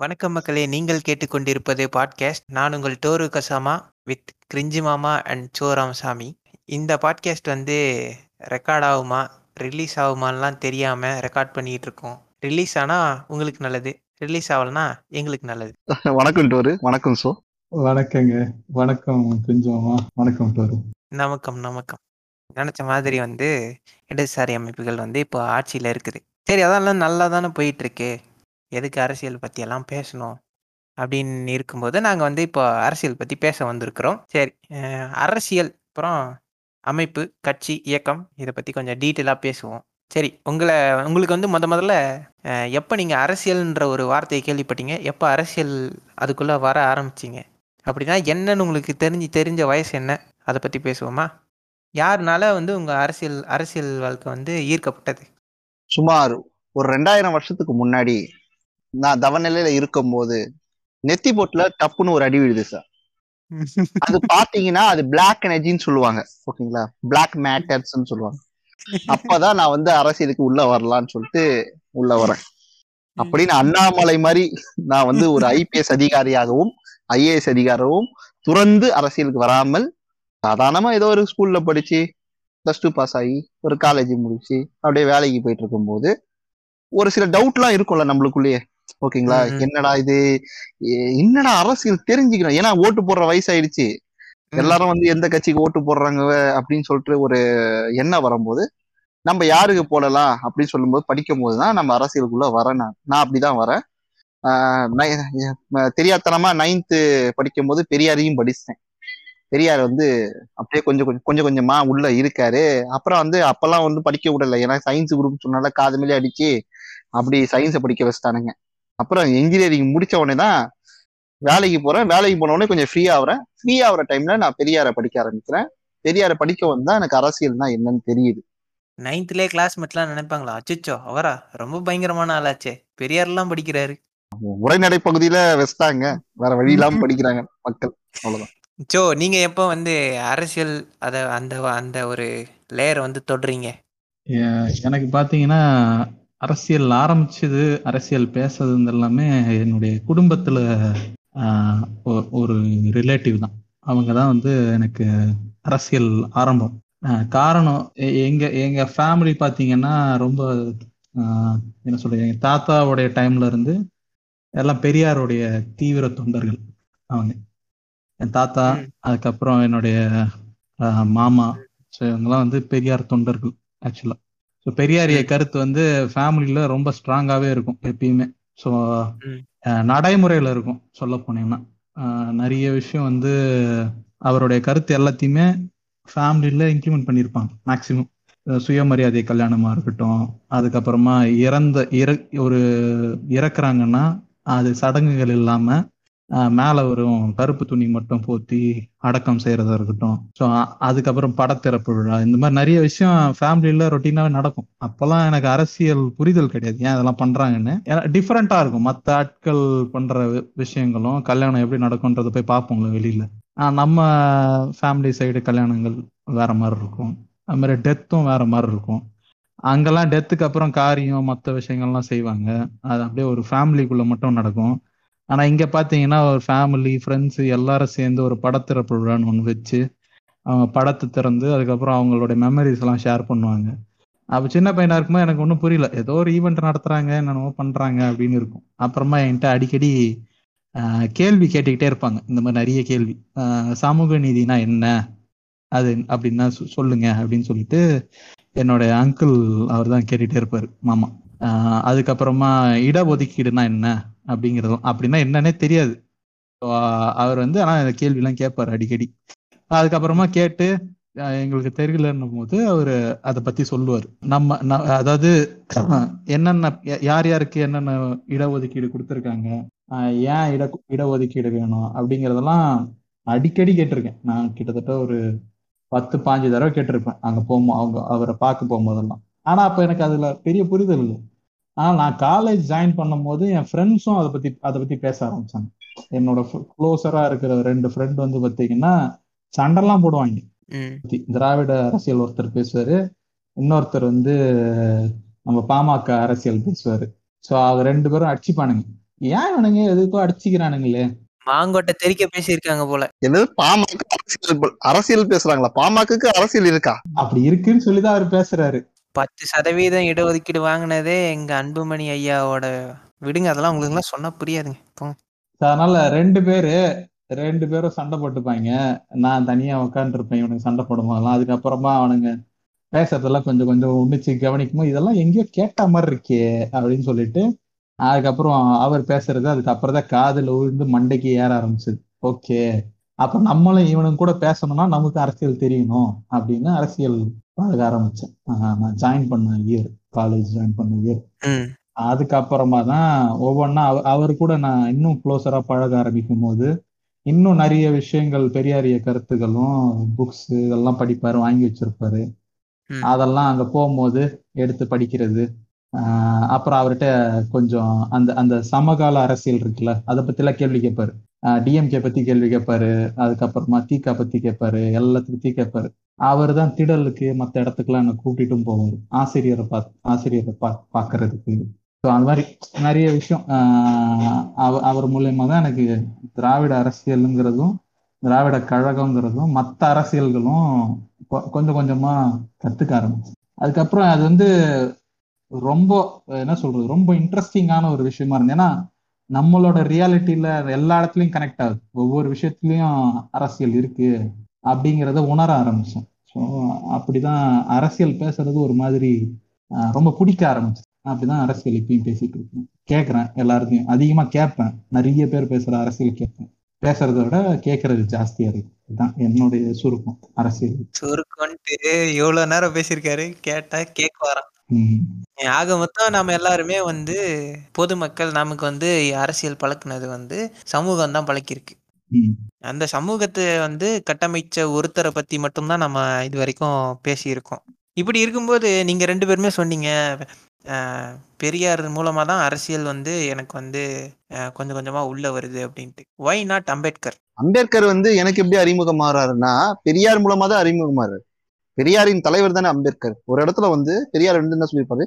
வணக்கம் மக்களே நீங்கள் கேட்டுக்கொண்டிருப்பது பாட்காஸ்ட் நான் உங்கள் டோரு கசாமா வித் கிரிஞ்சி மாமா அண்ட் சோராமசாமி இந்த பாட்காஸ்ட் வந்து ரெக்கார்ட் ஆகுமா ரிலீஸ் ஆகுமான்லாம் தெரியாமல் ரெக்கார்ட் பண்ணிகிட்டு இருக்கோம் ரிலீஸ் ஆனால் உங்களுக்கு நல்லது ரிலீஸ் ஆகலனா எங்களுக்கு நல்லது. வணக்கம் டோரு வணக்கம் சோ. வணக்கங்க வணக்கம் கொஞ்சமா வணக்கம் டோரு. நமக்கம் நமக்கம். நினச்ச மாதிரி வந்து இடதுசாரி அமைப்புகள் வந்து இப்போ ஆட்சியில் இருக்குது. சரி அதெல்லாம் நல்லா தானே போயிட்டுருக்கு. எதுக்கு அரசியல் பற்றியெல்லாம் பேசணும்? அப்படின்னு இருக்கும்போது நாங்கள் வந்து இப்போ அரசியல் பற்றி பேச வந்திருக்கிறோம். சரி அரசியல் அப்புறம் அமைப்பு கட்சி இயக்கம் இதை பற்றி கொஞ்சம் டீட்டெயிலாக பேசுவோம். சரி உங்களை உங்களுக்கு வந்து முத முதல்ல எப்போ நீங்கள் அரசியல்ன்ற ஒரு வார்த்தையை கேள்விப்பட்டீங்க? எப்போ அரசியல் அதுக்குள்ளே வர ஆரம்பிச்சிங்க? அப்படின்னா என்னன்னு உங்களுக்கு தெரிஞ்சு தெரிஞ்ச வயசு என்ன? அதை பற்றி பேசுவோமா? யாருனால வந்து உங்கள் அரசியல் அரசியல் வாழ்க்கை வந்து ஈர்க்கப்பட்டது? சுமார் ஒரு ரெண்டாயிரம் வருஷத்துக்கு முன்னாடி நான் தவநிலையில இருக்கும்போது நெத்தி போட்டுல டப்புன்னு ஒரு அடி விழுது சார் அது பாத்தீங்கன்னா அது பிளாக் எனர்ஜின்னு சொல்லுவாங்க. ஓகேங்களா? பிளாக் மேட்டர்ஸ்ன்னு சொல்லுவாங்க. அப்பதான் நான் வந்து அரசியலுக்கு உள்ள வரலாம்னு சொல்லிட்டு உள்ள வரேன். அப்படின்னு அண்ணாமலை மாதிரி நான் வந்து ஒரு ஐபிஎஸ் அதிகாரியாகவும் ஐஏஎஸ் அதிகாரவும் துறந்து அரசியலுக்கு வராமல் சாதாரணமா ஏதோ ஒரு ஸ்கூல்ல படிச்சு பிளஸ் டூ பாஸ் ஆகி ஒரு காலேஜ் முடிச்சு அப்படியே வேலைக்கு போயிட்டு இருக்கும்போது ஒரு சில டவுட்லாம் இருக்கும்ல நம்மளுக்குள்ளேயே. ஓகேங்களா. என்னடா இது? என்னடா அரசியல் தெரிஞ்சுக்கணும். ஏன்னா ஓட்டு போடுற வயசாயிடுச்சு. எல்லாரும் வந்து எந்த கட்சிக்கு ஓட்டு போடுறாங்க அப்படின்னு சொல்லிட்டு ஒரு எண்ணம் வரும்போது நம்ம யாருக்கு போடலாம் அப்படின்னு சொல்லும்போது படிக்கும் போது தான் நம்ம அரசியலுக்குள்ள வரேன் நான். நான் அப்படிதான் வரேன். தெரியாத்தனமா நைன்த்து படிக்கும் போது பெரியாரையும் படிச்சேன் பெரியார் வந்து அப்படியே கொஞ்சம் கொஞ்சம் கொஞ்சம் கொஞ்சமா உள்ள இருக்காரு. அப்புறம் வந்து அப்பெல்லாம் வந்து படிக்க விடல. ஏன்னா சயின்ஸ் குரூப் சொன்னால காது மேலே அடிச்சு அப்படி சயின்ஸை படிக்க வச்சுட்டானுங்க. அப்புறம் இன்ஜினியரிங் முடிச்ச உடனே தான் வேலைக்கு போறேன். வேலைக்கு போன உடனே கொஞ்சம் ஃப்ரீ ஆகுறேன் ஃப்ரீ ஆகுற டைம்ல நான் பெரியாரை படிக்க ஆரம்பிக்கிறேன். பெரியாரை படிக்க வந்தா எனக்கு அரசியல்னா என்னன்னு தெரியுது. நைன்த்லேயே கிளாஸ்மேட்லாம் நினைப்பாங்களா? அச்சோ அவரா? ரொம்ப பயங்கரமான ஆளாச்சே. பெரியார்லாம் படிக்கிறாரு. உரைநடை பகுதியில வச்சிட்டாங்க வேற வழி இல்லாம படிக்கிறாங்க மக்கள். அவ்வளவுதான். சோ நீங்க எப்போ வந்து அரசியல் அத அந்த அந்த ஒரு லேயரை வந்து தொடுறீங்க? எனக்கு பாத்தீங்கன்னா அரசியல் ஆரம்பிச்சது அரசியல் பேசுறது எல்லாமே என்னுடைய குடும்பத்துல ஒரு ரிலேட்டிவ் தான். அவங்க தான் வந்து எனக்கு அரசியல் ஆரம்பம். காரணம் எங்க எங்க ஃபேமிலி பாத்தீங்கன்னா ரொம்ப என்ன சொல்றது எங்க தாத்தாவுடைய டைம்ல இருந்து எல்லாம் பெரியாருடைய தீவிர தொண்டர்கள் அவங்க. என் தாத்தா. அதுக்கப்புறம் என்னுடைய மாமா ஸோ இவங்கெல்லாம் வந்து பெரியார் தொண்டர்கள் ஆக்சுவலா ஸோ பெரியாரிய. கருத்து வந்து ஃபேமிலியில ரொம்ப ஸ்ட்ராங்காவே இருக்கும் எப்பயுமே ஸோ. நடைமுறையில இருக்கும் சொல்ல போனீங்கன்னா நிறைய விஷயம் வந்து அவருடைய கருத்து எல்லாத்தையுமே ஃபேமிலியில இம்ப்ளிமெண்ட் பண்ணியிருப்பாங்க மேக்சிமம் சுயமரியாதை கல்யாணமா இருக்கட்டும் அதுக்கப்புறமா இறந்த இற ஒரு இறக்குறாங்கன்னா அது சடங்குகள் இல்லாம மேலே வரும் கருப்பு துணி மட்டும் போத்தி அடக்கம் செய்யறதா இருக்கட்டும். ஸோ அதுக்கப்புறம் படத்திறப்பு விழா இந்த மாதிரி நிறைய விஷயம் ஃபேமிலியில ரொட்டீனாவே நடக்கும். அப்பெல்லாம் எனக்கு அரசியல் புரிதல் கிடையாது. ஏன் அதெல்லாம் பண்றாங்கன்னு? ஏன்னா டிஃப்ரெண்டா இருக்கும். மற்ற ஆட்கள் பண்ற வி- விஷயங்களும் கல்யாணம் எப்படி நடக்கும்ன்றத போய் பார்ப்போங்களே வெளியில. நம்ம ஃபேமிலி சைடு கல்யாணங்கள் வேற மாதிரி இருக்கும். அது மாதிரி டெத்தும் வேற மாதிரி இருக்கும். அங்கெல்லாம் டெத்துக்கு அப்புறம் காரியம் மற்ற விஷயங்கள்லாம் செய்வாங்க. அது அப்படியே ஒரு ஃபேமிலிக்குள்ள மட்டும் நடக்கும். ஆனா இங்க பாத்தீங்கன்னா ஒரு ஃபேமிலி ஃப்ரெண்ட்ஸ் எல்லாரும் சேர்ந்து ஒரு படத்திறப்பு விழான்னு ஒன்று வச்சு அவங்க படத்தை திறந்து அதுக்கப்புறம் அவங்களோட மெமரிஸ் எல்லாம் ஷேர் பண்ணுவாங்க. அப்ப சின்ன பையனா இருக்கும்போது எனக்கு ஒன்றும் புரியல. ஏதோ ஒரு ஈவெண்ட் நடத்துறாங்க என்னென்னமோ பண்றாங்க அப்படின்னு இருக்கும். அப்புறமா என்கிட்ட அடிக்கடி கேள்வி கேட்டுக்கிட்டே இருப்பாங்க. இந்த மாதிரி நிறைய கேள்வி. சமூக நீதினா என்ன? அது அப்படின்னா சொ- சொல்லுங்க அப்படின்னு சொல்லிட்டு என்னோட அங்கிள் அவர் தான் கேட்டுட்டே இருப்பாரு மாமா. அதுக்கப்புறமா இடஒதுக்கீடுனா என்ன அப்படிங்கிறதும் அப்படின்னா என்னன்னே தெரியாது. அவர் வந்து ஆனா இந்த கேள்விலாம் கேட்பாரு அடிக்கடி. அதுக்கப்புறமா கேட்டு எங்களுக்கு தெரியலன்னும் போது அவரு அதை பத்தி சொல்லுவார். நம்ம அதாவது என்னென்ன யா- யார் யாருக்கு என்னென்ன இடஒதுக்கீடு கொடுத்துருக்காங்க? ஏன் இட இடஒதுக்கீடு வேணும்? அப்படிங்கிறதெல்லாம் அடிக்கடி கேட்டிருக்கேன். நான் கிட்டத்தட்ட ஒரு பத்து பாஞ்சு தடவை கேட்டிருப்பேன். அங்க போகும் அவங்க அவரை பார்க்க போகும்போதெல்லாம். ஆனா அப்ப எனக்கு அதுல பெரிய புரிதல் இல்லை. ஆனா நான் காலேஜ் ஜாயின் பண்ணும்போது என் ஃப்ரெண்ட்ஸும் அதை பத்தி அதை பத்தி பேச ஆரம்பிச்சாங்க. என்னோட க்ளோஸரா இருக்கிற ரெண்டு ஃப்ரெண்ட் வந்து பாத்தீங்கன்னா சண்டைலாம் போடுவாங்க. திராவிட அரசியல் ஒருத்தர் பேசுவாரு. இன்னொருத்தர் வந்து நம்ம பாமக அரசியல் பேசுவாரு. ஸோ அவங்க ரெண்டு பேரும் அடிச்சுப்பானுங்க. ஏன் இவனுங்க எதுக்கோ அடிச்சுக்கிறானுங்களே? மாங்கொட்டை தெறிக்க பேசியிருக்காங்க போல. என்னது பாமக அரசியல் அரசியல் பேசுறாங்களா? பாமகக்கு அரசியல் இருக்கா? அப்படி இருக்குன்னு சொல்லிதான் அவர் பேசுறாரு. பத்து சதவீதம் இடஒதுக்கீடு வாங்கினதே எங்க அன்புமணி ஐயாவோட விடுங்க அதெல்லாம் உங்களுக்கு எல்லாம் சொன்னா புரியாதுங்க. போங்க. அதனால ரெண்டு பேரு ரெண்டு பேரும் சண்டை போட்டுப்பாங்க நான் தனியா உட்காந்துருப்பேன் இவனுக்கு சண்டை போடும்போதெல்லாம். அதுக்கப்புறமா அவனுங்க பேசுறதெல்லாம் கொஞ்சம் கொஞ்சம் உன்னிச்சு கவனிக்குமோ இதெல்லாம் எங்கேயோ கேட்ட மாதிரி இருக்கே அப்படின்னு சொல்லிட்டு அதுக்கப்புறம் அவர் பேசுறது அதுக்கப்புறம் தான் காதுல விழுந்து மண்டைக்கு ஏற ஆரம்பிச்சது. ஓகே. அப்ப நம்மளும் இவனும் கூட பேசணும்னா நமக்கு அரசியல் தெரியணும் அப்படின்னு அரசியல் பழக ஆரம்பிச்சேன். நான் ஜாயின் பண்ண இயர் காலேஜ் ஜாயின் பண்ண இயர் அதுக்கப்புறமா தான் ஒவ்வொன்றா அவர் கூட நான் இன்னும் க்ளோஸரா பழக ஆரம்பிக்கும் போது இன்னும் நிறைய விஷயங்கள் பெரியாரிய கருத்துகளும் புக்ஸ் இதெல்லாம் படிப்பாரு வாங்கி வச்சிருப்பாரு. அதெல்லாம் அங்க போகும்போது எடுத்து படிக்கிறது. ஆஹ் அப்புறம் அவர்கிட்ட கொஞ்சம் அந்த அந்த சமகால அரசியல் இருக்குல்ல அதை பத்தி எல்லாம் கேள்வி கேட்பாரு டிஎம்கே பத்தி கேள்வி கேட்பாரு அதுக்கப்புறமா தீகா பத்தி கேட்பாரு எல்லாத்தையும் பத்தி கேட்பாரு அவர் தான் திடலுக்கு மற்ற இடத்துக்குலாம் என்னை கூட்டிட்டும் போவார். ஆசிரியரை பார்த்து ஆசிரியரை பா பார்க்கறதுக்கு ஸோ அந்த மாதிரி நிறைய விஷயம் ஆஹ் அவ- அவர் மூலயமா தான் எனக்கு திராவிட அரசியலுங்கிறதும் திராவிட கழகங்கிறதும் மற்ற அரசியல்களும் கொ- கொஞ்சம் கொஞ்சமா கத்துக்க ஆரம்பிச்சு. அதுக்கப்புறம் அது வந்து ரொம்ப என்ன சொல்றது ரொம்ப இன்ட்ரெஸ்டிங்கான ஒரு விஷயமா இருந்தது. ஏன்னா நம்மளோட ரியாலிட்டியில எல்லா இடத்துலயும் கனெக்ட் ஆகுது. ஒவ்வொரு விஷயத்துலயும் அரசியல் இருக்கு அப்படிங்கிறத உணர ஆரம்பிச்சேன் ஸோ அப்படிதான் அரசியல் பேசுறது ஒரு மாதிரி ரொம்ப பிடிக்க ஆரம்பிச்சு அப்படிதான் அரசியல் இப்பயும் பேசிட்டு இருக்கேன் கேட்கறேன் எல்லாருத்தையும் அதிகமா கேட்பேன். நிறைய பேர் பேசுற அரசியல் கேட்பேன். பேசுறதை விட கேட்கறது ஜாஸ்தியா இருக்கு. இதுதான் என்னுடைய சுருக்கம். அரசியல். சுருக்கன்ட்டு எவ்வளவு நேரம் பேசியிருக்காரு. கேட்டா கேட்க வரான். ஆக மொத்தம் நம்ம எல்லாருமே வந்து பொதுமக்கள் நமக்கு வந்து அரசியல் பழக்குனது வந்து சமூகம் தான் பழக்கியிருக்கு. ம். அந்த சமூகத்தை வந்து கட்டமைச்ச ஒருத்தரை பத்தி மட்டும்தான் நம்ம இது வரைக்கும் பேசியிருக்கோம். இப்படி இருக்கும்போது நீங்க ரெண்டு பேருமே சொன்னீங்க பெரியார் மூலமா தான் அரசியல் வந்து எனக்கு வந்து கொஞ்சம் கொஞ்சமா உள்ள வருது அப்படின்ட்டு. Y not Ambedkar? அம்பேத்கர் வந்து எனக்கு எப்படி அறிமுகமாறாருன்னா பெரியார் மூலமா தான் அறிமுகமாறாரு. பெரியாரின் தலைவர் தானே அம்பேத்கர். ஒரு இடத்துல வந்து பெரியார் வந்து என்ன சொல்லியிருப்பாரு?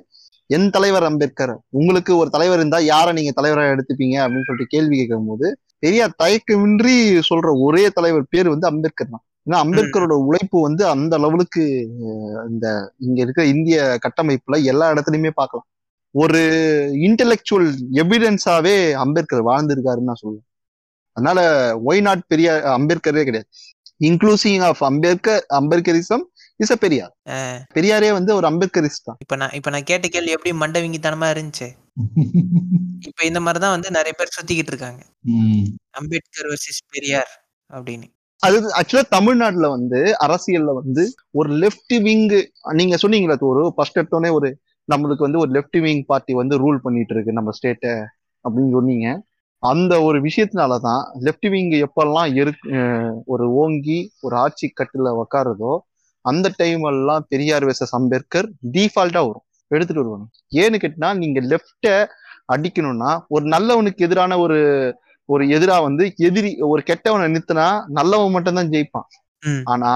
என் தலைவர் அம்பேத்கர் உங்களுக்கு ஒரு தலைவர் இருந்தா யாரை நீங்க தலைவரா எடுத்துப்பீங்க? அப்படின்னு சொல்லிட்டு கேள்வி கேட்கும்போது பெரியார் தயக்கமின்றி சொல்ற ஒரே தலைவர் பேர் வந்து அம்பேத்கர் தான். ஏன்னா அம்பேத்கரோட உழைப்பு வந்து அந்த அளவுக்கு இந்த இங்க இருக்கிற இந்திய கட்டமைப்புல எல்லா இடத்துலயுமே பார்க்கலாம். ஒரு இன்டெலெக்சுவல் எவிடன்ஸாவே அம்பேத்கர் வாழ்ந்திருக்காருன்னு நான் சொல்லுவேன். அதனால ஒய் நாட் பெரியார் அம்பேத்கரே கிடையாது. Including of Ambedkar Ambedkarism is a Periyar பெரியாரே வந்து ஒரு அம்பேத்கரிஸ்ட் தான். இப்ப நான் இப்ப நான் கேட்ட கேள்வி எப்படி மண்டவிங்கித்தனமா இருந்துச்சு? இப்ப இந்த மாதிரி தான் வந்து நிறைய பேர் சுத்திக்கிட்டு இருக்காங்க. அம்பேத்கர் வர்சஸ் பெரியார் அப்படின்னு. அது ஆக்சுவலா தமிழ்நாட்டுல வந்து அரசியல்ல வந்து ஒரு லெஃப்ட் விங் நீங்க சொன்னீங்களா ஒரு ஃபர்ஸ்ட் எடுத்தோடனே ஒரு நம்மளுக்கு வந்து ஒரு லெஃப்ட் விங் பார்ட்டி வந்து ரூல் பண்ணிட்டு இருக்கு நம்ம ஸ்டேட்டை அப்படின்னு சொன்னீங்க. அந்த ஒரு விஷயத்தினாலதான் லெஃப்ட் விங் எப்பெல்லாம் இருக்கு ஒரு ஓங்கி ஒரு ஆட்சி கட்டுல உக்காருதோ அந்த டைம் எல்லாம் பெரியார் வெசஸ் அம்பேத்கர் டிஃபால்ட்டா வரும் எடுத்துட்டு வருவாங்க ஏன்னு கேட்டினா நீங்க லெஃப்ட அடிக்கணும்னா ஒரு நல்லவனுக்கு எதிரான ஒரு ஒரு எதிரா வந்து எதிரி ஒரு கெட்டவனை நிறுத்தினா நல்லவன் மட்டும்தான் ஜெயிப்பான். ஆனா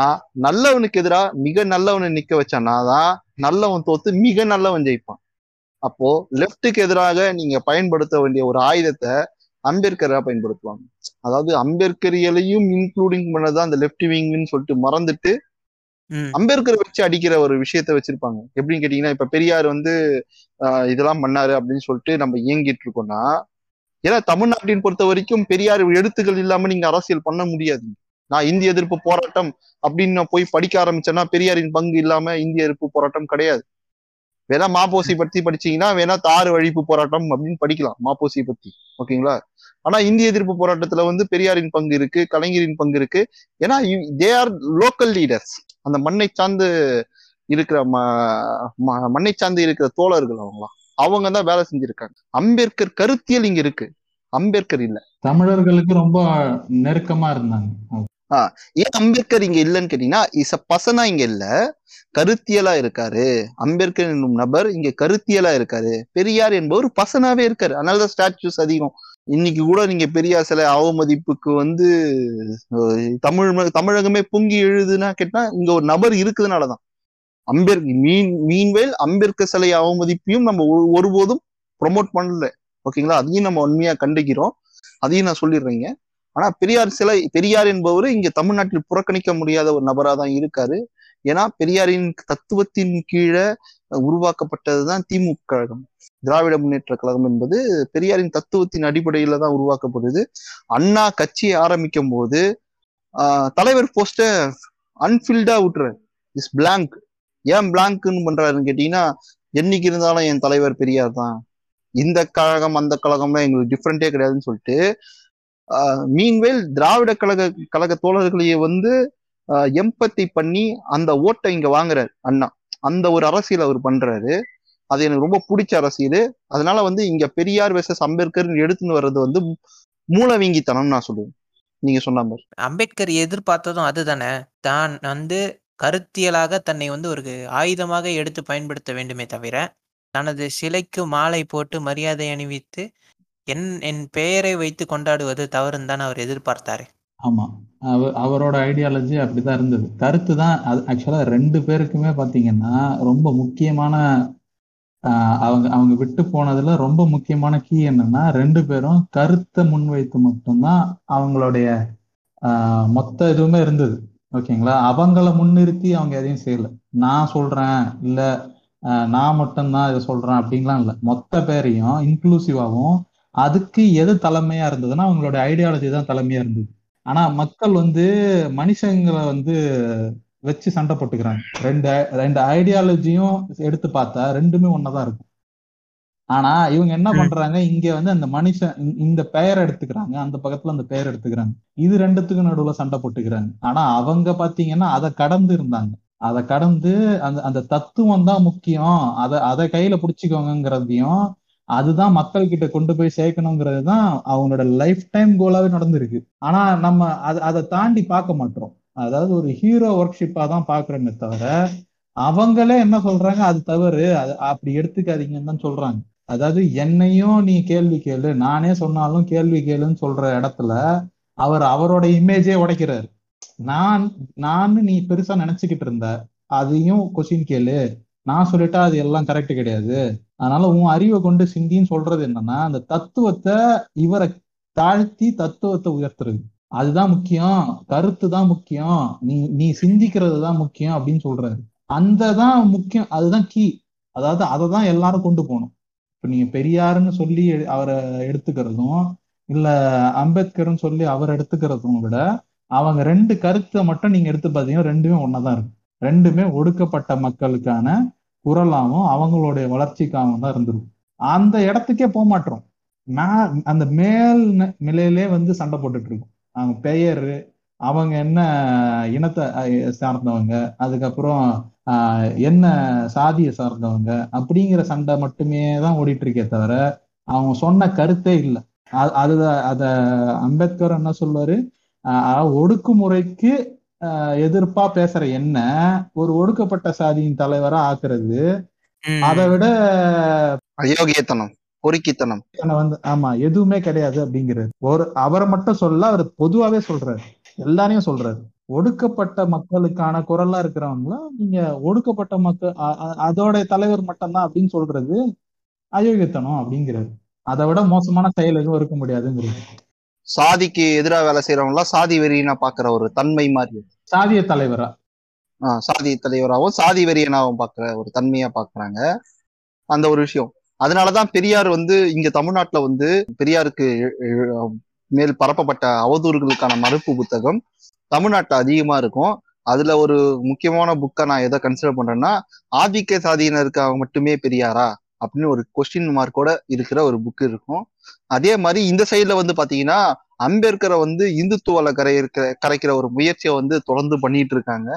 நல்லவனுக்கு எதிரா மிக நல்லவனை நிக்க வச்சானாதான் நல்லவன் தோத்து மிக நல்லவன் ஜெயிப்பான் அப்போ லெஃப்ட்டுக்கு எதிராக நீங்க பயன்படுத்த வேண்டிய ஒரு ஆயுதத்தை அம்பேத்கரா பயன்படுத்துவாங்க அதாவது அம்பேத்கரியலையும் இன்க்ளூடிங் பண்ணதான் அந்த லெஃப்ட் விங்னு சொல்லிட்டு மறந்துட்டு. அம்பேத்கர் வச்சு அடிக்கிற ஒரு விஷயத்த வச்சிருப்பாங்க. எப்படின்னு கேட்டீங்கன்னா இப்ப பெரியார் வந்து ஆஹ் இதெல்லாம் பண்ணாரு அப்படின்னு சொல்லிட்டு நம்ம இயங்கிட்டு இருக்கோம்னா ஏன்னா தமிழ்நாட்டின் பொறுத்த வரைக்கும் பெரியார் எழுத்துக்கள் இல்லாம நீங்க அரசியல் பண்ண முடியாது. நான் இந்திய எதிர்ப்பு போராட்டம் அப்படின்னு நான் போய் படிக்க ஆரம்பிச்சேன்னா பெரியாரின் பங்கு இல்லாம இந்திய எதிர்ப்பு போராட்டம் கிடையாது. வேணா மாப்போசி பத்தி படிச்சீங்கன்னா வேணா தாறு வழிப்பு போராட்டம் அப்படின்னு படிக்கலாம் மாப்போசி பத்தி. ஓகேங்களா? ஆனா இந்திய எதிர்ப்பு போராட்டத்துல வந்து பெரியாரின் பங்கு இருக்கு கலைஞரின் பங்கு இருக்கு. ஏன்னா தே ஆர் லோக்கல் லீடர்ஸ் அந்த மண்ணை சார்ந்து இருக்கிற ம- மண்ணை சார்ந்து இருக்கிற தோழர்கள் அவங்களாம் அவங்க தான் வேலை செஞ்சிருக்காங்க. அம்பேத்கர் கருத்தியல் இங்க இருக்கு. அம்பேத்கர் இல்ல. தமிழர்களுக்கு ரொம்ப நெருக்கமா இருந்தாங்க. ஏன் அம்பேத்கர் இங்க இல்லைன்னு கேட்டீங்கன்னா இஸ் அ பசனா இங்க இல்ல. கருத்தியலா இருக்காரு. அம்பேத்கர் என்னும் நபர் இங்க கருத்தியலா இருக்காரு. பெரியார் என்பவர் பசனாவே இருக்காரு. அதனாலதான் ஸ்டாச்சுஸ் அதிகம். இன்னைக்கு கூட நீங்க பெரியார் சிலை அவமதிப்புக்கு வந்து தமிழ் தமிழகமே பொங்கி எழுதுனா கேட்டா இங்க ஒரு நபர் இருக்குதுனாலதான் அம்பேர் மீன் மீன்வேல் அம்பேத்கர் சிலை அவமதிப்பையும் நம்ம ஒருபோதும் ப்ரொமோட் பண்ணல. ஓகேங்களா அதையும் நம்ம உண்மையா கண்டிக்கிறோம். அதையும் நான் சொல்லிடுறேங்க. ஆனா பெரியார் சிலை பெரியார் என்பவர் இங்க தமிழ்நாட்டில் புறக்கணிக்க முடியாத ஒரு நபரா தான் இருக்காரு. ஏன்னா பெரியாரின் தத்துவத்தின் கீழே உருவாக்கப்பட்டதுதான் திமுக கழகம். திராவிட முன்னேற்ற கழகம் என்பது பெரியாரின் தத்துவத்தின் அடிப்படையில தான் உருவாக்கப்படுது. அண்ணா கட்சி ஆரம்பிக்கும் போது தலைவர் போஸ்ட அன்பில்டா விட்டுறாரு. இஸ் பிளாங்க் ஏன் பிளாங்க்னு பண்றாருன்னு கேட்டீங்கன்னா என்னைக்கு இருந்தாலும் என் தலைவர் பெரியார் தான். இந்த கழகம் அந்த கழகம்லாம் எங்களுக்கு டிஃப்ரெண்டே கிடையாதுன்னு சொல்லிட்டு மீன்வேல் திராவிட கழக கழக தோழர்களையே வந்து எம்பத்தி பண்ணி அந்த ஓட்டை இங்க வாங்குறாரு அண்ணா. அந்த ஒரு அரசியல் அவர் பண்றாரு. அது எனக்கு ரொம்ப பிடிச்ச அரசியல். அதனால வந்து இங்க பெரியார் வெசஸ் அம்பேத்கர் எடுத்துன்னு வர்றது வந்து மூலவீங்கித்தனம் நான் சொல்லுவேன். நீங்க சொன்ன மாதிரி. அம்பேத்கர் எதிர்பார்த்ததும் அதுதானே. தான் வந்து கருத்தியலாக தன்னை வந்து ஒரு ஆயுதமாக எடுத்து பயன்படுத்த வேண்டுமே தவிர தனது சிலைக்கு மாலை போட்டு மரியாதை அணிவித்து என் என் பெயரை வைத்து கொண்டாடுவது தவறுன்னு தான் அவர் எதிர்பார்த்தாரு. ஆமா. அவ அவரோட ஐடியாலஜி அப்படிதான் இருந்தது. கருத்து தான் அது ஆக்சுவலா ரெண்டு பேருக்குமே பாத்தீங்கன்னா ரொம்ப முக்கியமான அவங்க அவங்க விட்டு போனதுல ரொம்ப முக்கியமான கீ என்னன்னா ரெண்டு பேரும் கருத்தை முன்வைத்து மட்டும்தான் அவங்களுடைய ஆஹ் மொத்த இதுவுமே இருந்தது. ஓகேங்களா? அவங்கள முன்னிறுத்தி அவங்க எதையும் செய்யல. நான் சொல்றேன் இல்ல நான் மட்டும்தான் இதை சொல்றேன் அப்படின்லாம் இல்லை. மொத்த பேரையும் இன்க்ளூசிவாகவும் அதுக்கு எது தலைமையா இருந்ததுன்னா அவங்களோட ஐடியாலஜி தான் தலைமையா இருந்தது. ஆனா மக்கள் வந்து மனுஷங்களை வந்து வச்சு சண்டை போட்டுக்கிறாங்க. ரெண்டு ரெண்டு ஐடியாலஜியும் எடுத்து பார்த்தா ரெண்டுமே ஒன்னதான் இருக்கும். ஆனா இவங்க என்ன பண்றாங்க? இங்க வந்து அந்த மனுஷன் இந்த பெயர் எடுத்துக்கிறாங்க. அந்த பக்கத்துல அந்த பெயர் எடுத்துக்கிறாங்க. இது ரெண்டுத்துக்கும் நடுவுல சண்டை போட்டுக்கிறாங்க. ஆனா அவங்க பாத்தீங்கன்னா அதை கடந்து இருந்தாங்க. அதை கடந்து அந்த அந்த தத்துவம் தான் முக்கியம். அதை அதை கையில பிடிச்சிக்கோங்கிறதையும் அதுதான் மக்கள் கிட்ட கொண்டு போய் சேர்க்கணுங்கிறது தான் அவங்களோட லைஃப் டைம் கோலாவே நடந்திருக்கு. ஆனா நம்ம அதை அதை தாண்டி பார்க்க மாட்டோம். அதாவது ஒரு ஹீரோ ஒர்க் ஷிப்பா தான் பாக்குறோமே தவிர அவங்களே என்ன சொல்றாங்க? அது தவறு. அது அப்படி எடுத்துக்காதீங்கன்னு தான் சொல்றாங்க. அதாவது என்னையும் நீ கேள்வி கேளு. நானே சொன்னாலும் கேள்வி கேளுன்னு சொல்ற இடத்துல அவர் அவரோட இமேஜே உடைக்கிறாரு. நான் நான் நீ பெருசா நினைச்சுக்கிட்டு இருந்த அதையும் கொஸ்டின் கேளு. நான் சொல்லிட்டா அது எல்லாம் கரெக்ட் கிடையாது. அதனால உன் அறிவை கொண்டு சிந்தின்னு சொல்றது என்னன்னா அந்த தத்துவத்தை இவரை தாழ்த்தி தத்துவத்தை உயர்த்துறது. அதுதான் முக்கியம். கருத்து தான் முக்கியம். நீ நீ சிந்திக்கிறது தான் முக்கியம் அப்படின்னு சொல்றாரு. அந்த தான் முக்கியம். அதுதான் கீ அதாவது அதை தான் எல்லாரும் கொண்டு போகணும். இப்போ நீங்க பெரியாருன்னு சொல்லி அவரை எடுத்துக்கிறதும் இல்ல அம்பேத்கர்னு சொல்லி அவர் எடுத்துக்கிறதும் விட அவங்க ரெண்டு கருத்தை மட்டும் நீங்க எடுத்து பார்த்தீங்கன்னா ரெண்டுமே ஒன்னதான் இருக்கும் ரெண்டுமே ஒடுக்கப்பட்ட மக்களுக்கான குரலாகவும் அவங்களுடைய வளர்ச்சிக்காகவும் தான் இருந்திருக்கும். அந்த இடத்துக்கே போக மாட்டோம். அந்த மேல் நிலையிலே வந்து சண்டை போட்டுட்டு இருக்கோம். அவங்க பெயர் அவங்க என்ன இனத்தை சார்ந்தவங்க அதுக்கப்புறம் என்ன சாதியை சார்ந்தவங்க அப்படிங்கிற சண்டை மட்டுமே தான் ஓடிட்டு இருக்கே தவிர அவங்க சொன்ன கருத்தே இல்லை. அது அத அம்பேத்கர் என்ன சொல்வாரு? ஒடுக்குமுறைக்கு எதிர்ப்பா பேசுற என்ன ஒரு ஒடுக்கப்பட்ட சாதியின் தலைவரா ஆக்குறது அதை விட அயோக்கியத்தனம் பொறுக்கித்தனம். வந்து ஆமா எதுவுமே கிடையாது அப்படிங்கிறது. ஒரு அவரை மட்டும் சொல்ல அவர் பொதுவாவே சொல்றாரு. எல்லாரையும் சொல்றாரு. ஒடுக்கப்பட்ட மக்களுக்கான குரலா இருக்கிறவங்கள நீங்க ஒடுக்கப்பட்ட மக்கள் அதோட தலைவர் மட்டும்தான் அப்படின்னு சொல்றது அயோக்கியத்தனம் அப்படிங்கிறது. அதை விட மோசமான செயல் எதுவும் இருக்க முடியாதுங்கிறது. சாதிக்கு எதிராக வேலை செய்யறவங்க சாதி வெறியனா பாக்குற ஒரு தன்மை மாதிரி சாதிய தலைவரா? ஆஹ் சாதி தலைவராகவும் சாதி வெறியனாவும் பாக்குற ஒரு தன்மையா பாக்குறாங்க. அந்த ஒரு விஷயம். அதனாலதான் பெரியார் வந்து இங்க தமிழ்நாட்டுல வந்து பெரியாருக்கு மேல் பரப்பப்பட்ட அவதூறுகளுக்கான மறுப்பு புத்தகம் தமிழ்நாட்டுல அதிகமா இருக்கும். அதுல ஒரு முக்கியமான புக்கை நான் எதை கன்சிடர் பண்றேன்னா ஆதிக்க சாதியினருக்காக மட்டுமே பெரியாரா? அப்படின்னு ஒரு கொஸ்டின் மார்க்கோட இருக்கிற ஒரு புக் இருக்கும். அதே மாதிரி இந்த சைட்ல வந்து பாத்தீங்கன்னா அம்பேத்கரை வந்து இந்துத்துவால கரையிருக்கிற கரைக்கிற ஒரு முயற்சியை வந்து தொடர்ந்து பண்ணிட்டு இருக்காங்க.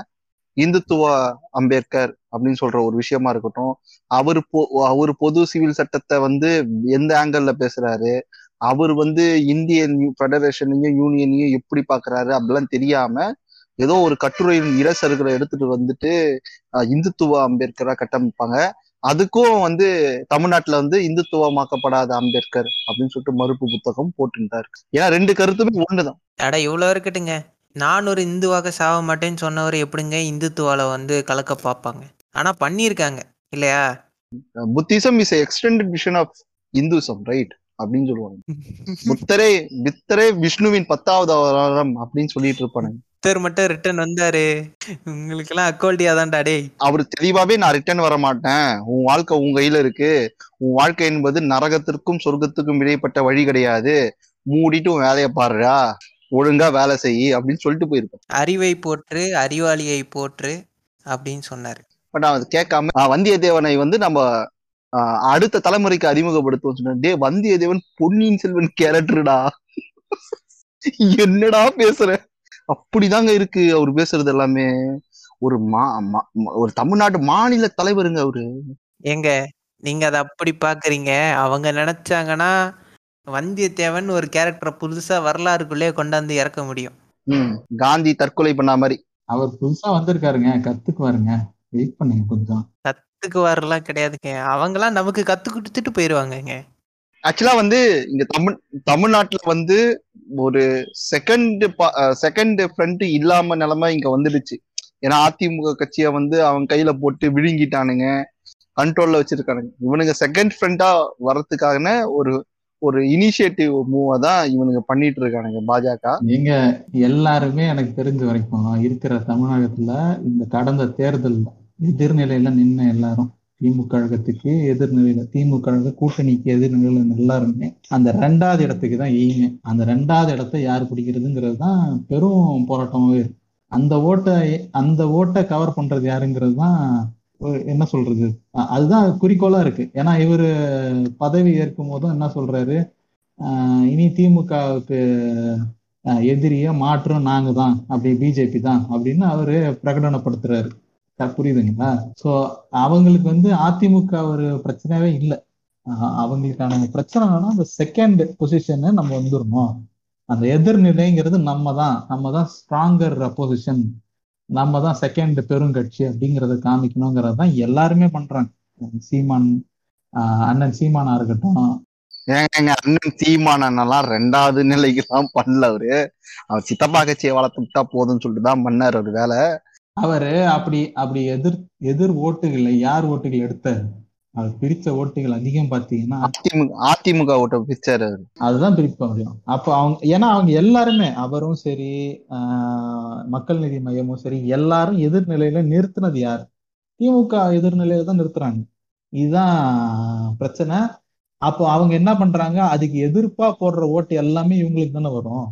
இந்துத்துவ அம்பேத்கர் அப்படின்னு சொல்ற ஒரு விஷயமா இருக்கட்டும். அவர் பொ அவர் பொது சிவில் சட்டத்தை வந்து எந்த ஆங்கிள் பேசுறாரு? அவர் வந்து இந்தியன் ஃபெடரேஷனையும் யூனியனையும் எப்படி பாக்குறாரு அப்படிலாம் தெரியாம ஏதோ ஒரு கட்டுரையின் இளசர்களை எடுத்துட்டு வந்துட்டு இந்துத்துவ அம்பேத்கரா கட்டமைப்பாங்க. அதுக்கும் வந்து தமிழ்நாட்டுல வந்து இந்துத்துவமாக்கப்படாத அம்பேத்கர் அப்படின்னு சொல்லிட்டு மறுப்பு புத்தகம் போட்டுட்டாரு ஏன்னா ரெண்டு கருத்துமே ஒண்ணுதான். அட இவ்வளவு இருக்கட்டுங்க நான் ஒரு இந்துவாக சாக மாட்டேன்னு சொன்னவர் எப்படிங்க இந்துத்துவால வந்து கலக்க பார்ப்பாங்க ஆனா பண்ணியிருக்காங்க. இல்லையா? Buddhism is extended vision of Hinduism right அப்படின்னு சொல்லுவாங்க. புத்தரே பித்தரே விஷ்ணுவின் பத்தாவது அவதாரம் அப்படின்னு சொல்லிட்டு இருப்பானுங்க. புத்தர் மட்டும் ரிட்டர்ன் வந்தாரு. உங்களுக்கு எல்லாம் அக்கோல்டியா தான்டா டேய். அவர் தெளிவாவே நான் ரிட்டர்ன் வர மாட்டேன். உன் வாழ்க்கை உன் கையில இருக்கு. உன் வாழ்க்கை என்பது நரகத்திற்கும் சொர்க்கத்துக்கும் இடைப்பட்ட வழி கிடையாது. மூடிட்டு உன் வேலையை பாருடா. ஒழுங்கா வேலை செய் அப்படின்னு சொல்லிட்டு போயிருப்பான் அறிவை போற்று அறிவாளியை போற்று அப்படின்னு சொன்னாரு. பட் அவன் அதை கேட்காம வந்தியத்தேவனை வந்து நம்ம அடுத்த தலைமுறைக்கு அறிமுகப்படுத்துவோம் சொன்னேன். டே வந்தியத்தேவன் பொன்னியின் செல்வன் கேரக்டர்டா என்னடா பேசுற? அப்படிதாங்க இருக்கு அவர் பேசுறது எல்லாமே. ஒரு மா ஒரு தமிழ்நாட்டு மாநில தலைவருங்க அவரு. ஏங்க நீங்க அதை அப்படி பாக்குறீங்க. அவங்க நினைச்சாங்கன்னா வந்தியத்தேவன் ஒரு கேரக்டரை புதுசா வரலாறுக்குள்ளே கொண்டாந்து இறக்க முடியும். ம், காந்தி தற்கொலை பண்ண மாதிரி. அவர் புதுசா வந்திருக்காருங்க. கத்துக்குவாருங்க. வெயிட் பண்ணுங்க கொஞ்சம். கத்துக்கு வரலாம் கிடையாதுங்க. அவங்கெல்லாம் நமக்கு கத்து கொடுத்துட்டு போயிருவாங்கங்க. ஆக்சுவலா வந்து இங்க தமிழ் தமிழ்நாட்டுல வந்து ஒரு செகண்ட் செகண்ட் ஃப்ரண்ட் இல்லாம நிலைமை இங்க வந்துடுச்சு. ஏன்னா அதிமுக கட்சியை வந்து அவன் கையில போட்டு விழுங்கிட்டானுங்க. கண்ட்ரோல்ல வச்சிருக்கானுங்க. இவனுங்க செகண்ட் ஃப்ரண்டா வர்றதுக்கான ஒரு ஒரு இனிஷியேட்டிவ் மூவா தான் இவனுங்க பண்ணிட்டு இருக்கானுங்க பாஜக. நீங்க எல்லாருமே எனக்கு தெரிஞ்ச வரைக்கும் இருக்கிற தமிழகத்துல இந்த கடந்த தேர்தல் எதிர்நிலையில நின்ன எல்லாரும் திமுக கழகத்துக்கு எதிர்நிலையில திமுக கழக கூட்டணிக்கு எதிர்நிலையில எல்லாருமே அந்த ரெண்டாவது இடத்துக்கு தான் எய்மே அந்த ரெண்டாவது இடத்தை யார் பிடிக்கிறதுங்கிறது தான் பெரும் போராட்டமாவே இருக்கு. அந்த ஓட்டை அந்த ஓட்டை கவர் பண்றது யாருங்கிறது தான் என்ன சொல்றது? அதுதான் குறிக்கோளா இருக்கு. ஏன்னா இவரு பதவி ஏற்கும் போதும் என்ன சொல்றாரு? ஆஹ் இனி திமுகவுக்கு எதிரிய மாற்றம் நாங்க தான் அப்படி பிஜேபி தான் அப்படின்னு அவரு பிரகடனப்படுத்துறாரு. புரியுதுங்களா? சோ அவங்களுக்கு வந்து அதிமுக ஒரு பிரச்சனையாவே இல்லை. அவங்களுக்கான பிரச்சனை என்னன்னா அந்த செகண்ட் பொசிஷன் நம்ம வந்துடணும் அந்த எதிர்நிலைங்கிறது நம்ம தான் நம்ம தான் ஸ்ட்ராங்கர் பொசிஷன் நம்ம தான் செகண்ட் பெருங்கட்சி அப்படிங்கிறத காமிக்கணுங்கிறது தான் எல்லாருமே பண்றாங்க. சீமான் அண்ணன் சீமானா இருக்கட்டும். ஏங்க அண்ணன் சீமானெல்லாம் ரெண்டாவது நிலைக்கு தான் பண்ணல அவரு. அவர் சித்தப்பா கட்சியை வளர்த்து விட்டா போதும்னு சொல்லிட்டு தான் பண்ணார் ஒரு வேலை. அவரு அப்படி அப்படி எதிர் எதிர் ஓட்டுகளை யார் ஓட்டுகள் எடுத்தாரு அவர் பிரிச்ச ஓட்டுகள் அதிகம் பாத்தீங்கன்னா அதிமுக அதிமுக ஓட்ட பிச்சாரு அவரு. அதுதான் பிரிக்க முடியும் அப்ப அவங்க ஏன்னா அவங்க எல்லாருமே அவரும் சரி மக்கள் நீதி மையமும் சரி எல்லாரும் எதிர்நிலையில நிறுத்தினது யார்? திமுக எதிர்நிலையில தான் நிறுத்துறாங்க. இதுதான் பிரச்சனை. அப்போ அவங்க என்ன பண்றாங்க? அதுக்கு எதிர்ப்பா போடுற ஓட்டு எல்லாமே இவங்களுக்கு தானே வரும்.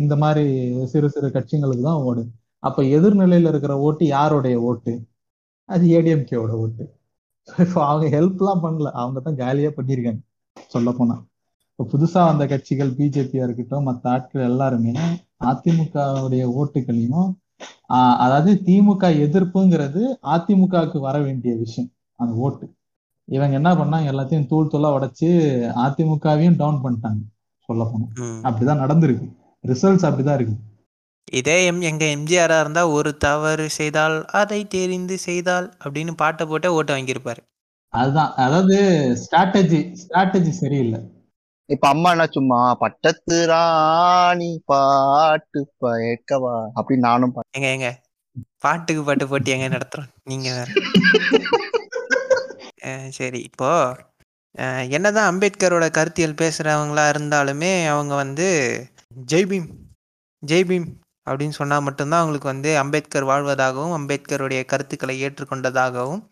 இந்த மாதிரி சிறு சிறு கட்சிங்களுக்கு தான் ஓடும் அப்ப எதிர்நிலையில இருக்கிற ஓட்டு யாருடைய ஓட்டு? அது ஏடிஎம்கேவோட ஓட்டு. இப்போ அவங்க ஹெல்ப்லாம் பண்ணல. அவங்க தான் காலியா பண்ணியிருக்காங்க. சொல்ல போனா இப்போ புதுசா வந்த கட்சிகள் பிஜேபியா இருக்கட்டும் மற்ற ஆட்கள் எல்லாருமே அதிமுகவுடைய ஓட்டுகளையும் ஆஹ் அதாவது திமுக எதிர்ப்புங்கிறது அதிமுகவுக்கு வர வேண்டிய விஷயம். அந்த ஓட்டு. இவங்க என்ன பண்ணாங்க? எல்லாத்தையும் தூள் தூளா உடைச்சு அதிமுகவையும் டவுன் பண்ணிட்டாங்க. சொல்ல போனா. அப்படிதான் நடந்திருக்கு. ரிசல்ட்ஸ் அப்படிதான் இருக்கு. இதே எம் எங்க எம்ஜிஆரா இருந்தா ஒரு தவறு செய்தால் அதை தெரிந்து செய்தால் அப்படின்னு பாட்டை போட்டு ஓட்டு வாங்கியிருப்பாரு. அதுதான். அதாவது ஸ்ட்ராட்டஜி ஸ்ட்ராட்டஜி சரியில்லை. இப்ப அம்மா என்ன சும்மா பட்டத்து ராணி பாட்டு பயக்கவா அப்படின்னு நானும். எங்க எங்க? பாட்டுக்கு பாட்டு போட்டி எங்க நடத்துறோம்? நீங்க வேற. சரி இப்போ என்னதான் அம்பேத்கரோட கருத்தியல் பேசுறவங்களா இருந்தாலுமே அவங்க வந்து ஜெய் பீம் ஜெய் பீம் அப்படின்னு சொன்னால் மட்டும்தான் அவங்களுக்கு வந்து அம்பேத்கர் வாழ்வதாகவும் அம்பேத்கருடைய கருத்துக்களை ஏற்றுக்கொண்டதாகவும்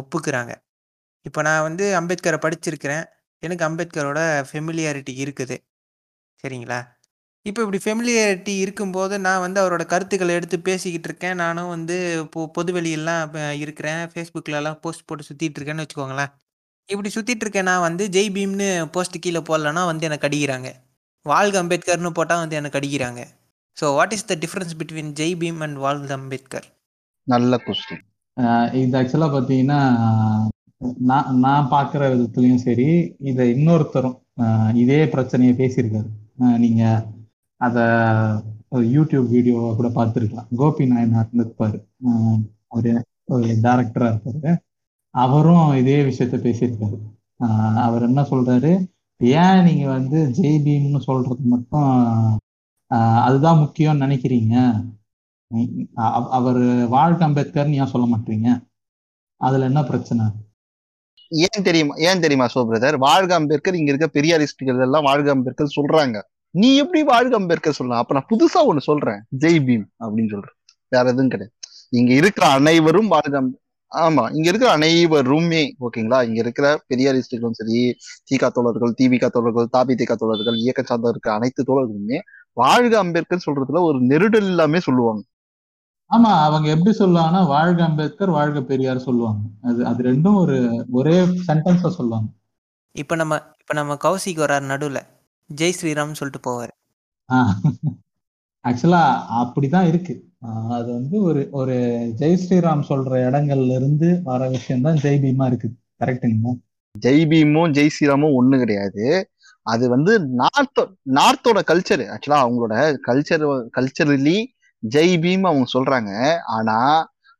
ஒப்புக்கிறாங்க. இப்போ நான் வந்து அம்பேத்கரை படிச்சிருக்கிறேன். எனக்கு அம்பேத்கரோட ஃபெமிலியாரிட்டி இருக்குது. சரிங்களா? இப்போ இப்படி ஃபெமிலியாரிட்டி இருக்கும்போது நான் வந்து அவரோட கருத்துக்களை எடுத்து பேசிக்கிட்டு இருக்கேன். நானும் வந்து பொ பொதுவெளியெல்லாம் இப்போ இருக்கிறேன். ஃபேஸ்புக்கிலலாம் போஸ்ட் போட்டு சுற்றிட்டு இருக்கேன்னு வச்சுக்கோங்களேன். இப்படி சுற்றிட்டு இருக்கேன். நான் வந்து ஜெய் பீம்னு போஸ்ட் கீழே போடலன்னா வந்து எனக்கு அடிக்கிறாங்க வாழ்க அம்பேத்கர்னு போட்டால் வந்து எனக்கு அடிக்கிறாங்க so what is the difference between Jai Bhim and வாழ்க அம்பேத்கர் நல்ல கொஸ்டின் ஆஹ் இது ஆக்சுவலா பாத்தீங்கன்னா நான் நான் பாக்குற விதத்துலயும் சரி இதை இன்னொருத்தரும் ஆஹ் இதே பிரச்சனையை பேசியிருக்காரு. ஆஹ் நீங்க அத ஒரு யூடியூப் வீடியோ கூட பார்த்துருக்கலாம். கோபி நாயனார் இருப்பாரு ஆஹ் அவரு ஒரு டைரக்டரா இருப்பாரு. அவரும் இதே விஷயத்த பேசியிருக்காரு. ஆஹ் அவர் என்ன சொல்றாரு? ஏன் நீங்க வந்து ஜெய் பீம்னு சொல்றது மட்டும் அதுதான் முக்கியம்னு நினைக்கிறீங்க? அவர் வாழ்க அம்பேத்கர்னு ஏன் சொல்ல மாட்டீங்க? அதுல என்ன பிரச்சனை? ஏன் தெரியுமா ஏன் தெரியுமா சோ பிரதர்? வாழ்க அம்பேத்கர் இங்க இருக்க பெரியாரிஸ்டுகள் எல்லாம் வாழ்க அம்பேத்கர் சொல்றாங்க. நீ எப்படி வாழ்க அம்பேத்கர் சொல்லலாம்? அப்ப நான் புதுசா ஒண்ணு சொல்றேன். ஜெய் பீம் அப்படின்னு சொல்றேன். வேற எதுவும் கிடையாது. இங்க இருக்கிற அனைவரும் வாழ்க ஆமா இங்க இருக்கிற அனைவருமே ஓகேங்களா? இங்க இருக்கிற பெரியாரிஸ்டுகளும் சரி தீகா தோழர்கள் தீபிகா தோழர்கள் தாபி தீகா தோழர்கள் இயக்க சார்ந்த இருக்கிற அனைத்து தோழர்களுமே வாழ்க அம்பேத்கர் சொல்றதுல ஒரு நெருடல் எல்லாமே சொல்லுவாங்க. ஆமா அவங்க எப்படி சொல்லுவாங்கன்னா வாழ்க அம்பேத்கர் வாழ்க பெரியார் சொல்லுவாங்க. அது அது ரெண்டும் ஒரு ஒரே சென்டென்ஸ்ல சொல்லுவாங்க. இப்போ நம்ம இப்போ நம்ம கௌசிக் வரார் நடுவில். ஜெய் ஸ்ரீராம்னு சொல்லிட்டு போவார். ஆக்சுவலா அப்படிதான் இருக்கு. அது வந்து ஒரு ஒரு ஜெய் ஸ்ரீராம் சொல்ற இடங்கள்ல இருந்து வர விஷயம் தான் ஜெய் பீமா இருக்குது. கரெக்டுங்களா ஜெய் பீமும் ஜெய் ஸ்ரீராமும் ஒண்ணு கிடையாது. அது வந்து நார்த்தோ நார்த்தோட கல்ச்சர் ஆக்சுவலா அவங்களோட கல்ச்சர் கல்ச்சரலி ஜெய் பீம் அவங்க சொல்றாங்க. ஆனா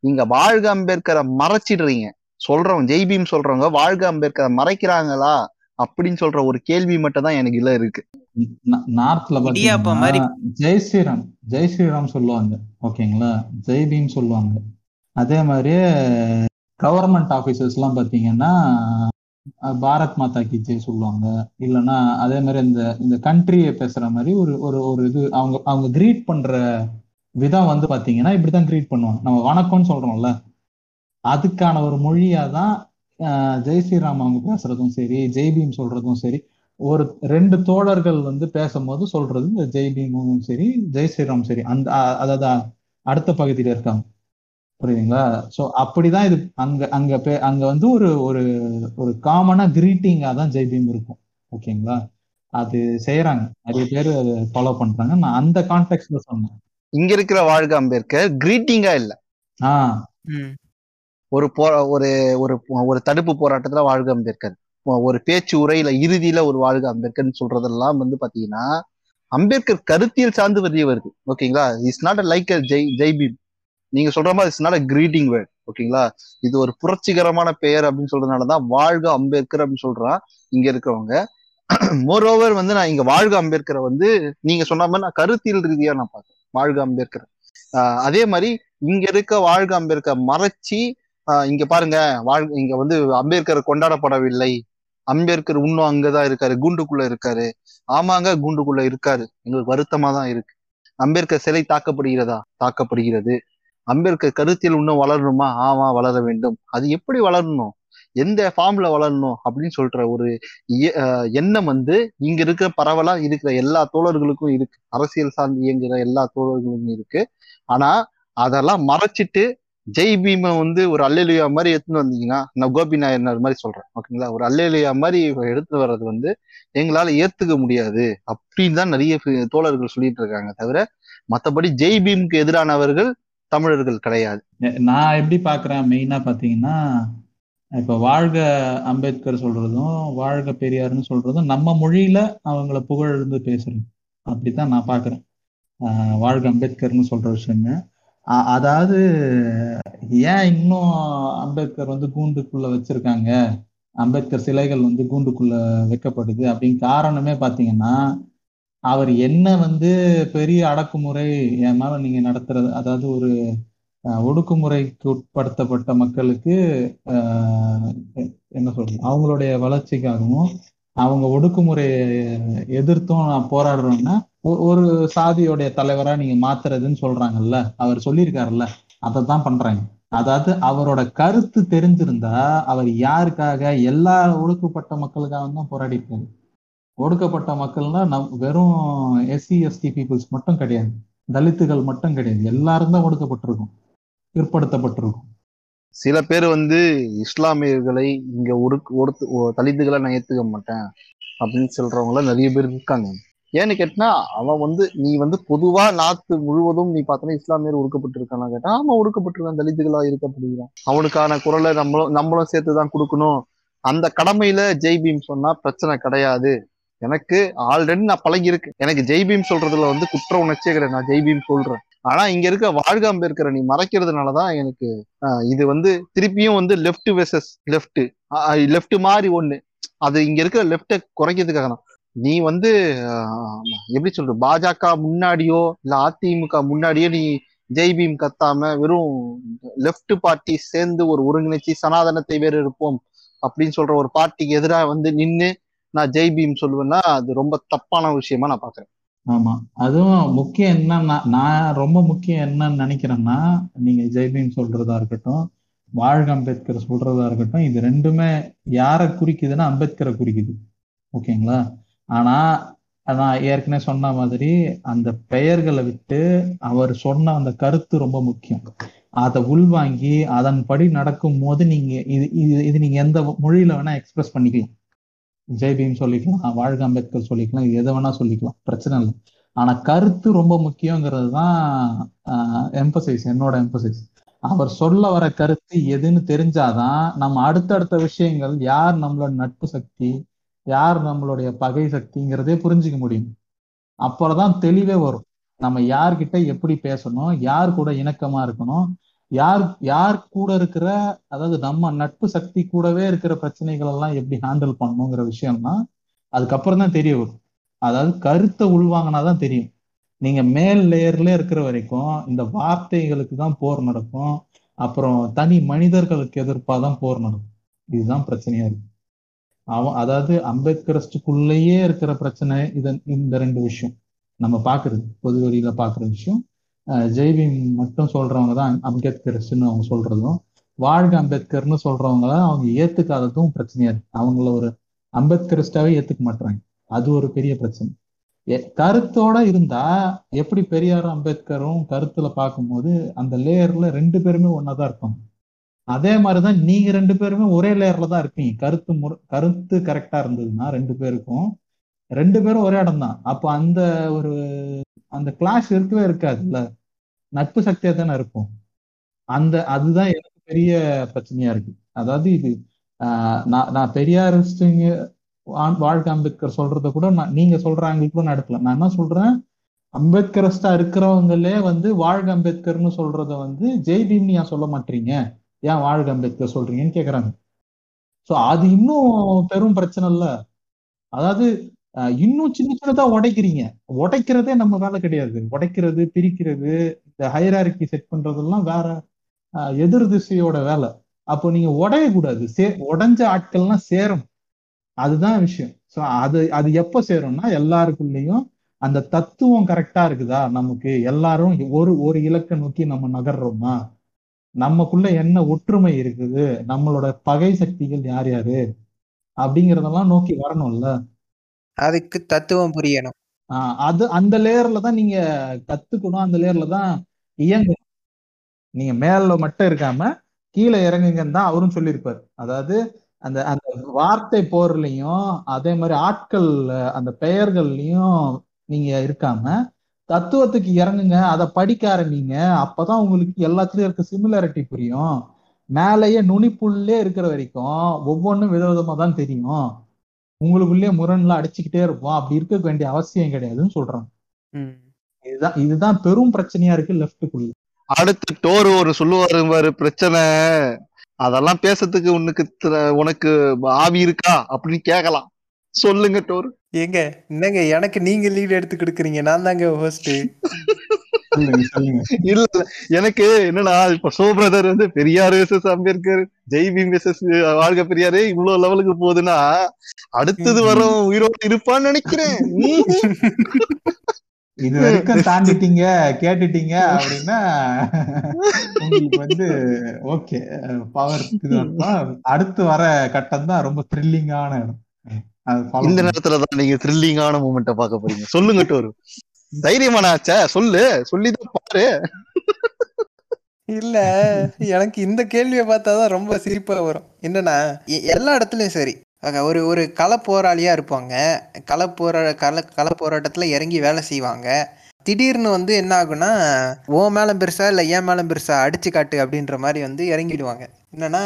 நீங்க வாழ்க அம்பேத்கரை மறைச்சிடுறீங்க. சொல்றவங்க ஜெய் பீம் சொல்றவங்க வாழ்க அம்பேத்கரை மறைக்கிறாங்களா? அப்படின்னு சொல்ற ஒரு கேள்வி மட்டும் தான் எனக்கு இல்ல இருக்கு. நார்த்ல பாத்தீங்கன்னா மாதிரி. ஜெய் ஸ்ரீராம் ஜெய் ஸ்ரீராம் சொல்லுவாங்க. ஓகேங்களா? ஜெய் பீம் சொல்லுவாங்க. அதே மாதிரியே கவர்மெண்ட் ஆபீசர்ஸ் எல்லாம் பாத்தீங்கன்னா பாரத் மாதா கி ஜெய் சொல்லுவாங்க. இல்லைன்னா அதே மாதிரி இந்த இந்த கண்ட்ரியை பேசுற மாதிரி ஒரு ஒரு ஒரு இது அவங்க அவங்க கிரீட் பண்ற விதம் வந்து பாத்தீங்கன்னா இப்படிதான் கிரீட் பண்ணுவாங்க. நம்ம வணக்கம்னு சொல்றோம்ல. அதுக்கான ஒரு மொழியா தான் ஜெய் ஸ்ரீராம் அவங்க பேசுறதும் சரி ஜெய் பீம் சொல்றதும் சரி ஒரு ரெண்டு தோழர்கள் வந்து பேசும்போது சொல்றது இந்த ஜெய் பீமும் சரி ஜெய் ஸ்ரீராம் சரி. அந்த அதாவது அடுத்த பகுதியில இருக்காங்க. புரியுதுங்களா? சோ அப்படிதான் இது அங்க அங்க பே அங்க வந்து ஒரு ஒரு ஒரு காமனா கிரீட்டிங்கா தான் ஜெய் பீம் இருக்கும். ஓகேங்களா? அது செய்யறாங்க நிறைய பேர் அதை ஃபாலோ பண்றாங்க. நான் அந்த கான்டெக்ட்ல சொன்னேன். இங்க இருக்கிற வாழ்க அம்பேத்கர் கிரீட்டிங்கா இல்ல. ஆஹ் ம். ஒரு போ ஒரு ஒரு ஒரு தடுப்பு போராட்டத்துல வாழ்க அம்பேத்கர். ஒரு பேச்சு உரையில இறுதியில ஒரு வாழ்க அம்பேத்கர்னு சொல்றதெல்லாம் வந்து பாத்தீங்கன்னா அம்பேத்கர் கருத்தியல் சார்ந்து வெளியே வருது ஓகேங்களா it's not like Jai Jai Bhim. நீங்க சொல்ற மாதிரி இட்ஸ் நாட் கிரீட்டிங் வேர்ட் ஓகேங்களா இது ஒரு புரட்சிகரமான பெயர் அப்படின்னு சொல்றதுனாலதான் வாழ்க அம்பேத்கர் அப்படின்னு சொல்றான் இங்க இருக்கிறவங்க. மோர் ஓவர் வந்து நான் இங்க வாழ்க அம்பேத்கரை வந்து நீங்க சொன்ன மாதிரி நான் கருத்தியல் ரீதியா நான் பார்க்கறேன். வாழ்க அம்பேத்கர். ஆஹ் அதே மாதிரி இங்க இருக்க வாழ்க அம்பேத்கர் மறைச்சி ஆஹ் இங்க பாருங்க வாழ் இங்க வந்து அம்பேத்கர் கொண்டாடப்படவில்லை. அம்பேத்கர் இன்னும் அங்கதான் இருக்காரு கூண்டுக்குள்ள இருக்காரு. ஆமாங்க கூண்டுக்குள்ள இருக்காரு. எங்களுக்கு வருத்தமா தான் இருக்கு. அம்பேத்கர் சிலை தாக்கப்படுகிறதா? தாக்கப்படுகிறது. அம்பேத்கர் கருத்தில் இன்னும் வளரணுமா? ஆமா வளர வேண்டும். அது எப்படி வளரணும்? எந்த ஃபார்ம்ல வளரணும்? அப்படின்னு சொல்ற ஒரு எண்ணம் வந்து இங்க இருக்கிற பரவலா இருக்கிற எல்லா தோழர்களுக்கும் இருக்கு. அரசியல் சார்ந்து இயங்குற எல்லா தோழர்களுக்கும் இருக்கு. ஆனா அதெல்லாம் மறைச்சிட்டு ஜெய் பீமை வந்து ஒரு அல்லேலியா மாதிரி எடுத்துன்னு வந்தீங்கன்னா நான் கோபி நாயனர் மாதிரி சொல்றேன். ஓகேங்களா? ஒரு அல்லேலியா மாதிரி எடுத்து வர்றது வந்து எங்களால ஏத்துக்க முடியாது அப்படின்னு தான் நிறைய தோழர்கள் சொல்லிட்டு இருக்காங்க தவிர மற்றபடி ஜெய் பீமுக்கு எதிரானவர்கள் தமிழர்கள் கிடையாது. நான் எப்படி பாக்குறேன் மெயினா பாத்தீங்கன்னா இப்ப வாழ்க அம்பேத்கர் சொல்றதும் வாழ்க பெரியார்னு சொல்றதும் நம்ம மொழியில அவங்கள புகழ்ந்து பேசுறது. அப்படித்தான் நான் பாக்குறேன் ஆஹ் வாழ்க அம்பேத்கர்னு சொல்ற விஷயங்க. அ- அதாவது ஏன் இன்னும் அம்பேத்கர் வந்து கூண்டுக்குள்ள வச்சிருக்காங்க? அம்பேத்கர் சிலைகள் வந்து கூண்டுக்குள்ள வைக்கப்படுது. அப்படின்னு காரணமே பாத்தீங்கன்னா அவர் என்ன வந்து பெரிய அடக்குமுறை என் மேல நீங்க நடத்துறது அதாவது ஒரு அஹ், ஒடுக்குமுறைக்கு உட்படுத்தப்பட்ட மக்களுக்கு என்ன சொல்றது அவங்களுடைய வளர்ச்சிக்காகவும் அவங்க ஒடுக்குமுறையை எதிர்த்தும் நான் போராடுறோம்னா ஒ- ஒரு சாதியோடைய தலைவரா நீங்க மாத்துறதுன்னு சொல்றாங்கல்ல அவர் சொல்லியிருக்காருல்ல அதை தான் பண்றாங்க. அதாவது அவரோட கருத்து தெரிஞ்சிருந்தா அவர் யாருக்காக எல்லா ஒடுக்கப்பட்ட மக்களுக்காக தான் போராடி இருக்காரு ஒடுக்கப்பட்ட மக்கள்னா நம் வெறும் எஸ்சி எஸ்டி பீப்புள்ஸ் மட்டும் கிடையாது. தலித்துகள் மட்டும் கிடையாது. எல்லாரும் தான் ஒடுக்கப்பட்டிருக்கும். பிற்படுத்தப்பட்டிருக்கும். சில பேர் வந்து இஸ்லாமியர்களை இங்க ஒடுக்கு ஒடுத்து ஒ- தலித்துகளை நான் ஏத்துக்க மாட்டேன் அப்படின்னு சொல்றவங்க நிறைய பேர் இருக்காங்க. ஏன்னு கேட்டினா அவன் வந்து நீ வந்து பொதுவா நாத்து முழுவதும் நீ பார்த்தனா இஸ்லாமியர் ஒடுக்கப்பட்டிருக்கானா கேட்டா ஆமா ஒடுக்கப்பட்டிருக்கான். தலித்துகளா இருக்கப்படுகிறான். அவனுக்கான குரலை நம்மளும் நம்மளும் சேர்த்து தான் கொடுக்கணும். அந்த கடமையில ஜெய் பீம் சொன்னா பிரச்சனை கிடையாது. எனக்கு ஆல்ரெடி நான் பழகியிருக்கு. எனக்கு ஜெய் பீம் சொல்றதுல வந்து குற்ற உணர்ச்சியே கிடையாது. நான் ஜெய்பீம் சொல்றேன். ஆனா இங்க இருக்க வாழ்க இருக்கிற நீ மறைக்கிறதுனாலதான் எனக்கு இது வந்து திருப்பியும் வந்து லெஃப்ட் வெர்சஸ் லெஃப்ட் லெஃப்ட் மாதிரி ஒண்ணு. அது இங்க இருக்கிற லெஃப்ட குறைக்கிறதுக்காக தான். நீ வந்து எப்படி சொல்ற பாஜக முன்னாடியோ இல்ல அதிமுக முன்னாடியோ நீ ஜெய் பீம் கத்தாம வெறும் லெஃப்ட் பார்ட்டி சேர்ந்து ஒரு ஒருங்கிணைச்சி சனாதனத்தை வேறு இருப்போம் அப்படின்னு சொல்ற ஒரு பார்ட்டிக்கு எதிராக வந்து நின்று நான் ஜெய் பீம் சொல்லுவேன்னா அது ரொம்ப தப்பான விஷயமா நான் பாக்குறேன் ஆமா. அதுவும் முக்கியம் என்னன்னா நான் ரொம்ப முக்கியம் என்னன்னு நினைக்கிறேன்னா நீங்க ஜெய்பீம் சொல்றதா இருக்கட்டும் வாழ்க அம்பேத்கர் சொல்றதா இருக்கட்டும் இது ரெண்டுமே யாரை குறிக்குதுன்னா அம்பேத்கரை குறிக்குது. ஓகேங்களா? ஆனா நான் ஏற்கனவே சொன்ன மாதிரி அந்த பெயர்களை விட்டு அவர் சொன்ன அந்த கருத்து ரொம்ப முக்கியம். அதை உள்வாங்கி அதன்படி நடக்கும் போது நீங்க இது இது இது நீங்க எந்த மொழியில வேணா எக்ஸ்பிரஸ் பண்ணிக்கலாம். ஜெய்பீம் சொல்லிக்கலாம் வாழ்க அம்பேத்கர் சொல்லிக்கலாம் இது எதை வேணா சொல்லிக்கலாம் பிரச்சனை இல்லை. ஆனா கருத்து ரொம்ப முக்கியங்கிறது தான் எம்பசைஸ் என்னோட எம்பசைஸ் அவர் சொல்ல வர கருத்து எதுன்னு தெரிஞ்சாதான் நம்ம அடுத்தடுத்த விஷயங்கள் யார் நம்மளோட நட்பு சக்தி யார் நம்மளுடைய பகை சக்திங்கிறதே புரிஞ்சுக்க முடியும். அப்புறம்தான் தெளிவே வரும். நம்ம யார்கிட்ட எப்படி பேசணும் யார் கூட இணக்கமா இருக்கணும் யார் யார் கூட இருக்கிற அதாவது நம்ம நட்பு சக்தி கூடவே இருக்கிற பிரச்சனைகள் எல்லாம் எப்படி ஹேண்டில் பண்ணணுங்கிற விஷயம்னா அதுக்கப்புறம் தான் தெரிய வரும். அதாவது கருத்தை உள்வாங்கினாதான் தெரியும். நீங்க மேல் லேயர்ல இருக்கிற வரைக்கும் இந்த வார்த்தைகளுக்கு தான் போர் நடக்கும். அப்புறம் தனி மனிதர்களுக்கு எதிர்ப்பா தான் போர் நடக்கும். இதுதான் பிரச்சனையா இருக்கு. அவன் அதாவது அம்பேத்கரஸ்டுக்குள்ளேயே இருக்கிற பிரச்சனை இதன் இந்த ரெண்டு விஷயம். நம்ம பாக்குறது பொது வெளியில பாக்குற விஷயம். ஜெய்பீம் மட்டும் சொல்றவங்க தான் அம்பேத்கரிஸ்ட்னு அவங்க சொல்றதும் வாழ்க அம்பேத்கர்னு சொல்றவங்க தான் அவங்க ஏத்துக்காததும் பிரச்சனையா இருக்கு. அவங்கள ஒரு அம்பேத்கரிஸ்டாவே ஏத்துக்க மாட்டாங்க அது ஒரு பெரிய பிரச்சனை. கருத்தோட இருந்தா எப்படி பெரியாரும் அம்பேத்கரும் கருத்துல பார்க்கும்போது அந்த லேயர்ல ரெண்டு பேருமே ஒன்னாதான் இருப்பாங்க. அதே மாதிரிதான் நீங்க ரெண்டு பேருமே ஒரே லேயர்ல தான் இருப்பீங்க. கருத்து முறை கருத்து கரெக்டா இருந்ததுன்னா ரெண்டு பேருக்கும் ரெண்டு பேரும் ஒரே இடம் தான் அப்போ அந்த ஒரு அந்த கிளாஷ் இருக்கவே இருக்காதுல்ல. நட்பு சக்தியா தானே இருக்கும். அந்த அதுதான் எனக்கு பெரிய பிரச்சனையா இருக்கு. அதாவது இது நான் நான் பெரியாரிஸ்டுங்க வாழ்க்கை அம்பேத்கர் சொல்றத கூட நான் நீங்க சொல்றாங்க கூட நடக்கல நான் என்ன சொல்றேன்? அம்பேத்கரஸ்டா இருக்கிறவங்களே வந்து வாழ்க அம்பேத்கர்னு சொல்றத வந்து ஜெய் பீம்னு ஏன் சொல்ல மாட்டீங்க? ஏன் வாழ்க அம்பேத்கர் சொல்றீங்கன்னு கேக்குறாங்க. சோ அது இன்னும் பெரும் பிரச்சனை இல்ல. அதாவது இன்னும் சின்ன சின்னதா உடைக்கிறீங்க. உடைக்கிறதே நம்ம வேலை கிடையாது. உடைக்கிறது பிரிக்கிறது இந்த ஹையராரிக்கி செட் பண்றதெல்லாம் வேற எதிர் திசையோட வேலை. அப்போ நீங்க உடைய கூடாது சே உடஞ்ச ஆட்கள்லாம் சேரும். அதுதான் விஷயம். ஸோ அது அது எப்ப சேரும்னா எல்லாருக்குள்ளேயும் அந்த தத்துவம் கரெக்டா இருக்குதா? நமக்கு எல்லாரும் ஒரு ஒரு இலக்கை நோக்கி நம்ம நகர்றோமா? நமக்குள்ள என்ன ஒற்றுமை இருக்குது? நம்மளோட பகை சக்திகள் யார் யாரு? அப்படிங்கறதெல்லாம் நோக்கி வரணும்ல. அதுக்கு தத்துவம் புரியணும். ஆஹ் அது அந்த லேயர்ல தான் நீங்க கத்துக்கணும். அந்த லேயர்ல தான் இயங்கணும். நீங்க மேல மட்டும் இருக்காம கீழே இறங்குங்கன்னு தான் அவரும் சொல்லியிருப்பாரு. அதாவது அந்த அந்த வார்த்தை போர்லயும் அதே மாதிரி ஆட்கள் அந்த பெயர்கள்லயும் நீங்க இருக்காம தத்துவத்துக்கு இறங்குங்க அதை படிக்க ஆரம்பிங்க அப்பதான் உங்களுக்கு எல்லாத்துலயும் இருக்க சிமிலாரிட்டி புரியும். மேலேயே நுனிப்புள்ளே இருக்கிற வரைக்கும் ஒவ்வொன்றும் விதவிதமா தான் தெரியும். உங்களுக்குள்ளே முரண்ல அடிச்சுக்கிட்டே இருப்போம். அப்படி இருக்க வேண்டிய அவசியம் கிடையாதுன்னு சொல்றாங்க. இதுதான் இதுதான் பெரும் பிரச்சனையா இருக்கு லெப்டுக்குள்ள அடுத்து டோர் ஒரு சொல்லுவாரு பிரச்சனை. அதெல்லாம் பேசுறதுக்கு உனக்கு உனக்கு ஆவி இருக்கா? அப்படின்னு கேட்கலாம் சொல்லுங்க டோர். ஏங்க என்னங்க எனக்கு நீங்க லீட் எடுத்து கொடுக்குறீங்க. நான் தாங்க ஹோஸ்ட் இல்ல எனக்கு என்னன்னா இப்ப சோ பிரதர் வந்து பெரியார் விசஸ் அம்பேத்கர் ஜெய்பீம் விசஸ் வாழ்க பெரியாரு இவ்வளவு லெவலுக்கு போகுதுன்னா அடுத்தது வரும் உயிரோடு இருப்பான்னு நினைக்கிறேன். இது வரைக்கும் தாண்டிட்டீங்க கேட்டுட்டீங்க அப்படின்னா உங்களுக்கு வந்து ஓகே பவர் அடுத்து வர கட்டம் தான் ரொம்ப த்ரில்லிங்கான இடம். இந்த நேரத்துலதான் நீங்க த்ரில்லிங்கான மூமெண்ட்ட பாக்க போறீங்க. சொல்லுங்க டோரு. தைரியமானாச்சா சொல்லு சொல்லிதான் பாரு. இல்ல எனக்கு இந்த கேள்வியை பார்த்தாதான் ரொம்ப சிரிப்பா வரும். என்னன்னா எல்லா இடத்துலயும் சரி. ஒரு ஒரு கள போராளியா இருப்பாங்க. கள போரா கள கள போராட்டத்துல இறங்கி வேலை செய்வாங்க. திடீர்னு வந்து என்ன ஆகுனா ஓ மேலம் பெருசா இல்லை ஏன் மேலம் பெருசா அடிச்சு காட்டு அப்படின்ற மாதிரி வந்து இறங்கிடுவாங்க. என்னன்னா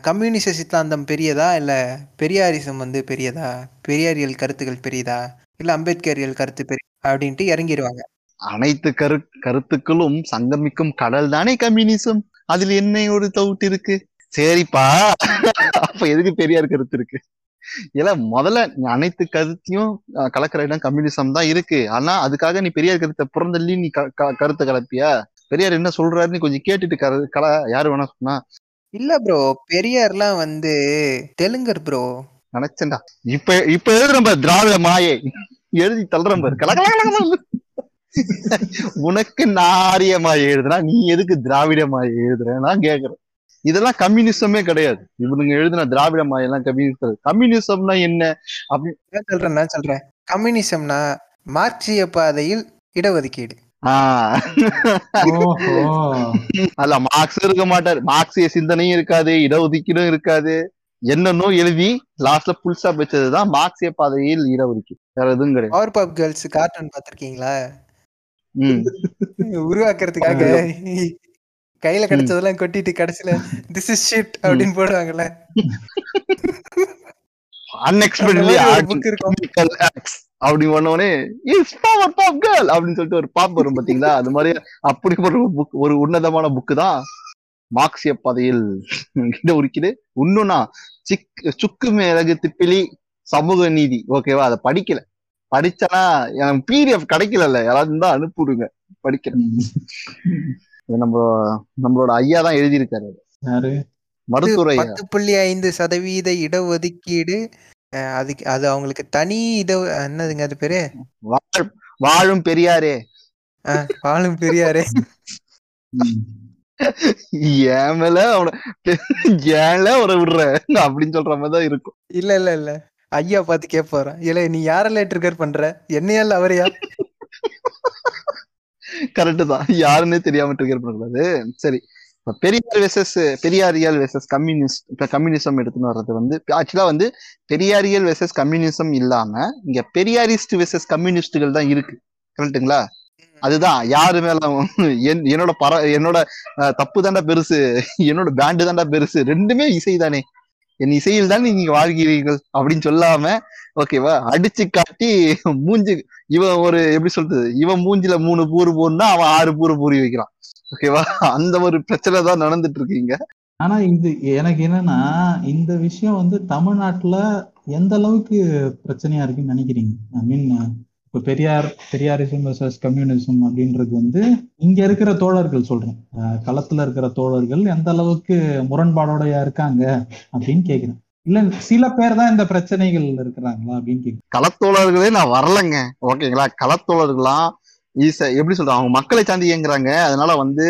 கம்யூனிச சித்தாந்தம் பெரியதா இல்லை பெரியாரிசம் வந்து பெரியதா? பெரியாரியல் கருத்துக்கள் பெரியதா இல்லை அம்பேத்கரியல் கருத்து பெரிய அப்படின்ட்டு இறங்கிடுவாங்க அனைத்து கரு கருத்துக்களும் சங்கமிக்கும் கடல் தானே கம்யூனிசம்? அதுல என்ன ஒரு தவுட்டு இருக்கு. சரிப்பா. அப்ப எதுக்கு பெரியார் கருத்து இருக்கு? இல்ல முதல்ல அனைத்து கருத்தையும் கலக்கிற இடம் கம்யூனிசம் தான் இருக்கு. ஆனா அதுக்காக நீ பெரியார் கருத்தை புறந்தள்ளி நீ கருத்தை கலப்பியா? பெரியார் என்ன சொல்றாருன்னு கொஞ்சம் கேட்டுட்டு கல யாரு வேணா சொன்னா? இல்ல ப்ரோ பெரியார்லாம் வந்து தெலுங்கர் ப்ரோ நினைச்சேன்டா. இப்ப இப்ப எழுதுறேன் பாரு திராவிட மாயை. எழுதி தள்ளுறேன் பாரு. உனக்கு நாரிய மாயை எழுதுனா நீ எதுக்கு திராவிட மாயை எழுதுற நான் கேக்குறேன். இதெல்லாம் கம்யூனிசமே கிடையாது. இவனுங்க எழுதின திராவிட மாயெல்லாம் கம்யூனிஸ்ட் கம்யூனிசம்னா என்ன? அப்படி நான் சொல்றேன் நான் சொல்றேன். கம்யூனிசம்னா மார்க்சிய பாதையில் இடஒதுக்கீடு. அல்ல மார்க்ஸ் இருக்க மாட்டார். மார்க்சிய சிந்தனையும் இருக்காது இடஒதுக்கீடும் இருக்காது. என்னன்னோ எழுதி லாஸ்ட்ல புல்சா வச்சதுதான் மார்க்சிய பாதையில் இடஒதுக்கீடு. வேற எதுவும் கிடையாது பவர் பாப் கேர்ள்ஸ் கார்ட்டூன் பாத்திருக்கீங்களா. உருவாக்குறதுக்காக கையில கிடைச்சதெல்லாம் கொட்டிட்டு கடைசியில திஸ் இஸ் ஷிட் அப்படின்னு போடுவாங்கல்ல. அன்எக்ஸ்பெக்டட்லி. அப்படி பண்ணோடனே இஸ் பவர் பாப் கேர்ள் அப்படின்னு சொல்லிட்டு ஒரு பாப் வரும் பாத்தீங்களா? அது மாதிரி அப்படி ஒரு புக் ஒரு உன்னதமான புக்கு தான். மார்க்சிய பாதையில் கிட்ட உரிக்குது. இன்னொன்னா சிக் சுக்கு மிளகு திப்பிலி சமூக நீதி. ஓகேவா? அதை படிக்கல. படிச்சனா எனக்கு பிடிஎஃப் கிடைக்கல யாராவது இருந்தா அனுப்பிவிடுங்க. படிக்கிறேன். இது நம்ம நம்மளோட ஐயா தான் எழுதியிருக்காரு மருத்துவர் பத்து புள்ளி ஐந்து சதவீத இடஒதுக்கீடு அதுக்கு அது அவங்களுக்கு தனி இட என்னதுங்க அது பேரு? வாழ்- வாழும் பெரியாரே. வாழும் பெரியாரே. ம். ஏன் மேல அவன ஏன்ல அவரை விடுற. அப்படின்னு சொல்ற மாதிரி தான் இருக்கும். இல்ல இல்ல இல்ல. ஐயா பார்த்து கேட்பாராம் இல்ல நீ யாரெல்லாம் ட்ரிகர் பண்ற? என்னையால அவரையா? கரெக்ட் தான். யாருன்னே தெரியாம ட்ரிகர் பண்ணக்கூடாது. சரி. பெரியார் வெசஸ் பெரியாரியல் வெசஸ் கம்யூனிஸ்ட் இப்ப கம்யூனிசம் எடுத்துன்னு வர்றது வந்து ஆக்சுவலா வந்து பெரியாரியல் வெசஸ் கம்யூனிசம் இல்லாம இங்க பெரியாரிஸ்ட் வெசஸ் கம்யூனிஸ்டுகள் தான் இருக்கு. கரெக்ட்டுங்களா அதுதான். யாரு மேல என் என்னோட பர என்னோட தப்பு தாண்டா பெருசு. என்னோட பேண்டு தாண்டா பெருசு. ரெண்டுமே இசை தானே. என் இசையில் தான் நீங்க வாழ்கிறீர்கள் அப்படின்னு சொல்லாம ஓகேவா அடிச்சு காட்டி மூஞ்சி இவன் ஒரு எப்படி சொல்றது? இவன் மூஞ்சில மூணு பூரு போனா அவன் ஆறு பூரு பூரி வைக்கிறான். ஓகேவா அந்த ஒரு பிரச்சனை தான் நடந்துட்டு இருக்கீங்க ஆனா இது எனக்கு என்னன்னா இந்த விஷயம் வந்து தமிழ்நாட்டுல எந்த அளவுக்கு பிரச்சனையா இருக்குன்னு நினைக்கிறீங்க? ஐ மீன் இப்போ பெரியார் பெரியாரிசம் வர்சஸ் கம்யூனிசம் அப்படின்றது வந்து இங்க இருக்கிற தோழர்கள் சொல்றேன். களத்துல இருக்கிற தோழர்கள் எந்த அளவுக்கு முரண்பாடோடயா இருக்காங்க அப்படின்னு கேக்குறேன். இல்ல சில பேர் தான் இந்த பிரச்சனைகள் இருக்கிறாங்களா அப்படின்னு கேக்குறேன். களத்தோழர்களே நான் வரலங்க. ஓகேங்களா? களத்தோழர்கள்லாம் ஈச எப்படி சொல்றாங்க அவங்க மக்களை சார்ந்து இயங்குறாங்க. அதனால வந்து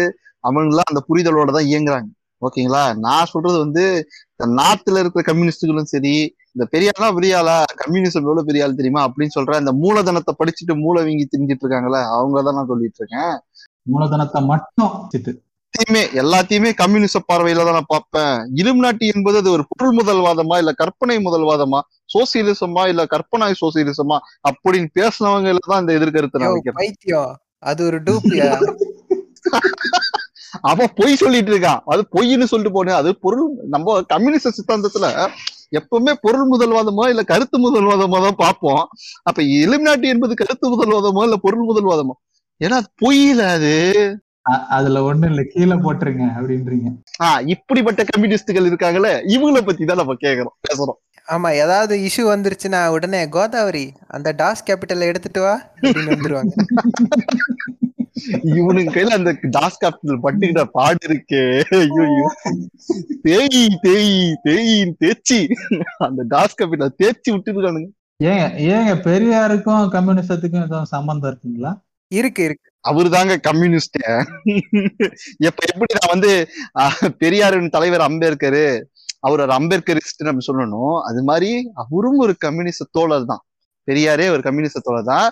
அவங்களாம் அந்த புரிதலோட தான் இயங்குறாங்க. ஓகேங்களா? நான் சொல்றது வந்து இந்த நாட்டுல இருக்கிற கம்யூனிஸ்டுகளும் சரி இந்த பெரியாளா பெரியாளா கம்யூனிசம் எவ்வளவு பெரிய ஆள் தெரியுமா? அப்படின்னு சொல்ற இந்த மூலதனத்தை படிச்சுட்டு மூளை வீங்கி திரிஞ்சிட்டு இருக்காங்களே அவங்களதான் நான் சொல்லிட்டு இருக்கேன். மூலதனத்தை மட்டும் எல்லாத்தையுமே எல்லாத்தையுமே கம்யூனிச பார்வையில தான் நான் பார்ப்பேன் இலுமினாட்டி என்பது அது ஒரு பொருள் முதல்வாதமா இல்ல கற்பனை முதல்வாதமா சோசியலிசமா இல்ல கற்பனை சோசியலிசமா அப்படின்னு பேசினவங்க தான் இந்த எதிர்கருத்தை நான் வைக்கிறேன். அது ஒரு டூப்பியா அவன் பொய் சொல்லிட்டு இருக்கான். அது பொய்ன்னு சொல்லிட்டு போனேன் அது பொருள் நம்ம கம்யூனிச சித்தாந்தத்துல எப்பவுமே பொருள் முதல்வாதமா இல்ல கருத்து முதல்வாதமா தான் பார்ப்போம். அப்ப இலுமினாட்டி என்பது கருத்து முதல்வாதமா இல்ல பொருள் முதல்வாதமா? ஏன்னா அது பொய்யில அது. அதுல ஒண்ணும் இல்ல. கீழே போட்டுருங்க அப்படின்றீங்க. ஆஹ் இப்படிப்பட்ட கம்யூனிஸ்டுகள் இருக்காங்களே இவங்கள பத்தி தான் நம்ம கேக்குறோம் பேசுறோம். ஆமா ஏதாவது இஷ்யூ வந்துருச்சுன்னா உடனே கோதாவரி அந்த டாஸ் கேபிட்டல் எடுத்துட்டு வா அப்படின்னு வந்துருவாங்க. இவனுக்கு கையில அந்த டாஸ் கேபிட்டல் பட்டுக்கிட்ட பாடு இருக்கே. ஐயோ தேய் தேய் தேயின் தேய்ச்சி. அந்த டாஸ் கேபிட்டல் தேய்ச்சி விட்டுருக்கானுங்க. ஏங்க ஏங்க பெரியாருக்கும் கம்யூனிசத்துக்கும் எதுவும் சம்பந்தம் இருக்குங்களா? இருக்கு இருக்கு. அவரு தாங்க கம்யூனிஸ்ட் எப்ப எப்படி நான் வந்து பெரியாரின் தலைவர் அம்பேத்கர் அவர் ஒரு அம்பேத்கரிஸ்ட் நம்ம சொல்லணும். அது மாதிரி அவரும் ஒரு கம்யூனிஸ்ட் தோழர் தான். பெரியாரே ஒரு கம்யூனிஸ்ட் தோழர் தான்.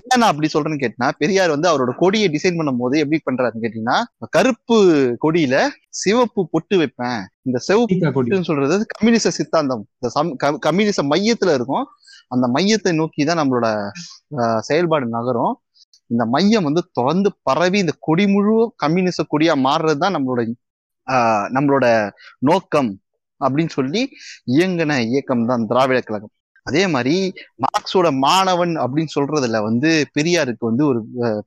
ஏன் நான் அப்படி சொல்றேன்னு கேட்டினா பெரியார் வந்து அவரோட கொடியை டிசைன் பண்ணும் போது எப்படி பண்றாருன்னு கேட்டீங்கன்னா கருப்பு கொடியில சிவப்பு பொட்டு வைப்பேன். இந்த சிவப்பு பொட்டுன்னு சொல்றது கம்யூனிச சித்தாந்தம். இந்த கம்யூனிச மையத்துல இருக்கும். அந்த மையத்தை நோக்கி தான் நம்மளோட செயல்பாடு நகரும். இந்த மையம் வந்து தொடர்ந்து பரவி இந்த கொடி முழு கம்யூனிச கொடியா மாறுறது தான் நம்மளோட ஆஹ், நம்மளோட நோக்கம் அப்படின்னு சொல்லி இயங்கின இயக்கம் தான் திராவிட கழகம். அதே மாதிரி மார்க்ஸோட மாணவன் அப்படின்னு சொல்றதுல வந்து பெரியாருக்கு வந்து ஒரு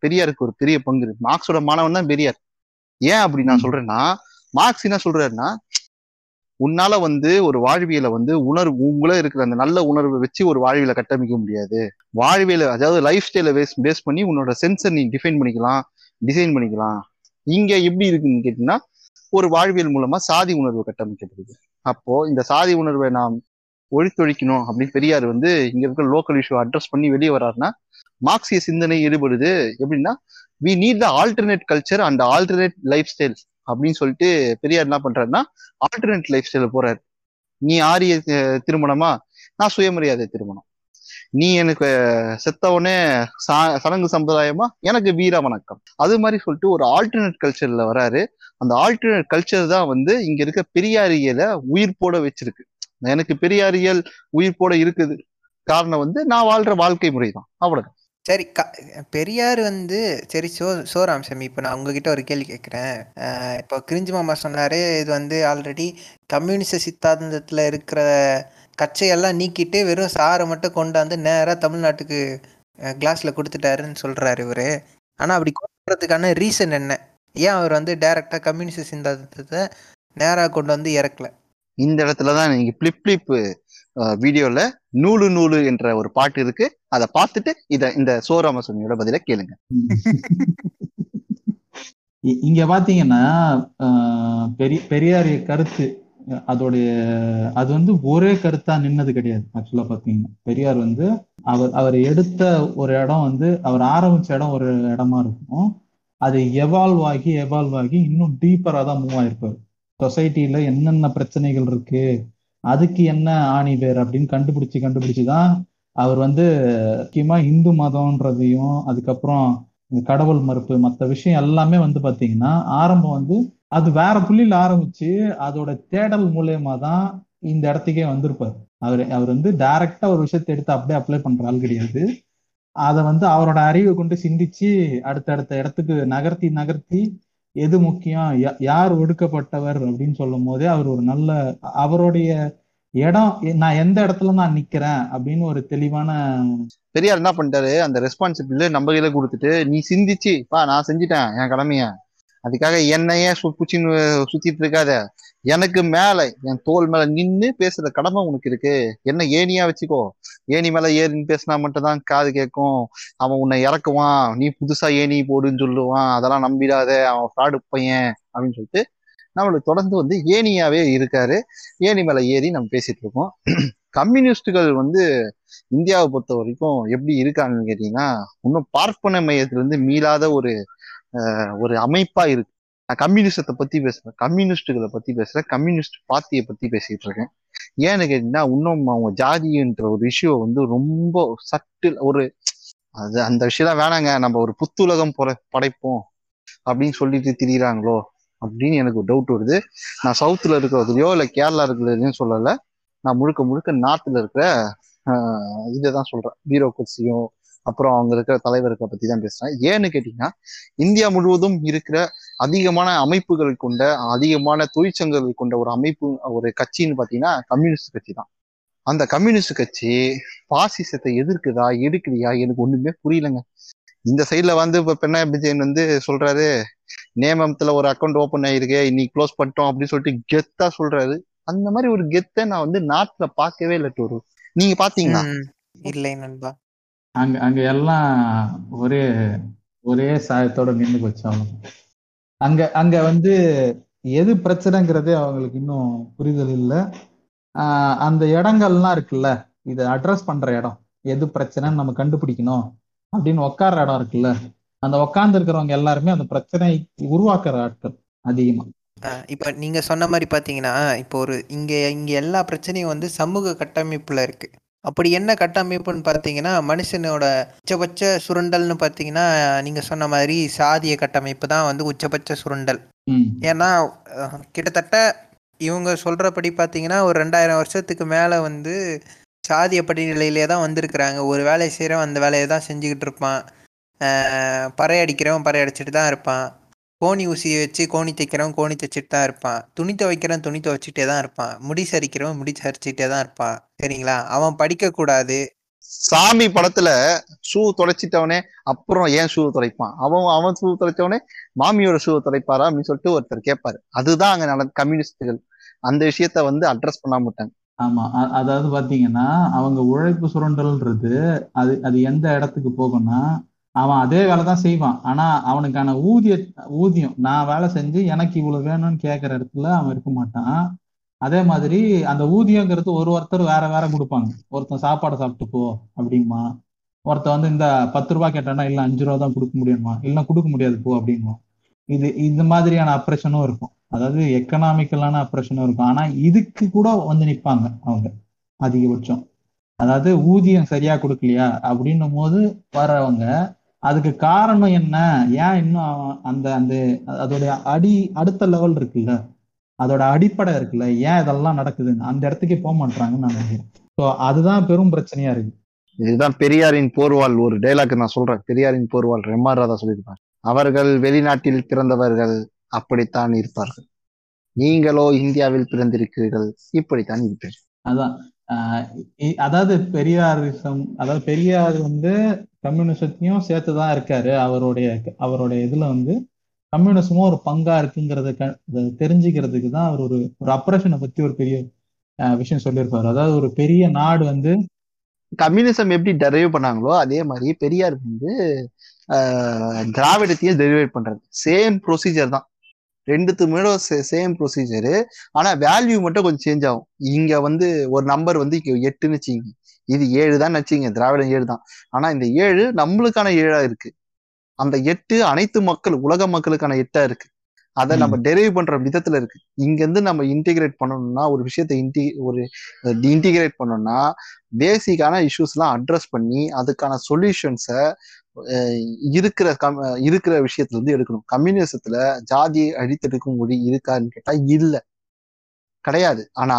பெரியாருக்கு ஒரு பெரிய பங்கு இருக்கு. மார்க்ஸோட மாணவன் தான் பெரியார். ஏன் அப்படி நான். சொல்றேன்னா மார்க்ஸ் என்ன சொல்றாருன்னா உன்னால வந்து ஒரு வாழ்வியல வந்து உணர்வு உங்கள இருக்கிற அந்த நல்ல உணர்வை வச்சு ஒரு வாழ்வியலை கட்டமைக்க முடியாது. வாழ்வியல அதாவது லைஃப் ஸ்டைல பேஸ் பேஸ் பண்ணி உன்னோட சென்ஸை நீ டிஃபைன் பண்ணிக்கலாம் டிசைன் பண்ணிக்கலாம். இங்க எப்படி இருக்குன்னு கேட்டீங்கன்னா ஒரு வாழ்வியல் மூலமா சாதி உணர்வு கட்டமைக்கப்படுது அப்போ இந்த சாதி உணர்வை நாம் ஒழித்தொழிக்கணும் அப்படின்னு பெரியார் வந்து இங்க இருக்க லோக்கல் இஷ்யூ அட்ரஸ் பண்ணி வெளியே வர்றாருன்னா மார்க்சிய சிந்தனை ஈடுபடுது எப்படின்னா we need the alternate culture and alternate life style அப்படின்னு சொல்லிட்டு பெரியார் என்ன பண்றாருன்னா ஆல்டர்னேட் லைஃப் ஸ்டைல போறாரு. நீ ஆரிய திருமணமா? நான் சுயமரியாதை திருமணம். நீ எனக்கு செத்தவனே சடங்கு சம்பிரதாயமா? எனக்கு வீர வணக்கம். அது மாதிரி சொல்லிட்டு ஒரு ஆல்டர்னேட் கல்ச்சர்ல வராரு. அந்த ஆல்டர்னேட் கல்ச்சர் தான் வந்து இங்க இருக்க பெரியாரியல உயிர் போட வச்சிருக்கு. எனக்கு பெரியாரியல் உயிர் போட இருக்குது. காரணம் வந்து நான் வாழ்ற வாழ்க்கை முறை தான் அவ்வளவுதான். சரி க பெரியார் வந்து சரி சோ சோராம்சமி இப்போ நான் உங்ககிட்ட ஒரு கேள்வி கேட்குறேன். இப்போ கிரிஞ்சி மாமா சொன்னாரு இது வந்து ஆல்ரெடி கம்யூனிச சித்தாந்தத்தில் இருக்கிற கச்சையெல்லாம் நீக்கிட்டு வெறும் சாரை மட்டும் கொண்டாந்து நேராக தமிழ்நாட்டுக்கு கிளாஸில் கொடுத்துட்டாருன்னு சொல்கிறாரு இவர். ஆனால் அப்படி கொடுக்கறதுக்கான ரீசன் என்ன? ஏன் அவர் வந்து டைரெக்டாக கம்யூனிச சித்தாந்தத்தை நேராக கொண்டு வந்து இறக்கல? இந்த இடத்துல தான் நீங்க பிளிப் பிளிப் வீடியோல நூலு நூலு என்ற ஒரு பாட்டு இருக்கு. அதை பார்த்துட்டு இத இந்த சோராமசுமியோட பதில கேளுங்க. இங்க பாத்தீங்கன்னா ஆஹ், பெரிய பெரியார் கருத்து அதோடைய அது வந்து ஒரே கருத்தா நின்னது கிடையாது. ஆக்சுவலா பாத்தீங்கன்னா. பெரியார் வந்து அவர் அவர் எடுத்த ஒரு இடம் வந்து அவர் ஆரம்பிச்ச இடம் ஒரு இடமா இருக்கும். அது எவால்வ் ஆகி எவால்வ் ஆகி இன்னும் டீப்பரா தான் மூவ் ஆயிருப்பாரு. சொசைட்டியில என்னென்ன பிரச்சனைகள் இருக்கு? அதுக்கு என்ன ஆணி வேர் அப்படின்னு கண்டுபிடிச்சு கண்டுபிடிச்சுதான் அவர் வந்து முக்கியமா இந்து மதம்ன்றதையும் அதுக்கப்புறம் இந்த கடவுள் மறுப்பு மற்ற விஷயம் எல்லாமே வந்து பாத்தீங்கன்னா ஆரம்பம் வந்து அது வேற புள்ளியில ஆரம்பிச்சு அதோட தேடல் மூலியமா தான் இந்த இடத்துக்கே வந்திருப்பார். அவர் அவர் வந்து டைரக்டா ஒரு விஷயத்தை எடுத்து அப்படியே அப்ளை பண்ற ஆள் கிடையாது. அதை வந்து அவரோட அறிவை கொண்டு சிந்திச்சு அடுத்தடுத்த இடத்துக்கு நகர்த்தி நகர்த்தி எது முக்கியம்? யா- யார் ஒடுக்கப்பட்டவர் அப்படின்னு சொல்லும் போதே அவர் ஒரு நல்ல அவருடைய இடம் நான் எந்த இடத்துல நான் நிக்கிறேன் அப்படின்னு ஒரு தெளிவான பெரியார் என்ன பண்ணிட்டாரு? அந்த ரெஸ்பான்சிபிலிட்டி நம்ம கையில கொடுத்துட்டு நீ சிந்திச்சு பா நான் செஞ்சுட்டேன் என் கடமைய. அதுக்காக என்னையே சு- சுத்திட்டு இருக்காத. எனக்கு மேல என் தோல் மேல நின்னு பேசுற கடமை உனக்கு இருக்கு. என்ன ஏனியா வச்சுக்கோ. ஏணி மேல ஏறின்னு பேசினா மட்டும்தான் காது கேட்கும் அவன் உன்னை இறக்குவான். நீ புதுசா ஏணி போடுன்னு சொல்லுவான். அதெல்லாம் நம்பிடாத. அவன் ஃப்ராடு பையன் அப்படின்னு சொல்லிட்டு நம்மளுக்கு தொடர்ந்து வந்து ஏனியாவே இருக்காரு. ஏணி மேல ஏறி நம்ம பேசிட்டு இருக்கோம். கம்யூனிஸ்டுகள் வந்து இந்தியாவை பொறுத்த வரைக்கும் எப்படி இருக்காங்கன்னு கேட்டீங்கன்னா இன்னும் பார்ப்பன மையத்துல இருந்து மீளாத ஒரு ஒரு அமைப்பா இருக்கு. நான் கம்யூனிஸ்டத்தை பத்தி பேசுறேன். கம்யூனிஸ்டுகளை பத்தி பேசுறேன். கம்யூனிஸ்ட் பார்ட்டியை பத்தி பேசிட்டு இருக்கேன். ஏன்னு கேட்டீங்கன்னா இன்னும் அவங்க ஜாதின்ற ஒரு இஷ்யூவை வந்து ரொம்ப சட்டில் ஒரு அது அந்த விஷயம் வேணாங்க. நம்ம ஒரு புத்துலகம் பொற படைப்போம். அப்படின்னு சொல்லிட்டு திரியிறாங்களோ அப்படின்னு எனக்கு ஒரு டவுட் வருது. நான் சவுத்துல இருக்கிறதுலையோ இல்லை கேரளா இருக்கிறதுலையும் சொல்லலை. நான் முழுக்க முழுக்க நார்த்ல இருக்கிற இதை தான் சொல்றேன். பீரோக்ரஸியும் அப்புறம் அவங்க இருக்கிற தலைவர்களை பத்தி தான் பேசுறேன். ஏன்னு கேட்டீங்கன்னா இந்தியா முழுவதும் இருக்கிற அதிகமான அமைப்புகள் கொண்ட அதிகமான தொழிற்சங்கங்கள் கொண்ட ஒரு அமைப்பு ஒரு கட்சின்னு பாத்தீங்கன்னா கம்யூனிஸ்ட் கட்சி தான். அந்த கம்யூனிஸ்ட் கட்சி பாசிசத்தை எதிர்க்குதா எடுக்கலையா எனக்கு ஒண்ணுமே புரியலங்க. இந்த சைட்ல வந்து இப்ப பெண்ணா விஜயன் வந்து சொல்றாரு நேமத்துல ஒரு அக்கௌண்ட் ஓபன் ஆயிருக்கு இன்னைக்கு க்ளோஸ் பண்ணிட்டோம் அப்படின்னு சொல்லிட்டு கெத்தா சொல்றாரு. அந்த மாதிரி ஒரு கெத்தை நான் வந்து நாட்டுல பார்க்கவே இல்லை டூரு. நீங்க பாத்தீங்கன்னா இல்லை நண்பா. அங்க அங்க எல்லாம் ஒரே ஒரே சாயத்தோட நின்று போச்சு அவங்க. அங்க அங்க வந்து எது பிரச்சனைங்கிறதே அவங்களுக்கு இன்னும் புரிதல் இல்லை. ஆஹ் அந்த இடங்கள்லாம் இருக்குல்ல இதை அட்ரஸ் பண்ற இடம் எது பிரச்சனைன்னு நம்ம கண்டுபிடிக்கணும் அப்படின்னு உட்கார்ற இடம் இருக்குல்ல அந்த உட்கார்ந்து இருக்கிறவங்க எல்லாருமே அந்த பிரச்சனை உருவாக்குற ஆட்கள் அதிகமா. இப்ப நீங்க சொன்ன மாதிரி பாத்தீங்கன்னா இப்போ ஒரு இங்க இங்க எல்லா பிரச்சனையும் வந்து சமூக கட்டமைப்புல இருக்கு. அப்படி என்ன கட்டமைப்புன்னு பார்த்தீங்கன்னா மனுஷனோட உச்சபட்ச சுரண்டல்னு பார்த்தீங்கன்னா நீங்க சொன்ன மாதிரி சாதிய கட்டமைப்பு தான் வந்து உச்சபட்ச சுரண்டல். ஏன்னா கிட்டத்தட்ட இவங்க சொல்றபடி பார்த்தீங்கன்னா ஒரு ரெண்டாயிரம் வருஷத்துக்கு மேலே வந்து சாதிய படிநிலையிலே தான் வந்திருக்கிறாங்க. ஒரு வேலையை செய்கிறவன் அந்த வேலையை தான் செஞ்சுக்கிட்டு இருப்பான். அஹ், பறை அடிக்கிறவன் பறை அடிச்சுட்டு தான் இருப்பான். கோணி ஊசியை வச்சு கோணி தைக்கிறவன் கோணி தைச்சிட்டு தான் இருப்பான். துணி துவைக்கிறவன் துணி துவைச்சிட்டே தான் இருப்பான். முடி சரிக்கிறவன் முடி சரிச்சுட்டே தான் இருப்பான். சரிங்களா? அவன் படிக்கக்கூடாது. சாமி படத்துல ஷூ தொலைச்சிட்டவனே அப்புறம் ஏன் ஷூ தொலைப்பான் அவன் அவன் ஷூ தொலைச்சவனே மாமியோட ஷூ தொலைப்பாரா அப்படின்னு சொல்லிட்டு ஒருத்தர் கேட்பாரு அதுதான் அங்க நட கம்யூனிஸ்டுகள். அந்த விஷயத்த வந்து அட்ரஸ் பண்ணாம விட்டாங்க. ஆமா. அதாவது பாத்தீங்கன்னா அவங்க உழைப்பு சுரண்டல்ன்றது அது அது எந்த இடத்துக்கு போகும்னா அவன் அதே வேலை தான் செய்வான். ஆனா அவனுக்கான ஊதிய ஊதியம் நான் வேலை செஞ்சு எனக்கு இவ்வளவு வேணும்னு கேட்கற இடத்துல அவன் இருக்க மாட்டான். அதே மாதிரி அந்த ஊதியங்கிறது ஒரு ஒருத்தர் வேற வேற கொடுப்பாங்க. ஒருத்தன் சாப்பாடை சாப்பிட்டு போ அப்படிமா ஒருத்தன் வந்து இந்த பத்து ரூபாய் கேட்டானா இல்ல அஞ்சு ரூபா தான் கொடுக்க முடியுமா இல்ல கொடுக்க முடியாது போ அப்படிமா இது இந்த மாதிரியான அப்ரேஷனும் இருக்கும். அதாவது எக்கனாமிக்கலான அப்ரேஷனும் இருக்கும். ஆனா இதுக்கு கூட வந்து நிப்பாங்க அவங்க அதிகபட்சம். அதாவது ஊதியம் சரியா கொடுக்கலையா அப்படின்னும் போது வர்றவங்க அதுக்கு காரணம் என்ன? ஏன் இன்னும் அந்த அந்த அதோடைய அடி அடுத்த லெவல் இருக்குல்ல? அதோட அடிப்படை இருக்குல்ல? ஏன் இதெல்லாம் நடக்குதுன்னு? அந்த இடத்துக்கே போக மாட்டாங்கன்னு நான் நினைக்கிறேன். ஸோ அதுதான் பெரும் பிரச்சனையா இருக்கு. இதுதான் பெரியாரின் போர்வால் ஒரு டைலாக் நான் சொல்றேன். பெரியாரின் போர்வால் ரெம்மார் ராதா சொல்லியிருப்பார் அவர்கள் வெளிநாட்டில் பிறந்தவர்கள் அப்படித்தான் இருப்பார்கள். நீங்களோ இந்தியாவில் பிறந்திருக்கிறீர்கள். இப்படித்தான் இருப்பீர்கள். அதான். அதாவது பெரியாரிசம் அதாவது பெரியார் வந்து கம்யூனிசத்தையும் சேர்த்துதான் இருக்காரு. அவருடைய அவருடைய இதுல வந்து கம்யூனிசமும் ஒரு பங்கா இருக்குங்கிறத க- தெரிஞ்சுக்கிறதுக்கு தான் அவர் ஒரு ஒரு அப்ரேஷனை பத்தி ஒரு பெரிய விஷயம் சொல்லியிருப்பாரு. அதாவது ஒரு பெரிய நாடு வந்து கம்யூனிசம் எப்படி டெரைவ் பண்ணாங்களோ அதே மாதிரி பெரியார் வந்து திராவிடத்தையும் டெரிவேட் பண்றது. சேம் ப்ரொசீஜர் தான். ரெண்டுத்து மேலும் சேம் ப்ரொசீஜரு ஆனா வேல்யூ மட்டும் கொஞ்சம் சேஞ்ச் ஆகும். இங்க வந்து ஒரு நம்பர் வந்து எட்டுன்னு வச்சுங்க இது ஏழு தான் வச்சுங்க திராவிடம் ஏழு தான். ஆனா இந்த ஏழு நம்மளுக்கான ஏழா இருக்கு. அந்த எட்டு அனைத்து மக்கள் உலக மக்களுக்கான எட்டா இருக்கு. அதை. நம்ம டெரைவ் பண்ற விதத்துல இருக்கு. இங்க இருந்து நம்ம இன்டிகிரேட் பண்ணணும்னா ஒரு விஷயத்தை இன்டி ஒரு இன்டிகிரேட் பண்ணணும்னா பேசிக்கான இஷ்யூஸ் எல்லாம் அட்ரஸ் பண்ணி அதுக்கான சொல்யூஷன்ஸை இருக்கிற கம் இருக்கிற விஷயத்துல இருந்து எடுக்கணும். கம்யூனிசத்துல ஜாதியை அழித்தெடுக்கும் மொழி இருக்கான்னு கேட்டா இல்ல. கிடையாது. ஆனா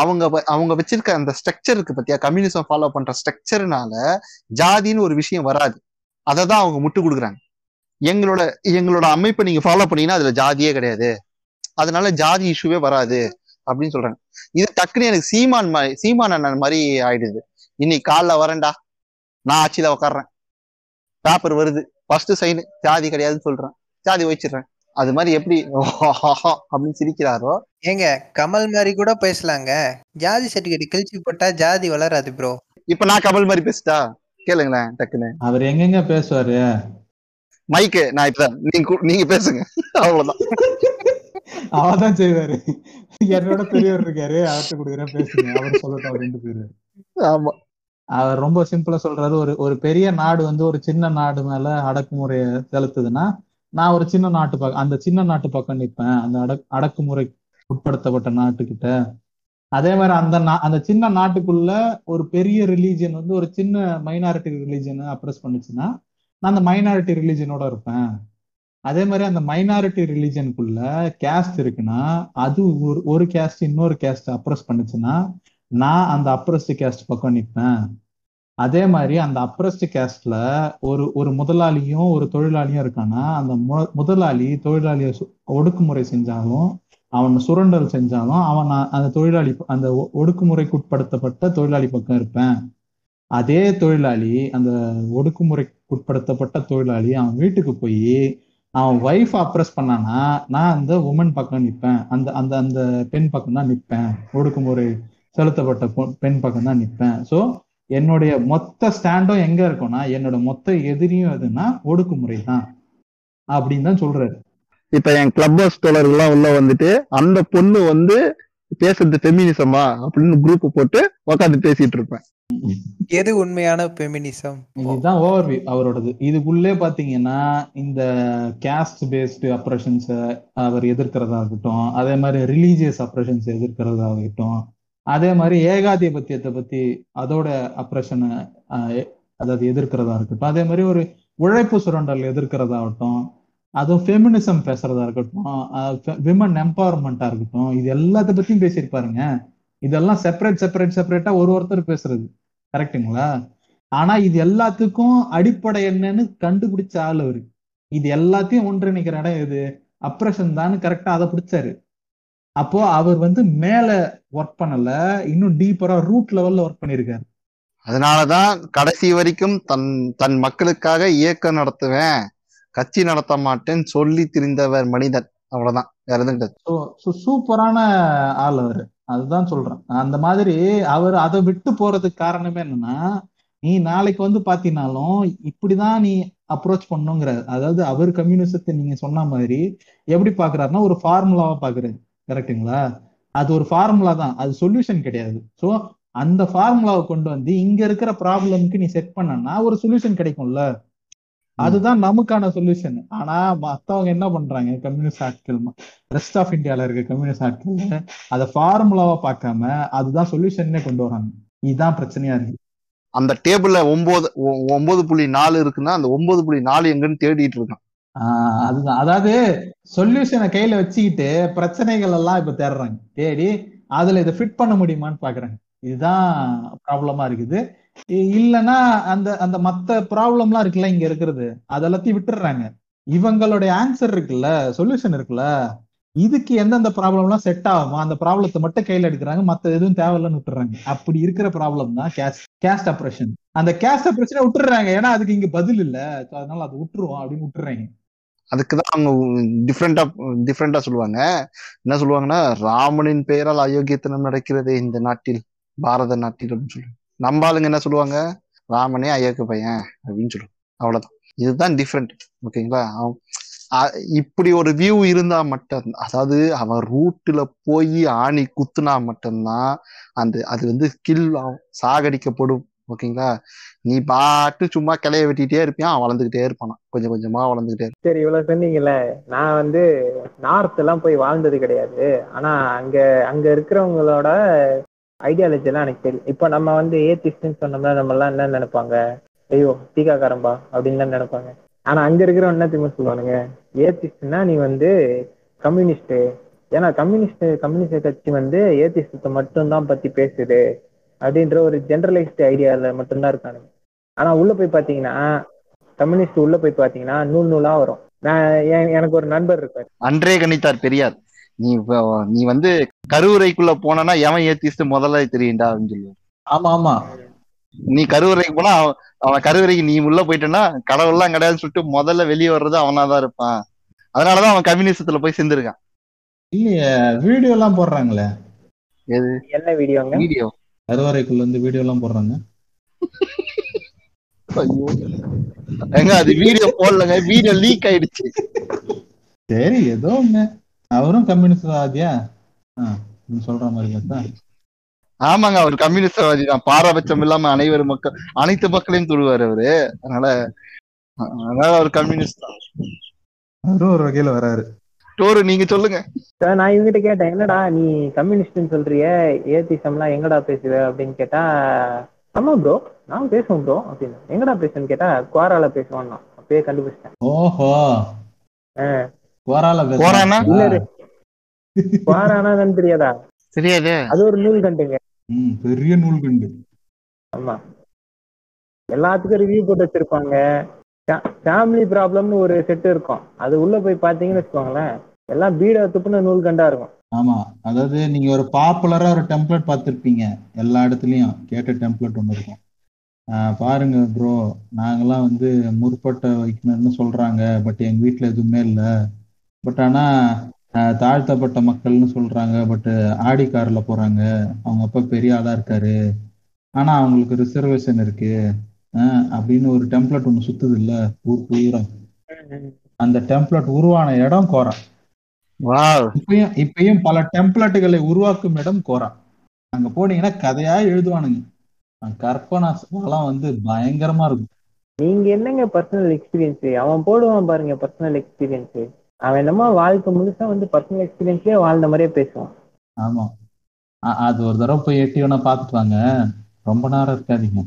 அவங்க அவங்க வச்சிருக்க அந்த ஸ்ட்ரக்சர் இருக்கு பத்தியா? கம்யூனிசம் ஃபாலோ பண்ற ஸ்ட்ரக்சர்னால ஜாதின்னு ஒரு விஷயம் வராது. அதை தான் அவங்க முட்டு கொடுக்குறாங்க. எங்களோட எங்களோட அமைப்பை நீங்க ஃபாலோ பண்ணீங்கன்னா அதுல ஜாதியே கிடையாது. அதனால ஜாதி இஷ்யூவே வராது அப்படின்னு சொல்றாங்க. இது டக்குன்னு எனக்கு சீமான் மாதிரி சீமான் அண்ணன் மாதிரி ஆயிடுது. இன்னைக்கு காலைல வரேன்டா. நான் ஆட்சியில உட்காடுறேன் பேப்பர் வருது. ஃபர்ஸ்ட் சைனு ஜாதி கிடையாதுன்னு சொல்றேன். ஜாதி வச்சிடுறேன். அது மாதிரி எப்படி அப்படின்னு சிரிக்கிறாரோ. ஏங்க கமல் மாதிரி கூட பேசலாங்க. ஜாதி சர்டிபிகேட் கிழிச்சு போட்டா ஜாதி வளராது ப்ரோ இப்ப நான் கமல் மாதிரி பேசிட்டா? கேளுங்களேன் டக்குன்னு. அவர் எங்கெங்க பேசுவாரு? மைக்கு நான் இப்பதான். நீங்க நீங்க பேசுங்க. அவ்வளவுதான். அவதான் செய்வாரு. என்னோட பெரியவர் இருக்காரு. அவர்கிட்ட கொடுக்குறேன் பேசுங்க. அவர் சொல்லட்டும் அப்படின்ட்டு போயிருவாரு ஆமா. அவர் ரொம்ப சிம்பிளா சொல்றாரு. ஒரு ஒரு பெரிய நாடு வந்து ஒரு சின்ன நாடு மேல அடக்குமுறையை செலுத்துதுன்னா நான் ஒரு சின்ன நாட்டு பக்கம் அந்த சின்ன நாட்டு பக்கம் நிற்பேன் அந்த அடக் அடக்குமுறை உட்படுத்தப்பட்ட நாட்டுக்கிட்ட. அதே மாதிரி அந்த நா- அந்த சின்ன நாட்டுக்குள்ள ஒரு பெரிய ரிலீஜியன் வந்து ஒரு சின்ன மைனாரிட்டி ரிலீஜியன் அப்ரஸ் பண்ணுச்சுன்னா நான் அந்த மைனாரிட்டி ரிலீஜனோட இருப்பேன். அதே மாதிரி அந்த மைனாரிட்டி ரிலீஜனுக்குள்ள கேஸ்ட் இருக்குன்னா அது ஒரு ஒரு கேஸ்ட் இன்னொரு கேஸ்ட் அப்ரஸ் பண்ணுச்சுன்னா நான் அந்த அப்ரஸ்ட் கேஸ்ட் பக்கம் நிற்பேன் அதே மாதிரி அந்த அப்ரஸ்ட் கேஸ்ட்ல ஒரு ஒரு முதலாளியும் ஒரு தொழிலாளியும் இருக்கான்னா அந்த முதலாளி தொழிலாளியை சு- ஒடுக்குமுறை செஞ்சாலும் அவன் சுரண்டல் செஞ்சாலும் அவன் நான் அந்த தொழிலாளி அந்த ஒ- ஒடுக்குமுறைக்குட்படுத்தப்பட்ட தொழிலாளி பக்கம் இருப்பேன். அதே தொழிலாளி அந்த ஒடுக்குமுறைக்குட்படுத்தப்பட்ட தொழிலாளி அவன் வீட்டுக்கு போய் அவன் ஒய்ஃப் அப்ரஸ் பண்ணானா நான் அந்த உமன் பக்கம் நிற்பேன் அந்த அந்த அந்த பெண் பக்கம் தான் நிற்பேன் ஒடுக்குமுறை செலுத்தப்பட்ட பொ- பெண் பக்கம் தான் நிற்பேன் ஸோ என்னுடைய மொத்த ஸ்டாண்டும் எங்க இருக்கும்னா என்னோட மொத்த எதிரியும் எதுன்னா ஒடுக்குமுறை தான். அப்படின்னு தான் சொல்றாரு. இப்ப என் கிளப் ஹவுஸ் தோழர்கள்லாம் உள்ள வந்துட்டு அந்த பொண்ணு வந்து பேசுறது ஃபெமினிசமா அப்படின்னு குரூப் போட்டு உட்காந்து பேசிட்டு இருப்பேன். எது உண்மையான பெமினிசம் இதுதான் ஓவர்வியூ அவரோடது. இதுக்குள்ளே பாத்தீங்கன்னா இந்த கேஸ்ட் பேஸ்டு அப்ரஷன்ஸ் அவர் எதிர்க்கிறதா இருக்கட்டும் அதே மாதிரி ரிலீஜியஸ் அப்ரஷன்ஸ் எதிர்க்கிறதா இருக்கட்டும் அதே மாதிரி ஏகாதிபத்தியத்தை பத்தி அதோட அப்ரஷனை அதாவது எதிர்க்கிறதா இருக்கட்டும். அதே மாதிரி ஒரு உழைப்பு சுரண்டல் எதிர்க்கிறதாகட்டும் அதுவும் ஃபெமினிசம் பேசுறதா இருக்கட்டும். விமன் எம்பவர்மெண்டா இருக்கட்டும். இது எல்லாத்த பத்தியும் பேசியிருப்பாருங்க. இதெல்லாம் செப்பரேட் செப்பரேட் செப்பரேட்டா ஒரு ஒருத்தர் பேசுறது. கரெக்டுங்களா ஆனா இது எல்லாத்துக்கும் அடிப்படை என்னன்னு கண்டுபிடிச்ச ஆள் அவரு. இது எல்லாத்தையும் ஒன்றிணைக்கிற இடம் இது அப்ரஷன் தான் கரெக்டா அதை பிடிச்சாரு. அப்போ அவர் வந்து மேல ஒர்க் பண்ணல இன்னும் டீப்பரா ரூட் லெவல்ல ஒர்க் பண்ணிருக்காரு அதனாலதான் கடைசி வரைக்கும் தன் தன் மக்களுக்காக இயக்கம் நடத்துவேன் கட்சி நடத்த மாட்டேன்னு சொல்லி திரிந்தவர் மனிதன். அவ்வளவுதான். வேற எதுவும் சூப்பரான ஆள் அவரு. அதுதான் சொல்றேன். அந்த மாதிரி அவர் அதை விட்டு போறதுக்கு காரணமே என்னன்னா நீ நாளைக்கு வந்து பாத்தீங்கன்னாலும் இப்படிதான் நீ அப்ரோச் பண்ணுங்கிற அதாவது அவர் கம்யூனிசத்தை நீங்க சொன்ன மாதிரி எப்படி பாக்குறாருன்னா ஒரு ஃபார்முலாவா பாக்குறாரு. கரெக்ட்டுங்களா? அது ஒரு ஃபார்முலா தான். அது சொல்யூஷன் கிடையாது. சோ அந்த ஃபார்முலாவை கொண்டு வந்து இங்க இருக்கிற ப்ராப்ளம்க்கு நீ செட் பண்ணனா ஒரு சொல்யூஷன் கிடைக்கும்ல. அதுதான் நமக்கான சொல்யூஷன் ஆனா மத்தவங்க என்ன பண்றாங்க? கம்யூனிஸ்ட் ஆட்கள் ரெஸ்ட் ஆஃப் இந்தியால இருக்க கம்யூனிஸ்ட் ஆட்கள் அதை ஃபார்முலாவா பார்க்காம அதுதான் சொல்யூஷன்னே கொண்டு வராங்க. இதுதான் பிரச்சனையா இருக்கு. அந்த டேபிள்ல ஒன்பது ஒன்பது புள்ளி நாலு இருக்குன்னா அந்த ஒன்பது புள்ளி நாலு எங்கன்னு தேடிட்டு இருக்கான். அதுதான். அதாவது சொல்யூஷனை கையில வச்சுக்கிட்டு பிரச்சனைகள் எல்லாம் இப்ப தேடுறாங்க. தேடி அதுல இதை ஃபிட் பண்ண முடியுமான்னு பாக்குறாங்க. இதுதான் ப்ராப்ளமா இருக்குது. இ- இல்லைன்னா அந்த அந்த மத்த ப்ராப்ளம்லாம் இருக்குல்ல இங்க இருக்கிறது. அதெல்லாத்தையும் விட்டுடுறாங்க. இவங்களுடைய ஆன்சர் இருக்குல்ல சொல்யூஷன் இருக்குல்ல இதுக்கு எந்தெந்த ப்ராப்ளம்லாம் செட் ஆகுமோ அந்த ப்ராப்ளத்தை மட்டும் கையில எடுக்கிறாங்க. மத்த எதுவும் தேவையில்லன்னு விட்டுறாங்க அப்படி இருக்கிற ப்ராப்ளம் தான் கேஸ்ட் கேஸ்ட் அப்ரேஷன் அந்த கேஸ்ட் அப்ரேஷனை விட்டுறாங்க ஏன்னா அதுக்கு இங்க பதில் இல்ல. அதனால அது விட்டுருவோம் அப்படின்னு விட்டுறாங்க அதுக்கு தான் அவங்க டிஃப்ரெண்டா டிஃப்ரெண்டா சொல்லுவாங்க. என்ன சொல்லுவாங்கன்னா ராமனின் பெயரால் அயோக்கியத்தனம் நடக்கிறது இந்த நாட்டில் பாரத நாட்டில் அப்படின்னு சொல்லுவாங்க நம்ம ஆளுங்க என்ன சொல்லுவாங்க? ராமனே அயோக்கிய பையன் அப்படின்னு சொல்லுவாங்க அவ்வளவுதான். இதுதான் டிஃப்ரெண்ட் ஓகேங்களா? இப்படி ஒரு வியூ இருந்தா மட்டும் அதாவது அவன் ரூட்டில் போய் ஆணி குத்துனா மட்டும்தான் அந்த அது வந்து கில் சாகடிக்கப்படும் ஓகேங்களா? நீ பாட்டு சும்மா கிளைய வெட்டிட்டே இருப்பியான் அவன் வளர்ந்துகிட்டே இருப்பான் கொஞ்சம் கொஞ்சமா வளர்ந்துகிட்டே சரி இவ்வளவு சொன்னீங்கல்ல. நான் வந்து நார்த் எல்லாம் போய் வாழ்ந்தது கிடையாது. ஆனா அங்க அங்க இருக்கிறவங்களோட ஐடியாலஜி எல்லாம் எனக்கு தெரியும். இப்போ நம்ம வந்து ஏத்திஸ்ட்னு சொன்னோம்னா நம்ம எல்லாம் என்ன நினைப்பாங்க? ஐயோ தீகாக்காரம்பா அப்படின்னு தான் நினைப்பாங்க. ஆனா அங்க இருக்கிற என்ன தெரியுமா சொல்லுவானுங்க? ஏத்திஸ்ட்னா நீ வந்து கம்யூனிஸ்ட் ஏன்னா கம்யூனிஸ்ட் கம்யூனிஸ்ட் கட்சி வந்து ஏத்திஸ்டத்தை மட்டும்தான் பத்தி பேசுது. அப்படின்ற ஒரு ஜெனரலைஸ்டு ஐடியால மட்டும்தான் இருக்கானுங்க ஆனா உள்ள போய் பாத்தீங்கன்னா கம்யூனிஸ்ட் உள்ள போய் பாத்தீங்கன்னா நூல் நூலா வரும். நான் என்- எனக்கு ஒரு நண்பர் இருக்காரு. அன்றே கணித்தார் பெரியார். நீ நீ வந்து கருவறைக்குள்ள போனனா எவன் ஏத்திஸ்ட் முதல்ல தெரியும்டா அப்படின்னு சொல்லுவார். ஆமா ஆமா. நீ கருவறைக்கு போனா அவன் அவன் கருவறைக்கு நீ உள்ள போயிட்டேன்னா கடவுள்லாம் கிடையாதுன்னு சொல்லிட்டு முதல்ல வெளியே வர்றது அவனாதான் இருப்பான். அதனாலதான் அவன் கம்யூனிசத்துல போய் சேர்ந்திருக்கான். இல்லையே வீடியோ எல்லாம் போடுறாங்களே. எது? என்ன வீடியோங்க? வீடியோ. கருவறைக்குள்ள இருந்து வீடியோ எல்லாம் போடுறாங்க. ஐயோ. ஏங்க அது வீடியோ போடலங்க வீடியோ லீக் ஆயிடுச்சு. சரி ஏதோ ஒண்ணு. அவரும் நீ சொல்ற மாதிரி பார்த்தா ஆமாங்க அவர் கம்யூனிஸ்டவாதி தான். பாரபட்சம் இல்லாம அனைவரும் மக்கள் அனைத்து மக்களையும் தொழுவார் அவரு. அதனால அதனால அவர் கம்யூனிஸ்ட் தான். அவரும் ஒரு வகையில வராரு. டோரு நீங்க சொல்லுங்க. சார் நான் இவங்கிட்ட கேட்டேன் என்னடா நீ கம்யூனிஸ்ட்னு சொல்றிய ஏத்திசம்லாம் எங்கடா பேசுவ அப்படின்னு கேட்டா ஆமா ப்ரோ நான் பேசுவேன் ப்ரோ அப்படின்னு. எங்கடா பேசுன்னு கேட்டா குவாரால பேசுவான் அப்பயே கண்டுபிடிச்சிட்டேன். ஓஹோ. குவாரானா? என்னன்னு தெரியாதா? தெரியாது. அது ஒரு நூல் கண்டுங்க. ம், பெரிய நூல்கண்டு ஆமா. எல்லாத்துக்கும் ரிவ்யூ போட்டு வச்சிருப்பாங்க. ஃபேமிலி ப்ராப்ளம்னு ஒரு செட் இருக்கும். அது உள்ள போய் பாத்தீங்கன்னு வச்சுக்கோங்களேன் எல்லாம் பீட துப்புன நூல் கண்டா இருக்கும். ஆமா. அதாவது நீங்க ஒரு பாப்புலரா ஒரு டெம்ப்ளேட் பார்த்துருப்பீங்க எல்லா இடத்துலயும் கேட்ட டெம்ப்ளேட் ஒன்று இருக்கும். ஆஹ் பாருங்க ப்ரோ நாங்கெல்லாம் வந்து முற்பட்ட வைக்கணும்னு சொல்றாங்க பட் எங்க வீட்டில் எதுவுமே இல்லை. பட் ஆனா தாழ்த்தப்பட்ட மக்கள்னு சொல்றாங்க பட் ஆடி கார்ல போறாங்க. அவங்க அப்பா பெரிய ஆளா இருக்காரு. ஆனா அவங்களுக்கு ரிசர்வேஷன் இருக்கு. அப்படின்னு ஒரு டெம்ப்ளேட் ஒண்ணு சுத்துது இல்ல ஊர் பூரா. அந்த டெம்ப்ளேட் உருவான இடம் கோரா. இப்பயும் இப்பயும் பல டெம்ப்ளேட்டுகளை உருவாக்கும் இடம் கோரா. அங்க போனீங்கன்னா கதையா எழுதுவானுங்க. கற்பனா வளம் வந்து பயங்கரமா இருக்கும். நீங்க என்னங்க பர்சனல் எக்ஸ்பீரியன்ஸ் அவன் போடுவான் பாருங்க பர்சனல் எக்ஸ்பீரியன்ஸ் அவன் என்னமோ வாழ்க்கை முழுசா வந்து பர்சனல் எக்ஸ்பீரியன்ஸ்லயே வாழ்ந்த மாதிரியே பேசுவான். ஆமா. அது ஒரு தடவை போய் எட்டி வேணா பாத்துட்டு வாங்க. ரொம்ப நேரம் இருக்காதீங்க.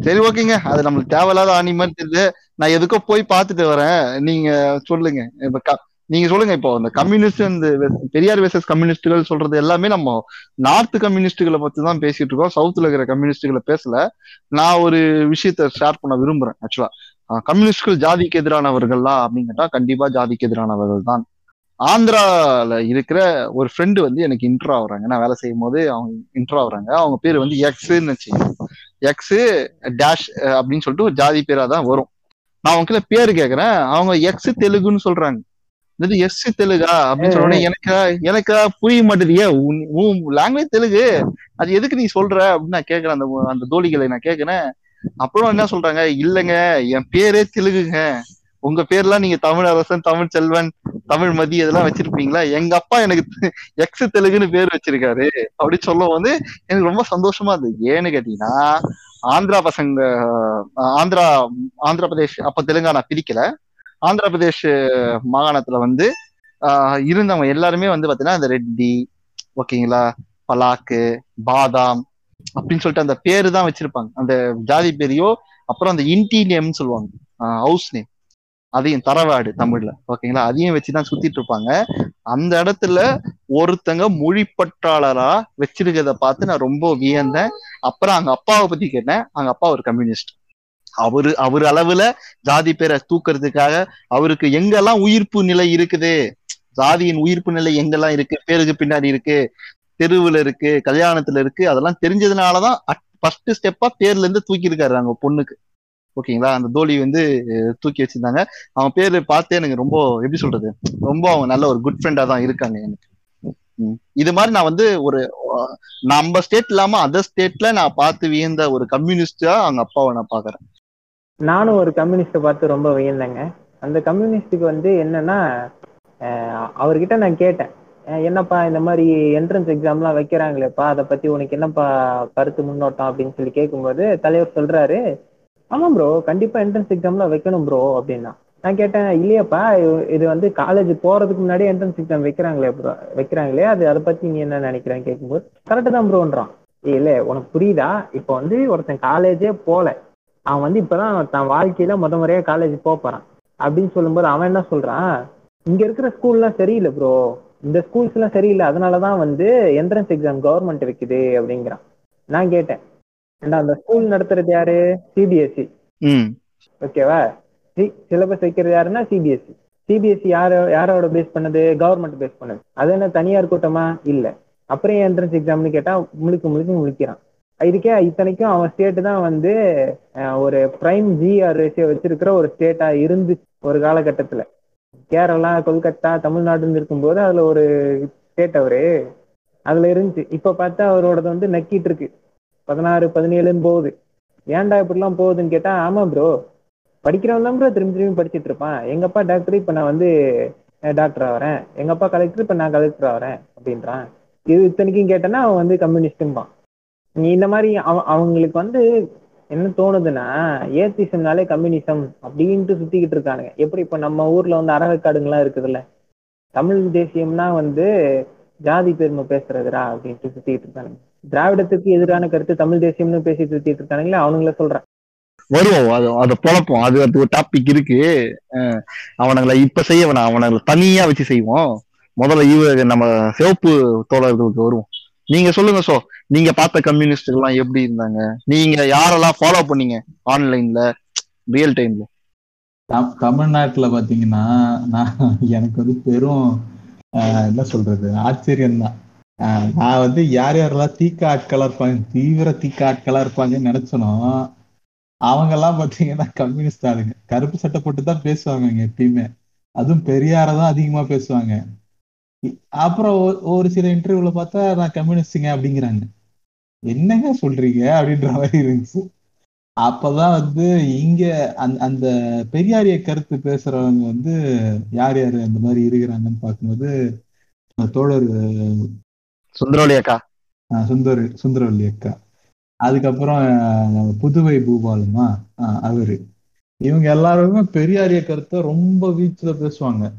சரி ஓகேங்க. அது நம்மளுக்கு தேவையில்லாத ஆணி மாதிரி தெரியுது நான் எதுக்கோ போய் பார்த்துட்டு வரேன். நீங்க சொல்லுங்க. இப்ப க- நீங்க சொல்லுங்க இப்போ. இந்த கம்யூனிஸ்ட் இந்த பெரியார் வேசஸ் கம்யூனிஸ்டுகள் சொல்றது எல்லாமே நம்ம நார்த் கம்யூனிஸ்டுகளை பத்தி தான் பேசிட்டு இருக்கோம். சவுத்துல இருக்கிற கம்யூனிஸ்டுகளை பேசல. நான் ஒரு விஷயத்த ஷேர் பண்ண விரும்புறேன் ஆக்சுவலா கம்யூனிஸ்டுகள் ஜாதிக்கு எதிரானவர்கள்லாம் அப்படின்னு கேட்டா கண்டிப்பா ஜாதிக்கு எதிரானவர்கள் தான். ஆந்திரால இருக்கிற ஒரு ஃப்ரெண்டு வந்து எனக்கு இன்ட்ரோ ஆகுறாங்க. நான் வேலை செய்யும் போது அவங்க இன்ட்ரோ ஆகுறாங்க. அவங்க பேர் வந்து எக்ஸ்ன்னு வச்சுக்கோங்க. எக்ஸ் டேஷ் அப்படின்னு சொல்லிட்டு ஒரு ஜாதி பேரா தான் வரும். நான் அவங்க பேரு கேக்குறேன். அவங்க எக்ஸ் தெலுங்குன்னு சொல்றாங்க. இது எஸ் தெலுங்கா அப்படின்னு சொன்ன உடனே எனக்கு எனக்கு புரிய மாட்டேது ஏன் உன் லாங்குவேஜ் தெலுங்கு அது எதுக்கு நீ சொல்ற? அப்படின்னு நான் கேக்குறேன். அந்த அந்த தோழிகளை நான் கேக்குறேன். அப்புறம் என்ன சொல்றாங்க? இல்லைங்க என் பேரே தெலுங்குங்க உங்க பேர்லாம் நீங்க தமிழ் அரசன் தமிழ் செல்வன் தமிழ் மதி இதெல்லாம் வச்சிருப்பீங்களா? எங்க அப்பா எனக்கு எக்ஸ் தெலுங்குன்னு பேர் வச்சிருக்காரு. அப்படி சொல்ல வந்து எனக்கு ரொம்ப சந்தோஷமா இருந்தது. ஏன்னு கேட்டீங்கன்னா ஆந்திரா பசங்க ஆந்திரா ஆந்திர பிரதேஷ் அப்ப தெலுங்கானா பிரிக்கல. ஆந்திர பிரதேஷ் மாகாணத்துல வந்து ஆஹ், இருந்தவங்க எல்லாருமே வந்து பாத்தீங்கன்னா இந்த ரெட்டி ஓகேங்களா பலாக்கு பாதாம் அப்படின்னு சொல்லிட்டு அந்த பேரு தான் வச்சிருப்பாங்க. அந்த ஜாதி பேரையோ அப்புறம் அந்த இன்டீனியம்னு சொல்லுவாங்க. ஹவுஸ் நேம் அதையும் தரவாடு தமிழ்ல. ஓகேங்களா? அதையும் வச்சுதான் சுத்திட்டு இருப்பாங்க அந்த இடத்துல ஒருத்தங்க மொழிப்பற்றாளரா வச்சிருக்கிறத பார்த்து நான் ரொம்ப வியந்தேன். அப்புறம் அவங்க அப்பாவை பத்தி கேட்டேன். அவங்க அப்பா ஒரு கம்யூனிஸ்ட் அவரு அவர் அளவுல ஜாதி பேரை தூக்குறதுக்காக அவருக்கு எங்கெல்லாம் உயிர்ப்பு நிலை இருக்குது? ஜாதியின் உயிர்ப்பு நிலை எங்கெல்லாம் இருக்கு? பேருக்கு பின்னாடி இருக்கு. தெருவுல இருக்கு. கல்யாணத்துல இருக்கு. அதெல்லாம் தெரிஞ்சதுனாலதான் ஃபர்ஸ்ட் ஸ்டெப்பா பேர்ல இருந்து தூக்கி இருக்காரு அவங்க பொண்ணுக்கு. ஓகேங்களா? அந்த தோழி வந்து தூக்கி வச்சிருந்தாங்க. அவன் பேரு பார்த்தே எனக்கு ரொம்ப எப்படி சொல்றது? ரொம்ப அவங்க நல்ல ஒரு குட் ஃப்ரெண்டா தான் இருக்காங்க எனக்கு. இது மாதிரி நான் வந்து ஒரு நம்ம ஸ்டேட் இல்லாம அதர் ஸ்டேட்ல நான் பார்த்து வியந்த ஒரு கம்யூனிஸ்டா அவங்க அப்பாவை நான் பாக்குறேன் நானும் ஒரு கம்யூனிஸ்ட பார்த்து ரொம்ப வியந்தேங்க. அந்த கம்யூனிஸ்டுக்கு வந்து என்னன்னா அவர்கிட்ட நான் கேட்டேன். என்னப்பா இந்த மாதிரி என்ட்ரன்ஸ் எக்ஸாம்லாம் வைக்கிறாங்களேப்பா அதை பத்தி உனக்கு என்னப்பா கருத்து முன்னோட்டம் அப்படின்னு சொல்லி கேட்கும்போது தலைவர் சொல்றாரு ஆமா ப்ரோ கண்டிப்பா என்ட்ரன்ஸ் எக்ஸாம்லாம் வைக்கணும் ப்ரோ அப்படின்னா. நான் கேட்டேன் இல்லையாப்பா இது- இது வந்து காலேஜ் போறதுக்கு முன்னாடி என்ட்ரன்ஸ் எக்ஸாம் வைக்கிறாங்களே ப்ரோ வைக்கிறாங்களே அது அதை பத்தி நீ என்ன நினைக்கிறேன்னு கேட்கும்போது கரெக்டு தான் ப்ரோன்றான் இல்ல உனக்கு புரியுதா? இப்போ வந்து ஒருத்தன் காலேஜே போல. அவன் வந்து இப்பதான் தன் வாழ்க்கையில முத முறையா காலேஜ் போறான். அப்படின்னு சொல்லும்போது அவன் என்ன சொல்றான்? இங்க இருக்கிற ஸ்கூல்லாம் சரியில்லை ப்ரோ இந்த ஸ்கூல்ஸ் எல்லாம் சரியில்லை. அதனாலதான் வந்து என்ட்ரன்ஸ் எக்ஸாம் கவர்மெண்ட் வைக்குது. அப்படிங்கிறான். நான் கேட்டேன். ஏண்டா அந்த ஸ்கூல் நடத்துறது யாரு? சிபிஎஸ்சி ஓகேவா சிலபஸ் வைக்கிறது யாருன்னா சிபிஎஸ்சி சிபிஎஸ்சி யார யாரோட பேஸ் பண்ணது? கவர்மெண்ட் பேஸ் பண்ணது. அது என்ன தனியார் கூட்டமா? இல்ல. அப்புறம் என்ட்ரன்ஸ் எக்ஸாம்னு கேட்டா முழுக்க முழுக்க முழிக்கிறான் இதுக்கே இத்தனைக்கும் அவன் ஸ்டேட் தான் வந்து ஒரு பிரைம் ஜிஆர் ரேஷியோ வச்சிருக்கிற ஒரு ஸ்டேட்டா இருந்து ஒரு காலகட்டத்துல. கேரளா கொல்கத்தா தமிழ்நாடுன்னு இருக்கும்போது அதுல ஒரு ஸ்டேட் அவரு. அதுல இருந்துச்சு. இப்ப பார்த்தா அவரோடது வந்து நக்கிட்டு இருக்கு. பதினாறு பதினேழுன்னு போகுது. ஏன்டா இப்படிலாம் போகுதுன்னு கேட்டா ஆமா ப்ரோ படிக்கிறவன் தான் ப்ரோ திரும்பி திரும்பி படிச்சிட்டு இருப்பான். எங்க அப்பா டாக்டர் இப்ப நான் வந்து டாக்டர் ஆகிறேன் எங்க அப்பா கலெக்டர் இப்ப நான் கலெக்டர் ஆகிறேன் அப்படின்றான். இது இத்தனைக்கும் கேட்டேன்னா அவன் வந்து கம்யூனிஸ்டும்பான் நீ இந்த மாதிரி அவ- அவங்களுக்கு வந்து என்ன தோணுதுன்னா ஏத்திசம்னாலே கம்யூனிசம் அப்படின்ட்டு சுத்திக்கிட்டு இருக்கானுங்க. எப்படி இப்ப நம்ம ஊர்ல வந்து அரகக்காடுங்கெல்லாம் இருக்குதுல்ல? தமிழ் தேசியம்னா வந்து ஜாதி பெருமை பேசுறதுடா அப்படின்ட்டு சுத்திட்டு இருக்கானுங்க. திராவிடத்துக்கு எதிரான கருத்து தமிழ் தேசியம்னு பேசிட்டு சுத்திட்டு இருக்கானுங்களே அவனுங்கள சொல்றேன். வருவோம் அது அதை பொழப்போம். அது அது ஒரு டாபிக் இருக்கு. அவனுங்களை இப்ப செய்ய வேணாம். அவனுங்களை தனியா வச்சு செய்வோம். முதல்ல இவ நம்ம சிவப்பு தோழர்களுக்கு வருவோம். நீங்க சொல்லுங்க சோ நீங்க பார்த்த கம்யூனிஸ்ட் எல்லாம் எப்படி இருந்தாங்க? நீங்க யாரெல்லாம் ஃபாலோ பண்ணீங்க ஆன்லைன்ல ரியல் டைம்ல தம்- தமிழ்நாட்டுல பாத்தீங்கன்னா நான் எனக்கு வந்து பெரும் ஆஹ், என்ன சொல்றது ஆச்சரியம் தான் நான் வந்து யார் யாரெல்லாம் தீக்க ஆட்களா இருப்பாங்க தீவிர தீக்க ஆட்களா இருப்பாங்கன்னு நினைச்சனோ அவங்க எல்லாம் பாத்தீங்கன்னா கம்யூனிஸ்ட் ஆளுங்க. கருப்பு சட்டை போட்டு தான் பேசுவாங்க எப்பயுமே. அதுவும் பெரியார தான் அதிகமா பேசுவாங்க. அப்புறம் ஒரு- சில இன்டர்வியூல பார்த்தா நான் கம்யூனிஸ்டுங்க அப்படிங்கிறாங்க. என்னங்க சொல்றீங்க? அப்படின்ற மாதிரி இருந்துச்சு. அப்பதான் வந்து இங்க அந் அந்த பெரியாரிய கருத்து பேசுறவங்க வந்து யார் யாரு அந்த மாதிரி இருக்கிறாங்கன்னு பார்க்கும்போது தோழர் சுந்தரவல்லி அக்கா. அஹ் சுந்தர் சுந்தரவல்லி அக்கா. அதுக்கப்புறம் புதுவை பூபாலுமா அவரு. இவங்க எல்லாருமே பெரியாரிய கருத்தை ரொம்ப வீச்சுல பேசுவாங்க.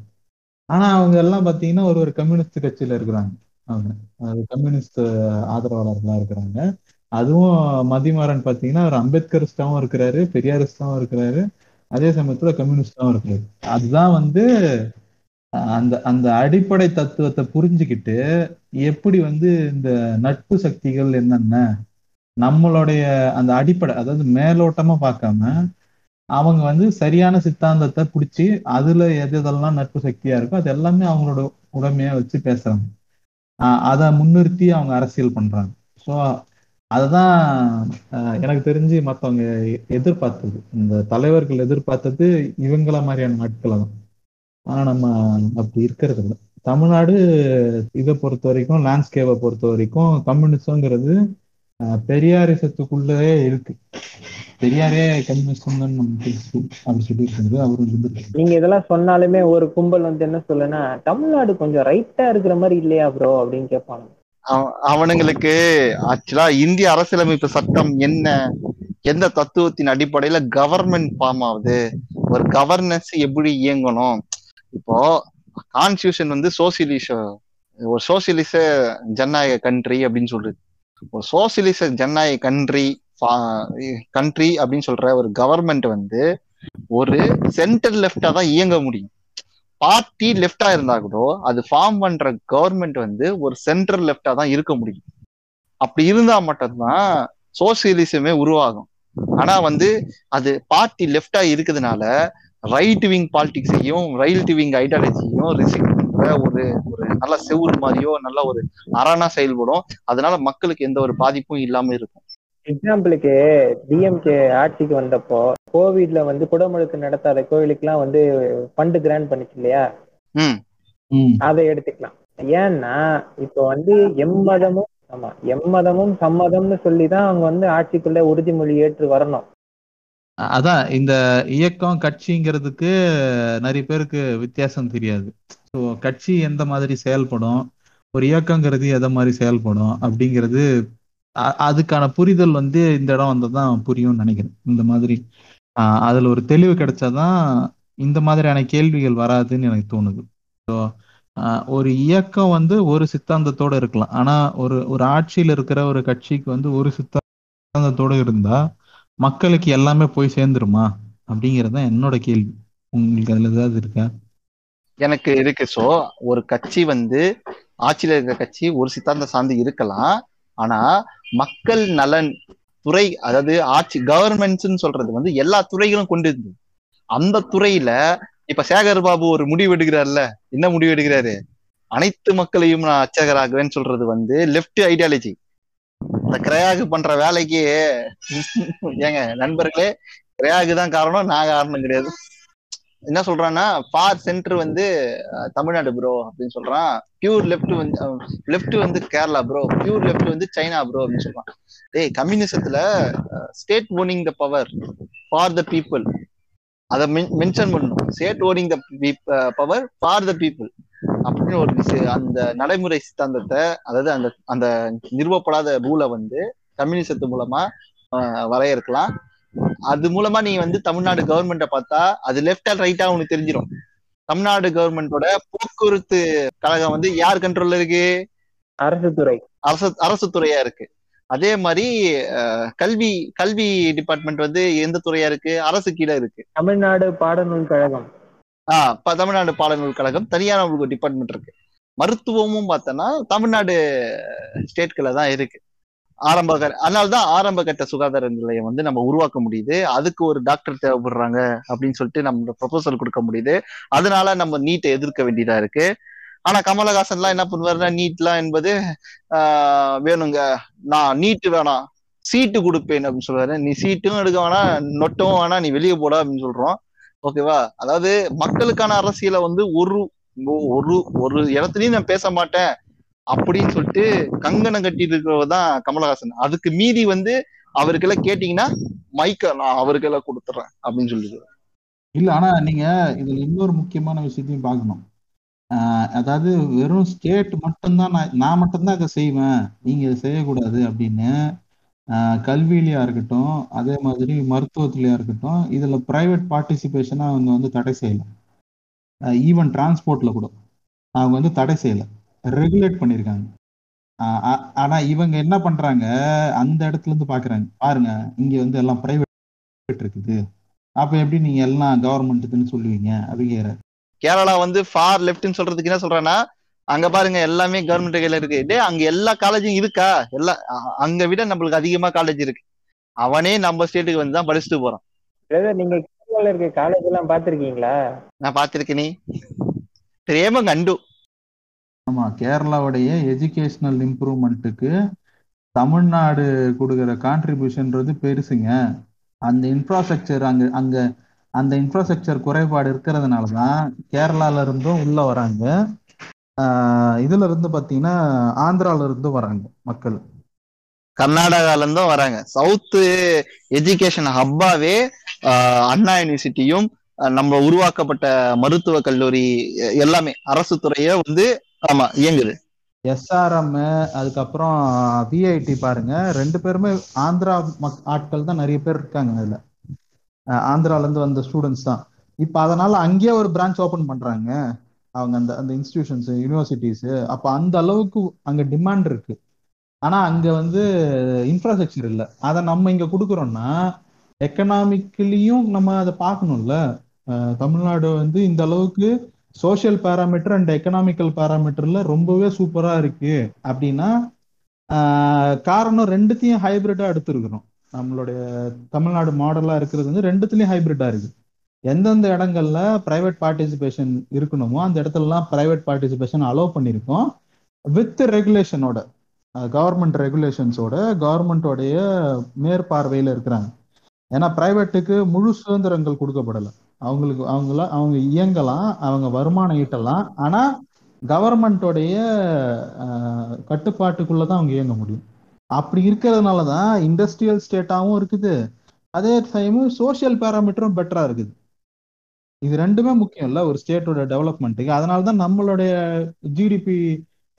ஆனா அவங்க எல்லாம் பாத்தீங்கன்னா ஒரு ஒரு கம்யூனிஸ்ட் கட்சியில இருக்கிறாங்க. அவங்க. அது கம்யூனிஸ்ட் ஆதரவாளர்களா இருக்கிறாங்க. அதுவும் மதிமாறன் பாத்தீங்கன்னா அவர் அம்பேத்கரிஸ்டாவும் இருக்கிறாரு பெரியாரிஸ்டாவும் இருக்கிறாரு. அதே சமயத்துல கம்யூனிஸ்டாவும் இருக்கிறாரு. அதுதான் வந்து அந்த அந்த அடிப்படை தத்துவத்தை புரிஞ்சுக்கிட்டு எப்படி வந்து இந்த நட்பு சக்திகள் என்னென்ன நம்மளுடைய அந்த அடிப்படை அதாவது மேலோட்டமா பார்க்காம அவங்க வந்து சரியான சித்தாந்தத்தை பிடிச்சி அதுல எது எதெல்லாம் நட்பு சக்தியா இருக்கோ அது எல்லாமே அவங்களோட உடமையா வச்சு பேசுறாங்க. ஆஹ் அதை முன்னிறுத்தி அவங்க அரசியல் பண்றாங்க. ஸோ அதுதான் எனக்கு தெரிஞ்சு மற்றவங்க எதிர்பார்த்தது. இந்த தலைவர்கள் எதிர்பார்த்தது இவங்கள மாதிரியான ஆட்களை தான். ஆனா நம்ம அப்படி இருக்கிறது இல்லை. தமிழ்நாடு இதை பொறுத்த வரைக்கும் லேண்ட்ஸ்கேப்பை பொறுத்த வரைக்கும் கம்யூனிசம்ங்கிறது அஹ், பெரியாரிசத்துக்குள்ளே இருக்கு. பெரியாரே பேசு அப்படி நீங்க இதெல்லாம் சொன்னாலுமே ஒரு கும்பல் வந்து என்ன சொல்லுன்னா தமிழ்நாடு கொஞ்சம் ரைட்டா இருக்கிற மாதிரி இல்லையா ப்ரோ அப்படின்னு கேட்பாங்க அவ- அவனுங்களுக்கு ஆக்சுவலா இந்திய அரசியலமைப்பு சட்டம் என்ன? எந்த தத்துவத்தின் அடிப்படையில கவர்மெண்ட் ஃபார்ம் ஆகுது? ஒரு கவர்னன்ஸ் எப்படி இயங்கணும்? இப்போ கான்ஸ்டியூஷன் வந்து சோசியலிச ஒரு சோசியலிச ஜனநாயக கண்ட்ரி அப்படின்னு சொல்றது. ஒரு சோசியலிச ஜனநாயக கண்ட்ரி கண்ட்ரி அப்படின்னு சொல்ற ஒரு கவர்மெண்ட் வந்து ஒரு சென்டர் லெப்டா தான் இயங்க முடியும். பார்ட்டி லெப்டா இருந்தா கூட அது ஃபார்ம் பண்ற கவர்மெண்ட் வந்து ஒரு சென்ட்ரல் லெப்டா தான் இருக்க முடியும். அப்படி இருந்தா மட்டும்தான் சோசியலிசமே உருவாகும். ஆனா வந்து அது பார்ட்டி லெப்டா இருக்கிறதுனால ரைட் விங் பாலிடிக்ஸையும் ரைட் விங் ஐடியாலஜியையும் ரிசீவ் பண்ற ஒரு ஒரு நல்ல செவுரு மாதிரியோ நல்ல ஒரு அரணா செயல்படும். அதனால மக்களுக்கு எந்த ஒரு பாதிப்பும் இல்லாம இருக்கும். எக்ஸாம்பிளுக்கு டிஎம்கே ஆட்சிக்கு வந்தப்போ கோவிட்ல வந்து குடமுழுக்கு நடத்தாத கோவிலுக்குலாம் வந்து ஃபண்டு கிராண்ட் பண்ணிச்சு இல்லையா? ம். ம். அதை எடுத்துக்கலாம். ஏன்னா இப்போ வந்து எம்மதமும் ஆமா எம்மதமும் சம்மதம்னு சொல்லி தான் அவங்க வந்து ஆட்சிக்குள்ள உறுதிமொழி ஏற்று வரணும். அதான் இந்த இயக்கம் கட்சிங்கிறதுக்கு நிறைய பேருக்கு வித்தியாசம் தெரியாது. ஸோ கட்சி எந்த மாதிரி செயல்படும்? ஒரு இயக்கங்கிறது எதை மாதிரி செயல்படும்? அப்படிங்கிறது அதுக்கான புரிதல் வந்து இந்த இடம் வந்து தான் புரியும்னு நினைக்கிறேன். இந்த மாதிரி ஆஹ் அதுல ஒரு தெளிவு கிடைச்சாதான் இந்த மாதிரியான கேள்விகள் வராதுன்னு எனக்கு தோணுது. ஸோ ஒரு இயக்கம் வந்து ஒரு சித்தாந்தத்தோட இருக்கலாம். ஆனா ஒரு ஒரு ஆட்சியில் இருக்கிற ஒரு கட்சிக்கு வந்து ஒரு சித்தாந்தத்தோட இருந்தா மக்களுக்கு எல்லாமே போய் சேர்ந்துருமா? அப்படிங்கிறது தான் என்னோட கேள்வி. உங்களுக்கு அதுல ஏதாவது இருக்கா? எனக்கு இருக்கு சோ. ஒரு கட்சி வந்து ஆட்சியில இருக்கிற கட்சி ஒரு சித்தாந்த சார்ந்து இருக்கலாம். ஆனா மக்கள் நலன் துறை அதாவது ஆட்சி கவர்மெண்ட்ஸ்ன்னு சொல்றது வந்து எல்லா துறைகளும் கொண்டு இருந்தது. அந்த துறையில இப்ப சேகர் பாபு ஒரு முடிவு எடுக்கிறாருல்ல என்ன முடிவு எடுக்கிறாரு? அனைத்து மக்களையும் நான் அர்ச்சகராகுவேன்னு சொல்றது வந்து லெஃப்ட் ஐடியாலஜி இந்த கிரையாகு பண்ற வேலைக்கு ஏங்க நண்பர்களே கிரையாகு தான் காரணம் நான் காரணம் கிடையாது. என்ன சொல்றான்னா ஃபார் சென்டர் வந்து தமிழ்நாடு ப்ரோ அப்படின்னு சொல்றான். பியூர் லெஃப்ட் வந்து லெஃப்ட் வந்து கேரளா ப்ரோ பியூர் லெஃப்ட் வந்து சைனா ப்ரோ அப்படின்னு சொல்றான். டேய் கம்யூனிசத்துல state owning the power for the people அதை மென்ஷன் பண்ணணும். State owning the power for the people அப்படின்னு ஒரு விஷயம் அந்த நடைமுறை சித்தாந்தத்தை அதாவது அந்த அந்த நிறுவப்படாத ரூலை வந்து கம்யூனிசத்து மூலமா வரையறுக்கலாம். அது மூலமா நீ வந்து தமிழ்நாடு கவர்மெண்ட்டை பார்த்தா அது லெஃப்ட் அண்ட் ரைட்டா உனக்கு தெரிஞ்சிடும் தமிழ்நாடு கவர்மெண்டோட போக்குவரத்து கழகம் வந்து யார் கண்ட்ரோல்ல இருக்கு? அரசு துறை. அரசு அரசு துறையா இருக்கு. அதே மாதிரி கல்வி கல்வி டிபார்ட்மெண்ட் வந்து எந்த துறையா இருக்கு? அரசு கீழே இருக்கு. தமிழ்நாடு பாடநூல் கழகம். ஆஹ் தமிழ்நாடு பாடநூல் கழகம் தனியான உங்களுக்கு டிபார்ட்மெண்ட் இருக்கு. மருத்துவமும் பார்த்தோன்னா தமிழ்நாடு ஸ்டேட்குள்ள தான் இருக்கு. ஆரம்ப அதனால தான் ஆரம்ப கட்ட சுகாதார நிலையம் வந்து நம்ம உருவாக்க முடியுது. அதுக்கு ஒரு டாக்டர் தேவைப்படுறாங்க அப்படின்னு சொல்லிட்டு நம்ம ப்ரொபோசல் கொடுக்க முடியுது. அதனால நம்ம நீட்டை எதிர்க்க வேண்டியதா இருக்கு. ஆனா கமலஹாசன்லாம் என்ன பண்ணுவாருன்னா நீட்லாம் என்பது ஆஹ் வேணுங்க நான் நீட்டு வேணாம் சீட்டு கொடுப்பேன் அப்படின்னு சொல்லுவாரு. நீ சீட்டும் எடுக்க வேணாம் நொட்டும் வேணாம் நீ வெளியே போடா அப்படின்னு சொல்றோம். ஓகேவா? அதாவது மக்களுக்கான அரசியலை வந்து ஒரு ஒரு ஒரு இடத்துலயும் நான் பேச மாட்டேன் அப்படின்னு சொல்லிட்டு கங்கணம் கட்டிட்டு இருக்கிறவர் தான் கமலஹாசன். அதுக்கு மீதி வந்து அவருக்கெல்லாம் கேட்டீங்கன்னா மைக்க நான் அவருக்கெல்லாம் கொடுத்துறேன் அப்படின்னு சொல்லிட்டு. இல்ல ஆனா நீங்க இதுல இன்னொரு முக்கியமான விஷயத்தையும் பார்க்கணும். ஆஹ் அதாவது வெறும் ஸ்டேட் மட்டும்தான் நான் நான் மட்டும்தான் இதை செய்வேன். நீங்க இதை செய்யக்கூடாது அப்படின்னு ஆஹ் கல்வியிலயா இருக்கட்டும் அதே மாதிரி மருத்துவத்திலயா இருக்கட்டும் இதுல பிரைவேட் பார்ட்டிசிபேஷனை அவங்க வந்து தடை செய்யலாம் ஈவன் டிரான்ஸ்போர்ட்ல கூட அவங்க வந்து தடை செய்யல. ரெகுலேட் பண்ணியிருக்காங்க ஆஹ் ஆனா இவங்க என்ன பண்றாங்க அந்த இடத்துல இருந்து பாக்குறாங்க. பாருங்க இங்க வந்து எல்லாம் பிரைவேட் இருக்குது. அப்ப எப்படி நீங்க எல்லாம் கவர்மெண்ட்டுக்குன்னு சொல்லுவீங்க? அப்படிங்கிற கேரளா வந்து ஃபார் லெஃப்ட்னு சொல்றதுக்கு என்ன சொல்றான்னா அங்க பாருங்க எல்லாமே கவர்மெண்ட் கையில இருக்கு. டே அங்க எல்லா காலேஜும் இருக்கா? எல்லா அங்க விட நம்மளுக்கு அதிகமா காலேஜ் இருக்கு. அவனே நம்ம ஸ்டேட்டுக்கு வந்து தான் படிச்சுட்டு போறான். நீங்க இருக்க காலேஜ் எல்லாம் பாத்திருக்கீங்களா நான் பாத்திருக்கேனே தெரியாம கண்டு. ஆமா கேரளாவுடைய எஜுகேஷனல் இம்ப்ரூவ்மெண்ட்டுக்கு தமிழ்நாடு கொடுக்குற கான்ட்ரிபியூஷன்ன்றது பெருசுங்க. அந்த இன்ஃப்ராஸ்ட்ரக்சர் அங்க அங்க அந்த இன்ஃப்ராஸ்ட்ரக்சர் குறைபாடு இருக்கிறதுனால தான் கேரளால இருந்தும் உள்ள வராங்க. இதுல இருந்து பாத்தீங்கன்னா ஆந்திரால இருந்தும் வராங்க மக்கள். கர்நாடகால இருந்தும் வராங்க. சவுத் எஜுகேஷன் ஹப்பாவே அண்ணா யூனிவர்சிட்டியும் நம்ம உருவாக்கப்பட்ட மருத்துவ கல்லூரி எல்லாமே அரசு துறையே வந்து ஆமா இயங்குது. எஸ்ஆர்எம் அதுக்கப்புறம் விஐடி பாருங்க. ரெண்டு பேருமே ஆந்திரா மக் ஆட்கள் தான் நிறைய பேர் இருக்காங்க அதுல. ஆந்திரால இருந்து வந்த ஸ்டூடெண்ட்ஸ் தான். இப்ப அதனால அங்கேயே ஒரு பிரான்ச் ஓபன் பண்றாங்க. அவங்க அந்த அந்த இன்ஸ்டிடியூஷன்ஸ் யூனிவர்சிட்டிஸ் அப்ப அந்த அளவுக்கு அங்க டிமாண்ட் இருக்கு. ஆனா அங்க வந்து இன்ஃப்ராஸ்ட்ரக்சர் இல்லை. அதை நம்ம இங்க கொடுக்குறோம்னா எக்கனாமிக்கலியும் நம்ம அதை பார்க்கணும்ல. தமிழ்நாடு வந்து இந்த அளவுக்கு சோஷியல் பேராமீட்டர் அண்ட் எக்கனாமிக்கல் பேராமீட்டர்ல ரொம்பவே சூப்பரா இருக்கு. அப்படின்னா ஆஹ் காரணம் ரெண்டுத்தையும் ஹைபிரிட்டா எடுத்திருக்கிறோம் நம்மளுடைய தமிழ்நாடு மாடலா இருக்கிறது வந்து ரெண்டுத்துலயும் ஹைபிரிட்டா இருக்கு. எந்தெந்த இடங்கள்ல பிரைவேட் பார்ட்டிசிபேஷன் இருக்கணுமோ அந்த இடத்துலலாம் பிரைவேட் பார்ட்டிசிபேஷன் அலோவ் பண்ணியிருக்கோம் வித் ரெகுலேஷனோட கவர்மெண்ட் ரெகுலேஷன்ஸோட கவர்மெண்டோடைய மேற்பார்வையில் இருக்கிறாங்க. ஏன்னா பிரைவேட்டுக்கு முழு சுதந்திரங்கள் கொடுக்கப்படலை. அவங்களுக்கு அவங்கள அவங்க இயங்கலாம் அவங்க வருமானம் ஈட்டலாம். ஆனால் கவர்மெண்டோடைய கட்டுப்பாட்டுக்குள்ள தான் அவங்க இயங்க முடியும். அப்படி இருக்கிறதுனால தான் இண்டஸ்ட்ரியல் ஸ்டேட்டாகவும் இருக்குது. அதே டைமு சோஷியல் பேராமீட்டரும் பெட்டரா இருக்குது. இது ரெண்டுமே முக்கியம் இல்ல ஒரு ஸ்டேட்டோட டெவலப்மெண்ட்டுக்கு அதனால தான் நம்மளுடைய ஜிடிபி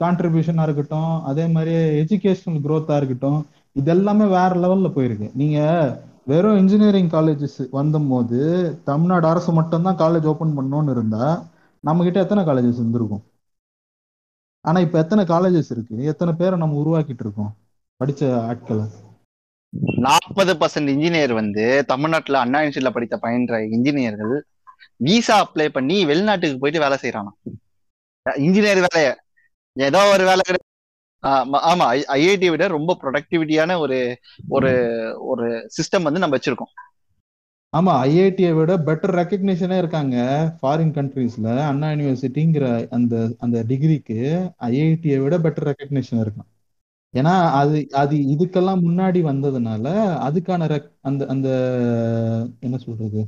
கான்ட்ரிபியூஷனா இருக்கட்டும் அதே மாதிரி எஜுகேஷனல் growth-ஆ இருக்கட்டும் இது எல்லாமே வேற லெவல்ல போயிருக்கு. நீங்க வெறும் இன்ஜினியரிங் காலேஜஸ் வந்தபோது தமிழ்நாடு அரசு மட்டும்தான் காலேஜ் ஓப்பன் பண்ணோன்னு இருந்தா நம்ம கிட்ட எத்தனை காலேஜஸ் இருந்திருக்கும்? ஆனா இப்ப எத்தனை காலேஜஸ் இருக்கு? எத்தனை பேரை நம்ம உருவாக்கிட்டு இருக்கோம் படிச்ச ஆட்களை? நாற்பது பர்சன்ட் இன்ஜினியர் வந்து தமிழ்நாட்டுல அண்ணா யூனிவர்சிட்டியில படித்த பயின்ற இன்ஜினியர்கள் விசா அப்ளை பண்ணி வெளிநாட்டுக்கு போயிட்டு வேலை செய்யறாங்க இன்ஜினியர் வேலைய. ஏதோ ஒரு வேலை கிடையாது ஆமா, ஐஐடி விட ரொம்ப ப்ரொடக்டிவிட்டியான ஒரு ஒரு ஒரு சிஸ்டம் வந்து நம்ம வச்சிருக்கோம். ஆமா ஐஐடியை விட பெட்டர் ரெக்கக்னிஷனே இருக்காங்க ஃபாரின் கண்ட்ரீஸ்ல அண்ணா யூனிவர்சிட்டிங்கிற அந்த அந்த டிகிரிக்கு ஐஐடியை விட பெட்டர் ரெக்கக்னிஷன் இருக்கும். ஏன்னா அது அது இதுக்கெல்லாம் முன்னாடி வந்ததுனால அதுக்கான அந்த அந்த என்ன சொல்றது?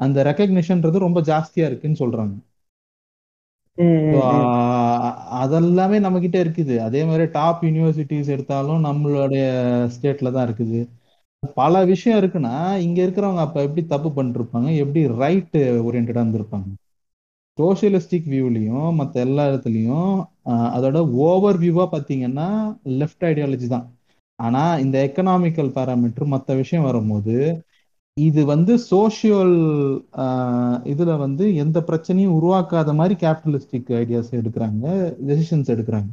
அந்த ரெக்கக்னிஷன்ன்றது ரொம்ப ஜாஸ்தியா இருக்குன்னு சொல்றாங்க. அதெல்லாமே நம்ம கிட்ட இருக்குது. அதே மாதிரி டாப் யூனிவர்சிட்டிஸ் எடுத்தாலும் நம்மளுடைய ஸ்டேட்ல தான் இருக்குது. பல விஷயம் இருக்குன்னா இங்க இருக்கிறவங்க அப்ப எப்படி தப்பு பண்ணிருப்பாங்க? எப்படி ரைட் ஓரியன்டா இருந்திருப்பாங்க? சோசியலிஸ்டிக் வியூலையும் மற்ற எல்லா இடத்துலையும் அதோட ஓவர் வியூவா பாத்தீங்கன்னா லெஃப்ட் ஐடியாலஜி தான். ஆனா இந்த எக்கனாமிக்கல் பேராமீட்டர் மற்ற விஷயம் வரும்போது இது வந்து சோஷியல் இதுல வந்து எந்த பிரச்சனையும் உருவாக்காத மாதிரி கேபிட்டலிஸ்டிக் ஐடியாஸ் எடுக்கிறாங்க டெசிஷன்ஸ் எடுக்கிறாங்க.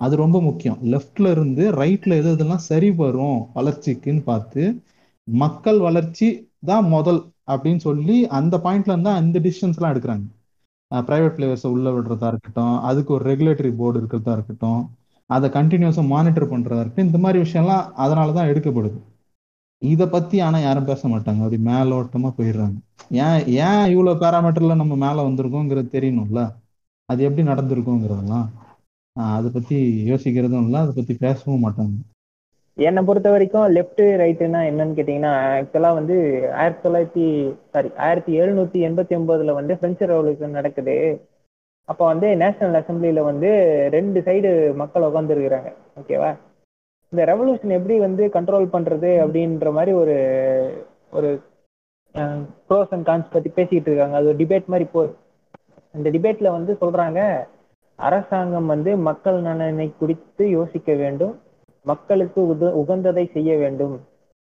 அது ரொம்ப முக்கியம். லெஃப்ட்ல இருந்து ரைட்ல எது எதெல்லாம் சரி வரும் வளர்ச்சிக்குன்னு பார்த்து மக்கள் வளர்ச்சி தான் முதல் அப்படின்னு சொல்லி அந்த பாயிண்ட்ல இருந்தா அந்த டிசிஷன்ஸ் எல்லாம் எடுக்கிறாங்க. பிரைவேட் பிளேயர்ஸை உள்ள விடுறதா இருக்கட்டும் அதுக்கு ஒரு ரெகுலேட்டரி போர்டு இருக்கிறதா இருக்கட்டும் அதை கண்டினியூஸா மானிட்டர் பண்றதா இருக்கட்டும் இந்த மாதிரி விஷயம்லாம் அதனால தான் எடுக்கப்படுது. இத பத்தி ஆனா யாரும் பேச மாட்டாங்க. அப்படி மேலோட்டமா போயிடுறாங்க. ஏன் ஏன் இவ்வளவு பேராமீட்டர்ல நம்ம மேல வந்திருக்கோங்கிறது தெரியணும்ல? அது எப்படி நடந்திருக்குங்கிறதெல்லாம் ஆஹ் அதை பத்தி யோசிக்கிறதும் இல்லை. அதை பத்தி பேசவும் மாட்டாங்க. என்னை பொறுத்த வரைக்கும் லெஃப்ட் ரைட்டுனா என்னன்னு கேட்டீங்கன்னா ஆக்சுவலா வந்து ஆயிரத்தி தொள்ளாயிரத்தி சாரி ஆயிரத்தி எழுநூத்தி எண்பத்தி ஒன்பதுல வந்து பிரெஞ்சு ரெவல்யூஷன் நடக்குது. அப்போ வந்து நேஷனல் அசம்பிளியில வந்து ரெண்டு சைடு மக்கள் உட்காந்துருக்குறாங்க ஓகேவா இந்த ரெவல்யூஷன் எப்படி வந்து கண்ட்ரோல் பண்றது அப்படின்ற மாதிரி ஒரு ஒரு ப்ரோஸ் அண்ட் கான்ஸ் பத்தி பேசிக்கிட்டு இருக்காங்க. அது ஒரு டிபேட் மாதிரி போ அந்த டிபேட்ல வந்து சொல்றாங்க அரசாங்கம் வந்து மக்கள் நலனை குறித்து யோசிக்க வேண்டும். மக்களுக்கு உத உகந்ததை செய்ய வேண்டும்.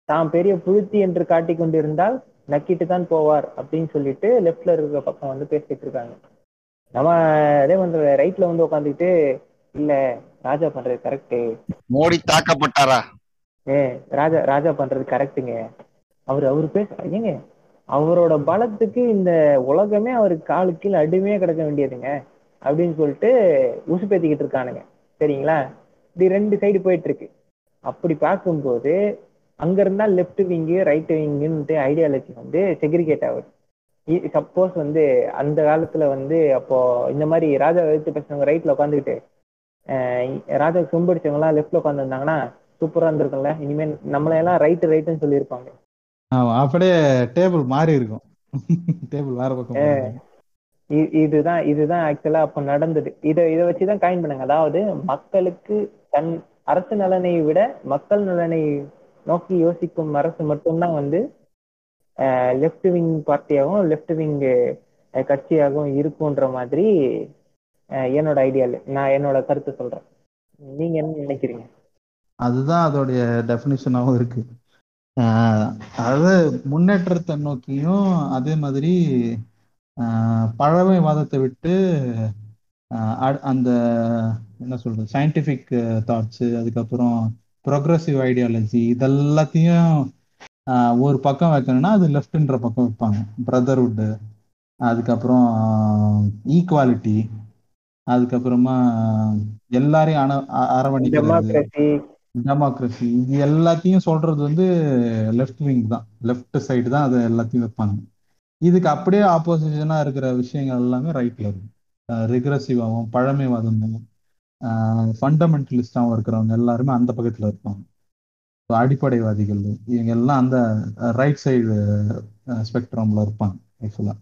தாம் பெரிய புழுத்தி என்று காட்டிக் கொண்டிருந்தால் நக்கிட்டு தான் போவார் அப்படின்னு சொல்லிட்டு லெஃப்ட்ல இருக்கிற பக்கம் வந்து பேசிட்டு இருக்காங்க. நம்ம அதே மாதிரி ரைட்ல வந்து உட்காந்துக்கிட்டு இல்லை ராஜா பண்றது கரெக்டு மோடி தாக்கப்பட்டாரா? ஏ ராஜா ராஜா பண்றது கரெக்டுங்க அவர் அவர் பேச ஏங்க அவரோட பலத்துக்கு இந்த உலகமே அவருக்கு காலு கீழே அடிமையா கிடக்க வேண்டியதுங்க அப்படின்னு சொல்லிட்டு உசுப்பேத்திக்கிட்டு இருக்கானுங்க. சரிங்களா? இப்படி ரெண்டு சைடு போயிட்டு இருக்கு அப்படி பார்க்கும்போது அங்க இருந்தா லெஃப்ட் விங்கு ரைட் விங்குன்ட்டு ஐடியாலஜி வந்து செக்ரிகேட் ஆகுது. சப்போஸ் வந்து அந்த காலத்துல வந்து அப்போ இந்த மாதிரி ராஜா எடுத்து பேசுறவங்க ரைட்ல உட்காந்துக்கிட்டு ராஜா சொம்படிச்சவங்க எல்லாம் லெஃப்ட்ல உட்காந்துருந்தாங்கன்னா சூப்பரா இருந்திருக்கும்ல. இனிமேல் நம்மளையெல்லாம் ரைட்டு ரைட்டுன்னு சொல்லியிருப்பாங்க. ஆமா, அப்படியே டேபிள் மாறி இருக்கும். டேபிள் வேற பக்கம் இதுதான் இதுதான் ஆக்சுவலா அப்ப நடந்தது. இதை இதை வச்சுதான் காயின் பண்ணாங்க. அதாவது மக்களுக்கு தன் அரசு நலனை விட மக்கள் நலனை நோக்கி யோசிக்கும் அரசு மட்டும்தான் வந்து லெஃப்ட் விங் பார்ட்டியாகவும் லெஃப்ட் விங் கட்சியாகவும் இருக்குன்ற மாதிரி என்னோட ஐடியால நான் என்னோட கருத்து சொல்றேன். நீங்க என்ன நினைக்கிறீங்க? அதுதான் அதோடைய டெஃபினிஷனாகவும் இருக்கு. ஆஹ் அதாவது முன்னேற்றத்தை நோக்கியும் அதே மாதிரி ஆஹ் பழமைவாதத்தை விட்டு ஆஹ் அ- அந்த என்ன சொல்றது சயின்டிஃபிக் தாட்ஸ் அதுக்கப்புறம் ப்ரோக்ரஸிவ் ஐடியாலஜி இதெல்லாத்தையும் ஆஹ் ஒரு பக்கம் வைக்கணும்னா அது லெஃப்ட்ன்ற பக்கம் வைப்பாங்க. பிரதர்வுட் அதுக்கப்புறம் ஈக்குவாலிட்டி அதுக்கப்புறமா எல்லாரையும் அண அரவணைக்கிறது. டெமோக்ரஸி. இது எல்லாத்தையும் சொல்றது வந்து லெஃப்ட் விங் தான். லெஃப்ட் சைடு தான் அது எல்லாத்தையும் வைப்பாங்க. இதுக்கு அப்படியே ஆப்போசிஷனா இருக்கிற விஷயங்கள் எல்லாமே ரைட்ல இருக்கும். ரிக்ரஸிவாகவும் பழமைவாதமும் ஃபண்டமெண்டலிஸ்டாகவும் இருக்கிறவங்க எல்லாருமே அந்த பக்கத்துல இருப்பாங்க. அடிப்படைவாதிகள் இவங்க எல்லாம் அந்த ரைட் சைடு ஸ்பெக்ட்ரம்ல இருப்பாங்க ஆக்சுவலா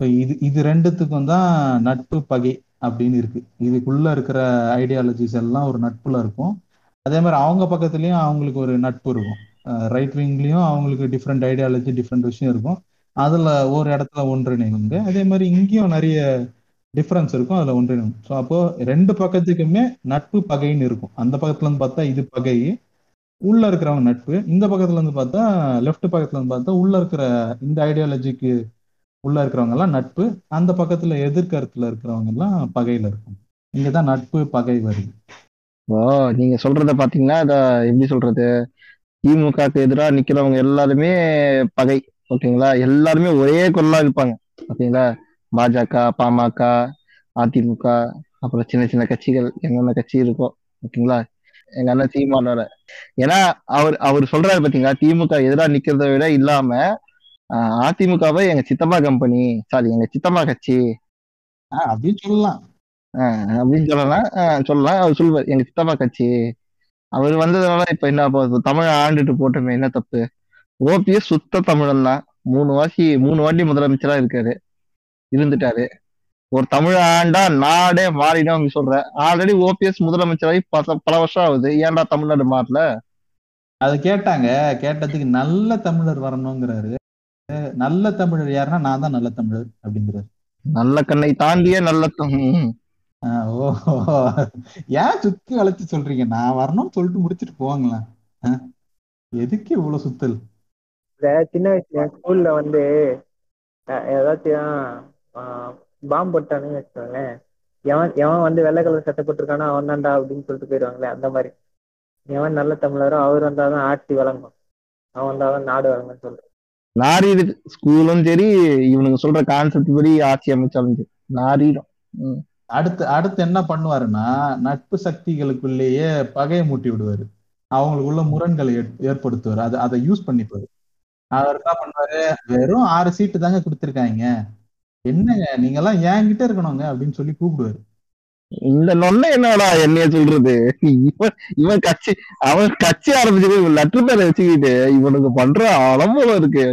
ஸோ இது இது ரெண்டுத்துக்கும் தான் நட்பு பகை. அப்படின்னு இருக்கு. இதுக்குள்ள இருக்கிற ஐடியாலஜிஸ் எல்லாம் ஒரு நட்புல இருக்கும். அதே மாதிரி அவங்க பக்கத்துலயும் அவங்களுக்கு ஒரு நட்பு இருக்கும். ரைட் விங்லயும் அவங்களுக்கு டிஃப்ரெண்ட் ஐடியாலஜி டிஃப்ரெண்ட் விஷயம் இருக்கும். அதுல ஒரு இடத்துல ஒன்றிணைவாங்க அதே மாதிரி இங்கேயும் நிறைய டிஃப்ரென்ஸ் இருக்கும் அதுல ஒன்றிணையும் ஸோ அப்போ ரெண்டு பக்கத்துக்குமே நட்பு பகைன்னு இருக்கும். அந்த பக்கத்துல இருந்து பார்த்தா இது பகை உள்ள இருக்கிறவங்க நட்பு. இந்த பக்கத்துல இருந்து பார்த்தா லெஃப்ட் பக்கத்துல இருந்து பார்த்தா உள்ள இருக்கிற இந்த ஐடியாலஜிக்கு உள்ள இருக்கிறவங்க எல்லாம் நட்பு அந்த பக்கத்துல எதிர்கருத்துல இருக்கிறவங்க எல்லாம் பகையில இருக்கும். இங்கதான் நட்பு பகை வருது. ஓ நீங்க சொல்றத பாத்தீங்கன்னா இத எப்படி சொல்றது? திமுகக்கு எதிராக நிக்கிறவங்க எல்லாருமே பகை ஓகேங்களா? எல்லாருமே ஒரே குரலா இருப்பாங்க ஓகேங்களா? பாஜக பாமக அதிமுக அப்புறம் சின்ன சின்ன கட்சிகள் என்னென்ன கட்சி இருக்கோ ஓகேங்களா? எங்க அண்ணன் சீமானோட. ஏன்னா அவர் அவர் சொல்றாரு பாத்தீங்களா திமுக எதிராக நிக்கிறத விட இல்லாம அதிமுகவை எங்க சித்தப்பா கம்பெனி சாரி எங்க சித்தப்பா கட்சி. அப்படின்னு சொல்லலாம். அப்படின்னு சொல்லலாம். சொல்லலாம். அவர் சொல்லுவார் எங்க சித்தப்பா கட்சி. அவர் வந்ததுனால இப்ப என்ன தமிழ் ஆண்டுட்டு போட்டோமே என்ன தப்பு? ஓபிஎஸ் சுத்த தமிழன் தான். மூணு வாசி மூணு வாட்டி முதலமைச்சரா இருக்காரு. இருந்துட்டாரு. ஒரு தமிழ் ஆண்டா நாடே மாறிடும் சொல்ற. ஆல்ரெடி ஓபிஎஸ் முதலமைச்சராகி பல வருஷம் ஆகுது. ஏன்டா தமிழ்நாடு மாறல? அது கேட்டாங்க. கேட்டதுக்கு நல்ல தமிழர் வரணுங்கிறாரு. நல்ல தமிழர் யாருன்னா நான் தான் நல்ல தமிழர் அப்படிங்கிறாரு. நல்ல கண்ணை தாண்டிய நல்ல ஓ ஏன் சுத்தி வளைச்சு சொல்றீங்க? நான் வரணும்னு சொல்லிட்டு முடிச்சிட்டு போவாங்களேன் ஆஹ் எதுக்கு இவ்வளவு சுத்தல்? சின்ன வயசுல ஸ்கூல்ல வந்து ஏதாச்சும் பாம்பு போட்டானுன்னு வச்சுக்கோங்களேன். எவன் எவன் வந்து வெள்ளை கலர் சட்டை போட்டிருக்கானோ அவன் தான்டா அப்படின்னு சொல்லிட்டு போயிடுவாங்களே அந்த மாதிரி. எவன் நல்ல தமிழரோ அவர் வந்தாதான் ஆட்சி வழங்கும். அவன் வந்தாதான் நாடு வழங்கும்னு சொல்றேன் நாறிடுது ஸ்கூலும் சரி இவனுங்க சொல்ற கான்செப்ட் படி ஆட்சி அமைச்சாலும் சரி நாரீடும். அடுத்து அடுத்து என்ன பண்ணுவாருன்னா நட்பு சக்திகளுக்குள்ளேயே பகையை மூட்டி விடுவாரு. அவங்களுக்குள்ள முரண்களை ஏற்படுத்துவார் ஏற்படுத்துவாரு. அதை அதை யூஸ் பண்ணிப்பாரு. அவர் என்ன பண்ணுவாரு? வெறும் ஆறு சீட்டு தாங்க கொடுத்துருக்காங்க. என்னங்க நீங்க எல்லாம் என்கிட்ட இருக்கணுங்க அப்படின்னு சொல்லி கூப்பிடுவாரு. இந்த நொன்ன என்னடா என்னைய சொல்றது? இவன் இவன் கட்சி அவன் கட்சி ஆரம்பிச்சது லெட்டர் பேரை வச்சுக்கிட்டு இவனுக்கு பண்ற அலம்போல இருக்கு.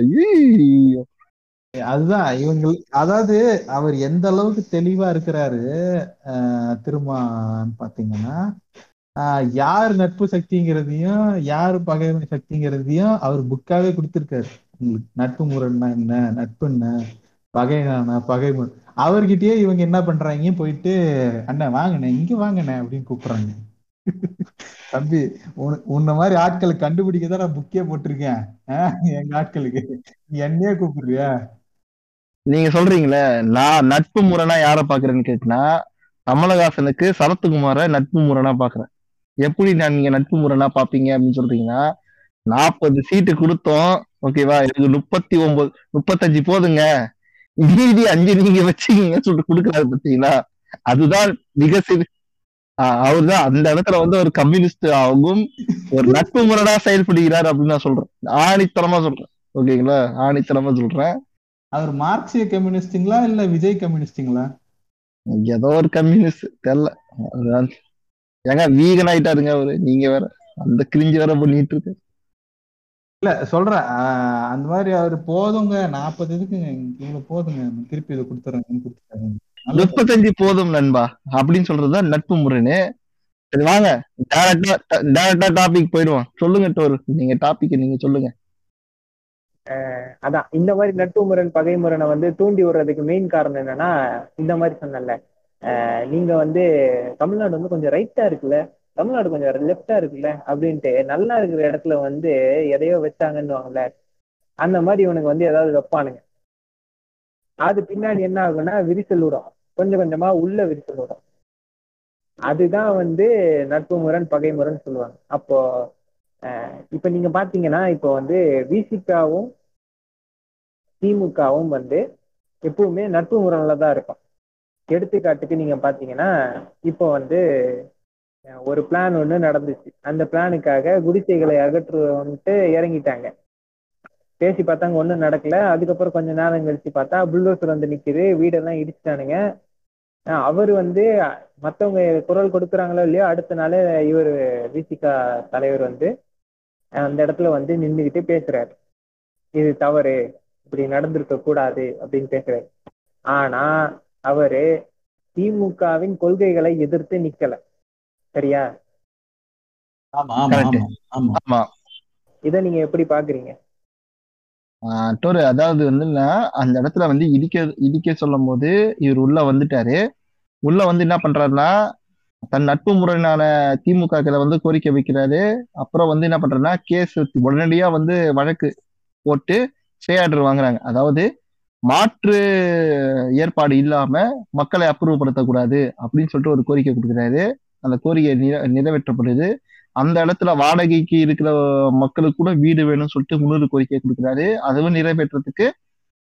அதுதான் இவங்க அதாவது அவர் எந்த அளவுக்கு தெளிவா இருக்கிறாரு ஆஹ் திருமான்னு பாத்தீங்கன்னா ஆஹ் யார் நட்பு சக்திங்கிறதையும் யார் பகைமை சக்திங்கிறதையும் அவர் புக்காவே கொடுத்திருக்காரு. உங்களுக்கு நட்பு முரண்னா என்ன? நட்பு என்ன? பகைனா பகை அவர்கிட்டயே இவங்க என்ன பண்றாங்க? போயிட்டு அண்ணன் வாங்கண்ணே இங்க வாங்கண்ணே அப்படின்னு கூப்பிடுறாங்க. தம்பி உன்ன மாதிரி ஆட்களை கண்டுபிடிக்க தான் நான் புக்கே போட்டிருக்கேன். எங்க ஆட்களுக்கு. நீ என்னையே கூப்பிடுறியா? நீங்க சொல்றீங்களே நான் நட்பு முறைனா யார பாக்குறேன்னு கேட்டினா கமலஹாசனுக்கு சரத்குமார நட்பு முறைனா பாக்குறேன் எப்படி நான் நீங்க நட்பு முறைனா பாப்பீங்க அப்படின்னு சொல்றீங்கன்னா நாற்பது சீட்டு கொடுத்தோம் ஓகேவா? எனக்கு முப்பத்தி ஒன்பது முப்பத்தஞ்சு போதுங்க. மீதி அஞ்சு நீங்க வச்சுக்கீங்கன்னு சொல்லிட்டு கொடுக்குறாரு பாத்தீங்களா அதுதான் மிக சிறு அவர் தான் அந்த இடத்துல வந்து ஒரு கம்யூனிஸ்ட் ஆகும். ஒரு நட்பு முரணா செயல்படுகிறார் அப்படின்னு நான் சொல்றேன். ஆணித்தனமா சொல்றேன். ஓகேங்களா? ஆணித்தனமா சொல்றேன். அவர் மார்க்சிய கம்யூனிஸ்டுங்களா இல்ல விஜய் கம்யூனிஸ்டுங்களா? ஏதோ ஒரு கம்யூனிஸ்ட். தெரியல. ஏங்க வீகன் ஆயிட்டாருங்க அவரு. நீங்க வேற. அந்த கிரிஞ்சு வேற பண்ணிட்டு இருக்கு இல்ல சொல்றேன். ஆஹ் அந்த மாதிரி அவர் போதுங்க. நாற்பது இதுக்குங்க இவ்வளவு போதுங்க. திருப்பி இதை கொடுத்துறேன் முப்பத்தஞ்சு போதும் நண்பா. அப்படின்னு சொல்றதுதான் நட்பு முறைன்னு. சரி வாங்க. டேரக்டா டேரக்டா டாபிக் போயிடுவோம். சொல்லுங்க டோர். நீங்க டாபிக் நீங்க சொல்லுங்க. அதான். இந்த மாதிரி நட்பு முரண் பகை முரணை வந்து தூண்டி விடுறதுக்கு மெயின் காரணம் என்னன்னா இந்த மாதிரி சொன்னல நீங்க வந்து தமிழ்நாடு வந்து கொஞ்சம் ரைட்டா இருக்குல்ல? தமிழ்நாடு கொஞ்சம் லெஃப்டா இருக்குல்ல அப்படின்ட்டு நல்லா இருக்கிற இடத்துல வந்து எதையோ வச்சாங்கன்னு அந்த மாதிரி இவனுக்கு வந்து ஏதாவது வைப்பானுங்க. அது பின்னாடி என்ன ஆகும்னா விரிசல் விடும் கொஞ்சம் கொஞ்சமா உள்ள விரிசல் விடும் அதுதான் வந்து நட்பு முரண் பகை முரண் சொல்லுவாங்க. அப்போ இப்ப நீங்க பாத்தீங்கன்னா இப்போ வந்து விசிகாவும் திமுகவும் வந்து எப்பவுமே நட்பு முரண்ல தான் இருக்கும். எடுத்துக்காட்டுக்கு நீங்க பாத்தீங்கன்னா இப்போ வந்து ஒரு பிளான் ஒன்று நடந்துச்சு. அந்த பிளானுக்காக குடிசைகளை அகற்றுவன்ட்டு இறங்கிட்டாங்க. பேசி பார்த்தாங்க ஒன்றும் நடக்கல. அதுக்கப்புறம் கொஞ்ச நேரம் கழிச்சு பார்த்தா புல்டோசர் வந்து நிக்குது. வீடெல்லாம் இடிச்சிட்டானுங்க. அவர் வந்து மற்றவங்க குரல் கொடுக்குறாங்களோ இல்லையோ அடுத்த நாள் இவர் விசிகா தலைவர் வந்து அந்த இடத்துல வந்து நின்றுக்கிட்டு பேசுறாரு. இது தவறு. இப்படி நடந்திருக்க கூடாது அப்படின்னு பேசுறாரு. ஆனா அவரு திமுகவின் கொள்கைகளை எதிர்த்து நிக்கல. சரியா? இத நீங்க எப்படி பாக்குறீங்க? டோரு அதாவது வந்து அந்த இடத்துல வந்து இடிக்க இடிக்க சொல்லும் போது இவர் உள்ள வந்துட்டாரு. உள்ள வந்து என்ன பண்றாருன்னா தன் நட்பு முறையினான திமுக வந்து கோரிக்கை வைக்கிறாரு. அப்புறம் வந்து என்ன பண்றாருன்னா கேஸ் உடனடியா வந்து வழக்கு போட்டு ஸ்டே ஆர்டர் வாங்குறாங்க. அதாவது மாற்று ஏற்பாடு இல்லாம மக்களை அப்புறப்படுத்தக்கூடாது அப்படின்னு சொல்லிட்டு ஒரு கோரிக்கை கொடுக்குறாரு. அந்த கோரிக்கை நிறைவேற்றப்படுது. அந்த இடத்துல வாடகைக்கு இருக்கிற மக்களுக்கு கூட வீடு வேணும்னு சொல்லிட்டு முன்னூறு கோரிக்கை கொடுக்குறாரு. அதுவும் நிறைவேற்றத்துக்கு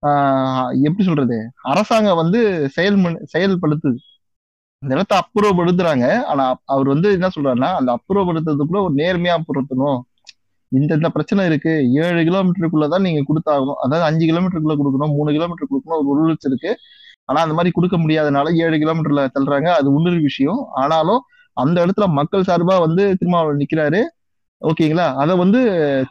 ஆஹ் எப்படி சொல்றது? அரசாங்கம் வந்து செயல் செயல்படுத்துது. அந்த இடத்த அப்புறப்படுத்துறாங்க ஆனா அவர் வந்து என்ன சொல்றாருன்னா அந்த அப்புறப்படுத்துறதுக்குள்ள ஒரு நேர்மையா அப்புறத்தணும் இந்த இந்த பிரச்சனை இருக்கு. ஏழு கிலோமீட்டருக்குள்ளதான் நீங்க கொடுத்தாகணும். அதாவது அஞ்சு கிலோமீட்டருக்குள்ள கொடுக்கணும். மூணு கிலோமீட்டர் கொடுக்கணும். ஒரு ரூல்ஸ் இருக்கு. ஆனா அந்த மாதிரி கொடுக்க முடியாதனால ஏழு கிலோமீட்டர்ல தள்ளுறாங்க. அது இன்னொரு விஷயம். ஆனாலும் அந்த இடத்துல மக்கள் சார்பா வந்து திருமாவளவன் நிக்கிறாரு. ஓகேங்களா? அதை வந்து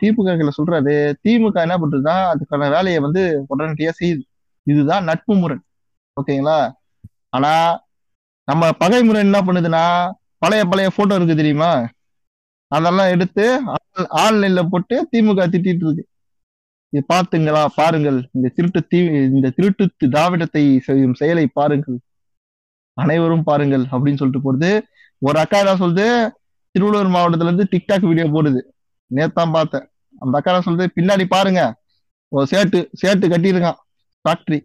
திமுக சொல்றாரு. திமுக என்ன பண்றதுன்னா அதுக்கான வேலையை வந்து உடனடியா செய்யுது. இதுதான் நட்பு முரண். ஓகேங்களா? ஆனா நம்ம பகை முறை என்ன பண்ணுதுன்னா பழைய பழைய போட்டோ இருக்கு தெரியுமா? அதெல்லாம் எடுத்து ஆன்லைன்ல போட்டு திமுக திட்டிட்டு இருக்கு. இது பாத்துங்களா பாருங்கள். இந்த திருட்டு தீ இந்த திருட்டு திராவிடத்தை செய்யும் செயலை பாருங்கள். அனைவரும் பாருங்கள் அப்படின்னு சொல்லிட்டு போறது. ஒரு அக்கா என்ன சொல்லுது திருவள்ளூர் மாவட்டத்துல இருந்து டிக்டாக் வீடியோ போடுது. நேத்தான் பார்த்தேன். அந்த அக்கா என்ன சொல்லுது பின்னாடி பாருங்க. ஒரு சேட்டு சேட்டு கட்டியிருக்கான் ஃபேக்டரி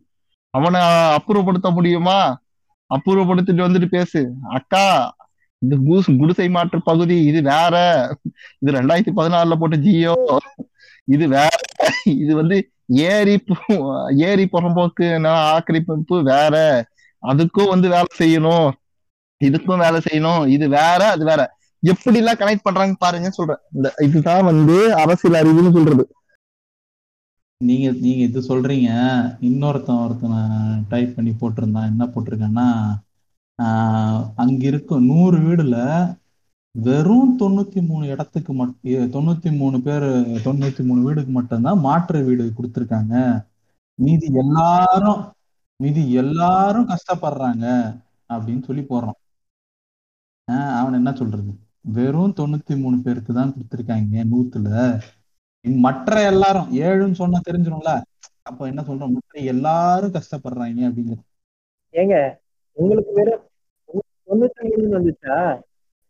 அவனை அப்புறப்படுத்த முடியுமா? அப்புறப்படுத்திட்டு வந்துட்டு பேசு. அக்கா இந்த கூஸ் குடிசை மாற்று பகுதி இது வேற. இது ரெண்டாயிரத்தி பதினாறுல போட்ட ஜியோ. இது வேற. இது வந்து ஏரி ஏரி புறம்போக்கு ஆக்கிரமிப்பு வேற. அதுக்கும் வந்து வேலை செய்யணும். இதுக்கும் வேலை செய்யணும் இது வேற அது வேற. எப்படி எல்லாம் கனெக்ட் பண்றாங்க பாருங்க சொல்றேன். இந்த இதுதான் வந்து அரசியல் அறிவுன்னு சொல்றது. நீங்க நீங்க இது சொல்றீங்க. இன்னொருத்தன் ஒருத்தனை டைப் பண்ணி போட்டிருந்தான். என்ன போட்டிருக்கான்னா அங்க இருக்கும் நூறு வீடுல வெறும் தொண்ணூத்தி மூணு இடத்துக்கு மட்டும் தொண்ணூத்தி மூணு பேர் தொண்ணூத்தி மூணு வீடுக்கு மட்டும்தான் மாற்று வீடு கொடுத்துருக்காங்க. மீதி எல்லாரும் மீதி எல்லாரும் கஷ்டப்படுறாங்க அப்படின்னு சொல்லி போடுறோம். போடுறான் அவன் என்ன சொல்றது? வெறும் தொண்ணூத்தி மூணு பேருக்கு தான் கொடுத்துருக்காங்க நூத்துல. மற்ற எல்லாரும் ஏழுன்னு சொன்னா தெரிஞ்சிடும்ல அப்ப என்ன சொல்றோம்? மற்ற எல்லாரும் கஷ்டப்படுறாங்க அப்படிங்கிறது. ஏங்க உங்களுக்கு வெறும் தொண்ணூத்தி வந்துச்சா?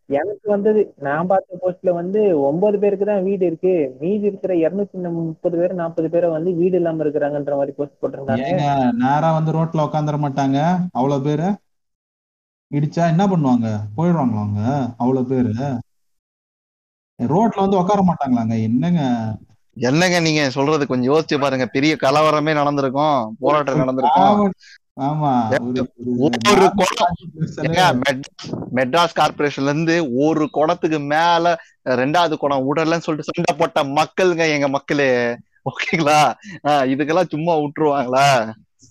எனக்கு வந்தது நான் பார்த்த போஸ்ட்ல வந்து ஒன்பது பேருக்கு தான் வீடு இருக்கு. மீதி இருக்கிற இருநூத்தி முப்பது பேர் நாற்பது பேரை வந்து வீடு இல்லாம இருக்கிறாங்கன்ற மாதிரி போஸ்ட் போட்டிருந்தாங்க. நேரா வந்து ரோட்ல உட்காந்துட மாட்டாங்க? அவ்வளவு பேரு? இடிச்சா என்ன பண்ணுவாங்க? போயிடுவாங்களா அவங்க அவ்வளவு பேரு. ரோட்ல வந்து உட்கார மாட்டாங்களாங்க. என்னங்க? என்னங்க நீங்க சொல்றது? கொஞ்சம் யோசிச்சு பாருங்க. பெரிய கலவரமே நடந்திருக்கும். போராட்டம் நடந்திருக்கும். ஆமா. ஒரு குடம் மெட்ராஸ் கார்பரேஷன்ல இருந்து ஒரு குடத்துக்கு மேல ரெண்டாவது குடம் உடலன்னு சொல்லிட்டு சண்டை போட்ட மக்களுங்க எங்க மக்களே. ஓகேங்களா? இதுக்கெல்லாம் சும்மா விட்டுருவாங்களா?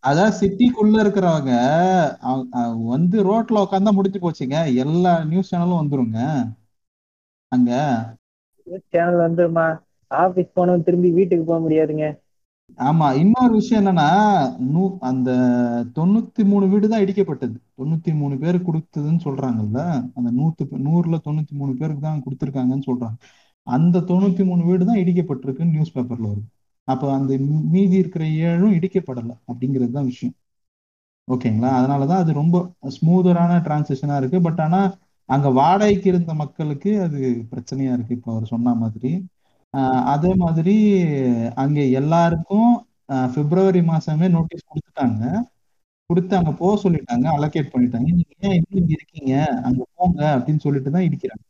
அதான் சிட்டிக்குள்ள இருக்கிறவங்க வந்து ரோட்ல உட்காந்தா முடிஞ்சு போச்சுங்க. எல்லா நியூஸ் சேனலும் வந்துருங்க. அங்க. நியூஸ் சேனல் வந்துருமா? ஆபீஸ் போனவன் திரும்பி வீட்டுக்கு போக முடியாதுங்க. ஆமா இன்னொரு விஷயம் என்னன்னா நூ அந்த தொண்ணூத்தி மூணு வீடு தான் இடிக்கப்பட்டது. தொண்ணூத்தி மூணு பேர் கொடுத்ததுன்னு சொல்றாங்கல்ல அந்த நூத்து நூறுல தொண்ணூத்தி மூணு பேருக்கு தான் கொடுத்துருக்காங்கன்னு சொல்றாங்க. அந்த தொண்ணூத்தி மூணு வீடு தான் இடிக்கப்பட்டிருக்குன்னு நியூஸ் பேப்பர்ல வருது. அப்போ அந்த மீதி இருக்கிற ஏழும் இடிக்கப்படலை அப்படிங்கிறது தான் விஷயம். ஓகேங்களா? அதனாலதான் அது ரொம்ப ஸ்மூதரான டிரான்சிஷனா இருக்கு. பட் ஆனா அங்க வாடகைக்கு இருந்த மக்களுக்கு அது பிரச்சனையா இருக்கு. இப்போ அவர் சொன்ன மாதிரி. ஆஹ் அதே மாதிரி அங்க எல்லாருக்கும் பிப்ரவரி மாசமே நோட்டீஸ் கொடுத்துட்டாங்க. கொடுத்து அங்க போக சொல்லிட்டாங்க. அலோகேட் பண்ணிட்டாங்க. நீங்க ஏன் இன்னும் இங்க இருக்கீங்க? அங்க போங்க அப்படின்னு சொல்லிட்டு தான் இடிக்கிறாங்க.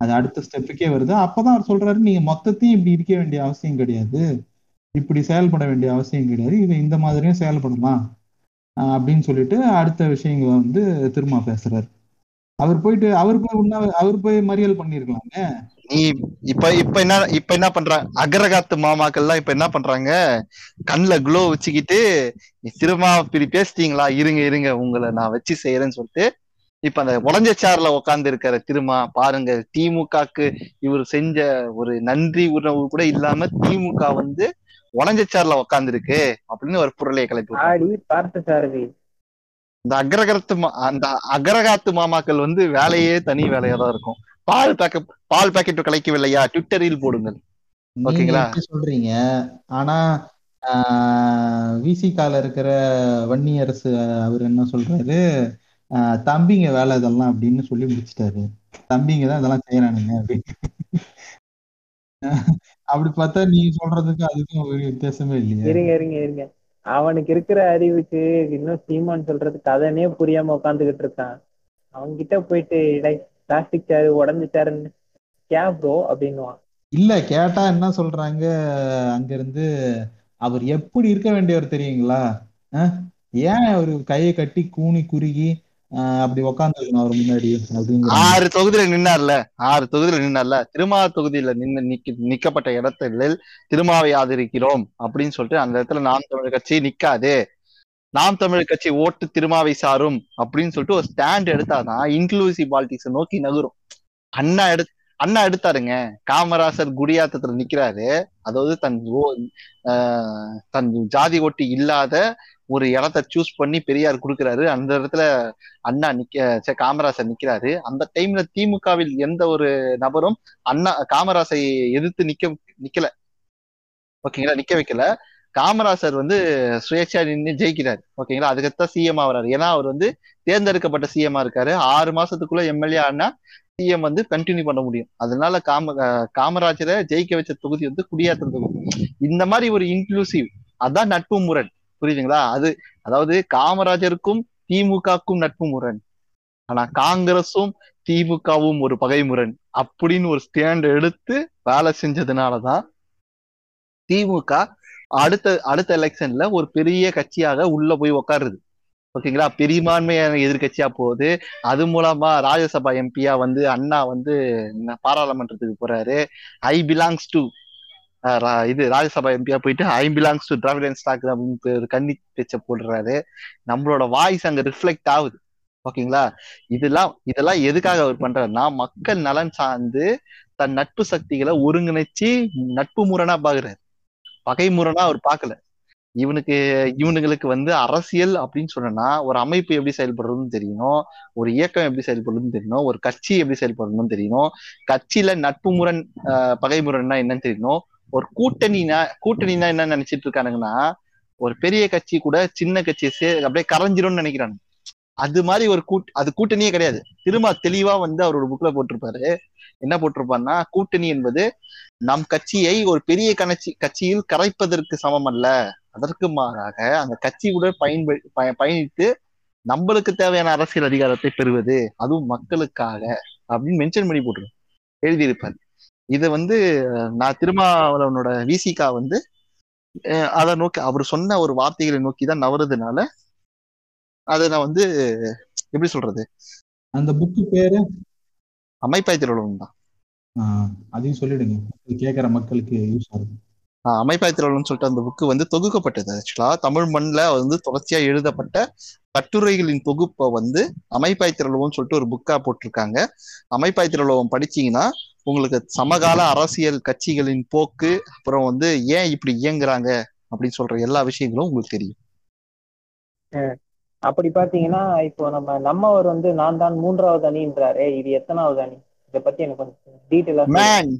அது அடுத்த ஸ்டெப்புக்கே வருது. அப்பதான் அவர் சொல்றாரு நீங்க மொத்தத்தையும் இப்படி இருக்க வேண்டிய அவசியம் கிடையாது. இப்படி செயல்பட வேண்டிய அவசியம் கிடையாது. இது இந்த மாதிரியும் செயல்படலாம் அப்படின்னு சொல்லிட்டு அடுத்த விஷயங்களை வந்து திரும்ப பேசுறாரு. அவர் போயிட்டு அவர் போய் உண்ணா அவர் போய் மறியல் பண்ணிருக்கலாங்க நீ இப்ப இப்ப என்ன இப்ப என்ன பண்றாங்க அகரகாத்து மாமாக்கள்லாம் இப்ப என்ன பண்றாங்க? கண்ணுல க்ளோ வச்சுக்கிட்டு நீ திருமா இப்படி பேசிட்டீங்களா? இருங்க இருங்க உங்களை நான் வச்சு செய்யறேன்னு சொல்லிட்டு இப்ப அந்த உடஞ்ச சேர்ல உட்கார்ந்து இருக்கிற திருமா. பாருங்க திமுகக்கு இவர் செஞ்ச ஒரு நன்றி உணவு கூட இல்லாம திமுக வந்து உடஞ்ச சேர்ல உட்கார்ந்து இருக்கு அப்படின்னு ஒரு புரளையை கிளப்பி இந்த அக்ரகரத்து மா- அந்த அகரகாத்து மாமாக்கள் வந்து வேலையே தனி வேலையா தான் இருக்கும். பால் பேக்கெட் பால் பாக்கெட் கலைக்கவில்லையா? ட்விட்டரில் போடுங்கள். ஓகேங்களா? சொல்றீங்க. ஆனா விசிகால இருக்கிற வன்னியரசு அவர் என்ன சொல்றாரு? ஆஹ் தம்பிங்க வேலை இதெல்லாம் அப்படின்னு சொல்லி முடிச்சிட்டாரு. தம்பிங்க தான் இதெல்லாம் செய்யறானுங்க அப்படின்னு. அப்படி பார்த்தா நீங்க சொல்றதுக்கும் அதுக்கும் ஒரு வித்தியாசமே இல்லையா. இருங்க இருங்க இருங்க. அவனுக்கு இருக்கிற அறிவுக்கு இன்னும் சீமான் சொல்றது கதனே புரியாம உட்காந்துக்கிட்டு இருக்கான். அவன்கிட்ட போயிட்டு பிளாஸ்டிக் சேரு உடஞ்ச சேருன்னு கே ப்ரோ அப்படின்னுவான். இல்ல கேட்டா என்ன சொல்றாங்க? அங்க இருந்து அவர் எப்படி இருக்க வேண்டியவர் தெரியுங்களா? ஏன் அவர் கையை கட்டி கூனி குறுகி அப்படி உக்காந்துருக்கணும் அவர் முன்னாடி ஆறு தொகுதியில நின்னார்ல? ஆறு தொகுதியில நின்னார்ல? திருமாவ தொகுதியில நின்னு நிக்கப்பட்ட இடத்தில் திருமாவை ஆதரிக்கிறோம் அப்படின்னு சொல்லிட்டு அந்த இடத்துல நாம் தமிழர் கட்சி நிக்காது. நாம் தமிழர் கட்சி ஓட்டு திருமாவை சாரும் அப்படின்னு சொல்லிட்டு ஒரு ஸ்டாண்ட் எடுத்தாதான் இன்க்ளூசிவ் பாலிடிக்ஸ் நோக்கி நகரும். அண்ணா எடு அண்ணா எடுத்தாருங்க. காமராசர் குடியாத்தத்துல நிக்கிறாரு. அதாவது தன் ஓ- தன் ஜாதி ஓட்டு இல்லாத ஒரு இடத்த சூஸ் பண்ணி பெரியார் கொடுக்குறாரு. அந்த இடத்துல அண்ணா நிக்க காமராசர் நிக்கிறாரு. அந்த டைம்ல திமுகவில் எந்த ஒரு நபரும் அண்ணா காமராசை எதிர்த்து நிக்க நிக்கல. ஓகேங்களா? நிக்க வைக்கல. காமராசர் வந்து சுயேட்சா நின்று ஜெயிக்கிறாரு. ஓகேங்களா? அதுக்கத்தான் சிஎம் ஆகிறாரு. ஏன்னா அவர் வந்து தேர்ந்தெடுக்கப்பட்ட சிஎம்மா இருக்காரு. ஆறு மாசத்துக்குள்ள எம்எல்ஏ ஆனா சிஎம் வந்து கண்டினியூ பண்ண முடியும். அதனால காம காமராஜரை ஜெயிக்க வச்ச தொகுதி வந்து குடியாத்தம் தொகுதி. இந்த மாதிரி ஒரு இன்க்ளூசிவ் அதான் நட்பு முரண். புரியுதுங்களா? அது அதாவது காமராஜருக்கும் திமுகக்கும் நட்பு முரண். ஆனா காங்கிரஸும் திமுகவும் ஒரு பகைமுரண் அப்படின்னு ஒரு ஸ்டாண்ட் எடுத்து வேலை செஞ்சதுனாலதான் திமுக அடுத்த அடுத்த எலெக்ஷன்ல ஒரு பெரிய கட்சியாக உள்ள போய் உக்காருது. ஓகேங்களா? பெரும்பான்மையான எதிர்கட்சியா போகுது. அது மூலமா ராஜ்யசபா எம்பியா வந்து அண்ணா வந்து பாராளுமன்றத்துக்கு போறாரு. ஐ பிலாங்ஸ் டு இது ராஜ்யசபா எம்பியா போயிட்டு I belongs to Dravidian stock அப்படின்னு ஒரு கண்ணி பேச்ச போடுறாரு. நம்மளோட வாய்ஸ் அங்க ரிஃப்ளெக்ட் ஆகுது. ஓகேங்களா? இதெல்லாம் இதெல்லாம் எதுக்காக அவர் பண்றாருன்னா மக்கள் நலன் சார்ந்து தன் நட்பு சக்திகளை ஒருங்கிணைச்சு நட்பு முரணா பாக்குறாரு. பகை முரணா அவர் பார்க்கல இவனுக்கு இவனுங்களுக்கு வந்து அரசியல் அப்படின்னு சொன்னா ஒரு அமைப்பு எப்படி செயல்படுறதுன்னு தெரியணும் ஒரு இயக்கம் எப்படி செயல்படுறதுன்னு தெரியணும் ஒரு கட்சி எப்படி செயல்படணும்னு தெரியணும் கட்சியில நட்பு முரண் ஆஹ் பகை முரண்னா என்னன்னு தெரியணும் ஒரு கூட்டணினா கூட்டணினா என்ன நினைச்சிட்டு இருக்கானுங்கன்னா ஒரு பெரிய கட்சி கூட சின்ன கட்சியை சே அப்படியே கரைஞ்சிரும்னு நினைக்கிறாங்க அது மாதிரி ஒரு கூட் அது கூட்டணியே கிடையாது. திரும்ப தெளிவா வந்து அவரோட புக்ல போட்டிருப்பாரு. என்ன போட்டிருப்பாருன்னா கூட்டணி என்பது நம் கட்சியை ஒரு பெரிய கட்சி கட்சியில் கரைப்பதற்கு சமம் அல்ல அதற்கு மாறாக அந்த கட்சி கூட பயன்ப பய- பயணித்து நம்மளுக்கு தேவையான அரசியல் அதிகாரத்தை பெறுவது. அதுவும் மக்களுக்காக அப்படின்னு மென்ஷன் பண்ணி போட்டுரு எழுதியிருப்பார். இதை வந்து நான் திருமாவளவனோட விசிகா வந்து அதை நோக்கி அவர் சொன்ன ஒரு வார்த்தைகளை நோக்கி தான் நவறதுனால அதை நான் வந்து எப்படி சொல்றது? அந்த புக்கு பேரு? அமைப்பாய் திருவள்ளுவன் தான். அதையும் சொல்லிடுங்க. கேட்கிற மக்களுக்கு யூஸ் ஆகும். ஆஹ் அமைப்பாய் திருவள்ளுவன் சொல்லிட்டு அந்த புக்கு வந்து தொகுக்கப்பட்டது. ஆக்சுவலா தமிழ் மண்ணில் வந்து தொடர்ச்சியா எழுதப்பட்ட கட்டுரைகளின் தொகுப்பை வந்து அமைப்பாய் திருவள்ளுவன் சொல்லிட்டு ஒரு புக்கா போட்டிருக்காங்க. அமைப்பாய் திருவள்ளுவன் படிச்சீங்கன்னா உங்களுக்கு சமகால அரசியல் கட்சிகளின் போக்கு அப்புறம் வந்து ஏன் இப்படி இயங்குறாங்க அப்படின்னு சொல்ற எல்லா விஷயங்களும் உங்களுக்கு தெரியும். அப்படி பாத்தீங்கன்னா இப்போ நம்ம நம்மவர் வந்து நான் தான் மூன்றாவது அணின்றாரு இது எத்தனாவது அணி? இத பத்தி எனக்கு கொஞ்சம் டீட்டெயிலா மேன்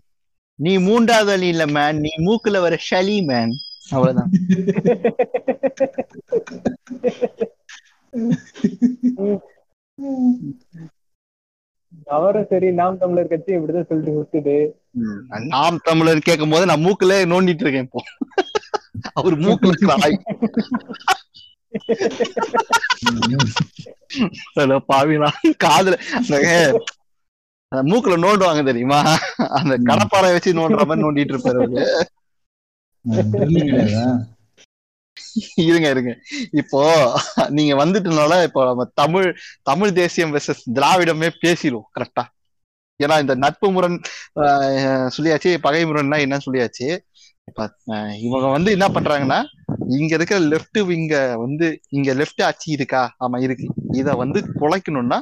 நீ மூன்றாவது அணி இல்ல மேன் நீ மூக்குல வர ஷலி மேன் அவ்வளவுதான். அவரும் சரி நாம் தமிழர் கட்சி இப்படிதான் சொல்லிட்டு விட்டுது ம். நாம் தமிழர் கேட்கும் போது நான் மூக்குல நோண்டிட்டு இருக்கேன் இப்போ அவர் மூக்குல ஆய் ஹலோ பாவினா காதுல அந்த மூக்குல நோண்டுவாங்க தெரியுமா அந்த கடப்பாறை வச்சு நோண்டுற மாதிரி நோண்டிட்டு இருப்பாரு? இருங்க இருங்க. இப்போ நீங்க வந்துட்டனால இப்போ நம்ம தமிழ் தமிழ் தேசியம் வெர்சஸ் திராவிடமே பேசிடுவோம் கரெக்டா ஏன்னா இந்த நட்பு முரண் ஆஹ், சொல்லியாச்சு பகை முரண்னா என்னன்னு சொல்லியாச்சு. இப்ப இவங்க வந்து என்ன பண்றாங்கன்னா இங்க இருக்கிற லெஃப்ட் விங்க வந்து இங்க லெஃப்ட் ஆட்சி இருக்கா? ஆமா இருக்கு. இத வந்து குலைக்கணும்னா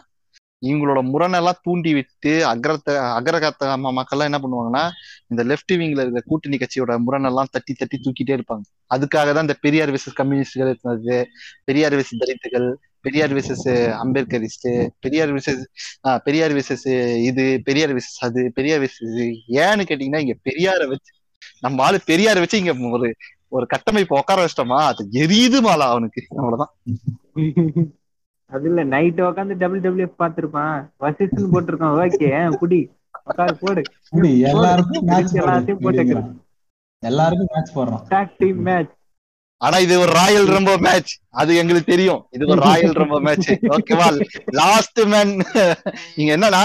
இவங்களோட முரணெல்லாம் தூண்டி விட்டு அக்ரத்த அக்ரகத்த மக்கள்லாம் என்ன பண்ணுவாங்கன்னா இந்த லெஃப்ட் விங்ல இருக்கிற கூட்டணி கட்சியோட முரணெல்லாம் தட்டி தட்டி தூக்கிட்டே இருப்பாங்க. அதுக்காக தான் இந்த பெரியார் விசஸ் கம்யூனிஸ்டுகள் இருந்தது. பெரியார் விசஸ் தலித்துகள் Periyar versus Ambedkarist Periyar versus Periyar versus இது பெரியார் விசஸ் அது பெரியார் விசஸ் ஏன்னு கேட்டீங்கன்னா இங்க பெரியார வச்சு நம்ம ஆளு பெரியார வச்சு இங்க ஒரு ஒரு கட்டமைப்பு உட்கார வச்சிட்டோமா அது எரியுது மாலா அவனுக்கு. அவ்வளவுதான். அது இல்ல நைட் உட்காந்து டபிள்யூ டபிள்யூஎஃப் பாத்துருப்பான். வசிஸ்ன்னு போட்டிருக்கான் ஓகே புடி. உட்காந்து போடு எல்லாருக்கும் மேட்ச் எல்லாத்தையும் போட்டுக்கிறேன். எல்லாருக்கும் மேட்ச் போடுறோம். டாக் டீம் மேட்ச் ஆனா இது ஒரு ராயல் ரம்போ மேட்ச் அது எங்களுக்கு தெரியும். இது ஒரு ராயல் ரம்போ மேட்ச் ஓகேவா லாஸ்ட் மேன் நீங்க என்னன்னா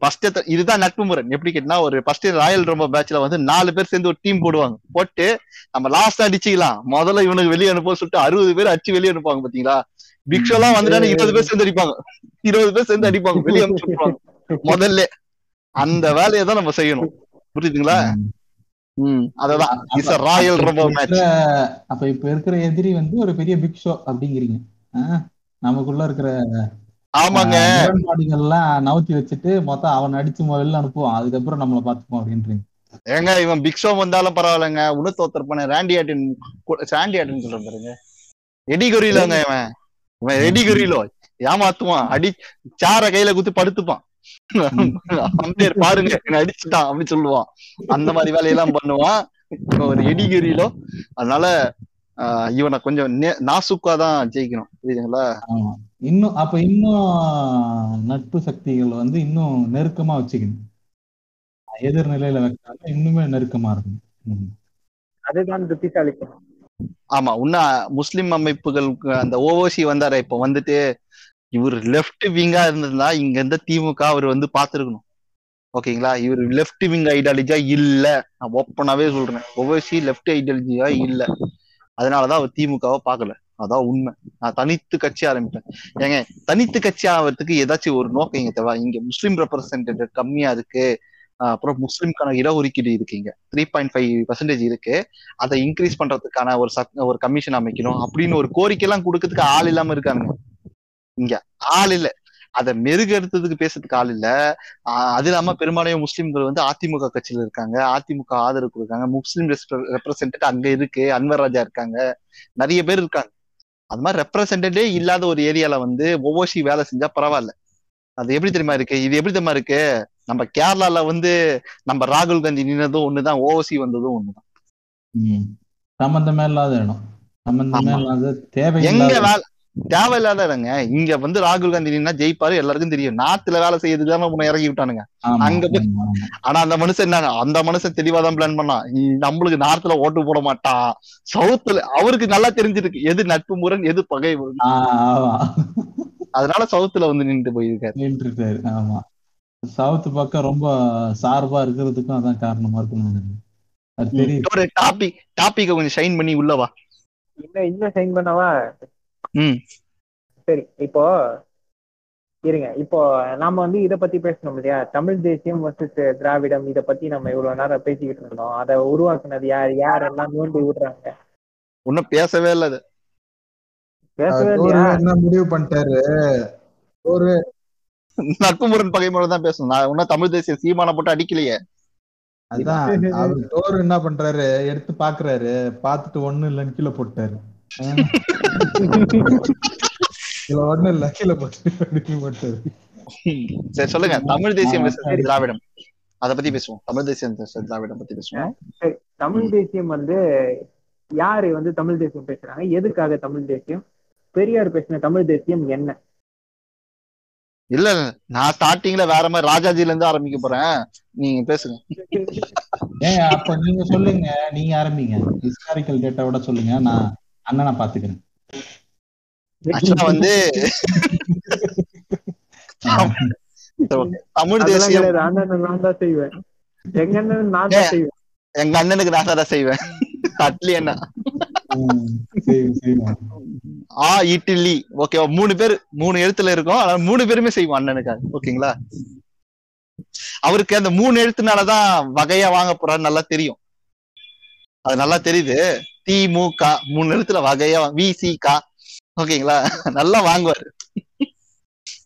ஃபர்ஸ்ட் இதுதான் நட்பு முரண். எப்படி கேட்டா ஒரு ஃபர்ஸ்ட் ராயல் ரம்போ மேட்ச்ல வந்து நாலு பேர் சேர்ந்து ஒரு டீம் போடுவாங்க. போட்டு நம்ம லாஸ்ட் அடிச்சுக்கலாம். முதல்ல இவனுக்கு வெளியே அனுப்ப சொல்லிட்டு அறுபது பேர் அடிச்சு வெளியே அனுப்புவாங்க பாத்தீங்களா? பிக்ஷோ எல்லாம் வந்துட்டாங்க இருபது பேர் சேர்ந்து அடிப்பாங்க. இருபது பேர் சேர்ந்து அடிப்பாங்க. வெளியே அனுப்பிச்சு முதல்ல. அந்த வேலையை தான் நம்ம செய்யணும். புரியுதுங்களா? அததான். ராயல் அப்ப இப்ப மேட்ச் இருக்கிற- அப்ப இப்ப இருக்கிற எதிரி வந்து ஒரு பெரிய பிக் ஷோ அப்படிங்கிறீங்க? நமக்குள்ள இருக்கிற ஆமாங்க. முரண்பாடுகள்லாம் நவுத்தி வச்சுட்டு மொத்தம் அவன் அடிச்சு வெளில அனுப்புவான். அதுக்கப்புறம் நம்மள பாத்துப்போம் அப்படின்றீங்க. ஏங்க இவன் பிக் ஷோ வந்தாலும் பரவாயில்லைங்க. தோத்தரப்பான ராண்டி ஆட்டின் ராண்டி ஆட்டின் சொல்றேன் பாருங்க. எடி கொரியிலங்க இவன். இவன் எடி கொரியிலோ ஏமாத்துவான். அடி சார கையில குத்து படுத்துப்பான். அம்பேர் பாருங்க என்ன அடிச்சுட்டான் அப்படின்னு சொல்லுவான். அந்த மாதிரி வேலையெல்லாம் பண்ணுவான். ஒரு எடி கொரியிலோ அதனால ஆஹ், இவனை கொஞ்சம் நே- நாசுக்கா தான் ஜெயிக்கணும். புரியுதுங்களா? இன்னும் அப்ப இன்னும் நட்பு சக்திகள் வந்து இன்னும் நெருக்கமா வச்சுக்கணும். எதிர்நிலையில வைக்காம இன்னுமே நெருக்கமா இருக்கும். அதுதான் புத்திசாலித்தனம். ஆமா இன்னும் முஸ்லிம் அமைப்புகளுக்கு அந்த ஓஓசி வந்தாரா இப்ப வந்துட்டு இவர் லெஃப்ட் விங்கா இருந்திருந்தா இங்க இருந்த திமுக அவர் வந்து பாத்துருக்கணும் ஓகேங்களா? இவர் லெஃப்ட் விங் ஐடியாலஜியா இல்ல. நான் ஓப்பனாவே சொல்றேன். ஓஓசி லெஃப்ட் ஐடியாலஜியா இல்ல. அதனாலதான் அவர் திமுகவை பாக்கல அதான் உண்மை. நான் தனித்து கட்சி ஆரம்பிப்பேன். ஏங்க தனித்து கட்சி ஆகிறதுக்கு ஏதாச்சும் ஒரு நோக்கம் இங்க தேவை இங்க முஸ்லீம் ரெப்ரசன்டேட்டிவ் கம்மியா இருக்கு. அப்புறம் முஸ்லிம்கான இடஒதுக்கீடு இருக்கு இங்க த்ரீ பாயிண்ட் ஃபைவ் பர்சன்டேஜ் இருக்கு. அதை இன்க்ரீஸ் பண்றதுக்கான ஒரு சக் ஒரு கமிஷன் அமைக்கணும் அப்படின்னு ஒரு கோரிக்கை எல்லாம் கொடுக்கறதுக்கு ஆள் இல்லாம இருக்காங்க. இங்க ஆள் இல்ல. அதை மெருகெடுத்ததுக்கு பேசுறதுக்கு ஆள் இல்ல. ஆஹ் அது இல்லாம பெரும்பாலான முஸ்லிம்கள் வந்து அதிமுக கட்சியில இருக்காங்க. அதிமுக ஆதரவு கொடுக்காங்க முஸ்லிம் ரெப்ரசன்டேட் அங்க இருக்கு. அன்வர் ராஜா இருக்காங்க. நிறைய பேர் இருக்காங்க. அது மாதிரி ரெப்ரசன்டேட்டே இல்லாத ஒரு ஏரியால வந்து ஒவ்வொசி வேலை செஞ்சா பரவாயில்ல. அது எப்படி தெரியுமா இருக்கு? இது எப்படி தெரியுமா இருக்கு? நம்ம கேரளால வந்து நம்ம ராகுல் காந்தி நின்னதும் ஒண்ணுதான் ஓசி வந்ததும் ஒண்ணுதான். சம்பந்தமே இல்லாத இடம். சம்பந்தமே. இல்லாத எங்க தேவையில்லாத வேலை தேவையில்லாத இடங்க. இங்க வந்து ராகுல் காந்தி நின்னா ஜெயிப்பாரு எல்லாருக்கும் தெரியும். நாட்டுல வேலை செய்யறதுக்கு உன்னை இறக்கி விட்டானுங்க. அங்க போய்-. ஆனா அந்த மனுஷன் என்ன அந்த மனுஷன் தெளிவாதான் பிளான் பண்ணான். நம்மளுக்கு நார்த்ல ஓட்டு போட மாட்டான். சவுத்துல அவருக்கு நல்லா தெரிஞ்சிருக்கு. எது நட்பு முரண் எது பகை முரண். அதனால சவுத்துல வந்து நின்று போயிருக்காரு. நின்றுட்டாரு. ஆமா. சவுத் பக்கம் ரொம்ப சார்பா இருக்கிறதுக்கும் அதான் காரணமா இருக்கும் நினைக்கிறேன். அது தெரியுது. ஒரு டாபிக் டாபிக்க கொஞ்சம் ஷைன் பண்ணி உள்ளவா இன்னும் இன்னும் சைன் பண்ணவா? ம். சரி இப்போ இருங்க. இப்போ நாம வந்து இத பத்தி பேசணும் இல்லையா? தமிழ் தேசியம் வர்சஸ் திராவிடம் இத பத்தி நம்ம இவ்வளவு நேரம் பேசிக்கிட்டு இருந்தோம். அதை உருவாக்குனது யார்? யாரெல்லாம் நோண்டி விடுறாங்க? ஒன்னும் பேசவே இல்ல அது பேசவே ஒரு இல்லையா என்ன முடிவு பண்ணிட்டாரு? ஒரு நட்பு முரண் பகை முரண் தான் பேசணும். நான் ஒன்னும் தமிழ் தேசிய சீமான போட்டு அடிக்கலையே. அதான் அவர் டோர் என்ன பண்றாரு? எடுத்து பாக்குறாரு. பார்த்துட்டு ஒண்ணு இல்லைன்னு கீழே போட்டாரு. இதுல ஒண்ணு இல்ல கீழே போட்டு போட்டாரு சரி சொல்லுங்க. தமிழ் தேசியம். திராவிடம். அத பத்தி பேசுவோம். தமிழ் தேசியம் திராவிடம் பத்தி பேசுவோம். தமிழ் தேசியம் வந்து யாரு வந்து தமிழ் தேசியம் பேசுறாங்க? எதுக்காக தமிழ் தேசியம்? பெரியார் பேசின தமிழ் தேசியம் என்ன? இல்ல நான் ஸ்டார்டிங்ல வேற மாதிரி ராஜாஜில இருந்து ஆரம்பிக்க போறேன். நீங்க பேசுங்க. அப்ப நீங்க சொல்லுங்க. நீங்க ஆரம்பிங்க. ஹிஸ்டாரிக்கல் டேட்டாவோட சொல்லுங்க. நான் அண்ணனை பாத்துக்கிறேன் ஆக்சுவலா வந்து தமிழ் தேசியம். கிடையாது. அண்ணன் நான் தான் செய்வேன். எங்க அண்ணன் நான் தான் செய்வேன். எங்க அண்ணனுக்கு நான் தான் செய்வேன். அட்லி சரி ஆ இட்லி ஓகேவா மூணு பேர் மூணு எழுத்துல இருக்கும். ஆனா மூணு பேருமே செய்வோம் அண்ணனுக்காக. ஓகேங்களா அவருக்கு அந்த மூணு எழுத்துனாலதான் வகையா வாங்க போறாரு நல்லா தெரியும். அது நல்லா தெரியுது. திமுக மூணு எழுத்துல வகையா விசிக ஓகேங்களா நல்லா வாங்குவாரு.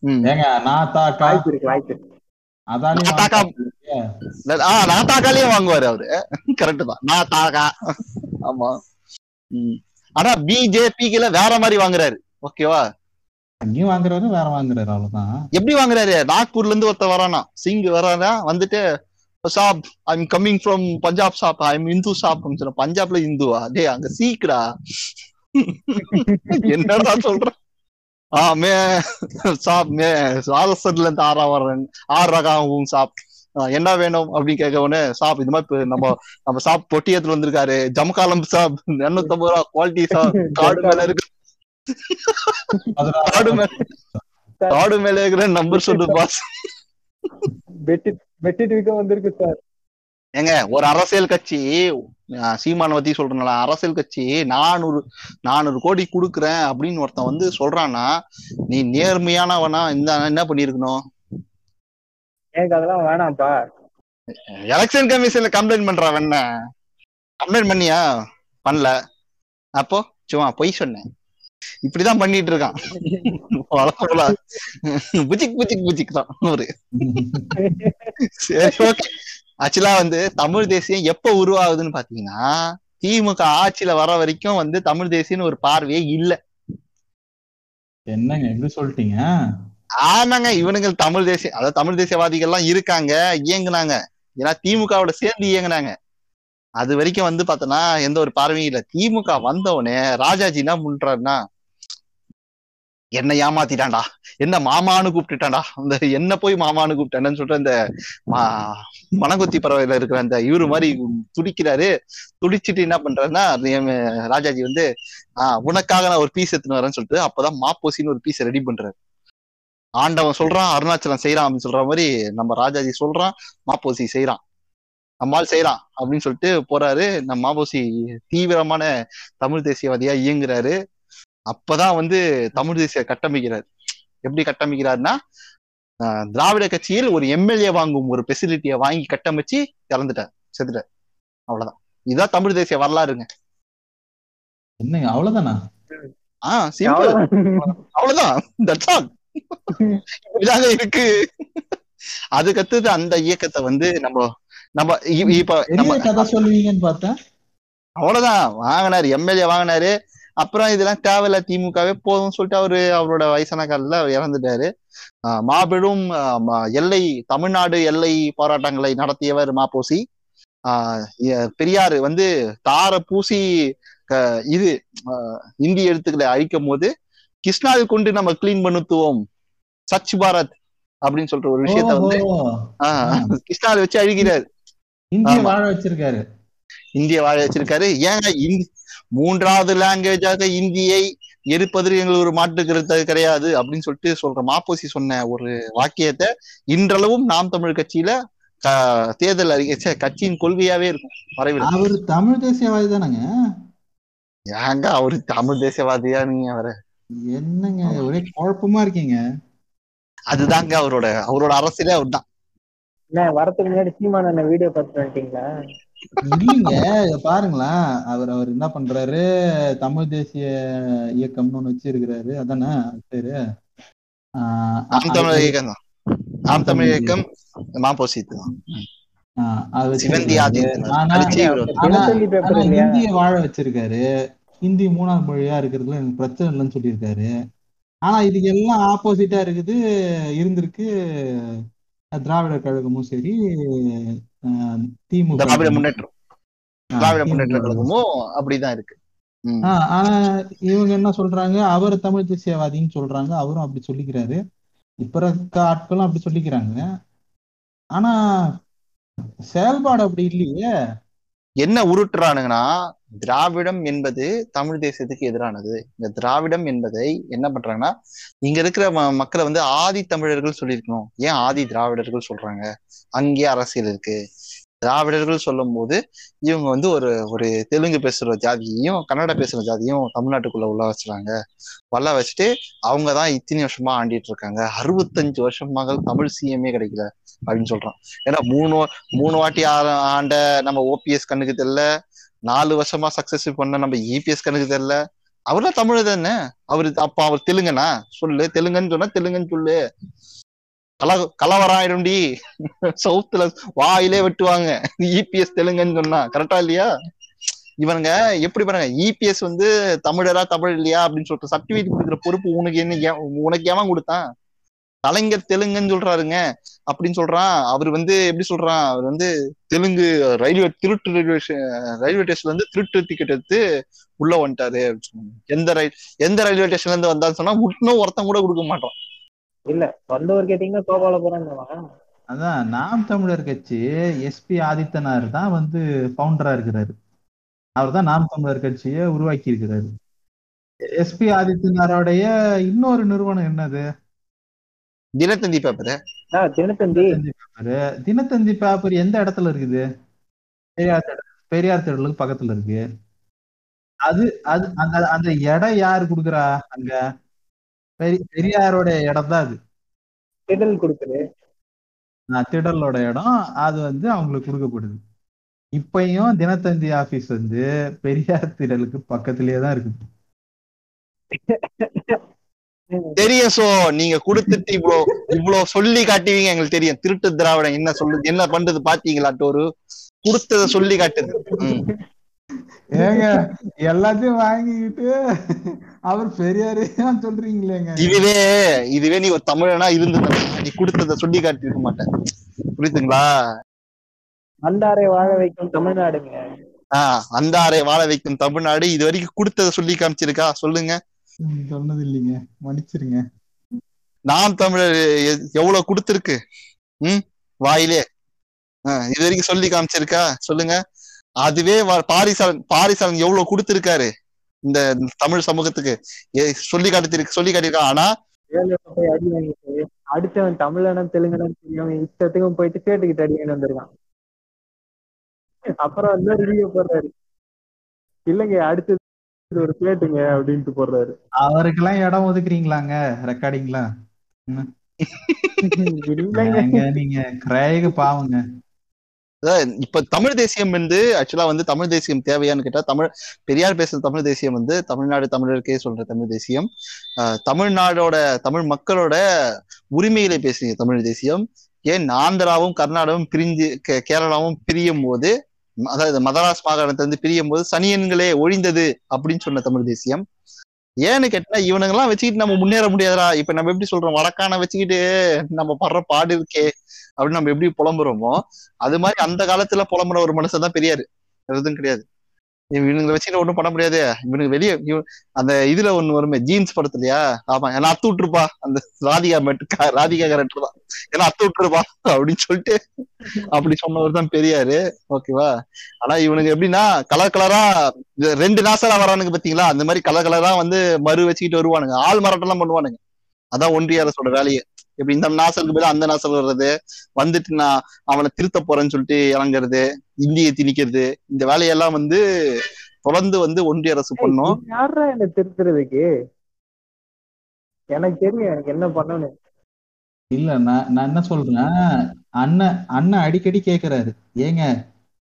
ம். ஏங்க நான் தாக்கா வாய்ப்பு இருக்கு வாய்ப்பு இருக்கு. அதானே நான் தாக்கா ஆ நான் தாக்காலேயே வாங்குவாரு அவரு. கரெக்ட் தான். நான் தாக்கா ஆமா. ம். ஆனா பிஜேபிக்குல வேற மாதிரி வாங்குறாரு. ஓகேவா அங்கேயும் வாங்குறாரு வேற வாங்குறாரு அவ்வளவுதான். எப்படி வாங்குறாரு? நாக்பூர்ல இருந்து ஒருத்தர் வரானா. சிங் வரானா வந்துட்டு சாப் ஐம் கம்மிங் ஃப்ரம் பஞ்சாப் சாப் ஐம் இந்து சாப் சொன்ன பஞ்சாப்ல இந்துவா? டேய் அங்க சீக்டா என்னடா சொல்ற? ஆ மே சாப் மே ராஜஸ்தான்ல இருந்து ஆறா வர்றேன். ஆறு ரகம் சாப். என்ன வேணும் அப்படின்னு கேட்க உடனே சாப் இந்த மாதிரி நம்ம நம்ம சாப் பொட்டி எடுத்துட்டு வந்திருக்காரு ஜமகாலம் சாப் எண்ணூத்தி ஐம்பது ரூபா குவாலிட்டி சாப் கார்டு மேல இருக்கு. கார்டு மேல கார்டு மேல இருக்கிற நம்பர் சொல்லு பாஸ் வந்திருக்கு சார் ஏங்க ஒரு அரசியல் கட்சி சீமானை பத்தி சொல்றேன்ல. அரசியல் கட்சி நானூறு நானூறு கோடி குடுக்குறேன் அப்படின்னு ஒருத்தன் வந்து சொல்றான்னா நீ நேர்மையானவனா இந்த என்ன பண்ணிருக்கணும் எனக்கு அதெல்லாம் வேணாம்ப்பா. எலெக்ஷன் கமிஷன்ல கம்ப்ளைண்ட் பண்றான் என்ன கம்ப்ளைண்ட் பண்ணியா? பண்ணல. அப்போ? சும்மா பொய் சொன்னேன். இப்படிதான் பண்ணிட்டு இருக்கான். வளர்க்கலாம் புச்சிக் புச்சிக் புச்சிக் தான் ஒரு சரி ஓகே ஆக்சுவலா வந்து தமிழ் தேசியம் எப்ப உருவாகுதுன்னு பாத்தீங்கன்னா திமுக ஆட்சியில வர வரைக்கும் வந்து தமிழ் தேசியம்னு ஒரு பார்வையே இல்ல. என்னங்க எப்படி சொல்லிட்டீங்க? ஆமாங்க இவனுங்க தமிழ் தேசிய அதாவது தமிழ் தேசியவாதிகள் எல்லாம் இருக்காங்க இயங்குனாங்க. ஏன்னா திமுகவோட சேர்ந்து இயங்குனாங்க. அது வரைக்கும் வந்து பாத்தோம்னா எந்த ஒரு பார்வையும் இல்ல. திமுக வந்தவுடனே ராஜாஜி என்ன பண்றாருன்னா என்ன ஏமாத்திட்டான்டா. என்ன மாமான்னு கூப்பிட்டுட்டான்டா. அந்த என்ன போய் மாமான்னு கூப்பிட்டான்னு சொல்லிட்டு அந்த மா- மணங்குத்தி பறவையில இருக்கிற அந்த இவரு மாதிரி துடிக்கிறாரு. துடிச்சிட்டு என்ன பண்றாருன்னா ராஜாஜி வந்து ஆஹ் உனக்காக நான் ஒரு பீஸ் எடுத்துன்னு வரேன்னு சொல்லிட்டு அப்பதான் மாப்போசின்னு ஒரு பீஸ் ரெடி பண்றாரு. ஆண்டவன் சொல்றான் அருணாச்சலம் செய்யறான் அப்படின்னு சொல்ற மாதிரி நம்ம ராஜாஜி சொல்றான் மாப்போசி செய்யறான் நம்மால் செய்யறான் அப்படின்னு சொல்லிட்டு போறாரு. நம்ம மாப்போசி தீவிரமான தமிழ் தேசியவாதியா இயங்குறாரு. அப்பதான் வந்து தமிழ் தேசிய கட்டமைக்கிறார். எப்படி கட்டமைக்கிறாருன்னா திராவிட கட்சியில் ஒரு எம்எல்ஏ வாங்கும் ஒரு ஃபெசிலிட்டியை வாங்கி கட்டமைச்சு இறந்துட்டார் செத்துட்டார். அவ்வளவுதான். இதுதான் தமிழ் தேசிய வரலாறுங்க. என்னங்க அவ்வளவுதானா? ஆஹ் அவ்வளவுதான். இதாங்க இருக்கு. அதுக்கடுத்தது அந்த இயக்கத்தை வந்து நம்ம நம்ம இப்ப நம்ம கதை சொல்லுவீங்கன்னு பார்த்தேன். அவ்வளவுதான். வாங்கினாரு எம்எல்ஏ வாங்கினாரு. அப்புறம் இதெல்லாம் தேவையில்ல திமுகவே போதும்னு சொல்லிட்டு அவரு அவரோட வயசான அவர் இறந்துட்டாரு. மாபெரும் எல்லை தமிழ்நாடு எல்லை போராட்டங்களை நடத்தியவர் மாப்போசி. பெரியார் வந்து தார பூசி இது ஆஹ் இந்தி எழுத்துக்களை அழிக்கும் போது கிருஷ்ணாவை கொண்டு நம்ம கிளீன் பண்ணுத்துவோம். சச் பாரத் அப்படின்னு சொல்ற ஒரு விஷயத்த வந்து ஓஹோ, ஆஹ் கிருஷ்ணாவை வச்சு அழுகிறார். இந்திய. வாழ வச்சிருக்காரு. இந்திய வாழ வச்சிருக்காரு. ஏங்க மூன்றாவது லாங்குவேஜாக இந்தியை எரிப்பதில் எங்களுக்கு ஒரு மாற்று கருத்து கிடையாது அப்படின்னு சொல்லிட்டு சொல்ற மாப்போசி சொன்ன ஒரு வாக்கியத்தை இன்றளவும் நாம் தமிழ் கட்சியில தேர்தல் அறிக்கை கட்சியின் கொள்கையாவே இருக்கும் வரைவில் அவரு தமிழ் தேசியவாதி தானங்க? ஏங்க அவரு தமிழ் தேசியவாதியா நீங்க வர என்னங்க? ஒரே குழப்பமா இருக்கீங்க. அதுதாங்க அவரோட அவரோட அரசியலே அவர்தான். என்ன வரதுக்கு முன்னாடி சீமான அண்ணன் வீடியோ பார்த்துட்டு வந்துட்டீங்களா? இல்லைங்க இத பாருங்களேன். அவர் அவர் என்ன பண்றாரு? தமிழ் தேசிய இயக்கம்னு ஒண்ணு வச்சிருக்கிறாரு. அதானே அது பேரு? ஆஹ் நாம் தமிழ் இயக்கம் தான். நாம் தமிழ் இயக்கம் மாப்போசி தான். வாழ வச்சிருக்காரு. ஹிந்தி மூணாவது மொழியா இருக்கிறதுல எனக்கு பிரச்சனை இல்லைன்னு சொல்லியிருக்காரு. ஆனா இதுக்கு எல்லாம் ஆப்போசிட்டா இருக்குது. இருந்திருக்கு. திராவிடர் கழகமும் சரி திமுக திராவிட முன்னேற்றம். ஆஹ் திராவிட முன்னேற்ற திமுக கழகமும் அப்படிதான் இருக்கு. ஆனா இவங்க என்ன சொல்றாங்க? அவர் தமிழ் தேசியவாதின்னு சொல்றாங்க. அவரும் அப்படி சொல்லிக்கிறாரு. இப்ப இருக்க ஆட்களும் அப்படி சொல்லிக்கிறாங்க. ஆனா செயல்பாடு அப்படி இல்லையே. என்ன உருட்டுறானுங்கன்னா திராவிடம் என்பது தமிழ் தேசத்துக்கு எதிரானது. இந்த திராவிடம் என்பதை என்ன பண்றாங்கன்னா இங்க இருக்கிற ம- மக்களை வந்து ஆதி தமிழர்கள் சொல்லியிருக்கணும். ஏன் ஆதி திராவிடர்கள் சொல்றாங்க? அங்கேயே அரசியல் இருக்கு. திராவிடர்கள் சொல்லும் போது இவங்க வந்து ஒரு ஒரு தெலுங்கு பேசுற ஜாதியையும் கன்னட பேசுற ஜாதியும் தமிழ்நாட்டுக்குள்ள உள்ள வச்சுறாங்க வல்ல வச்சுட்டு அவங்க தான் இத்தனை வருஷமா ஆண்டிட்டு இருக்காங்க. அறுபத்தஞ்சு வருஷமாக தமிழ் சிஎம்ஏ கிடைக்கல அப்படின்னு சொல்றான். ஏன்னா மூணு மூணு வாட்டி ஆ- ஆண்ட நம்ம ஓபிஎஸ் கண்ணுக்கு தெரியல. நாலு வருஷமா சக்சஸ் பண்ண நம்ம இபிஎஸ் கண்ணுக்கு தெரியல. அவர்லாம் தமிழ் தானே? அவரு அப்ப அவர் தெலுங்கனா? சொல்லு. தெலுங்குன்னு சொன்னா தெலுங்குன்னு சொல்லு. கல கலவரம் சவுத்துல வாயிலே வெட்டுவாங்க. இபிஎஸ் தெலுங்குன்னு சொன்னா. கரெக்டா இல்லையா? இவனுங்க எப்படி பாருங்க இபிஎஸ் வந்து தமிழரா தமிழ் இல்லையா அப்படின்னு சொல்லிட்டு சர்டிபிகேட் கொடுக்குற பொறுப்பு உனக்கு என்ன உனக்கு ஏமா கொடுத்தான்? கலைஞர் தெலுங்குன்னு சொல்றாருங்க. அப்படின்னு சொல்றான். அவர் வந்து எப்படி சொல்றான்? அவர் வந்து தெலுங்கு ரயில்வே திருட்டு ரயில்வே ரயில்வே ஸ்டேஷன்ல இருந்து திருட்டு டிக்கெட் எடுத்து உள்ள வந்துட்டாரு எந்த ரயில் எந்த ரயில்வே ஸ்டேஷன்ல இருந்து வந்தான்னு சொன்னா இன்னும் ஒருத்தன் கூட கொடுக்க மாட்டான். இல்ல சொந்த ஊர் கேட்டீங்கன்னா கோபாலபுரம் அதான் நாம் தமிழர் கட்சி எஸ்பி ஆதித்தனார் தான் வந்து ஃபவுண்டரா இருக்கிறாரு. அவர் தான் நாம் தமிழர் கட்சியை உருவாக்கி இருக்கிறாரு. எஸ்பி ஆதித்தனாரோடைய இன்னொரு நிறுவனம் என்னது? Dinathanthi paper Dinathanthi. Paper Dinathanthi paper எந்த இடத்துல இருக்குது? பெரியார் பெரியார் திடலுக்கு பக்கத்துல இருக்கு. அது அது அந்த அந்த இடம் யாரு கொடுக்குறா அங்க? பெரியாரோட இடம் தான் அது. திடல் கொடுக்குது நான் திடலோட இடம் அது வந்து அவங்களுக்கு கொடுக்கப்படுது. இப்பயும் தினத்தந்தி ஆபீஸ் வந்து பெரியார் திடலுக்கு பக்கத்திலேயே தான் இருக்குது தெரியும் சோ நீங்க கொடுத்துட்டு இவ்வளோ இவ்வளவு சொல்லி காட்டுவீங்க எங்களுக்கு தெரியும். திருட்டு திராவிடம் என்ன சொல்லுது என்ன பண்றது பாத்தீங்களாட்டு ஒரு கொடுத்தத சொல்லி காட்டுது. ஏங்க எல்லாத்தையும் வாங்கிக்கிட்டு அவர் பெரியாரே சொல்றீங்களேங்க. இதுவே இதுவே நீ ஒரு தமிழனா இருந்தது நீ கொடுத்தத சொல்லி காட்டிருக்க மாட்டேன். புரியுதுங்களா? அந்தாரை வாழ வைக்கும் தமிழ்நாடுங்க. ஆஹ் அந்தாரை வாழ வைக்கும் தமிழ்நாடு இது வரைக்கும் கொடுத்தத சொல்லி காமிச்சிருக்கா? சொல்லுங்க. சொன்னது இல்லைங்க மன்னிச்சிருங்க. நாம் தமிழர் எவ்வளவு கொடுத்திருக்கு? ம் வாயிலே. ஆஹ் இது வரைக்கும் சொல்லி காமிச்சிருக்கா? சொல்லுங்க. அதுவே பாரிசாலன் பாரிசாலன் எவ்வளவு கொடுத்திருக்காரு? இந்த தமிழ் சமூகத்துக்கு. ஏ- சொல்லி காட்டிருக்கு சொல்லி காட்டியிருக்கா ஆனா வேலையில போய் அடி வாங்கிட்டு அடிச்சவன் தமிழனும் தெலுங்கனும் தெரியும் இஷ்டத்துக்கும் போயிட்டு கேட்டுக்கிட்டு அடி வாங்கிட்டு வந்திருக்கான். அப்புறம் வந்து ரிவ்யூ போடுறாரு. இல்லைங்க அடுத்தது ஒரு கேட்டுங்க அப்படின்ட்டு போடுறாரு. அவருக்கெல்லாம் இடம் ஒதுக்குறீங்களாங்க? ரெக்கார்டிங்ல இல்லைங்க. ஏங்க நீங்க கிரேக பாவங்க. இப்ப தமிழ் தேசியம் வந்து ஆக்சுவலா வந்து தமிழ் தேசியம் தேவையான்னு கேட்டா தமிழ் பெரியார் பேசுற தமிழ் தேசியம் வந்து தமிழ்நாடு தமிழருக்கே சொல்ற தமிழ் தேசியம். ஆஹ் தமிழ்நாடோட தமிழ் மக்களோட உரிமைகளை பேசுறீங்க தமிழ் தேசியம். ஏன் ஆந்திராவும் கர்நாடகாவும் பிரிஞ்சு கேரளாவும் பிரியும் போது அதாவது மதராஸ் மாகாணத்திலிருந்து பிரியும் போது சனியன்களே ஒழிந்தது அப்படின்னு சொன்ன தமிழ் தேசியம். ஏன்னு கேட்டா இவனுங்கெல்லாம் வச்சுக்கிட்டு நம்ம முன்னேற முடியாதுடா. இப்ப நம்ம எப்படி சொல்றோம்? வடக்கான வச்சுக்கிட்டு நம்ம படுற பாடு இருக்கே அப்படின்னு நம்ம எப்படி புலம்புறோமோ அது மாதிரி அந்த காலத்துல புலம்புற ஒரு மனுஷன் தான் பெரியாரு. எதுவும் கிடையாது. இவனுங்களை வச்சுட்டு ஒன்றும் பண்ண முடியாது. இவனுக்கு வெளியே அந்த இதுல ஒண்ணு வருமே ஜீன்ஸ் படத்துலயா ஆமா ஏன்னா அத்து விட்டுருப்பா. அந்த ராதிகா மெட்டு ராதிகா கரெக்டர் தான். ஏன்னா அத்து விட்டுருப்பா. அப்படின்னு சொல்லிட்டு அப்படி சொன்னவர் தான் பெரியாரு. ஓகேவா? ஆனா இவனுக்கு எப்படின்னா கலர் கலரா இது ரெண்டு நாசரா வரானுங்க பாத்தீங்களா அந்த மாதிரி கலர் கலரா வந்து மறு வச்சுக்கிட்டு வருவானுங்க. ஆள் மரட்டெல்லாம் பண்ணுவானுங்க. அதான் ஒன்றிய அரசோட வேலையை. இப்படி இந்த நாசலுக்கு பதிலா அந்த நாசல் வர்றது வந்துட்டு நான் அவனை திருத்த போறேன்னு சொல்லிட்டு இறங்குறது இந்தியை திணிக்கிறது இந்த வேலையெல்லாம் வந்து தொடர்ந்து வந்து ஒன்றிய அரசு பண்ணும். யாரா என்ன திருத்துறதுக்கு? எனக்கு தெரியும் எனக்கு என்ன பண்ணணும். இல்ல நான் நான் என்ன சொல்றேன்? அண்ணன் அண்ணன் அடிக்கடி கேக்குறாரு. ஏங்க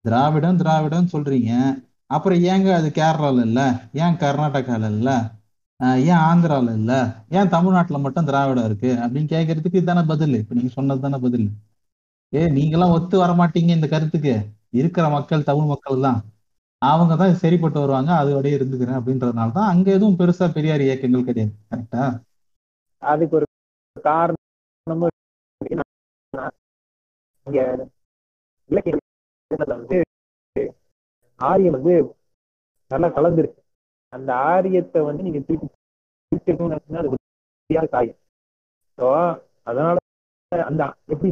திராவிடம் திராவிடம் சொல்றீங்க. அப்புறம் ஏங்க அது கேரளால இல்ல? ஏன் கர்நாடகால இல்ல? ஏன் ஆந்திரால இல்ல? ஏன் தமிழ்நாட்டுல மட்டும் திராவிடம் இருக்கு? அப்படின்னு கேக்குறதுக்கு இதுதானே பதில். இப்ப நீங்க சொன்னது தானே பதில். ஏ நீங்கெல்லாம் ஒத்து வர மாட்டீங்க இந்த கருத்துக்கு. இருக்கிற மக்கள் தமிழ் மக்கள் தான் அவங்க தான் சரிப்பட்டு வருவாங்க. அதோடய இருந்துக்கிறேன் அப்படின்றதுனால தான் அங்க எதுவும் பெருசா பெரியார் இயக்கங்கள் கிடையாது. கரெக்டா அதுக்கு ஒரு காரணமும் வந்து ஆரியம் வந்து நல்லா கலந்துருக்கு. அந்த ஆரியத்தை வந்து நீங்க திருப்பி பிரிக்கணும்னு நினைச்சீங்கன்னா அது காயம். ஸோ அதனால அந்த எப்படி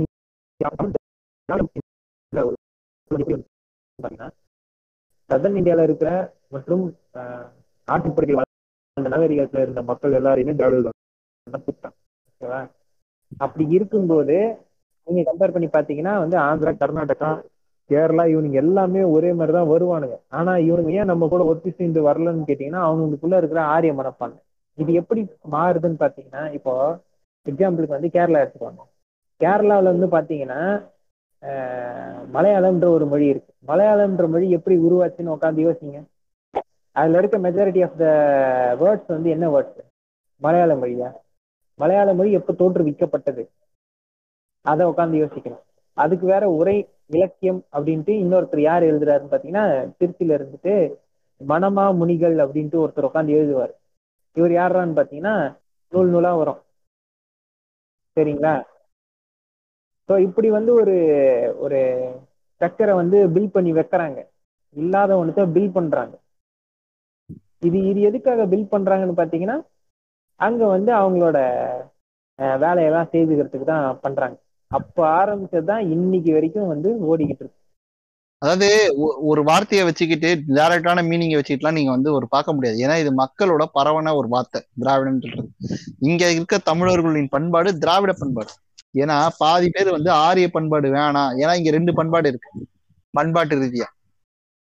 சதன் இந்தியால இருக்கிற மற்றும் ஆஹ், அந்த வாழ்ந்த நகரிகத்துல இருந்த மக்கள் எல்லாரையுமே திராவிடர்கள் ஓகேவா அப்படி இருக்கும்போது நீங்க கம்பேர் பண்ணி பாத்தீங்கன்னா வந்து ஆந்திரா கர்நாடகா கேரளா இவனுங்க எல்லாமே ஒரே மாதிரி தான் வருவானுங்க. ஆனா இவனுங்க ஏன் நம்ம கூட ஒத்தி சேர்ந்து வரலன்னு கேட்டீங்கன்னா அவங்களுக்குள்ள இருக்கிற ஆரிய மனப்பான்மை. இது எப்படி மாறுதுன்னு பாத்தீங்கன்னா இப்போ எக்ஸாம்பிளுக்கு வந்து கேரளா எடுத்துக்கோங்க. கேரளாவில் வந்து பாத்தீங்கன்னா ஆஹ், மலையாளம்ன்ற ஒரு மொழி இருக்கு. மலையாளம்ன்ற மொழி எப்படி உருவாச்சுன்னு உட்காந்து யோசிங்க. அதுல இருக்க மெஜாரிட்டி ஆஃப் த வேர்ட்ஸ் வந்து என்ன வேர்ட்ஸ் மலையாள மொழியா? மலையாள மொழி எப்போ தோற்றுவிக்கப்பட்டது? அதை உட்காந்து யோசிக்கணும். அதுக்கு வேற உரை இலக்கியம் அப்படின்ட்டு இன்னொருத்தர் யார் எழுதுறாருன்னு பாத்தீங்கன்னா திருச்சியில இருந்துட்டு மனமா முனிகள் அப்படின்ட்டு ஒருத்தர் உட்காந்து எழுதுவார். இவர் யாரான்னு பாத்தீங்கன்னா நூல் நூலா வரும். சரிங்களா? ஸோ இப்படி வந்து ஒரு ஒரு ஸ்ட்ரக்சரை வந்து பில் பண்ணி வைக்கிறாங்க. இல்லாத ஒன்றத்தை பில் பண்றாங்க. இது இது எதுக்காக பில் பண்றாங்கன்னு பாத்தீங்கன்னா அங்க வந்து அவங்களோட அஹ், வேலையெல்லாம் செய்துக்கிறதுக்கு தான் பண்றாங்க. அப்ப ஆரம்பிச்சதுதான் இன்னைக்கு வரைக்கும் வந்து ஓடிக்கிட்டு இருக்கு. அதாவது ஒ- ஒரு வார்த்தையை வச்சுக்கிட்டு டேரக்டான மீனிங்கை வச்சுக்கிட்டுலாம் நீங்க வந்து ஒரு பார்க்க முடியாது. ஏன்னா இது மக்களோட பரவன ஒரு வார்த்தை திராவிடன்றது இங்க இருக்க தமிழர்களின் பண்பாடு திராவிட பண்பாடு. ஏன்னா பாதி பேர் வந்து ஆரிய பண்பாடு வேணாம் ஏன்னா இங்க ரெண்டு பண்பாடு இருக்கு. பண்பாட்டு ரீதியா.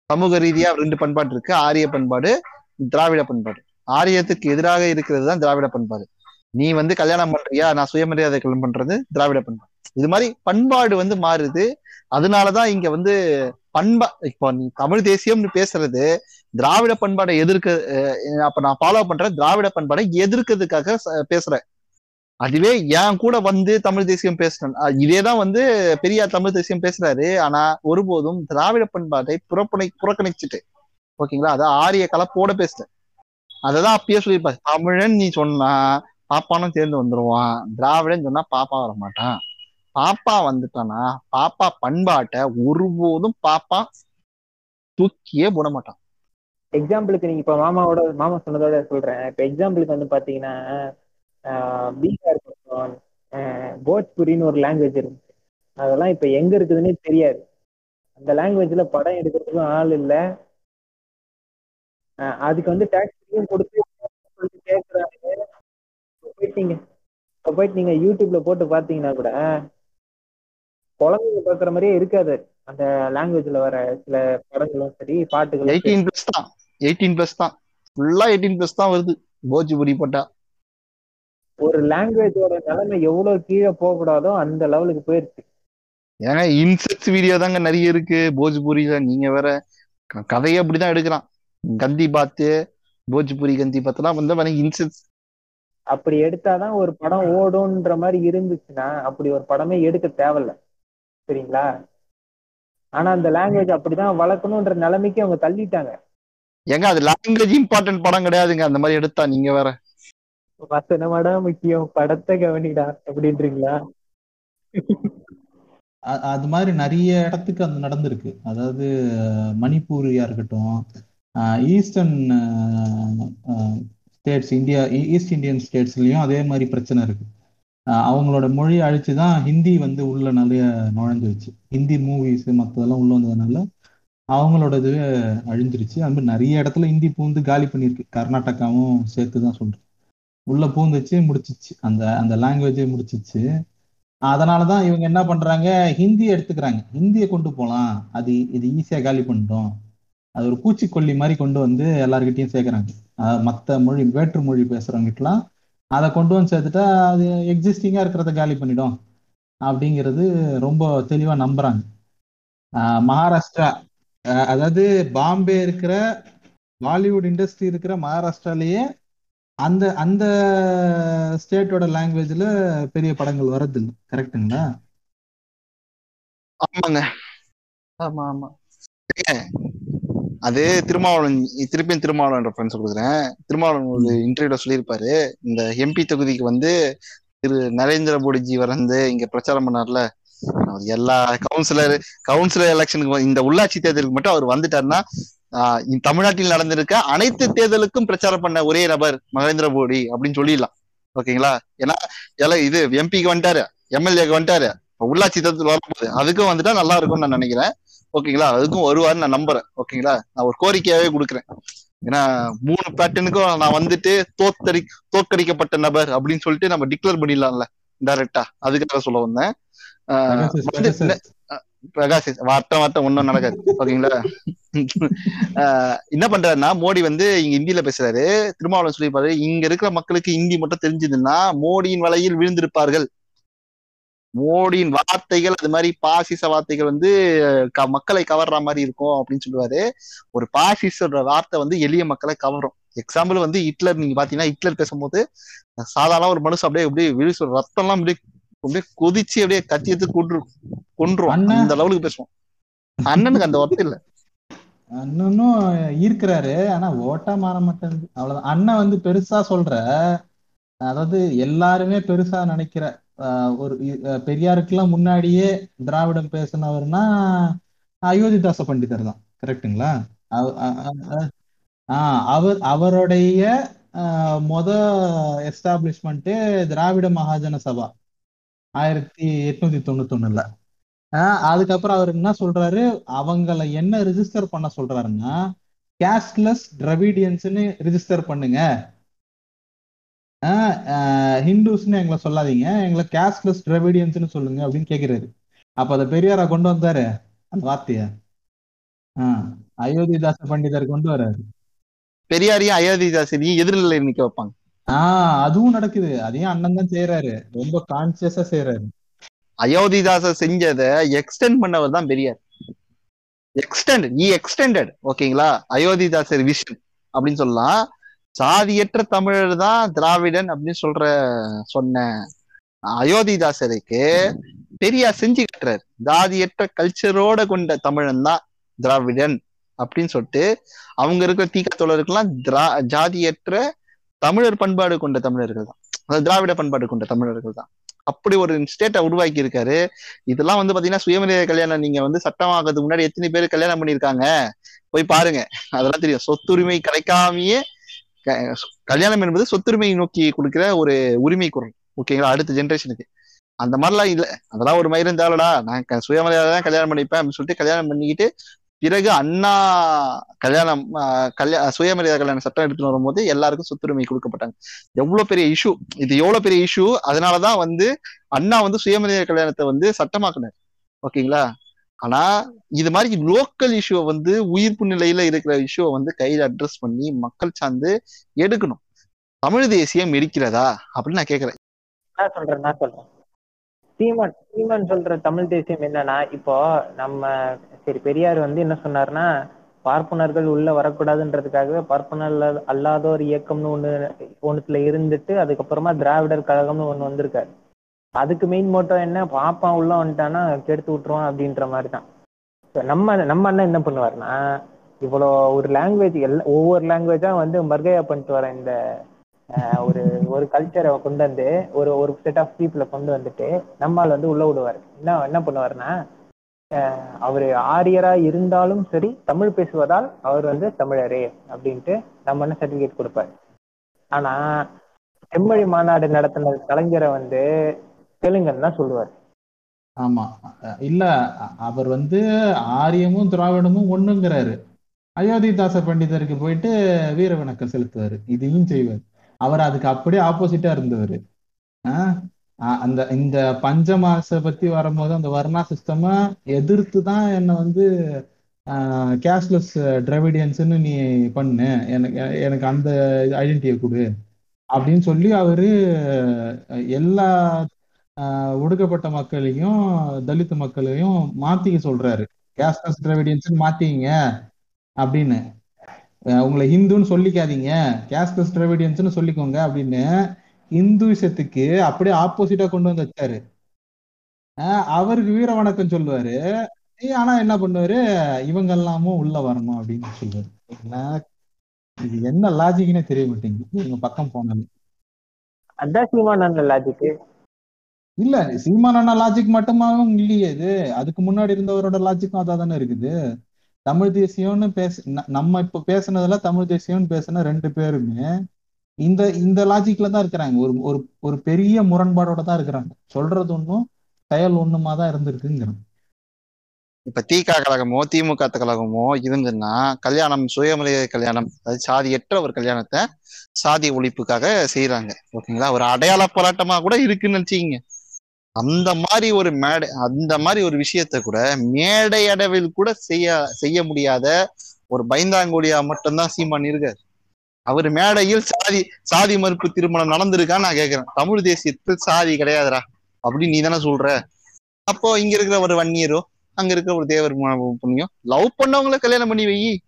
சமூக ரீதியா ரெண்டு பண்பாடு இருக்கு. ஆரிய பண்பாடு திராவிட பண்பாடு. ஆரியத்துக்கு எதிராக இருக்கிறது தான் திராவிட பண்பாடு. நீ வந்து கல்யாணம் பண்றியா? நான் சுயமரியாதை கல்யாணம் பண்றது திராவிட பண்பாடு. இது மாதிரி பண்பாடு வந்து மாறுது. அதனாலதான் இங்க வந்து பண்பா இப்போ நீ தமிழ் தேசியம்னு பேசுறது திராவிட பண்பாடை எதிர்க்க அஹ் அப்ப நான் ஃபாலோ பண்றேன். திராவிட பண்பாடை எதிர்க்கிறதுக்காக பேசுறேன். அதுவே என் கூட வந்து தமிழ் தேசியம் பேசுறேன் இதேதான் வந்து பெரியார் தமிழ் தேசியம் பேசுறாரு. ஆனா ஒருபோதும் திராவிட பண்பாட்டை புறப்பணி புறக்கணிச்சுட்டு ஓகேங்களா? அதான் ஆரிய கலப்போட பேசுறேன். அததான் அப்பயே சொல்லியிருப்பாரு தமிழன் நீ சொன்னா பாப்பானும் சேர்ந்து வந்துருவான். திராவிடன் சொன்னா பாப்பா வர மாட்டான் பாப்பா வந்துட்டானா பாப்பா பண்பாட்டை ஒருபோதும் பாப்பா தூக்கியே போட மாட்டான் எக்ஸாம்பிளுக்கு நீங்க இப்ப மாமாவோட மாமா சொன்னதோட சொல்றேன். இப்ப எக்ஸாம்பிளுக்கு வந்து பாத்தீங்கன்னா ஆஹ் பீகார் பக்கம் ஆஹ் போஜ்புரின்னு ஒரு லாங்குவேஜ் இருக்கு. அதெல்லாம் இப்ப எங்க இருக்குதுன்னே தெரியாது. அந்த லாங்குவேஜ்ல படம் எடுக்கிறதுக்கும் ஆள் இல்ல. ஆஹ் அதுக்கு வந்து டாக்ஸியும் கொடுத்து கேட்கறாங்க போயிட்டீங்க. இப்ப போயிட்டு நீங்க யூடியூப்ல போட்டு பாத்தீங்கன்னா கூட குழந்தைங்க பாக்குற மாதிரியே இருக்காது. அந்த லாங்குவேஜ்ல வர சில படங்களும் சரி பாட்டுகளும் எயிட்டீன் பிளஸ் தான். எயிட்டீன் பிளஸ் தான். ஃபுல்லா எயிட்டீன் பிளஸ் தான் வருது. போஜ்புரி போட்டா. ஒரு லாங்குவேஜோட நிலைமை எவ்வளவு கீழே போகக்கூடாதோ அந்த லெவலுக்கு போயிருச்சு. ஏன்னா இன்செக்ட்ஸ் வீடியோ தாங்க நிறைய இருக்கு. போஜ்புரியில நீங்க வேற கதையே அப்படிதான் எடுக்கிறான். கந்தி பாத்து போஜ்புரி கந்தி பாத்துலாம் வந்து இன்செக்ட்ஸ் அப்படி எடுத்தாதான் ஒரு படம் ஓடும்ன்ற மாதிரி இருந்துச்சுன்னா அப்படி ஒரு படமே எடுக்க தேவையில்ல. சரிங்களா ஆனா அந்த லாங்குவேஜ் அப்படிதான் வளர்க்கணுன்ற நிலைமைக்கு அவங்க தள்ளிட்டாங்க. ஏங்க அது லாங்குவேஜ் இம்பார்ட்டன்ட் படம் கிடையாதுங்க. அந்த மாதிரி எடுத்தா நீங்க வேற. வசனமாடா முக்கியம். படத்தை கவனிடா அப்படின்றீங்களா? அது மாதிரி நிறைய இடத்துக்கு அது நடந்திருக்கு. அதாவது மணிப்பூரியா இருக்கட்டும் eastern states India east Indian ஸ்டேட்ஸ்லயும் அதே மாதிரி பிரச்சனை இருக்கு. அவங்களோட மொழியை அழிச்சு தான் ஹிந்தி வந்து உள்ள நிறைய நுழைஞ்சிருச்சு. ஹிந்தி மூவிஸ் மற்றதெல்லாம் உள்ள வந்ததுனால அவங்களோடது அழிஞ்சிருச்சு. அது மாதிரி நிறைய இடத்துல ஹிந்தி பூந்து காலி பண்ணியிருக்கு. கர்நாடகாவும் சேர்த்து தான் சொல்றேன். உள்ள பூந்துச்சு முடிச்சிச்சு. அந்த அந்த லாங்குவேஜே முடிச்சிச்சு. அதனாலதான் இவங்க என்ன பண்றாங்க? ஹிந்தியை எடுத்துக்கிறாங்க. ஹிந்தியை கொண்டு போகலாம் அது இது ஈஸியா காலி பண்ணிட்டோம். அது ஒரு பூச்சிக்கொல்லி மாதிரி கொண்டு வந்து எல்லாருக்கிட்டையும் சேர்க்குறாங்க. மற்ற மத்த மொழி வேற்று மொழி பேசுறவங்ககிட்டலாம் அதை கொண்டு வந்து சேர்த்துட்டா அது எக்ஸிஸ்டிங்கா இருக்கிறத காலி பண்ணிடும். அப்படிங்கிறது ரொம்ப தெளிவா நம்புறாங்க. மகாராஷ்டிரா அதாவது பாம்பே இருக்கிற பாலிவுட் இண்டஸ்ட்ரி இருக்கிற மகாராஷ்டிராலேயே அந்த அந்த ஸ்டேட்டோட லாங்குவேஜ்ல பெரிய படங்கள் வரது இல்லை கரெக்ட்டுங்களா ஆமாங்க. ஆமா ஆமா. அது திருமாவளவன் திருப்பியும் திருமாவளவன் ரெஃபரன்ஸ் கொடுக்குறேன் திருமாவளவன் ஒரு இன்டர்வியூல சொல்லியிருப்பாரு. இந்த எம்பி தொகுதிக்கு வந்து திரு நரேந்திர மோடிஜி வந்து இங்க பிரச்சாரம் பண்ணார்ல. அவர் எல்லா கவுன்சிலர் கவுன்சிலர் எலெக்ஷனுக்கு இந்த உள்ளாட்சி தேர்தலுக்கு மட்டும் அவர் வந்துட்டாருன்னா தமிழ்நாட்டில் நடந்திருக்க அனைத்து தேர்தலுக்கும் பிரச்சாரம் பண்ண ஒரே நபர் நரேந்திர மோடி அப்படின்னு சொல்லிடலாம். ஓகேங்களா? ஏன்னா எல்லாம் இது எம்பிக்கு வந்துட்டாரு எம்எல்ஏக்கு வந்துட்டாரு. உள்ளாட்சி தேர்தல் வரும்போது அதுக்கும் வந்துட்டா நல்லா இருக்கும்னு நான் நினைக்கிறேன். ஓகேங்களா? அதுக்கும் வருவாருன்னு நான் நம்புறேன். ஓகேங்களா? நான் ஒரு கோரிக்கையாவே கொடுக்குறேன். ஏன்னா மூணு பேட்டனுக்கும் நான் வந்துட்டு தோத்தடி தோற்கடிக்கப்பட்ட நபர் அப்படின்னு சொல்லிட்டு நம்ம டிக்ளேர் பண்ணிடலாம்ல டைரக்டா அதுக்காக சொல்ல வந்தேன். பிரகாஷ் வாட்டம் வாட்டம் ஒன்றும் நடக்காது. ஓகேங்களா? என்ன பண்றாருன்னா மோடி வந்து இங்க ஹிந்தியில பேசுறாரு. திருமாவளவன் சொல்லியிருப்பாரு இங்க இருக்கிற மக்களுக்கு ஹிந்தி மட்டும் தெரிஞ்சதுன்னா மோடியின் வலையில் விழுந்திருப்பார்கள். மோடியின் வார்த்தைகள் அது மாதிரி பாசிச வார்த்தைகள் வந்து க- மக்களை கவர்ற மாதிரி இருக்கும் அப்படின்னு சொல்லுவாரு. ஒரு பாசிசோட வார்த்தை வந்து எளிய மக்களை கவரும். எக்ஸாம்பிள் வந்து ஹிட்லர் நீங்க பாத்தீங்கன்னா ஹிட்லர் பேசும்போது சாதாரண ஒரு மனுஷன் அப்படியே அப்படியே விழுசு ரத்தம் எல்லாம் அப்படியே அப்படியே கொதிச்சு அப்படியே கத்தி எடுத்து கொன்று கொன்றும். அந்த லெவலுக்கு பேசுவோம் அண்ணனுக்கு அந்த வார்த்தை இல்ல. அண்ணனும் ஈர்க்கிறாரு. ஆனா ஓட்டா மாற மாட்டேங்குது. அவ்வளவுதான். அண்ணன் வந்து பெருசா சொல்ற அதாவது எல்லாருமே பெருசா நினைக்கிற ஒரு பெரியாருக்கெல்லாம் முன்னாடியே திராவிடம் பேசினவர்னா அயோத்திதாச பண்டிதர் தான். கரெக்டுங்களா ஆஹ் அவர் அவருடைய ஆஹ் மொத எஸ்டாப்ளிஷ்மெண்ட்டு திராவிட மகாஜன சபா. ஆயிரத்தி எட்நூத்தி தொண்ணூத்தொன்னுல. ஆஹ் அதுக்கப்புறம் அவர் என்ன சொல்றாரு? அவங்கள என்ன ரிஜிஸ்டர் பண்ண சொல்றாருன்னா கேஷ்லெஸ் டிரவிடியன்ஸ்னு ரிஜிஸ்டர் பண்ணுங்க. ஆஹ் ஆஹ் ஹிந்துஸ்னு எங்களை சொல்லாதீங்க. எங்களை கேஸ்ட்லெஸ் டிரவிடியன்ஸ்னு சொல்லுங்க அப்படின்னு கேக்குறாரு. அப்ப அதை பெரியாரா கொண்டு வந்தாரு? அந்த வார்த்தைய. அயோத்திதாச பண்டிதர் கொண்டு வராரு பெரியாரையும் அயோத்திதாசரையும் எதிரில் நிக்க வைப்பாங்க. ஆஹ் அதுவும் நடக்குது. அதையும் அண்ணன் தான் செய்யறாரு ரொம்ப கான்சியஸா செய்யறாரு அயோத்திதாசர் செஞ்சதை எக்ஸ்டெண்ட் பண்ணவர் தான் பெரியார். எக்ஸ்டெண்ட் இ எக்ஸ்டெண்டட் ஓகேங்களா அயோத்திதாசர் விஷன் அப்படின்னு சொல்லலாம். சாதியற்ற தமிழர் தான் திராவிடன் அப்படின்னு சொல்ற சொன்ன அயோத்திதாசருக்கு பெரியார் செஞ்சு கட்டுறாரு. ஜாதியற்ற கல்ச்சரோட கொண்ட தமிழன் தான் திராவிடன் அப்படின்னு சொல்லிட்டு அவங்க இருக்கிற தீக்க தோழருக்கெல்லாம் திரா ஜாதியற்ற தமிழர் பண்பாடு கொண்ட தமிழர்கள் தான். அதாவது திராவிட பண்பாடு கொண்ட தமிழர்கள் தான். அப்படி ஒரு ஸ்டேட்டை உருவாக்கி இருக்காரு இதெல்லாம் வந்து பாத்தீங்கன்னா சுயமரியாதை கல்யாணம் நீங்க வந்து சட்டமாகிறதுக்கு முன்னாடி எத்தனை பேர் கல்யாணம் பண்ணியிருக்காங்க? போய் பாருங்க. அதெல்லாம் தெரியும். சொத்துரிமை கிடைக்காமயே கல்யாணம் என்பது சொத்துரிமை நோக்கி கொடுக்கிற ஒரு உரிமை குரல் ஓகேங்களா? அடுத்த ஜென்ரேஷனுக்கு அந்த மாதிரிலாம் இல்லை. அதெல்லாம் ஒரு மயிரும் இருந்தாலடா நான் சுயமரியாதை தான் கல்யாணம் பண்ணிப்பேன் அப்படின்னு சொல்லிட்டு கல்யாணம் பண்ணிக்கிட்டு பிறகு அண்ணா கல்யாணம் ஆஹ் கல்யா சுயமரியாதை கல்யாண சட்டம் எடுத்துட்டு வரும்போது எல்லாருக்கும் சொத்துரிமை கொடுக்கப்பட்டாங்க. எவ்வளவு பெரிய இஷ்யூ இது எவ்வளவு பெரிய இஷ்யூ அதனாலதான் வந்து அண்ணா வந்து சுயமரியாதை கல்யாணத்தை வந்து சட்டமாக்குனார். ஓகேங்களா? ஆனா இது மாதிரி லோக்கல் இஷ்யூவை வந்து உயிர்ப்பு நிலையில இருக்கிற இஷ்யூவை வந்து கையில அட்ரஸ் பண்ணி மக்கள் சார்ந்து எடுக்கணும். தமிழ் தேசியம் இருக்கிறதா? அப்படின்னு நான் கேக்குறேன். நான் சொல்றேன் நான் சொல்றேன். சீமான் சீமான் சொல்ற தமிழ் தேசியம் என்னன்னா இப்போ நம்ம சரி பெரியார் வந்து என்ன சொன்னாருன்னா பார்ப்பனர்கள் உள்ள வரக்கூடாதுன்றதுக்காகவே பார்ப்பனர் அல்லாத அல்லாதோர் இயக்கம்னு ஒண்ணு ஒண்ணுத்துல இருந்துட்டு அதுக்கப்புறமா திராவிடர் கழகம்னு ஒண்ணு வந்திருக்காரு. அதுக்கு மெயின் மோட்டோ என்ன? பாப்பா உள்ள வந்துட்டானா கெடுத்து விட்டுருவான் அப்படின்ற மாதிரி தான் நம்ம நம்ம அண்ணன் என்ன பண்ணுவாருன்னா இவ்வளோ ஒரு லாங்குவேஜ் எல்லா ஒவ்வொரு லாங்குவேஜா வந்து மர்கையா பண்ணிட்டு வர இந்த ஒரு ஒரு கல்ச்சரை கொண்டு வந்து ஒரு ஒரு செட் ஆஃப் பீப்புளை கொண்டு வந்துட்டு நம்மால் வந்து உள்ள விடுவார். என்ன என்ன பண்ணுவாருன்னா அவர் அவரு ஆரியரா இருந்தாலும் சரி தமிழ் பேசுவதால் அவர் வந்து தமிழரே அப்படின்ட்டு நம்ம என்ன சர்டிபிகேட் கொடுப்பாரு. ஆனா செம்மொழி மாநாடு நடத்தின கலைஞரை வந்து தெலுங்கன் தான் சொல்லுவார். ஆமா. இல்ல அவர் வந்து ஆரியமும் திராவிடமும் ஒண்ணுங்கிறாரு. அயோத்திதாச பண்டிதருக்கு போயிட்டு வீர வணக்கம் செலுத்துவாரு. இதையும் செய்வார். அவர் அதுக்கு அப்படியே ஆப்போசிட்டா இருந்தவர். அந்த இந்த பஞ்சமாச பத்தி வரும்போது அந்த வர்ணா சிஸ்டமா எதிர்த்து தான் என்னை வந்து கேஷ்லெஸ் டிராவிடியன்ஸ்னு நீ பண்ணு. எனக்கு எனக்கு அந்த ஐடென்டிட்டியை கொடு. அப்படின்னு சொல்லி அவரு எல்லா ஒடுக்கப்பட்ட மக்களையும் தலித் மக்களையும் மாத்திக்க சொல்றாரு. கேஸ்டஸ் டிராவிடியன்ஸ் மாத்திங்க அப்படின்னு. உங்களை ஹிந்துன்னு சொல்லிக்காதீங்க. கேஸ்டஸ் டிராவிடியன்ஸ்னு சொல்லிக்கோங்க அப்படின்னு இந்துசத்துக்கு அப்படியே ஆப்போசிட்டா கொண்டு வந்து வச்சாரு. ஆஹ் அவருக்கு வீர வணக்கம் சொல்லுவாரு. ஆனா என்ன பண்ணுவாரு? இவங்க எல்லாமும் உள்ள வரணும் அப்படின்னு சொல்லுவாரு. இது என்ன லாஜிக்னே தெரிய மாட்டேங்குது. இவங்க பக்கம் போனாலும் அதான் சீமானந்த லாஜிக்கு இல்ல சீமானண்ணா லாஜிக் மட்டுமாவும் இல்லையே இது. அதுக்கு முன்னாடி இருந்தவரோட லாஜிக்கும் அதான் தானே இருக்குது. தமிழ் தேசியம்னு பேச நம்ம இப்ப பேசுனதுல தமிழ் தேசியம்னு பேசுன ரெண்டு பேருமே இந்த இந்த லாஜிக்ல தான் இருக்கிறாங்க. ஒரு ஒரு ஒரு பெரிய முரண்பாடோட தான் இருக்கிறாங்க. சொல்றது ஒன்றும் செயல் ஒண்ணுமா தான் இருந்திருக்குங்கிறாங்க இப்ப திக கழகமோ திமுக கழகமோ இருந்துன்னா கல்யாணம் சுயமரியாதை கல்யாணம் அதாவது சாதியற்ற ஒரு கல்யாணத்தை சாதி ஒழிப்புக்காக செய்யறாங்க ஓகேங்களா? ஒரு அடையாள போராட்டமா கூட இருக்குன்னு நினைச்சீங்க அந்த மாதிரி ஒரு மேடை அந்த மாதிரி ஒரு விஷயத்த கூட மேடை அடவில் கூட செய்ய செய்ய முடியாத ஒரு பைந்தாங்கோலியா மட்டும்தான் சீமான் இருக்கார். அவர் மேடையில் சாதி சாதி மறுப்பு திருமணம் நடந்திருக்கான்னு நான் கேட்கிறேன் தமிழ் தேசியத்தில் சாதி கிடையாதுடா. அப்படின்னு நீ தானே சொல்ற? அப்போ இங்க இருக்கிற ஒரு வன்னியரோ அங்க இருக்கிற ஒரு தேவர் ம- புண்ணியம் லவ் பண்ணவங்கள கல்யாணம் பண்ணி வை.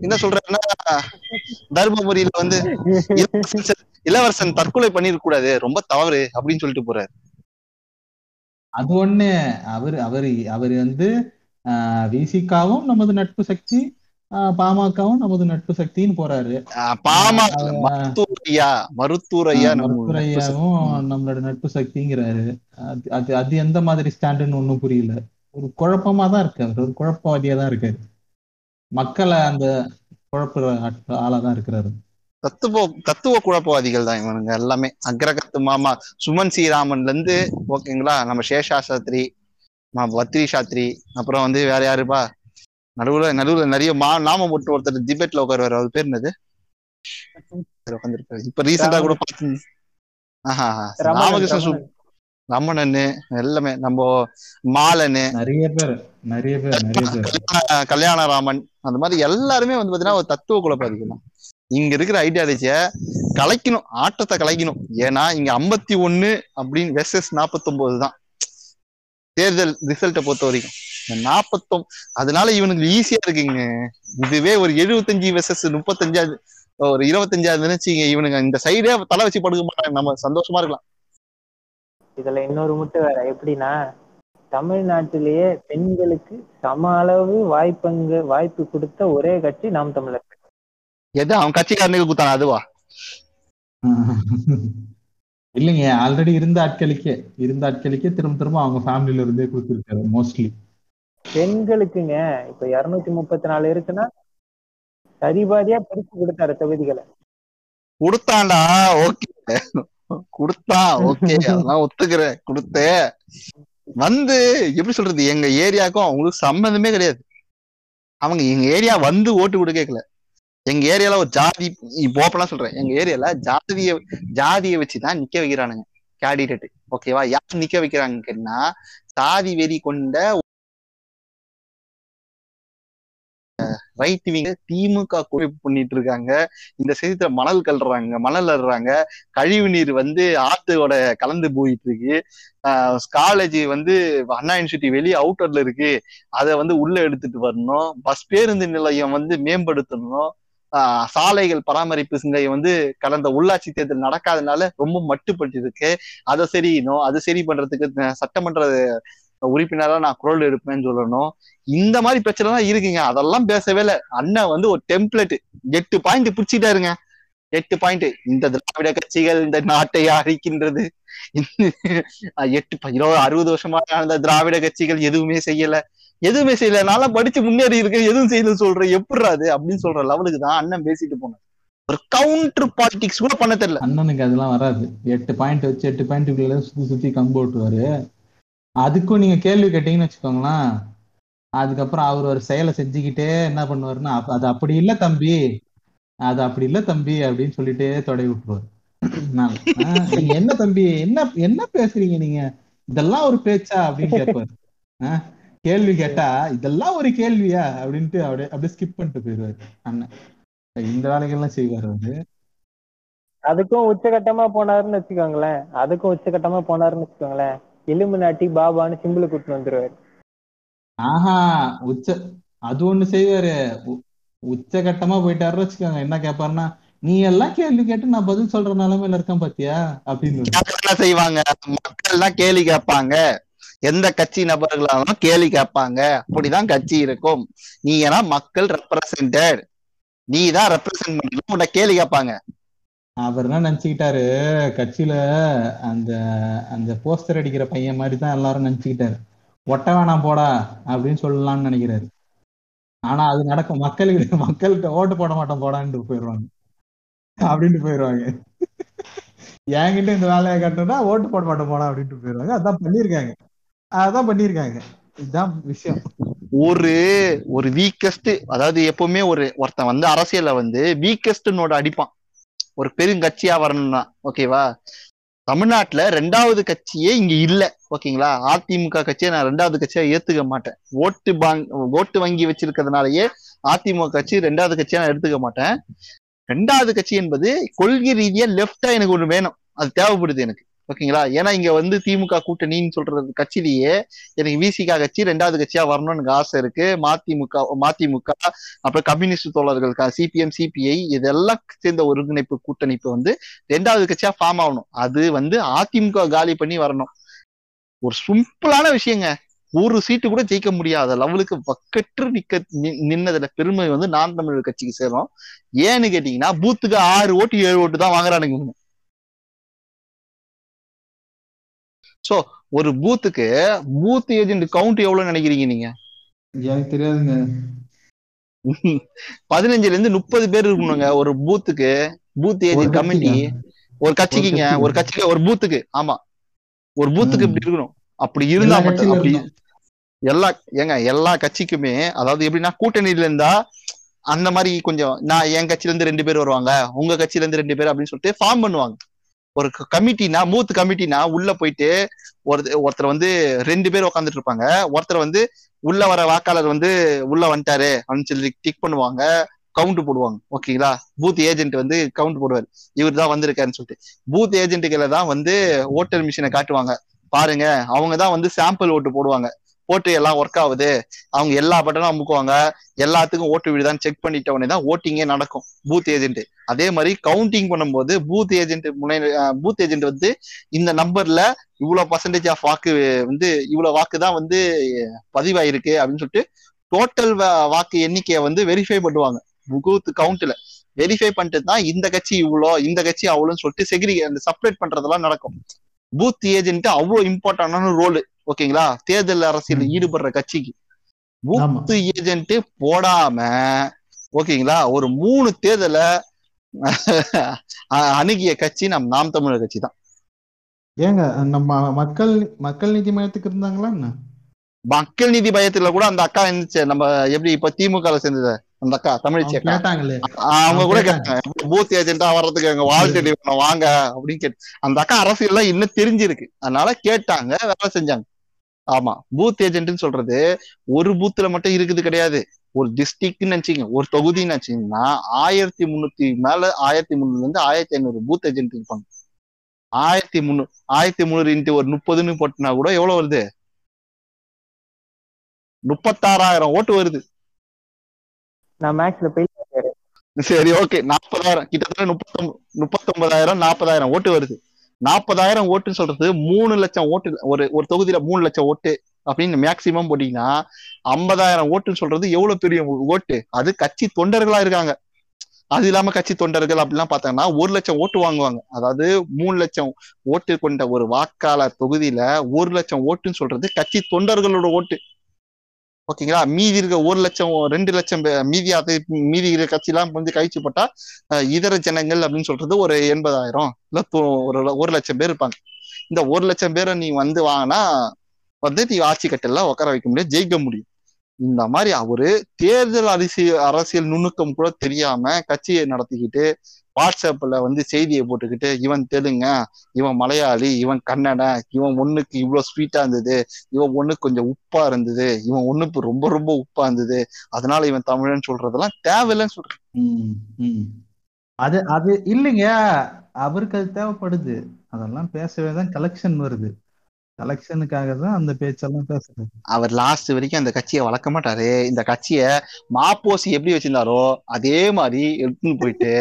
என்ன சொல்றேன்னா தர்மபுரியில வந்து இளவரசன் தற்கொலை பண்ணிருக்க கூடாது ரொம்ப தவறு அப்படின்னு சொல்லிட்டு போறாரு. அது ஒண்ணு. அவர் அவர் அவர் வந்து விசிகாவும் நமது நட்பு சக்தி ஆஹ் பாமகவும் நமது நட்பு சக்தின்னு போறாரு. ஆஹ் பாமா ஆஹ் மருத்துவர் ஐயா மருத்துவர் ஐயா நம்ம நட்பு சக்தி. மருத்துவரையாவும் நம்மளோட நட்பு சக்திங்கிறாரு. அது அது அது எந்த மாதிரி ஸ்டாண்டுன்னு ஒண்ணும் புரியல. ஒரு குழப்பமா தான் இருக்கு. அவர் ஒரு குழப்பவாதியா தான் இருக்காரு. மக்களை அந்த குழப்புற ஆட்கள் ஆளா தான் இருக்கிறாரு. தத்துவ தத்துவ குழப்பவாதிகள் தான் இவனுங்க எல்லாமே. அக்ரகத்து மாமா சுமன் ஸ்ரீராமன்ல இருந்து ஓகேங்களா நம்ம சேஷா சாஸ்திரி ம- பத்ரி சாஸ்திரி அப்புறம் வந்து வேற யாருப்பா? நடுவுல நடுவுல நிறைய மா நாம போட்டு ஒருத்தர் டிபேட்ல உட்காருவாரு. அவர் பேர் என்னது? உட்காந்துருப்பாரு இப்ப ரீசெண்டா கூட பார்த்து ஆஹா ராமகிருஷ்ண. ரமணன்னு எல்லாமே நம்ம மாலனு. நிறைய பேர் நிறைய பேர் நிறைய பேர். கல்யாண- கல்யாணராமன் அந்த மாதிரி எல்லாருமே வந்து பாத்தீங்கன்னா ஒரு தத்துவ குழப்பவாதிகள் தான் இங்க இருக்கிற ஐடியாலஜிய கலைக்கணும் ஆட்டத்தை கலைக்கணும். ஏன்னா இங்க ஐம்பத்தி ஒண்ணு அப்படின்னு வெர்சஸ் நாற்பத்தொன்பது தான். தேர்தல் ரிசல்ட்டை பொறுத்த வரைக்கும். நாற்பத்தொம் அதனால இவனுக்கு ஈஸியா இருக்குங்க. இதுவே ஒரு எழுபத்தஞ்சு வெர்சஸ் முப்பத்தஞ்சாவது ஒரு இருபத்தஞ்சாவது நினைச்சீங்க இவனுங்க. இந்த சைடே தலை வச்சு படுக்க மாட்டாங்க. நம்ம சந்தோஷமா இருக்கலாம். இதுல இன்னொரு முட்டு வேற. எப்படின்னா தமிழ்நாட்டிலேயே பெண்களுக்கு சம அளவு வாய்ப்பங்கு வாய்ப்பு கொடுத்த ஒரே கட்சி நாம் தமிழர் எது? அவன் கட்சிக்காரனுக்கு குத்தான அதுவா? இல்லைங்க ஆல்ரெடி இருந்த ஆட்களுக்கே இருந்த ஆட்களுக்கே திரும்ப திரும்ப அவங்க ஃபேமிலில இருந்தே கொடுத்துருக்காரு மோஸ்ட்லி பெண்களுக்குங்க இப்ப இருநூத்தி முப்பத்தி நாலு இருக்குன்னா சரிபாதியா பிரிச்சு கொடுத்தாரு தொகுதிகளை. கொடுத்தான்டா ஓகே. குடுத்தா ஓகே அதெல்லாம் ஒத்துக்கிறேன். கொடுத்தே. வந்து எப்படி சொல்றது எங்க ஏரியாவுக்கும் அவங்களுக்கு சம்மந்தமே கிடையாது. அவங்க எங்க ஏரியா வந்து ஓட்டு கூட கேட்கல. எங்க ஏரியால ஒரு ஜாதி போப்பெல்லாம் சொல்றேன். எங்க ஏரியால ஜாதிய ஜாதியை வச்சுதான் நிக்க வைக்கிறானுங்க கேண்டிடேட் ஓகேவா யார் நிக்க வைக்கிறாங்கன்னா சாதி வெறி கொண்ட ரைட் விங்க திமுக குறைப்பு பண்ணிட்டு இருக்காங்க இந்த செய்தியில மணல் கல்றாங்க மணல் அடுறாங்க கழிவு நீர் வந்து ஆத்தோட கலந்து போயிட்டு இருக்கு காலேஜ் வந்து அண்ணா யூனிவர்சிட்டி வெளியே அவுட்டர்ல இருக்கு. அதை வந்து உள்ள எடுத்துட்டு வரணும். பஸ் பேருந்து நிலையம் வந்து மேம்படுத்தணும். ஆஹ் சாலைகள் பராமரிப்பு சிங்கை வந்து கடந்த உள்ளாட்சி தேர்தல் நடக்காதனால ரொம்ப மட்டுப்பட்டு இருக்கு அதை சரியணும் அது சரி பண்றதுக்கு சட்டமன்ற உறுப்பினரா நான் குரல் எடுப்பேன்னு சொல்லணும். இந்த மாதிரி பிரச்சனை தான் இருக்குங்க. அதெல்லாம் பேசவே இல்லை. அண்ணன் வந்து ஒரு டெம்ப்ளேட் எட்டு பாயிண்ட் பிடிச்சிட்டாருங்க. எட்டு பாயிண்ட் இந்த திராவிட கட்சிகள் இந்த நாட்டை அழிக்கின்றது. எட்டு இருபது அறுபது வருஷமா அந்த திராவிட கட்சிகள் எதுவுமே செய்யல. எதுவுமே செய்யல. நான்லாம் படிச்சு முன்னேறி இருக்கேன். எதுவும் செய்யல சொல்றேன். எப்படிடா அது அப்படின்னு சொல்ற லெவலுக்கு தான் அண்ணன் பேசிட்டு போனேன் ஒரு கவுண்டர் பாலிடிக்ஸ் கூட பண்ண தெரியல. அண்ணனுக்கு அதெல்லாம் வராது. எட்டு பாயிண்ட் வச்சு எட்டு பாயிண்ட்டுக்குள்ள சுத்தி சுத்தி கம்பு ஓட்டுவாரு. அதுக்கும் நீங்க கேள்வி கேட்டீங்கன்னு வச்சுக்கோங்களேன். அதுக்கப்புறம் அவர் ஒரு செயலை செஞ்சுக்கிட்டே என்ன பண்ணுவாருன்னா அது அப்படி இல்ல தம்பி. அது அப்படி இல்ல தம்பி அப்படின்னு சொல்லிட்டே தொடை விட்டுருவாரு. நீங்க என்ன தம்பி? என்ன என்ன பேசுறீங்க நீங்க? இதெல்லாம் ஒரு பேச்சா? அப்படின்னு கேட்பாரு. கேள்வி கேட்டா இதெல்லாம் ஒரு கேள்வியா? அப்படின்ட்டு அப்படியே அப்படியே ஸ்கிப் பண்ணிட்டு போயிடுவாரு அண்ணன். இந்த வேலைகள்லாம் செய்வாரு அவரு. அதுக்கும் உச்சகட்டமா போனாருன்னு வச்சுக்கோங்களேன். அதுக்கும் உச்சகட்டமா போனாருன்னு வச்சுக்கோங்களேன். எலும்பு நாட்டி பாபான்னு சிம்பிள் கூட்டு வந்துருவாரு. ஆஹா உச்ச அது ஒண்ணு செய்வாரு. உ- உச்சகட்டமா போயிட்டாருன்னு வச்சுக்கோங்க. என்ன கேட்பாருன்னா நீ எல்லாம் கேள்வி கேட்டு நான் பதில் சொல்ற நிலைமையில இருக்கேன் பாத்தியா? அப்படின்னு. செய்வாங்க? மக்கள் எல்லாம் கேலி கேட்பாங்க. எந்த கட்சி நபர்களாலும் கேலி கேட்பாங்க. அப்படிதான் கட்சி இருக்கும். நீ ஏன்னா மக்கள் ரெப்ரசன்டட் நீ தான் ரெப்ரசன்ட் பண்ணணும். உன்னை கேலி கேட்பாங்க. அவர் என்ன நினைச்சுக்கிட்டாரு? கட்சியில அந்த அந்த போஸ்டர் அடிக்கிற பையன் மாதிரி தான் எல்லாரும் நினைச்சுக்கிட்டாரு. ஒட்ட வேணாம் போடா அப்படின்னு சொல்லலாம்னு நினைக்கிறாரு. ஆனா அது நடக்கும் மக்களுக்கு மக்கள்கிட்ட ஓட்டு போட மாட்டோம் போடான்னு போயிடுவாங்க. அப்படின்ட்டு போயிடுவாங்க. என்கிட்ட இந்த வேலையை கட்டணும்னா ஓட்டு போட மாட்டோம் போடா அப்படின்ட்டு போயிடுவாங்க. அதான் பண்ணியிருக்காங்க. அதான் பண்ணியிருக்காங்க. இதுதான் விஷயம். ஒரு ஒரு வீக்கஸ்ட் அதாவது எப்பவுமே ஒரு ஒருத்தன் வந்து அரசியல்ல வந்து வீக்கஸ்ட் நோட அடிப்பான். ஒரு பெருங்கட்சியா வரணும்னா ஓகேவா தமிழ்நாட்டுல ரெண்டாவது கட்சியே இங்க இல்ல ஓகேங்களா அதிமுக கட்சியை நான் ரெண்டாவது கட்சியா ஏத்துக்க மாட்டேன். ஓட்டு பாங்க ஓட்டு வங்கி வச்சிருக்கிறதுனாலயே அதிமுக கட்சி ரெண்டாவது கட்சியா நான் எடுத்துக்க மாட்டேன். ரெண்டாவது கட்சி என்பது கொள்கை ரீதியா லெப்டா எனக்கு ஒண்ணு வேணும். அது தேவைப்படுது எனக்கு. ஓகேங்களா? ஏன்னா இங்க வந்து திமுக கூட்டணின்னு சொல்றது கட்சியிலேயே எனக்கு விசிகா கட்சி ரெண்டாவது கட்சியா வரணும்னு எனக்கு ஆசை இருக்கு. மதிமுக மதிமுக அப்புறம் கம்யூனிஸ்ட் தோழர்கள் சிபிஎம் சிபிஐ இதெல்லாம் சேர்ந்த ஒருங்கிணைப்பு கூட்டணிப்பு வந்து ரெண்டாவது கட்சியா ஃபார்ம் ஆகணும். அது வந்து அதிமுக காலி பண்ணி வரணும். ஒரு சிம்பிளான விஷயங்க. ஒரு சீட்டு கூட ஜெயிக்க முடியாத லெவலுக்கு வக்கற்று நிக்க நி- நின்னதுல பெருமை வந்து நான் தமிழர் கட்சிக்கு சேரும். ஏன்னு கேட்டீங்கன்னா பூத்துக்கு ஆறு ஓட்டு ஏழு ஓட்டு தான் வாங்குறானுங்க சோ ஒரு பூத்துக்கு பூத் ஏஜென்ட் கவுண்ட் எவ்வளவு நினைக்கிறீங்க நீங்க எனக்கு தெரியாதுங்க பதினஞ்சுல இருந்து முப்பது பேர் இருக்கணுங்க ஒரு பூத்துக்கு பூத் ஏஜென்ட் கமிட்டி? ஒரு கட்சிக்குங்க கட்சிக்கு. ஒரு கட்சிக்கு ஒரு பூத்துக்கு ஆமா ஒரு பூத்துக்கு. இப்படி இருக்கணும் அப்படி இருந்தா மட்டும் அப்படி. எல்லா ஏங்க எல்லா கட்சிக்குமே அதாவது எப்படின்னா கூட்டணியில இருந்தா அந்த மாதிரி கொஞ்சம் நான் என் கட்சியில இருந்து ரெண்டு பேர் வருவாங்க உங்க கட்சியில இருந்து ரெண்டு பேர் அப்படின்னு சொல்லிட்டு ஃபார்ம் பண்ணுவாங்க ஒரு கமிட்டினா மூத் கமிட்டினா உள்ள போயிட்டு ஒரு ஒருத்தர் வந்து ரெண்டு பேர் உட்காந்துட்டு இருப்பாங்க. ஒருத்தர் வந்து உள்ள வர வாக்காளர் வந்து உள்ள வந்துட்டாரு அப்படின்னு சொல்லி டிக் பண்ணுவாங்க. கவுண்ட் போடுவாங்க. ஓகேங்களா பூத் ஏஜென்ட் வந்து கவுண்ட் போடுவார். இவர் தான் வந்திருக்காருன்னு சொல்லிட்டு. பூத் ஏஜென்ட்டுகளை தான் வந்து ஓட்டர் மிஷினை காட்டுவாங்க. பாருங்க அவங்க தான் வந்து சாம்பிள் ஓட்டு போடுவாங்க. போட்டு எல்லாம் ஒர்க் ஆகுது. அவங்க எல்லா பட்டனும் அமுக்குவாங்க. எல்லாத்துக்கும் ஓட்டு விடுதான்னு செக் பண்ணிட்ட உடனே தான் ஓட்டிங்கே நடக்கும். பூத் ஏஜென்ட் அதே மாதிரி கவுண்டிங் பண்ணும்போது பூத் ஏஜென்ட் முனை பூத் ஏஜென்ட் வந்து இந்த நம்பர்ல இவ்வளவு பர்சன்டேஜ் ஆஃப் வாக்கு வந்து இவ்வளவு வாக்கு தான் வந்து பதிவாயிருக்கு அப்படின்னு சொல்லிட்டு டோட்டல் வாக்கு எண்ணிக்கையை வந்து வெரிஃபை பண்ணுவாங்க. பூத் கவுண்ட்ல வெரிஃபை பண்ணிட்டு தான் இந்த கட்சி இவ்வளோ இந்த கட்சி அவ்வளோன்னு சொல்லிட்டு செக்ரி அந்த செப்பரேட் பண்றதெல்லாம் நடக்கும். பூத் ஏஜென்ட் அவ்வளோ இம்பார்ட்டன்டான ரோல் ஓகேங்களா? தேர்தல் அரசியல். ஈடுபடுற கட்சிக்கு ஆமா. பூத் ஏஜென்ட் போடாம ஓகேங்களா? ஒரு மூணு தேர்தலை அணுகிய கட்சி நம் நாம் தமிழர் கட்சி தான் ஏங்க நம்ம மக்கள் மக்கள் நீதி மையத்துக்கு இருந்தாங்களா என்ன? மக்கள் நீதி பயத்துல கூட அந்த அக்கா இருந்துச்சு. நம்ம எப்படி இப்ப திமுக சேர்ந்தது? அந்த அக்கா தமிழ்ச்சி அவங்க அக்கா. கேட்டாங்களே. அவங்க கூட கேட்டாங்க. பூத் ஏஜென்டா வர்றதுக்கு எங்க வாழ்க்கை வாங்க அப்படின்னு கேட்டு அந்த அக்கா அரசியல்லாம் இன்னும் தெரிஞ்சிருக்கு. அதனால கேட்டாங்க வேலை செஞ்சாங்க. ஆமா பூத் ஏஜென்ட்னு சொல்றது ஒரு பூத்துல மட்டும் இருக்குது கிடையாது. ஒரு டிஸ்ட்ரிக்ட்னு நினைச்சீங்க ஒரு தொகுதின்னு நினைச்சீங்கன்னா ஆயிரத்தி முன்னூத்தி மேல ஆயிரத்தி முந்நூறுல இருந்து ஆயிரத்தி ஐநூறு பூத் ஏஜென்ட் இருப்பாங்க. ஆயிரத்தி முந்நூறு ஆயிரத்தி முந்நூறு இன்ட்டு ஒரு முப்பதுன்னு போட்டுனா கூட எவ்வளவு வருது? முப்பத்தாறாயிரம் ஓட்டு வருது. நான் மேக்ஸ்ல போய் சரி ஓகே நாற்பதாயிரம். கிட்டத்தட்ட முப்பத்தொன்பது முப்பத்தொன்பதாயிரம் நாற்பதாயிரம் ஓட்டு வருது. நாற்பதாயிரம் ஓட்டுன்னு சொல்றது மூணு லட்சம் ஓட்டு ஒரு ஒரு தொகுதியில மூணு லட்சம் ஓட்டு அப்படின்னு மேக்சிமம் போட்டீங்கன்னா ஐம்பதாயிரம் ஓட்டுன்னு சொல்றது எவ்வளவு பெரிய ஓட்டு? அது கட்சி தொண்டர்களா இருக்காங்க. அது இல்லாம கட்சி தொண்டர்கள் அப்படிலாம் பார்த்தாங்கன்னா ஒரு லட்சம் ஓட்டு வாங்குவாங்க. அதாவது மூணு லட்சம் ஓட்டு கொண்ட ஒரு வாக்காளர் தொகுதியில ஒரு லட்சம் ஓட்டுன்னு சொல்றது கட்சி தொண்டர்களோட ஓட்டு. ஓகேங்களா? மீதி இருக்க ஒரு லட்சம் ரெண்டு லட்சம் பே- மீதி அது மீதி இருக்க கட்சியெல்லாம் வந்து கழிச்சு போட்டா இதர ஜனங்கள் அப்படின்னு சொல்றது ஒரு எண்பதாயிரம். இல்ல ஒரு ஒரு லட்சம் பேர் இருப்பாங்க. இந்த ஒரு லட்சம் பேரை நீ வந்து வாங்கினா வந்து நீ ஆட்சி கட்டெல்லாம் உட்கார வைக்க முடியாது ஜெயிக்க முடியும். இந்த மாதிரி அவரு தேர்தல் அரசியல் அரசியல் நுணுக்கம் கூட தெரியாம கட்சியை நடத்திக்கிட்டு வாட்ஸ்அப்ல வந்து செய்தியை போட்டுக்கிட்டு இவன் தெலுங்க இவன் மலையாளி இவன் கன்னட இவன் ஒண்ணுக்கு இவ்வளவு ஸ்வீட்டா இருந்தது இவன் ஒண்ணுக்கு கொஞ்சம் உப்பா இருந்தது இவன் ஒண்ணுக்கு ரொம்ப ரொம்ப உப்பா இருந்தது அதனால இவன் தமிழன் சொல்றதெல்லாம் தேவையில்லைன்னு சொல்றேன். அது அது இல்லைங்க. அவருக்கு அது தேவைப்படுது. அதெல்லாம் பேசவே தான் கலெக்ஷன் வருது. கலெக்ஷனுக்காக தான் அந்த பேச்செல்லாம் பேசுறது. அவர் லாஸ்ட் வரைக்கும் அந்த கட்சியை வளர்க்க மாட்டாரு. இந்த கட்சியை மாப்போசி எப்படி வச்சிருந்தாரோ அதே மாதிரி எடுத்துன்னு போயிட்டு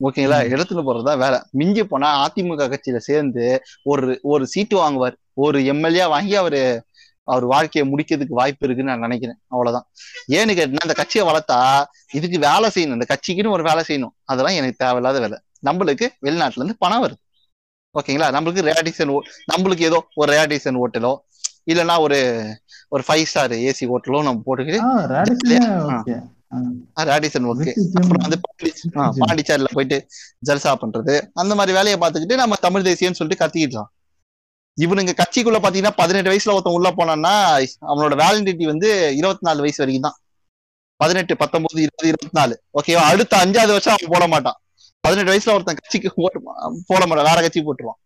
ஓகேங்களா. எடுத்துட்டு போறதுதான் வேலை. மிஞ்சி போனா அதிமுக கட்சியில சேர்ந்து ஒரு ஒரு சீட்டு வாங்குவார். ஒரு எம்எல்ஏ வாங்கி அவரு அவர் வாழ்க்கையை முடிக்கிறதுக்கு வாய்ப்பு இருக்குன்னு நான் நினைக்கிறேன். அவ்வளவுதான். ஏன்னு கேட்டீங்கன்னா அந்த கட்சியை வளர்த்தா இதுக்கு வேலை செய்யணும். இந்த கட்சிக்குன்னு ஒரு வேலை செய்யணும். அதெல்லாம் எனக்கு தேவையில்லாத வேலை. நம்மளுக்கு வெளிநாட்டுல இருந்து பணம் வருது. ஓகேங்களா? நம்மளுக்கு ரேடிசன் நம்மளுக்கு ஏதோ ஒரு ரேடிசன் ஹோட்டலோ இல்லைன்னா ஒரு ஒரு ஃபைவ் ஸ்டார் ஏசி ஹோட்டலோ நம்ம போட்டுக்கிட்டு ரேடிசனே வெற்றி அப்புறம். வந்து பாண்டிச்சேரியில போயிட்டு ஜல்சா பண்றது. அந்த மாதிரி வேலையை பார்த்துக்கிட்டு நம்ம தமிழ் தேசியம்னு சொல்லிட்டு கத்திக்கிட்டோம் இவனுங்க கட்சிக்குள்ள பாத்தீங்கன்னா பதினெட்டு வயசுல ஒருத்தன் உள்ள போனான்னா அவனோட வேலிடிட்டி வந்து இருபத்தி நாலு வயசு வரைக்கும் தான் பதினெட்டு பத்தொன்பது இருபது இருபத்தி நாலு ஓகேவா அடுத்த அஞ்சாவது வருஷம் அவன் போட மாட்டான். பதினெட்டு வயசுல ஒருத்தன் கட்சிக்கு போட போட மாட்டான். வேற கட்சி போட்டுருவான்.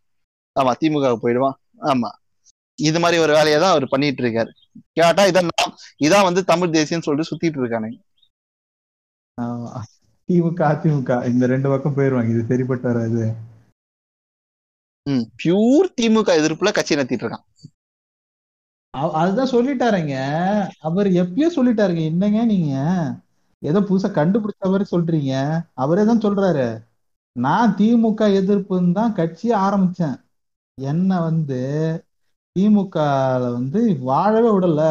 ஆமா திமுக போயிடுவான். ஆமா. இது மாதிரி ஒரு வேலையை தான் அவர் பண்ணிட்டு இருக்காரு. கேட்டா இதான் இதான் வந்து தமிழ் தேசியம்னு சொல்லிட்டு சுத்திட்டு இருக்கானுங்க. ஆமா. திமுக அதிமுக இந்த ரெண்டு பக்கம் போயிருவாங்க. இது சரிப்பட்டு வராது. பியூர் திமுக எதிர்ப்புல கட்சி நடத்திட்டு இருக்கான். அதுதான் சொல்லிட்டாருங்க. அவர் எப்பயோ சொல்லிட்டாருங்க. என்னங்க நீங்க? ஏதோ புதுசா கண்டுபிடிச்ச மாதிரி சொல்றீங்க. அவரே தான் சொல்றாரு. நான் திமுக எதிர்ப்புன்னு தான் கட்சியே ஆரம்பிச்சேன். என்ன வந்து திமுகல வந்து வாழவே விடல.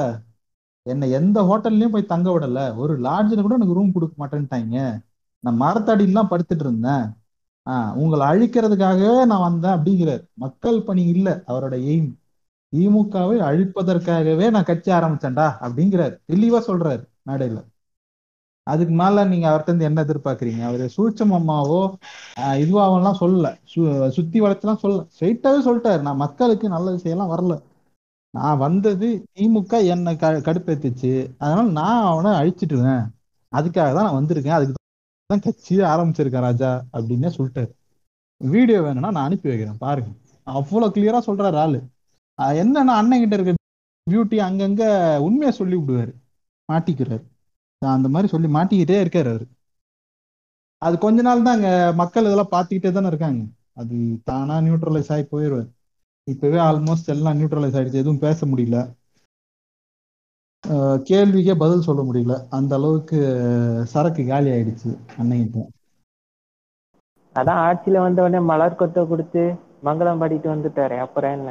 என்னை எந்த ஹோட்டல்லயும் போய் தங்க விடல. ஒரு லாட்ஜில் கூட எனக்கு ரூம் கொடுக்க மாட்டேன்ட்டாங்க. நான் மரத்தடியெல்லாம் படுத்துட்டு இருந்தேன். ஆஹ் உங்களை அழிக்கிறதுக்காகவே நான் வந்தேன் அப்படிங்கிறார். மக்கள் பணி இல்ல அவரோட எய்ம் திமுகவை அழிப்பதற்காகவே நான் கட்சி ஆரம்பிச்சேன்டா அப்படிங்கிறார். தெளிவா சொல்றாரு மேடையில. அதுக்கு மேல நீங்க அவர்கிட்ட இருந்து என்ன எதிர்பார்க்கறீங்க? அவரு சூட்சமம்மாவோ ஆஹ் இதுவாவெல்லாம் சொல்லல. சு- சுத்தி வளர்த்துலாம் சொல்லல. ஸ்ட்ரைட்டாவே சொல்லிட்டாரு. நான் மக்களுக்கு நல்ல விஷயம்லாம் வரல. நான் வந்தது திமுக என்னை க கடுப்பேத்துச்சு. அதனால நான் அவனை அழிச்சிட்டுவேன் அதுக்காக தான் நான் வந்திருக்கேன். அதுக்கு தான் கட்சியே ஆரம்பிச்சிருக்கேன் ராஜா அப்படின்னே சொல்லிட்டாரு. வீடியோ வேணும்னா நான் அனுப்பி வைக்கிறேன். பாருங்க. அவ்வளோ கிளியரா சொல்றாரு ஆளு. என்னன்னா அண்ணன் கிட்ட இருக்க பியூட்டி அங்கங்க உண்மையை சொல்லி விடுவாரு. மாட்டிக்கிறாரு. அந்த மாதிரி சொல்லி மாட்டிக்கிட்டே இருக்காரு அவரு. அது கொஞ்ச நாள் தான் அங்க மக்கள் இதெல்லாம் பார்த்துக்கிட்டே தானே இருக்காங்க. அது தானா நியூட்ரலைஸ் ஆகி போயிடுவாரு இப்பவே ஆல்மோஸ்ட் எல்லாம் நியூட்ரலைஸ் ஆயிடுச்சு. எதுவும் பேச முடியல. ஆஹ் கேள்விக்கே பதில் சொல்ல முடியல. அந்த அளவுக்கு சரக்கு காலி ஆயிடுச்சு அன்னைக்கிட்ட அதான் ஆட்சியில வந்த உடனே மலர் கொத்தை கொடுத்து மங்களம் பாடிட்டு வந்துட்டாரு. அப்புறம் என்ன?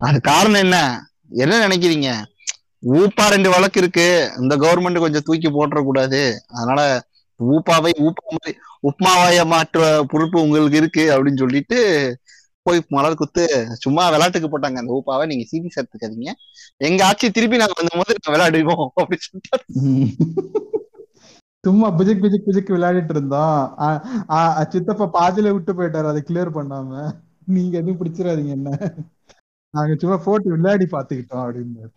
அது காரணம் என்ன? என்ன நினைக்கிறீங்க? ஊப்பா ரெண்டு வழக்கு இருக்கு. இந்த கவர்மெண்ட் கொஞ்சம் தூக்கி போட்டுற கூடாது அதனால ஊப்பாவை ஊப்பா மாதிரி உப்மாவாய மாற்ற பொறுப்பு உங்களுக்கு இருக்கு அப்படின்னு சொல்லிட்டு போய் மலர் குத்து சும்மா விளையாட்டுக்கு போட்டாங்க. அந்த ஊப்பாவை நீங்க சீரியஸ் எடுத்துக்காதீங்க எங்க ஆட்சி திருப்பி நாங்க வந்த போது நாங்க விளையாடுவோம் அப்படின்னு சொல்லிட்டு சும்மா பிஜிக் பிஜிக் பிஜிக் விளையாடிட்டு இருந்தோம் சித்தப்பா பாதியில விட்டு போயிட்டாரு. அதை கிளியர் பண்ணாம. நீங்க எதுவும் பிடிச்சிடாதீங்க என்ன? நாங்க சும்மா போட்டு விளையாடி பாத்துக்கிட்டோம் அப்படின்னு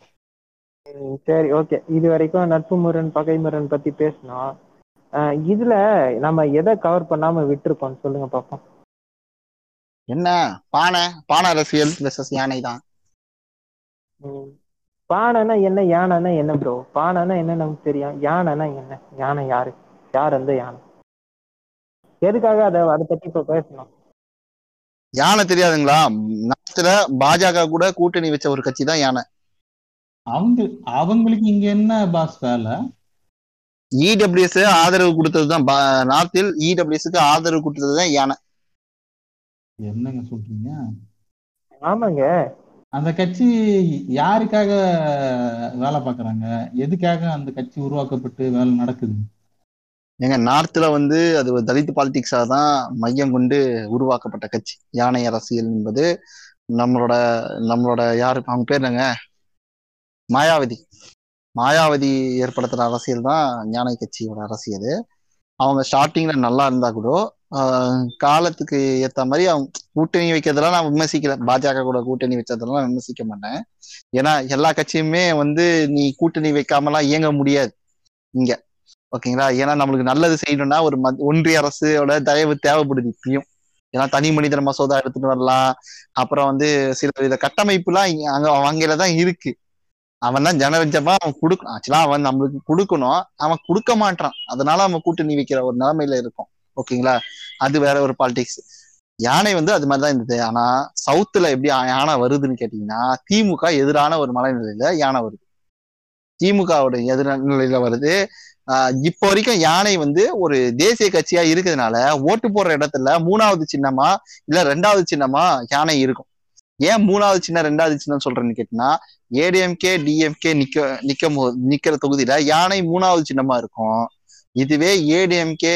சரி ஓகே இது வரைக்கும் நட்பு முரண் பகை முரண் பத்தி பேசணும் அஹ் இதுல நம்ம எதை கவர் பண்ணாம விட்டுருக்கோம் சொல்லுங்க பாப்போம். என்ன? பானை? பானை அரசியல் வெர்சஸ் யானை தான். பானைனா என்ன யானைனா என்ன ப்ரோ பானைனா என்ன நமக்கு தெரியும்? யானைனா என்ன? யானை யாரு? யார் அந்த யானை? எதுக்காக அதை அதை பத்தி இப்ப பேசணும்? யானை தெரியாதுங்களா? நாட்டுல பாஜக கூட கூட்டணி வச்ச ஒரு கட்சி தான் யானை. அவங்க அவங்களுக்கு இங்க என்ன பாஸ் வேலை? இடபிள்யூஎஸ் ஆதரவு கொடுத்தது தான் நார்த்தில் இடபிள்யூஎஸ்க்கு ஆதரவு கொடுத்தது தான் யானை. என்னங்க சொல்றீங்க? ஆமாங்க. அந்த கட்சி யாருக்காக வேலை பார்க்கறாங்க எதுக்காக அந்த கட்சி உருவாக்கப்பட்டு வேலை நடக்குது? எங்க நார்த்ல வந்து அது ஒரு தலித் பாலிடிக்ஸா தான் மையம் கொண்டு உருவாக்கப்பட்ட கட்சி. யானை அரசியல் என்பது நம்மளோட நம்மளோட யாரு அவங்க பேர் என்னங்க? மாயாவதி. மாயாவதி ஏற்படுத்துற அரசியல் தான் ஞானை கட்சியோட அரசியல். அவங்க ஸ்டார்டிங்ல நல்லா இருந்தா கூட காலத்துக்கு ஏத்த மாதிரி அவங்க கூட்டணி வைக்கிறதெல்லாம் நான் விமர்சிக்கல. பாஜக கூட கூட்டணி வச்சதெல்லாம் நான் விமர்சிக்க மாட்டேன். ஏன்னா எல்லா கட்சியுமே வந்து நீ கூட்டணி வைக்காமலாம் இயங்க முடியாது இங்க. ஓகேங்களா? ஏன்னா நம்மளுக்கு நல்லது செய்யணும்னா ஒரு ஒன்றிய அரசோட தயவு தேவைப்படுது இப்பயும். ஏன்னா தனி மனிதன மசோதா எடுத்துட்டு வரலாம். அப்புறம் வந்து சில வித கட்டமைப்புலாம் இங்க- அங்க வங்கியில தான் இருக்கு. அவன் தான் ஜனரஞ்சமா அவன் கொடுக்கணும் ஆக்சுவலா அவன் நம்மளுக்கு கொடுக்கணும். அவன் கொடுக்க மாட்டான் அதனால அவன் கூட்டணி வைக்கிற ஒரு நிலைமையில இருக்கும். ஓகேங்களா? அது வேற ஒரு பாலிடிக்ஸ் யானை வந்து அது மாதிரிதான் இருந்தது. ஆனா சவுத்துல எப்படி யானை வருதுன்னு கேட்டீங்கன்னா திமுக எதிரான ஒரு மலைநிலையில யானை வருது. திமுகவோட எதிர்நிலையில வருது. இப்போ வரைக்கும் யானை வந்து ஒரு தேசிய கட்சியா இருக்கிறதுனால ஓட்டு போடுற இடத்துல மூணாவது சின்னமா இல்ல ரெண்டாவது சின்னமா யானை இருக்கும். ஏன் மூணாவது சின்ன ரெண்டாவது சின்னம் சொல்றேன்னு கேட்டீங்கன்னா ஏடிஎம்கே டிஎம்கே நிக்க நிக்க நிக்கிற தொகுதியில யானை மூணாவது சின்னமா இருக்கும். இதுவே ஏடிஎம்கே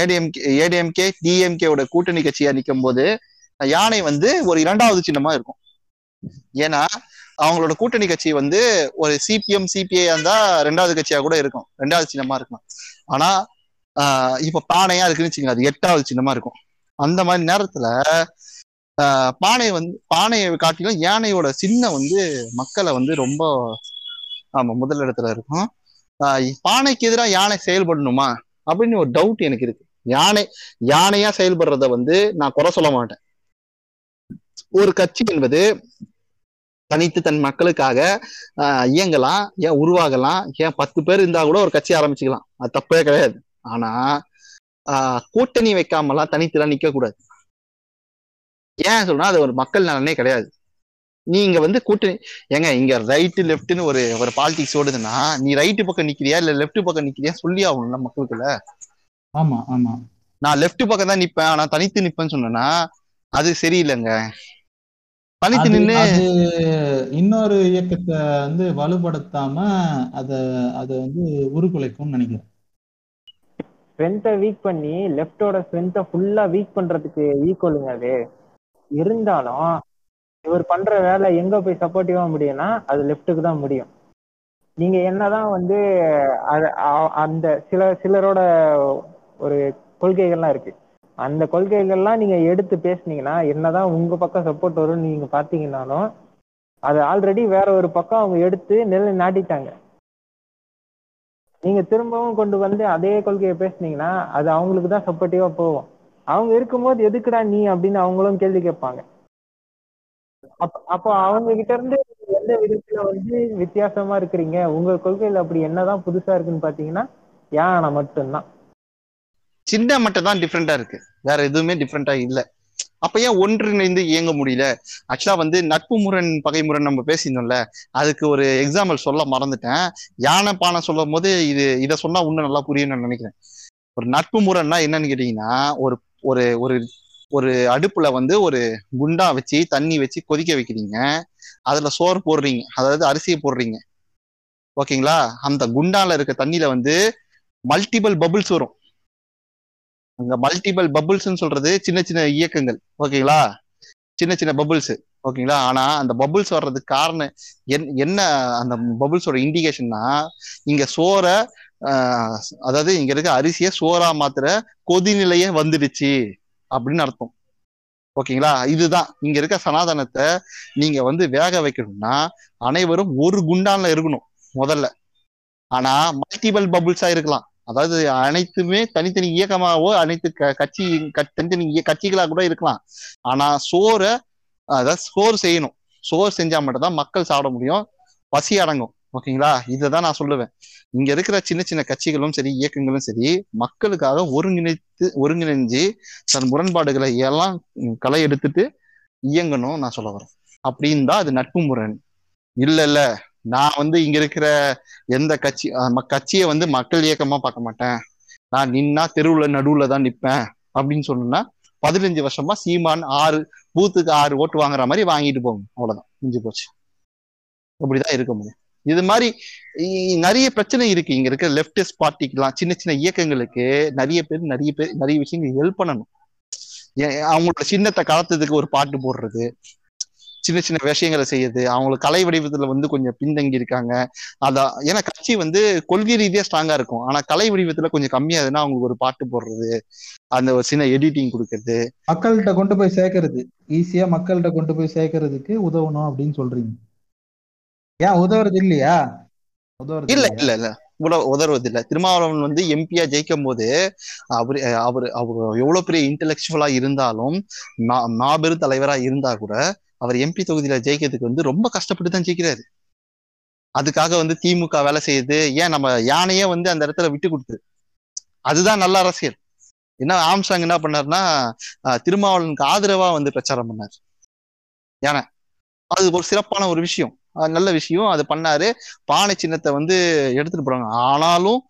ஏடிஎம்கே ஏடிஎம்கே டிஎம்கேவோட கூட்டணி கட்சியா நிற்கும் போது யானை வந்து ஒரு இரண்டாவது சின்னமா இருக்கும். ஏன்னா அவங்களோட கூட்டணி கட்சி வந்து ஒரு சிபிஎம் சிபிஐ இருந்தா ரெண்டாவது கட்சியா கூட இருக்கும். ரெண்டாவது சின்னமா இருக்கும் ஆனா ஆஹ் இப்ப பானையா இருக்குன்னு வச்சுக்கோங்க அது எட்டாவது சின்னமா இருக்கும். அந்த மாதிரி நேரத்துல ஆஹ் பானை வந்து பானையை காட்டிலும் யானையோட சின்னம் வந்து மக்களை வந்து ரொம்ப ஆமா முதல் இடத்துல இருக்கும். பானைக்கு எதிராக யானை செயல்படணுமா? அப்படின்னு ஒரு டவுட் எனக்கு இருக்கு. யானை யானையா செயல்படுறத வந்து நான் குறை சொல்ல மாட்டேன். ஒரு கட்சி என்பது தனித்து தன் மக்களுக்காக ஆஹ் இயங்கலாம் ஏன் உருவாகலாம் ஏன் பத்து பேர் இருந்தா கூட ஒரு கட்சி ஆரம்பிச்சுக்கலாம். அது தப்பே கிடையாது. ஆனா ஆஹ் கூட்டணி வைக்காமலாம் தனித்துலாம் நிக்க கூடாது ஏன் சொல்றா அது ஒரு மக்கள் நலனே கிடையாது. நீங்க வந்து கூட்டணி ஏங்க இங்க ரைட்டு லெஃப்ட்னு ஒரு ஒரு பாலிடிக்ஸ் ஓடுதுன்னா நீ ரைட்டு பக்கம் நிக்கிறியா? இல்ல லெஃப்ட் பக்கம் நிக்கிறியா? சொல்லி ஆகணும்ல மக்களுக்குள்ள. ஆமா ஆமா. நான் லெஃப்ட் பக்கம் தான் நிப்பேன் ஆனா தனித்து நிப்பேன்னு சொன்னேன்னா அது சரியில்லைங்க. தனித்து அது இன்னொரு இயக்கத்தை வந்து வலுப்படுத்தாம அத அத வந்து உருக்குலைக்கும்னு நினைக்கிறேன். ஸ்ட்ரென்த்தை வீக் பண்ணி லெஃப்டோட ஸ்ட்ரென்த்தை ஃபுல்லா வீக் பண்றதுக்கு ஈக்குவலுங்க அது. இருந்தாலும் இவர் பண்ற வேலை எங்க போய் சப்போர்ட்டிவா முடியும்னா அது லெஃப்ட்டுக்கு தான் முடியும். நீங்க என்னதான் வந்து அந்த சில சிலரோட ஒரு கொள்கைகள்லாம் இருக்கு. அந்த கொள்கைகள்லாம் நீங்க எடுத்து பேசுனீங்கன்னா என்னதான் உங்க பக்கம் சப்போர்ட் வரும்னு நீங்க பாத்தீங்கன்னாலும் அது ஆல்ரெடி வேற ஒரு பக்கம் அவங்க எடுத்து நெல் நாட்டிட்டாங்க நீங்க திரும்பவும் கொண்டு வந்து அதே கொள்கையை பேசுனீங்கன்னா அது அவங்களுக்கு தான் சப்போர்ட்டிவா போகும். அவங்க இருக்கும்போது எதுக்குடா நீ அப்படின்னு அவங்களும் கேள்வி கேட்பாங்க. அப்ப அப்போ அவங்க கிட்ட இருந்து எந்த விதத்துல வந்து வித்தியாசமா இருக்கிறீங்க? உங்க கொள்கையில அப்படி என்னதான் புதுசா இருக்குன்னு பாத்தீங்கன்னா யானை மட்டும்தான். சின்ன மட்டும் தான் டிஃப்ரெண்டா இருக்கு. வேற எதுவுமே டிஃப்ரெண்டா இல்ல. அப்ப ஏன் ஒன்றிணைந்து இயங்க முடியல? ஆக்சுவலா வந்து நட்பு முரண் பகை முரண் நம்ம பேசியிருந்தோம்ல அதுக்கு ஒரு எக்ஸாம்பிள் சொல்ல மறந்துட்டேன். யானை பானை சொல்லும் போது இது இதை சொன்னா இன்னும் நல்லா புரியும்னு நான் நினைக்கிறேன். ஒரு நட்பு முரண்னா என்னன்னு கேட்டீங்கன்னா ஒரு ஒரு ஒரு ஒரு அடுப்புல வந்து ஒரு குண்டா வச்சு தண்ணி வச்சு கொதிக்க வைக்கிறீங்க. அதுல சோறு போடுறீங்க. அதாவது அரிசியை போடுறீங்க. ஓகேங்களா? அந்த குண்டால இருக்க தண்ணியில வந்து மல்டிபிள் பபுள்ஸ் வரும். அங்க மல்டிபிள் பபுள்ஸ்ன்னு சொல்றது சின்ன சின்ன இயக்கங்கள். ஓகேங்களா? சின்ன சின்ன பபுள்ஸ் ஓகேங்களா? ஆனா அந்த பபுள்ஸ் வர்றதுக்கு காரணம் என்- என்ன அந்த பபுள்ஸோட இண்டிகேஷன்னா இங்க சோற அதாவது இங்க இருக்க அரிசியை சோறா மாத்திர கொதிநிலையே வந்துடுச்சு. அப்படின்னு அர்த்தம். ஓகேங்களா? இதுதான். இங்க இருக்க சனாதனத்தை நீங்க வந்து வேக வைக்கணும்னா அனைவரும் ஒரு குண்டான்ல இருக்கணும் முதல்ல. ஆனா மல்டிபிள் பபுள்ஸா இருக்கலாம். அதாவது அனைத்துமே தனித்தனி இயக்கமாவோ அனைத்து க- கட்சி தனித்தனி கட்சிகளா கூட இருக்கலாம். ஆனா சோறை அதாவது சோறு செய்யணும். சோறு செஞ்சா மட்டும்தான் மக்கள் சாப்பிட முடியும். பசி அடங்கும். ஓகேங்களா? இதுதான் நான் சொல்லுவேன். இங்க இருக்கிற சின்ன சின்ன கட்சிகளும் சரி இயக்கங்களும் சரி மக்களுக்காக ஒருங்கிணைத்து ஒருங்கிணைஞ்சு தன் முரண்பாடுகளை எல்லாம் களை எடுத்துட்டு இயங்கணும் நான் சொல்ல வரேன். அப்படின்னு தான் அது நட்பு முரண். இல்ல இல்ல. நான் வந்து இங்க இருக்கிற எந்த கட்சி ம- கட்சியை வந்து மக்கள் இயக்கமா பார்க்க மாட்டேன். நான் நின்னா தெருவுல நடுவுல தான் நிப்பேன். அப்படின்னு சொன்னா பதினஞ்சு வருஷமா சீமான் ஆறு பூத்துக்கு ஆறு ஓட்டு வாங்குற மாதிரி வாங்கிட்டு போகும். அவ்வளவுதான். முடிஞ்சு போச்சு. அப்படிதான் இருக்க முடியும். இது மாதிரி நிறைய பிரச்சனை இருக்கு. இங்க இருக்க லெப்டிஸ்ட் பார்ட்டிக்கெல்லாம் சின்ன சின்ன இயக்கங்களுக்கு நிறைய பேர் நிறைய பேர் நிறைய விஷயங்கள் ஹெல்ப் பண்ணணும். ஏ- அவங்களோட சின்னத்தை கலத்ததுக்கு ஒரு பாட்டு போடுறது சின்ன சின்ன விஷயங்களை செய்யுது அவங்களுக்கு கலை வடிவத்துல வந்து கொஞ்சம் பின்தங்கி இருக்காங்க. அதான் ஏன்னா கட்சி வந்து கொள்கை ரீதியா ஸ்ட்ராங்கா இருக்கும். ஆனா கலை வடிவத்துல கொஞ்சம் கம்மியா இருக்குன்னா அவங்களுக்கு ஒரு பாட்டு போடுறது அந்த ஒரு சின்ன எடிட்டிங் கொடுக்கறது. மக்கள்கிட்ட கொண்டு போய் சேர்க்கறது. ஈஸியா மக்கள்கிட்ட கொண்டு போய் சேர்க்கறதுக்கு உதவணும் அப்படின்னு சொல்றீங்க. ஏன் உதவுறது இல்லையா? உதவுறது இல்ல இல்ல இல்ல. திருமாவளவன் வந்து எம்பியா ஜெயிக்கும் போது அவரு அவர் அவர் எவ்வளவு பெரிய இன்டெலெக்சுவலா இருந்தாலும் மாபெரும் தலைவரா இருந்தா கூட அவர் எம்பி தொகுதியில ஜெயிக்கிறதுக்கு வந்து ரொம்ப கஷ்டப்பட்டு தான் ஜெயிக்கிறாரு. அதுக்காக வந்து திமுக வேலை செய்யுது. ஏன் நம்ம யானையே வந்து அந்த இடத்துல விட்டு கொடுத்து. அதுதான் நல்ல அரசியல். என்ன ஆம்சாங் என்ன பண்ணாருன்னா அஹ், திருமாவளவனுக்கு ஆதரவா வந்து பிரச்சாரம் பண்ணார். யானை. அது ஒரு சிறப்பான ஒரு விஷயம். நல்ல விஷயம். அது பண்ணாரு. பானை சின்னத்தை வந்து எடுத்துட்டு போறாங்க. ஆனாலும்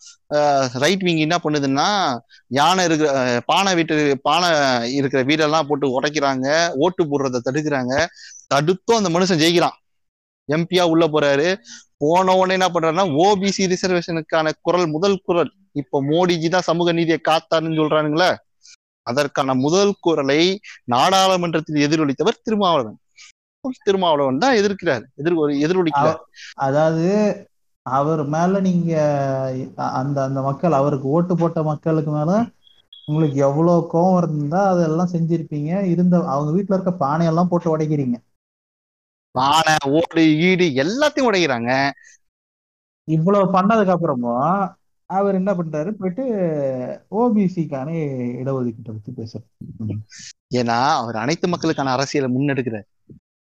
ரைட் விங் என்ன பண்ணுதுன்னா யானை இருக்கிற பானை வீட்டு பானை இருக்கிற வீடெல்லாம் போட்டு உடைக்கிறாங்க. ஓட்டு போடுறத தடுக்கிறாங்க. தடுத்தும் அந்த மனுஷன் ஜெயிக்கிறான். எம்பியா உள்ள போறாரு. போன உடனே என்ன பண்றாருன்னா ஓபிசி ரிசர்வேஷனுக்கான குரல் முதல் குரல். இப்ப மோடிஜி தான் சமூக நீதியை காத்தாருன்னு சொல்றானுங்களே. அதற்கான முதல் குரலை நாடாளுமன்றத்தில் எதிரொலித்தவர் திருமாவளவன். திருமாவளவன் தான் எதிர்க்கிறார் எதிர் எதிரொலிக்கிறார். அதாவது அவர் மேல நீங்க அந்த அந்த மக்கள் அவருக்கு ஓட்டு போட்ட மக்களுக்கு மேல உங்களுக்கு எவ்வளவு கோவம் இருந்தா அதெல்லாம் செஞ்சிருப்பீங்க. இருந்த அவங்க வீட்டுல இருக்க பானையெல்லாம் போட்டு உடைக்கிறீங்க. பானை ஓடு ஈடு எல்லாத்தையும் உடைக்கிறாங்க. இவ்வளவு பண்ணதுக்கு அப்புறமும் அவர் என்ன பண்றாரு? போயிட்டு ஓபிசிக்கான இடஒதுக்கீட்டை பத்தி பேசுறாரு. ஏன்னா அவர் அனைத்து மக்களுக்கான அரசியலை முன்னெடுக்கிறார்.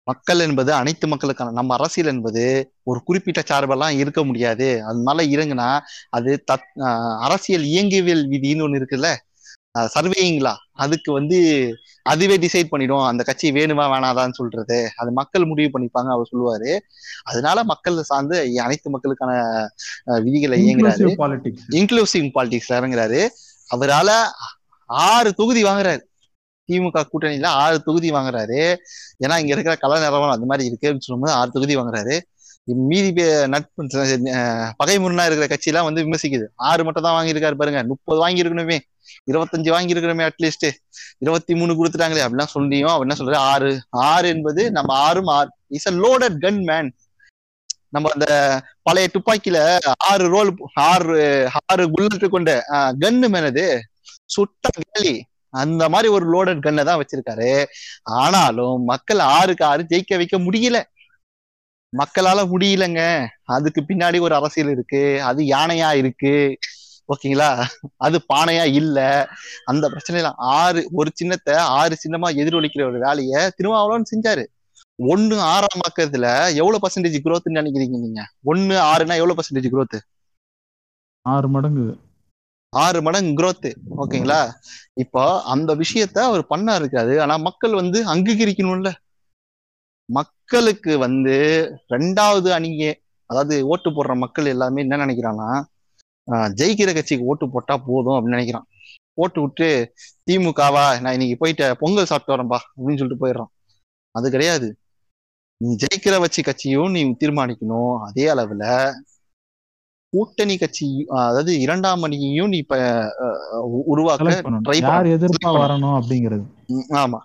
மக்கள் என்பது அனைத்து மக்களுக்கான நம்ம அரசியல் என்பது ஒரு குறிப்பிட்ட சார்பெல்லாம் இருக்க முடியாது. அது மேல இறங்குனா அது தத் அரசியல் இயங்கியவியல் விதின்னு ஒண்ணு இருக்குல்ல? சர்வேயிங்களா? அதுக்கு வந்து அதுவே டிசைட் பண்ணிடும். அந்த கட்சி வேணுமா வேணாதான்னு சொல்றது. அது மக்கள் முடிவு பண்ணிப்பாங்க அவர் சொல்லுவாரு. அதனால மக்கள் சார்ந்து அனைத்து மக்களுக்கான விதிகளை இயங்குறாரு. Politics inclusive பாலிடிக்ஸ்ல இறங்குறாரு. அவரால ஆறு தொகுதி வாங்குறாரு. திமுக கூட்டணியில ஆறு தொகுதி வாங்குறாரு. ஏன்னா இங்க இருக்கிற கல நிறவம் அந்த மாதிரி இருக்குன்னு சொல்லும்போது ஆறு தொகுதி வாங்குறாரு. மீதி பே- நட்பு பகை முன்னா இருக்கிற கட்சியெல்லாம் வந்து விமர்சிக்குது. ஆறு மட்டும் தான் வாங்கியிருக்காரு பாருங்க. முப்பது வாங்கியிருக்கணுமே. இருபத்தஞ்சு வாங்கியிருக்கணுமே அட்லீஸ்ட் இருபத்தி மூணு கொடுத்துட்டாங்களே. அப்படிலாம் சொல்லியும் அவர் என்ன சொல்றாரு. ஆறு ஆறு என்பது நம்ம ஆறும் ஆறு. Is a loaded gun man நம்ம அந்த பழைய துப்பாக்கியில ஆறு ரோல் ஆறு ஆறு புல்லட் கொண்ட கன்னு மேனது சுட்ட வேலி அந்த மாதிரி ஒரு லோடட் கண்ணை தான் வச்சிருக்காரு. ஆனாலும் மக்கள் ஆறுக்கு ஆறு ஜெயிக்க வைக்க முடியல. மக்களால முடியலங்க. அதுக்கு பின்னாடி ஒரு அரசியல் இருக்கு. அது யானையா இருக்கு. ஓகேங்களா? அது பானையா இல்ல. அந்த பிரச்சனையில ஆறு ஒரு சின்னத்தை ஆறு சின்னமா எதிரொலிக்கிற ஒரு வேலையை திருமாவளவன் செஞ்சாரு. ஒன்னு ஆறாம் பக்கத்துல எவ்வளவு பர்சன்டேஜ் குரோத்னு நினைக்கிறீங்க நீங்க? ஒன்னு ஆறுனா எவ்வளவு பர்சன்டேஜ் குரோத் ஆறு மடங்கு. ஆறு மடங்கு growth ஓகேங்களா? இப்போ அந்த விஷயத்த அவர் பண்ணா இருக்காது ஆனா மக்கள் வந்து அங்கீகரிக்கணும்ல. மக்களுக்கு வந்து ரெண்டாவது அணியே அதாவது ஓட்டு போடுற மக்கள் எல்லாமே என்ன நினைக்கிறான்னா ஆஹ் ஜெயிக்கிற கட்சிக்கு ஓட்டு போட்டா போதும் அப்படின்னு நினைக்கிறான். ஓட்டு விட்டு திமுகவா நான் இன்னைக்கு போயிட்டு பொங்கல் சாப்பிட்டு வரேன்பா அப்படின்னு சொல்லிட்டு போயிடுறான். அது கிடையாது. நீ ஜெயிக்கிற வச்சு கட்சியும் நீ தீர்மானிக்கணும். அதே அளவுல கூட்டணி கட்சி அதாவது இரண்டாம் அணியையும் நீ இப்ப உருவாக்க ட்ரை எதிர்ப்பா. வரணும் அப்படிங்கிறது. ஆமா.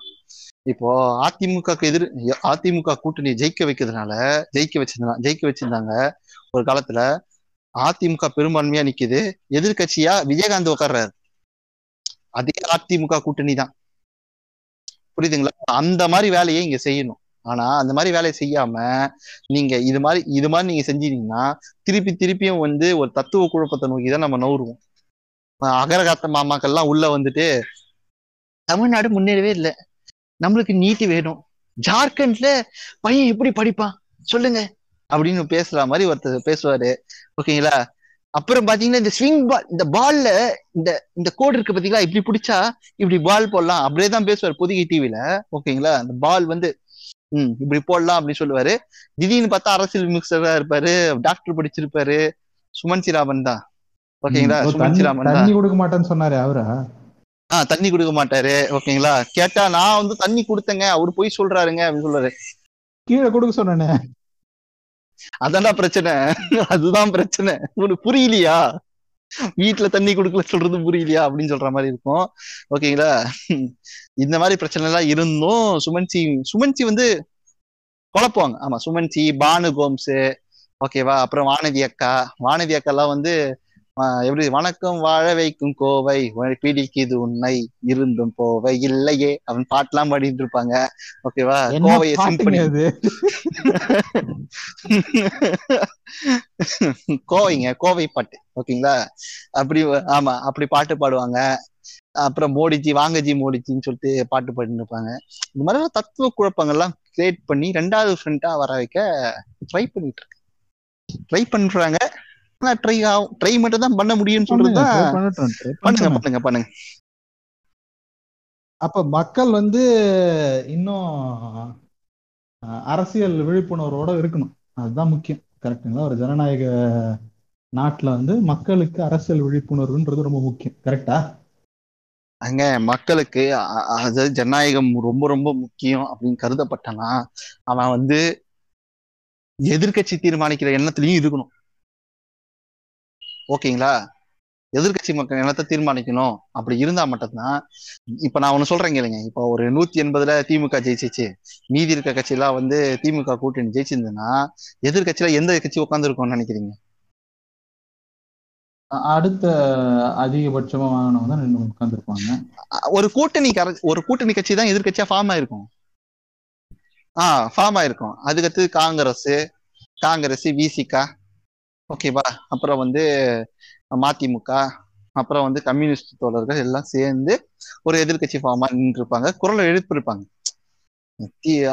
இப்போ அதிமுகக்கு எதிர் அதிமுக கூட்டணி ஜெயிக்க வைக்கிறதுனால ஜெயிக்க வச்சிருந்தா ஜெயிக்க வச்சிருந்தாங்க ஒரு காலத்துல. அதிமுக பெரும்பான்மையா நிக்குது. எதிர்க்கட்சியா விஜயகாந்த் உட்கார்றாரு. அதே அதிமுக கூட்டணி தான் புரியுதுங்களா? அந்த மாதிரி வேலையை இங்க செய்யணும். ஆனா அந்த மாதிரி வேலையை செய்யாம நீங்க இது மாதிரி இது மாதிரி நீங்க செஞ்சீங்கன்னா திருப்பி திருப்பியும் வந்து ஒரு தத்துவ குழப்பத்தை நோக்கி தான் நம்ம நவுருவோம் அகரகாத்த மாமாக்கள்லாம் உள்ள வந்துட்டு தமிழ்நாடு முன்னேறவே இல்லை. நம்மளுக்கு நீட்டு வேணும். ஜார்க்கண்ட்ல பையன் எப்படி படிப்பான்? சொல்லுங்க. அப்படின்னு பேசுற மாதிரி ஒருத்தர் பேசுவாரு. ஓகேங்களா? அப்புறம் பாத்தீங்கன்னா இந்த ஸ்விங் பால் இந்த பால்ல இந்த இந்த கோடு இருக்கு பாத்தீங்களா? இப்படி பிடிச்சா இப்படி பால் போடலாம். அப்படியே தான் பேசுவார் புதுகை டிவில ஓகேங்களா? அந்த பால் வந்து ம் இப்படி போடலாம் அப்படின்னு சொல்லுவாரு. திடீர்னு பார்த்தா அரசியல் மிக்சரா இருப்பாரு. டாக்டர் படிச்சிருப்பாரு. சுமன் சிராமன் தான். ஓகேங்களா? சுமன் சிராமன் தண்ணி கொடுக்க மாட்டேன்னு சொன்னாரு அவரா? ஆஹ் தண்ணி கொடுக்க மாட்டாரு. ஓகேங்களா? கேட்டா நான் வந்து தண்ணி கொடுத்தேங்க. அவர் போய் சொல்றாருங்க அப்படின்னு சொல்றாரு கீழே கொடுக்க சொன்னேனே. அதான்டா பிரச்சனை. அதுதான் பிரச்சனை. உனக்கு புரியலையா? வீட்டுல தண்ணி குடுக்கல சொல்றது புரியலையா அப்படின்னு சொல்ற மாதிரி இருக்கும். ஓகேங்களா? இந்த மாதிரி பிரச்சனை எல்லாம் இருந்தும் சுமன்சி சுமன்சி வந்து குழப்புவாங்க. ஆமா சுமன்சி பானு கோம்ஸ் ஓகேவா? அப்புறம் வானதி அக்கா. வானதி அக்கா எல்லாம் வந்து எப்படி? வணக்கம் வாழ வைக்கும் கோவை. பிடிக்குது உன்னை. இருந்தும் போவை இல்லையே. அவன் பாட்டெல்லாம் பாடிட்டு இருப்பாங்க. ஓகேவா கோவையை சிம் பாட்டுங்க பண்ணி அது? கோவைங்க கோவை பாட்டு. ஓகேங்களா அப்படி ஆமா அப்படி பாட்டு பாடுவாங்க. அப்புறம் மோடிஜி வாங்கஜி மோடிஜின்னு சொல்லிட்டு பாட்டு பாடிட்டு இருப்பாங்க. இந்த மாதிரி தத்துவ குழப்பங்கள்லாம் கிரியேட் பண்ணி ரெண்டாவது ஃப்ரெண்டா வர வைக்க ட்ரை பண்ணிட்டு இருக்கு ட்ரை பண்றாங்க. ட்ரை ஆகும் ட்ரை மட்டும் தான் பண்ண முடியும்னு try பண்ணுங்க. பண்ணுங்க. பண்ணுங்க அப்ப மக்கள் வந்து இன்னும் அரசியல் விழிப்புணர்வோட இருக்கணும். அதுதான் முக்கியம் கரெக்டுங்களா ஒரு ஜனநாயக நாட்டுல வந்து மக்களுக்கு அரசியல் விழிப்புணர்வுன்றது ரொம்ப முக்கியம் கரெக்டா அங்க மக்களுக்கு அதாவது ஜனநாயகம் ரொம்ப ரொம்ப முக்கியம் அப்படின்னு கருதப்பட்டனா அவன் வந்து எதிர்க்கட்சி தீர்மானிக்கிற எண்ணத்துலயும் இருக்கணும். ஓகேங்களா? எதிர்க்கட்சி மக்கள் எண்ணத்தை தீர்மானிக்கணும். அப்படி இருந்தா மட்டும்தான். இப்ப நான் ஒண்ணு சொல்றேன் கேளுங்க. இப்போ ஒரு நூத்தி எண்பதுல திமுக ஜெயிச்சிச்சு. மீதி இருக்க கட்சியெல்லாம் வந்து திமுக கூட்டணி ஜெயிச்சிருந்ததுன்னா எதிர்க்கட்சியில எந்த கட்சி உட்காந்துருக்கும்னு நினைக்கிறீங்க? அடுத்த அதிகபட்சமா வாங்கினவங்க தான் உட்காந்துருப்பாங்க ஒரு கூட்டணி ஒரு கூட்டணி கட்சி தான் எதிர்க்கட்சியா ஃபார்ம் ஆயிருக்கும். ஆ ஃபார்ம் ஆயிருக்கும். அதுக்கடுத்து காங்கிரஸ் காங்கிரஸ் விசிகா ஓகேவா அப்புறம் வந்து மதிமுக அப்புறம் வந்து கம்யூனிஸ்ட் தோழர்கள் எல்லாம் சேர்ந்து ஒரு எதிர்க்கட்சி ஃபார்மா நின்று இருப்பாங்க. எழுப்பியிருப்பாங்க எழுப்பிருப்பாங்க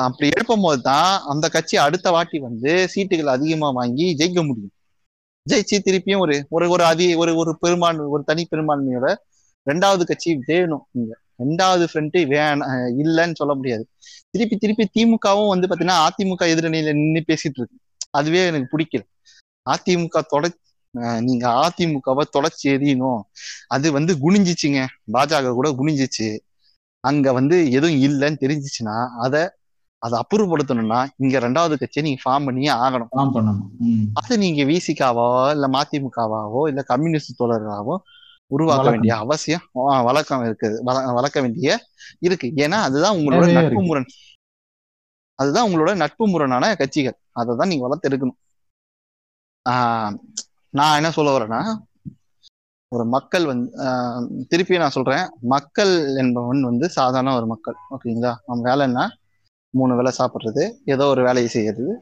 அப்படி எழுப்பும் போது தான் அந்த கட்சி அடுத்த வாட்டி வந்து சீட்டுகள் அதிகமா வாங்கி ஜெயிக்க முடியும். ஜெயிச்சு திருப்பியும் ஒரு ஒரு ஒரு அதி ஒரு ஒரு பெரும்பான்மை ஒரு தனி பெரும்பான்மையோட ரெண்டாவது கட்சி வேணும் இங்க. ரெண்டாவது ஃப்ரண்ட் வேணாம் இல்லைன்னு சொல்ல முடியாது. திருப்பி திருப்பி திமுகவும் வந்து பாத்தீங்கன்னா அதிமுக எதிரணியில நின்று பேசிட்டு இருக்கு. அதுவே எனக்கு பிடிக்கல. அதிமுக தொட அஹ் நீங்க அதிமுகவை தொடச்சி எறியணும். அது வந்து குனிஞ்சிச்சுங்க. பாஜக கூட குனிஞ்சிச்சு. அங்க வந்து எதுவும் இல்லைன்னு தெரிஞ்சிச்சுன்னா அதை அதை அப்புறப்படுத்தணும்னா இங்க ரெண்டாவது கட்சியை நீங்க ஃபார்ம் பண்ணியே ஆகணும். அது நீங்க விசிகாவோ இல்ல மதிமுகவாவோ இல்ல கம்யூனிஸ்ட் தோழர்களாவோ உருவாக்க. வேண்டிய அவசியம் வழக்கம் இருக்குது. வள- வளர்க்க வேண்டிய இருக்கு. ஏன்னா அதுதான் உங்களோட நட்பு. முரண். அதுதான் உங்களோட நட்பு முரணான கட்சிகள். அதை தான் நீங்க வளர்த்து எடுக்கணும் நான் என்ன சொல்ல வரேன்னா ஒரு மக்கள் வந்து திருப்பி நான் சொல்றேன். மக்கள் என்பவன் வந்து சாதாரண ஒரு மக்கள் ஓகேங்களா? அவன் வேலை என்ன? மூணு வேளை சாப்பிட்றது ஏதோ ஒரு வேலையை செய்யறது.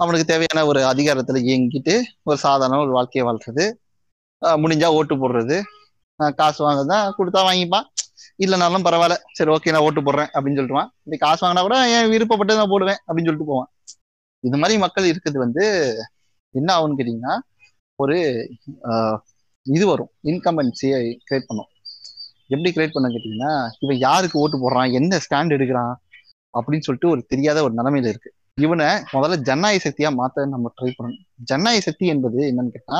அவனுக்கு தேவையான ஒரு அதிகாரத்துல இயங்கிட்டு ஒரு சாதாரண ஒரு வாழ்க்கையை வாழ்றது. முடிஞ்சா ஓட்டு போடுறது. காசு வாங்குறதா கொடுத்தா வாங்கிப்பான். இல்லைனாலும் பரவாயில்ல. சரி ஓகே நான் ஓட்டு போடுறேன் அப்படின்னு சொல்லிட்டுவான் இப்படி காசு வாங்கினா கூட என் விருப்பப்பட்டு நான் போடுவேன் அப்படின்னு சொல்லிட்டு போவான். இது மாதிரி மக்கள் இருக்குது வந்து என்ன ஆகும்னு கேட்டீங்கன்னா ஒரு ஆஹ் இது வரும். இன்கம்பன்சியை கிரியேட் பண்ணும். எப்படி கிரியேட் பண்ண கேட்டீங்கன்னா இவன் யாருக்கு ஓட்டு போடுறான்? என்ன ஸ்டாண்ட் எடுக்கிறான்? அப்படின்னு சொல்லிட்டு ஒரு தெரியாத ஒரு நிலைமையில இருக்கு. இவனை முதல்ல ஜனநாயக சக்தியா மாத்த நம்ம ட்ரை பண்ணணும். ஜனநாயக சக்தி என்பது என்னன்னு கேட்டா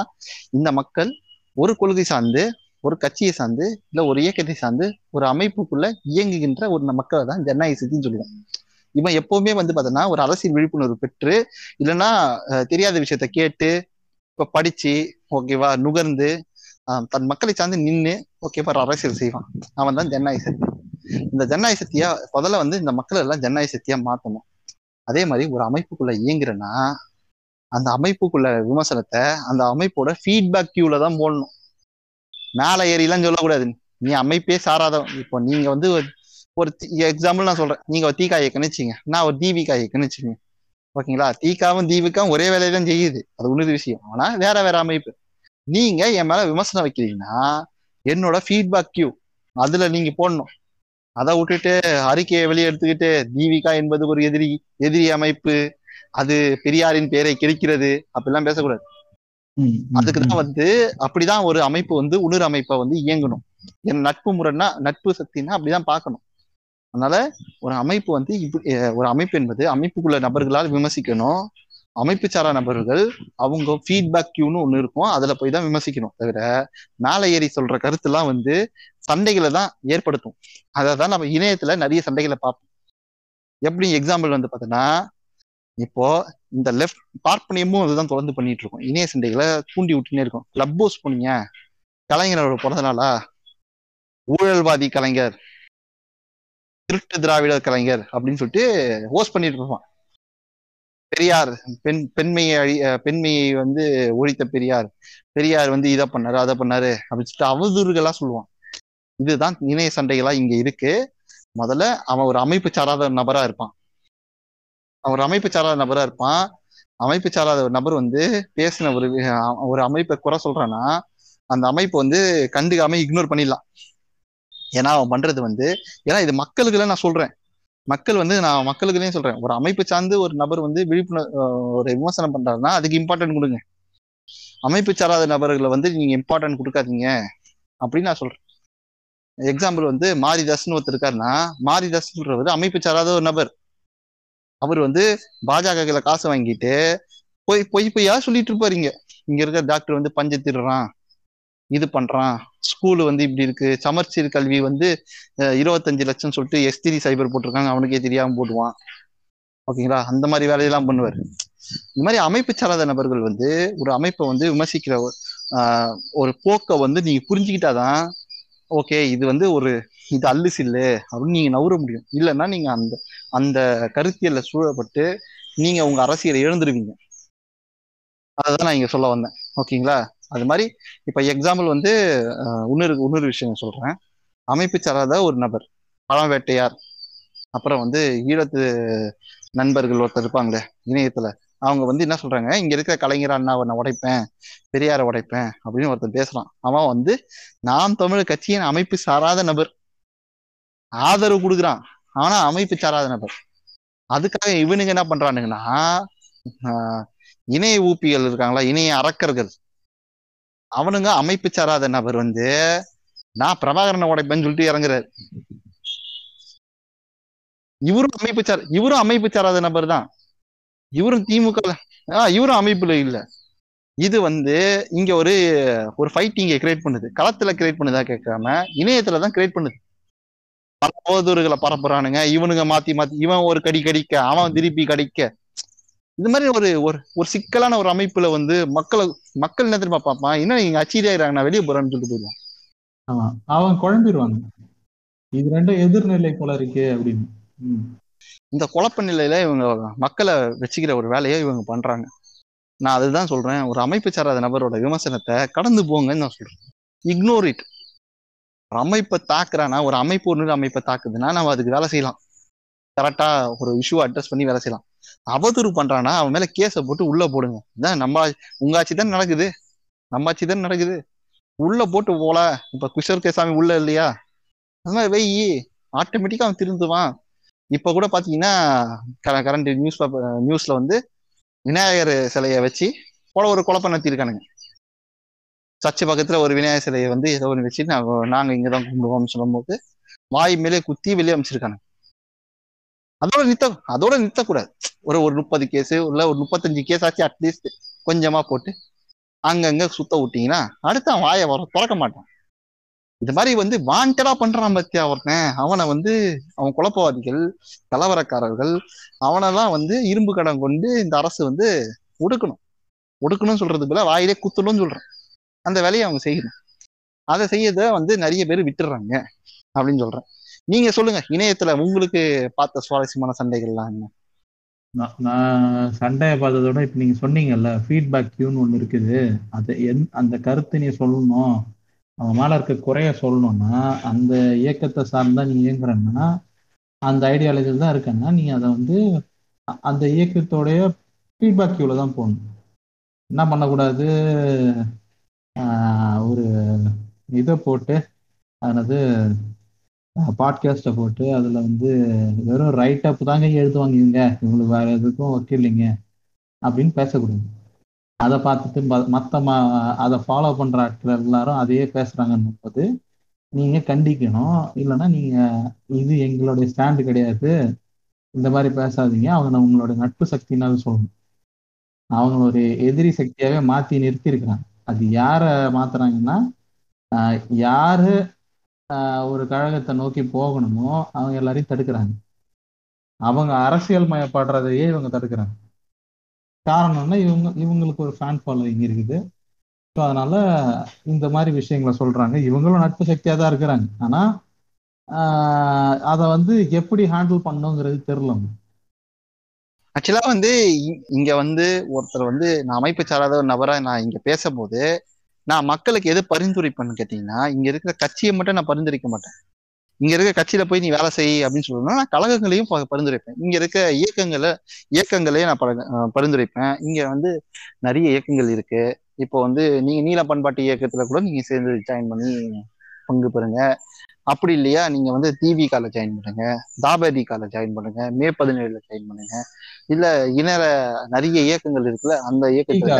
இந்த மக்கள் ஒரு கொள்கை சார்ந்து ஒரு கட்சியை சார்ந்து இல்ல ஒரு இயக்கத்தை சார்ந்து ஒரு அமைப்புக்குள்ள இயங்குகின்ற ஒரு மக்களை தான் ஜனநாயக சக்தின்னு சொல்லுவோம். இவன் எப்பவுமே வந்து பாத்தீங்கன்னா ஒரு அரசியல் விழிப்புணர்வு பெற்று இல்லைன்னா தெரியாத விஷயத்த கேட்டு இப்ப படிச்சு ஓகேவா நுகர்ந்து தன் மக்களை சார்ந்து நின்று ஓகேவா அரசியல் செய்வான். அவன் தான் ஜனநாயக சக்தி இந்த ஜனநாயக சக்தியா முதல்ல வந்து இந்த மக்கள் எல்லாம் ஜனநாயக சக்தியா மாத்தணும். அதே மாதிரி ஒரு அமைப்புக்குள்ள இயங்குறேன்னா அந்த அமைப்புக்குள்ள விமர்சனத்தை அந்த அமைப்போட ஃபீட்பேக் கியூல தான் போடணும். மேலே ஏறிலாம் சொல்லக்கூடாது. நீ அமைப்பே சாராதவன். இப்போ நீங்க வந்து ஒரு- எக்ஸாம்பிள் நான் சொல்றேன். நீங்க ஒரு தீகா இயக்கம்னு வச்சுங்க நான் ஒரு தீபிகா இயக்கம்னு வச்சுங்க ஓகேங்களா? தீகாவும் தீபிகாவும் ஒரே வேலையை தான் செய்யுது. அது உன்னது விஷயம். ஆனா வேற வேற அமைப்பு. நீங்க என் மேல விமர்சனம் வைக்கிறீங்கன்னா என்னோட ஃபீட்பேக் கியூ அதுல நீங்க போடணும். அதை விட்டுட்டு அறிக்கையை வெளியே எடுத்துக்கிட்டு தீபிகா என்பது ஒரு எதிரி எதிரி அமைப்பு. அது பெரியாரின் பெயரை கெடுக்கிறது. அப்படிலாம் பேசக்கூடாது. ம், ம், அதுக்கு ம். தான் வந்து அப்படிதான் ஒரு அமைப்பு வந்து உணர் அமைப்பை வந்து இயங்கணும். என் நட்பு முறைன்னா நட்பு சக்தின்னா அப்படிதான் பார்க்கணும். அதனால ஒரு அமைப்பு வந்து இப்படி ஒரு அமைப்பு என்பது அமைப்புக்குள்ள நபர்களால் விமர்சிக்கணும். அமைப்பு சாரா நபர்கள் அவங்க ஃபீட்பேக் கியூன்னு ஒண்ணு இருக்கும். அதுல போய் தான் விமர்சிக்கணும் தவிர மேலே ஏறி சொல்ற கருத்துலாம் வந்து சண்டைகளை தான் ஏற்படுத்தும். அதை தான் நம்ம இணையத்துல நிறைய சண்டைகளை பார்ப்போம். எப்படி எக்ஸாம்பிள் வந்து பார்த்தோன்னா இப்போ இந்த லெஃப்ட் பார்ப்பனியமும் அதுதான் தொடர்ந்து பண்ணிட்டு இருக்கோம். இணைய சண்டைகளை தூண்டி விட்டுனே இருக்கும். கிளப் ஹவுஸ் போனீங்க கலைஞரோட பிறந்த நாளா? ஊழல்வாதி கலைஞர். திருட்டு திராவிடர் கலைஞர் அப்படின்னு சொல்லிட்டு ஹோஸ்ட் பண்ணிட்டு இருப்பான். பெரியார் பெண் பெண்மையை அழி அஹ் பெண்மையை வந்து ஒழித்த பெரியார். பெரியார் வந்து இதை பண்ணாரு அதை பண்ணாரு அப்படின்னு சொல்லிட்டு அவதூறுகளா சொல்லுவான். இதுதான் இணைய சண்டைகளா இங்க இருக்கு. முதல்ல அவன் ஒரு அமைப்பு சாராத நபரா இருப்பான். அவன் ஒரு அமைப்பு சாராத நபரா இருப்பான். அமைப்பு சாராத ஒரு நபர் வந்து பேசின ஒரு ஒரு அமைப்பை குறை சொல்றான்னா அந்த அமைப்பு வந்து கண்டுக்காம இக்னோர் பண்ணிடலாம். ஏன்னா அவன் பண்றது வந்து ஏன்னா இது மக்களுக்கு நான் சொல்றேன். மக்கள் வந்து நான் மக்களுக்குலேயும் சொல்றேன். ஒரு அமைப்பு சார்ந்து ஒரு நபர் வந்து விழிப்புணர்வு ஒரு விமர்சனம் பண்றாருன்னா அதுக்கு இம்பார்ட்டன்ட் கொடுங்க. அமைப்பு சாராத நபர்களை வந்து நீங்க இம்பார்ட்டன்ட் கொடுக்காதீங்க அப்படின்னு நான் சொல்றேன். எக்ஸாம்பிள் வந்து மாரிதாஸ்னு ஒருத்தர் இருக்காருன்னா மாரிதாஸ்ன்றவர் அமைப்பு சாராத ஒரு நபர். அவர் வந்து பாஜகல காசு வாங்கிட்டு பொய் பொய் பொய்யா சொல்லிட்டு இருப்பாரு இங்க? இங்க இருக்க டாக்டர் வந்து பஞ்ச திருறான் இது பண்றான். ஸ்கூல் வந்து இப்படி இருக்கு. சமர்ச்சீர் கல்வி வந்து இருபத்தஞ்சு லட்சம் சொல்லிட்டு எஸ்திரி சைபர் போட்டிருக்காங்க. அவனுக்கே தெரியாம போடுவான் ஓகேங்களா அந்த மாதிரி வேலையெல்லாம் பண்ணுவார். இந்த மாதிரி அமைப்பு சாராத நபர்கள் வந்து ஒரு அமைப்பை வந்து விமர்சிக்கிற ஒரு, ஆஹ், ஒரு போக்கை வந்து நீங்க புரிஞ்சுக்கிட்டாதான் ஓகே இது வந்து ஒரு இது அல்லு சில்லு அப்படின்னு நீங்க நவுற முடியும். இல்லைன்னா நீங்க அந்த அந்த கருத்தியல்ல சூழப்பட்டு நீங்க உங்க அரசியலை இழந்துருவீங்க அதான் நான் இங்க சொல்ல வந்தேன். ஓகேங்களா அது மாதிரி இப்ப எக்ஸாம்பிள் வந்து இன்னொரு இன்னொரு விஷயம் சொல்றேன். அமைப்பு சாராத ஒரு நபர் பழம் வேட்டையார் அப்புறம் வந்து ஈழத்து நண்பர்கள் ஒருத்தர் இருப்பாங்களே இணையத்துல. அவங்க வந்து என்ன சொல்றாங்க இங்க இருக்கிற கலைஞர் அண்ணாவை நான் உடைப்பேன் பெரியாரை உடைப்பேன் அப்படின்னு ஒருத்தர் பேசுறான். அவன் வந்து நாம் தமிழ் கட்சியின் அமைப்பு சாராத நபர். ஆதரவு கொடுக்குறான். ஆனா அமைப்பு சாராத நபர். அதுக்காக இவனுங்க என்ன பண்றானுங்கன்னா இணைய ஊப்பிகள் இருக்காங்களா இணைய அறக்கர்கள் அவனுங்க அமைப்பு சாராத நபர் வந்து நான் பிரபாகரனை உடைப்பேன்னு சொல்லிட்டு இறங்குறாரு. இவரும் அமைப்பு சார் இவரும் அமைப்பு சாராத நபர் தான். இவரும் திமுக ஆஹ் இவரும் அமைப்புல இல்ல. இது வந்து இங்க ஒரு ஒரு ஃபைட்டிங்க கிரியேட் பண்ணுது. களத்துல கிரியேட் பண்ணுதா கேட்காம இணையத்துல தான் கிரியேட் பண்ணுது. பல போதூர்களை பரப்புறானுங்க. இவனுங்க மாத்தி மாத்தி இவன் ஒரு கடி கடிக்க அவன் திருப்பி கடிக்க. இது மாதிரி ஒரு ஒரு ஒரு சிக்கலான ஒரு அமைப்புல வந்து மக்களை மக்கள் என்ன பார்ப்பான்? என்ன நீங்க அச்சீரியாகிறாங்க நான் வெளியே போறேன்னு சொல்லிட்டு போயிடுவான். ஆமா. அவன் குழம்பிடுவாங்க இது ரெண்டும் எதிர்நிலை போல இருக்கே அப்படின்னு. இந்த குழப்ப நிலையில இவங்க மக்களை வச்சுக்கிற ஒரு வேலையை இவங்க பண்றாங்க. நான் அதுதான் சொல்றேன். ஒரு அமைப்பு சாராத நபரோட விமர்சனத்தை கடந்து போங்கன்னு நான் சொல்றேன். இக்னோர் இட் ஒரு அமைப்பை தாக்குறானா? ஒரு அமைப்பு ஒரு அமைப்பை தாக்குதுன்னா நம்ம அதுக்கு வேலை செய்யலாம். கரெக்டா ஒரு இஷ்யூ அட்ரஸ் பண்ணி வேலை செய்யலாம். அவதூறு பண்றானா அவன் மேல கேஸை போட்டு உள்ள போடுங்க. இதான் நம்ம உங்க ஆட்சி தான் நடக்குது. நம்ம ஆட்சி தான் நடக்குது. உள்ள போட்டு போல. இப்ப கிஷோர் கேசாமி உள்ள இல்லையா? அது மாதிரி வெயி ஆட்டோமேட்டிக்கா அவன் திருந்துவான். இப்ப கூட பாத்தீங்கன்னா கரண்ட் நியூஸ் பேப்பர் நியூஸ்ல வந்து விநாயகர் சிலையை வச்சு போல ஒரு குழப்பம் நடத்திருக்கானுங்க சர்ச்சை பக்கத்துல ஒரு விநாயகர் சிலையை வந்து ஏதோ ஒன்று வச்சு நாங்க நாங்க இங்கதான் கும்பிடுவோம்னு சொல்லும்போது வாய் மேலே குத்தி வெளியே அமைச்சிருக்கானுங்க அதோட நித்த அதோட நிறுத்தக்கூடாது ஒரு ஒரு முப்பது கேஸ் இல்ல ஒரு முப்பத்தஞ்சு கேஸ் ஆச்சு அட்லீஸ்ட் கொஞ்சமா போட்டு அங்கங்க சுத்த விட்டீங்கன்னா அடுத்து அவன் வாயை வர திறக்க மாட்டான். இது மாதிரி வந்து வாண்டடா பண்றான் பத்தியா ஒருத்தன். அவனை வந்து அவன் குழப்பவாதிகள் கலவரக்காரர்கள் அவனெல்லாம் வந்து இரும்பு கடன் கொண்டு இந்த அரசு வந்து ஒடுக்கணும். ஒடுக்கணும்னு சொல்றது போல வாயிலே குத்தணும்னு சொல்றான். அந்த வேலையை அவங்க செய்யணும். அதை செய்யத வந்து நிறைய பேர் விட்டுறாங்க அப்படின்னு சொல்றேன். நீங்க சொல்லுங்க இணையத்துல உங்களுக்கு பார்த்த சுவாரஸ்யமான சண்டைகள்லாம் என்ன? நான் நான் சண்டையை பார்த்ததோட இப்ப நீங்க சொன்னீங்கல்ல ஃபீட்பேக் கியூன்னு ஒண்ணு இருக்குது. அதை எந் அந்த கருத்து நீ சொல்லணும். அவன் மேல இருக்க குறைய சொல்லணும்னா அந்த இயக்கத்தை சார்ந்தா நீ இயங்குறன்னா அந்த ஐடியாலஜியில் தான் இருக்கன்னா நீ அதை வந்து அந்த இயக்கத்தோடைய ஃபீட்பேக் கியூல தான் போகணும் என்ன பண்ணக்கூடாது? ஆஹ் ஒரு இதை போட்டு அதாவது பாட்காஸ்ட்டை போட்டு அதில் வந்து வெறும் ரைட் அப் தாங்க எழுதுவாங்க இவங்க இவங்களுக்கு வேற எதுக்கும் வக்கீல்லைங்க அப்படின்னு பேசக்கூடாது. அதை பார்த்துட்டு மற்ற மத்த அதை ஃபாலோ பண்ற ஆட்கள் எல்லாரும் அதையே பேசுறாங்கன்னும் போது நீங்க கண்டிக்கணும். இல்லைன்னா நீங்க இது எங்களுடைய ஸ்டாண்டு கிடையாது. இந்த மாதிரி பேசாதீங்க. அவங்க உங்களோட நட்பு சக்தினாலும் சொல்லணும். அவங்க ஒரு எதிரி சக்தியாவே மாத்தி நிறுத்தி இருக்கிறாங்க. அது யார மாத்துறாங்கன்னா ஆஹ் யாரு ஒரு கழகத்தை நோக்கி போகணுமோ அவங்க எல்லாரையும் தடுக்கிறாங்க. அவங்க அரசியல் மயப்படுறதையே இவங்க தடுக்கிறாங்க. காரணம்னா இவங்க இவங்களுக்கு ஒரு ஃபேன் ஃபாலோவிங் இருக்குது. ஸோ அதனால இந்த மாதிரி விஷயங்களை சொல்றாங்க. இவங்களும் நட்பு சக்தியாக தான் இருக்கிறாங்க. ஆனா ஆஹ் அதை வந்து எப்படி ஹேண்டில் பண்ணுங்கிறது தெரியல. ஆக்சுவலா வந்து இ- இங்க வந்து ஒருத்தர் வந்து நான் அமைப்பு சாராத ஒரு நபரா நான் இங்க பேசும்போது நான் மக்களுக்கு எது பரிந்துரைப்பேன்னு கேட்டீங்கன்னா இங்க இருக்கிற கட்சியை மட்டும் நான் பரிந்துரைக்க மாட்டேன். இங்க இருக்க கட்சியில போய் நீ வேலை செய் அப்படின்னு சொல்லணும்னா நான் கழகங்களையும் பரிந்துரைப்பேன். இங்க இருக்க இயக்கங்களை இயக்கங்களையும் நான் பரிந்துரைப்பேன். இங்க வந்து நிறைய இயக்கங்கள் இருக்கு. இப்போ வந்து நீங்க நீல பண்பாட்டு இயக்கத்துல கூட நீங்க சேர்ந்து ஜாயின் பண்ணி பங்கு பெறுங்க. அப்படி இல்லையா நீங்க வந்து டிவிகால ஜாயின் பண்ணுங்க. தாபேதிகால ஜாயின் பண்ணுங்க. மே பதினேழுல ஜாயின் பண்ணுங்க. இல்ல இணைய நிறைய இயக்கங்கள் இருக்குல்ல அந்த இயக்கத்துல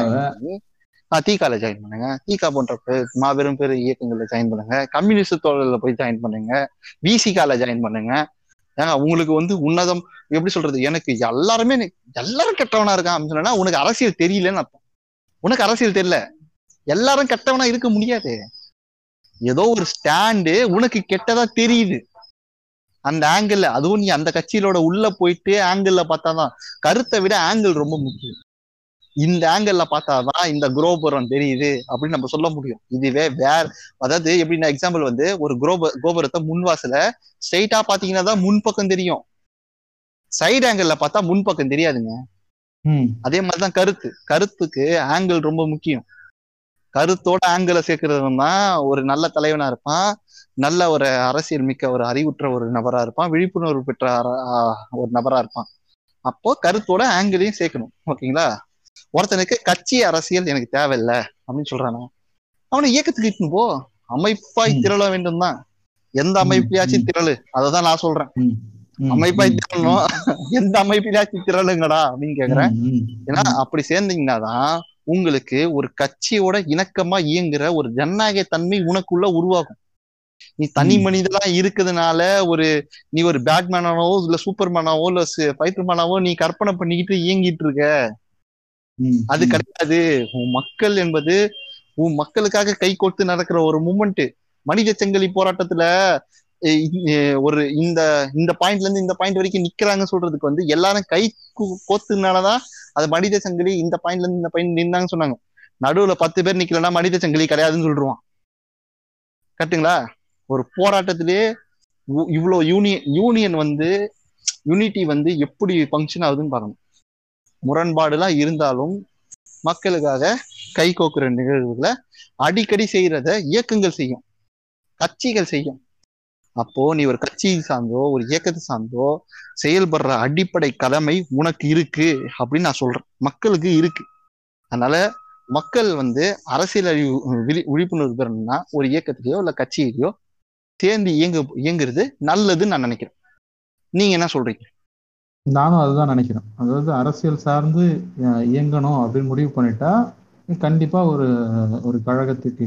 தீகால ஜாயின் பண்ணுங்க. தீகா போன்ற மாபெரும் பெரு இயக்கங்கள்ல ஜாயின் பண்ணுங்க. கம்யூனிஸ்ட் தோழர்ல போய் ஜாயின் பண்ணுங்க. விசிகால ஜாயின் பண்ணுங்க. ஏன்னா உங்களுக்கு வந்து உன்னதம் எப்படி சொல்றது எனக்கு எல்லாருமே எல்லாரும் கெட்டவனா இருக்கான் அப்படின்னு சொன்னா உனக்கு அரசியல் தெரியலன்னு அர்த்தம். உனக்கு அரசியல் தெரியல. எல்லாரும் கெட்டவனா இருக்க முடியாது. ஏதோ ஒரு ஸ்டாண்டு உனக்கு கெட்டதா தெரியுது. அந்த ஆங்கிள் அதுவும் நீ அந்த கட்சியிலோட உள்ள போயிட்டு ஆங்கிள் பார்த்தாதான் கருத்தை விட ஆங்கிள் ரொம்ப முக்கியம். இந்த ஆங்கிள் பார்த்தாதான் இந்த குரோபுரம் தெரியுது அப்படின்னு நம்ம சொல்ல முடியும். இதுவே வேற அதாவது எப்படின்னா எக்ஸாம்பிள் வந்து ஒரு குரோப கோபுரத்தை முன்வாசல ஸ்ட்ரைட்டா பாத்தீங்கன்னா தான் முன்பக்கம் தெரியும். சைடு ஆங்கிள் பார்த்தா முன்பக்கம் தெரியாதுங்க. அதே மாதிரிதான் கருத்து. கருத்துக்கு ஆங்கிள் ரொம்ப முக்கியம். கருத்தோட ஆங்கிளை சேர்க்கறதுனா ஒரு நல்ல தலைவனா இருப்பான். நல்ல ஒரு அரசியல் மிக்க ஒரு அறிவுற்ற ஒரு நபரா இருப்பான். விழிப்புணர்வு பெற்ற ஒரு நபரா இருப்பான். அப்போ கருத்தோட ஆங்கிளையும் சேர்க்கணும். ஓகேங்களா? ஒருத்தனுக்கு கட்சி அரசியல் எனக்கு தேவையில்லை அப்படின்னு சொல்றானா. அவனை இயக்கத்துக்கு இட்டுன்னு போ. அமைப்பாய். திரள வேண்டும் தான் எந்த அமைப்பிலாச்சும். திரளு. அததான் நான் சொல்றேன். அமைப்பாய் திரளணும். எந்த அமைப்பிலாச்சும் திரளுங்கடா அப்படின்னு கேக்குறேன். ஏன்னா. அப்படி சேர்ந்தீங்கன்னா தான் உங்களுக்கு ஒரு கட்சியோட இணக்கமா இயங்குற ஒரு ஜனநாயக தன்மை உனக்குள்ள உருவாகும். நீ தனி. மனிதனா இருக்கிறதுனால ஒரு நீ ஒரு பேட்மேனாவோ இல்ல சூப்பர்மேனாவோ இல்ல ஃபைட்டர்மேனாவோ நீ கற்பனை பண்ணிக்கிட்டு இயங்கிட்டு இருக்க. அது. கிடையாது. உன் மக்கள் என்பது உன் மக்களுக்காக கை கோர்த்து நடக்கிற ஒரு மூமெண்ட் மனித செங்கலி போராட்டத்துல ஒரு இந்த இந்த பாயிண்ட்ல இருந்து இந்த பாயிண்ட் வரைக்கும் நிக்கிறாங்க சொல்றதுக்கு வந்து எல்லாரும் கை கோத்துனாலதான் அது மனித சங்கிலி இந்த பாயிண்ட்ல இருந்து இந்த பாயிண்ட் நின்னாங்க சொன்னாங்க. நடுவுல பத்து பேர் நிக்கலன்னா மனித சங்கிலி கிடையாதுன்னு சொல்லிடுவான் கரெக்ட்டுங்களா? ஒரு போராட்டத்திலே உ- இவ்வளவு யூனியன் யூனியன் வந்து யூனிட்டி வந்து எப்படி ஃபங்க்ஷன் ஆகுதுன்னு பார்க்கணும் முரண்பாடுலாம் இருந்தாலும் மக்களுக்காக கை கோக்குற நிகழ்வுகளை அடிக்கடி செய்யறத இயக்கங்கள் செய்யும். கட்சிகள் செய்யும். அப்போ நீ ஒரு கட்சி சார்ந்தோ ஒரு இயக்கத்தை சார்ந்தோ செயல்படுற அடிப்படை கடமை உனக்கு இருக்கு அப்படின்னு நான் சொல்றேன். மக்களுக்கு இருக்கு. அதனால மக்கள் வந்து அரசியல் அறிவு விழி விழிப்புணர்வு பெறணும்னா ஒரு இயக்கத்திலேயோ இல்லை கட்சியிலையோ சேர்ந்து இயங்கு இயங்குறது நல்லதுன்னு நான் நினைக்கிறேன். நீங்க என்ன சொல்றீங்க? நானும் அதுதான் நினைக்கிறேன். அதாவது அரசியல் சார்ந்து அஹ், இயங்கணும் அப்படின்னு முடிவு பண்ணிட்டா கண்டிப்பா ஒரு ஒரு கழகத்துக்கு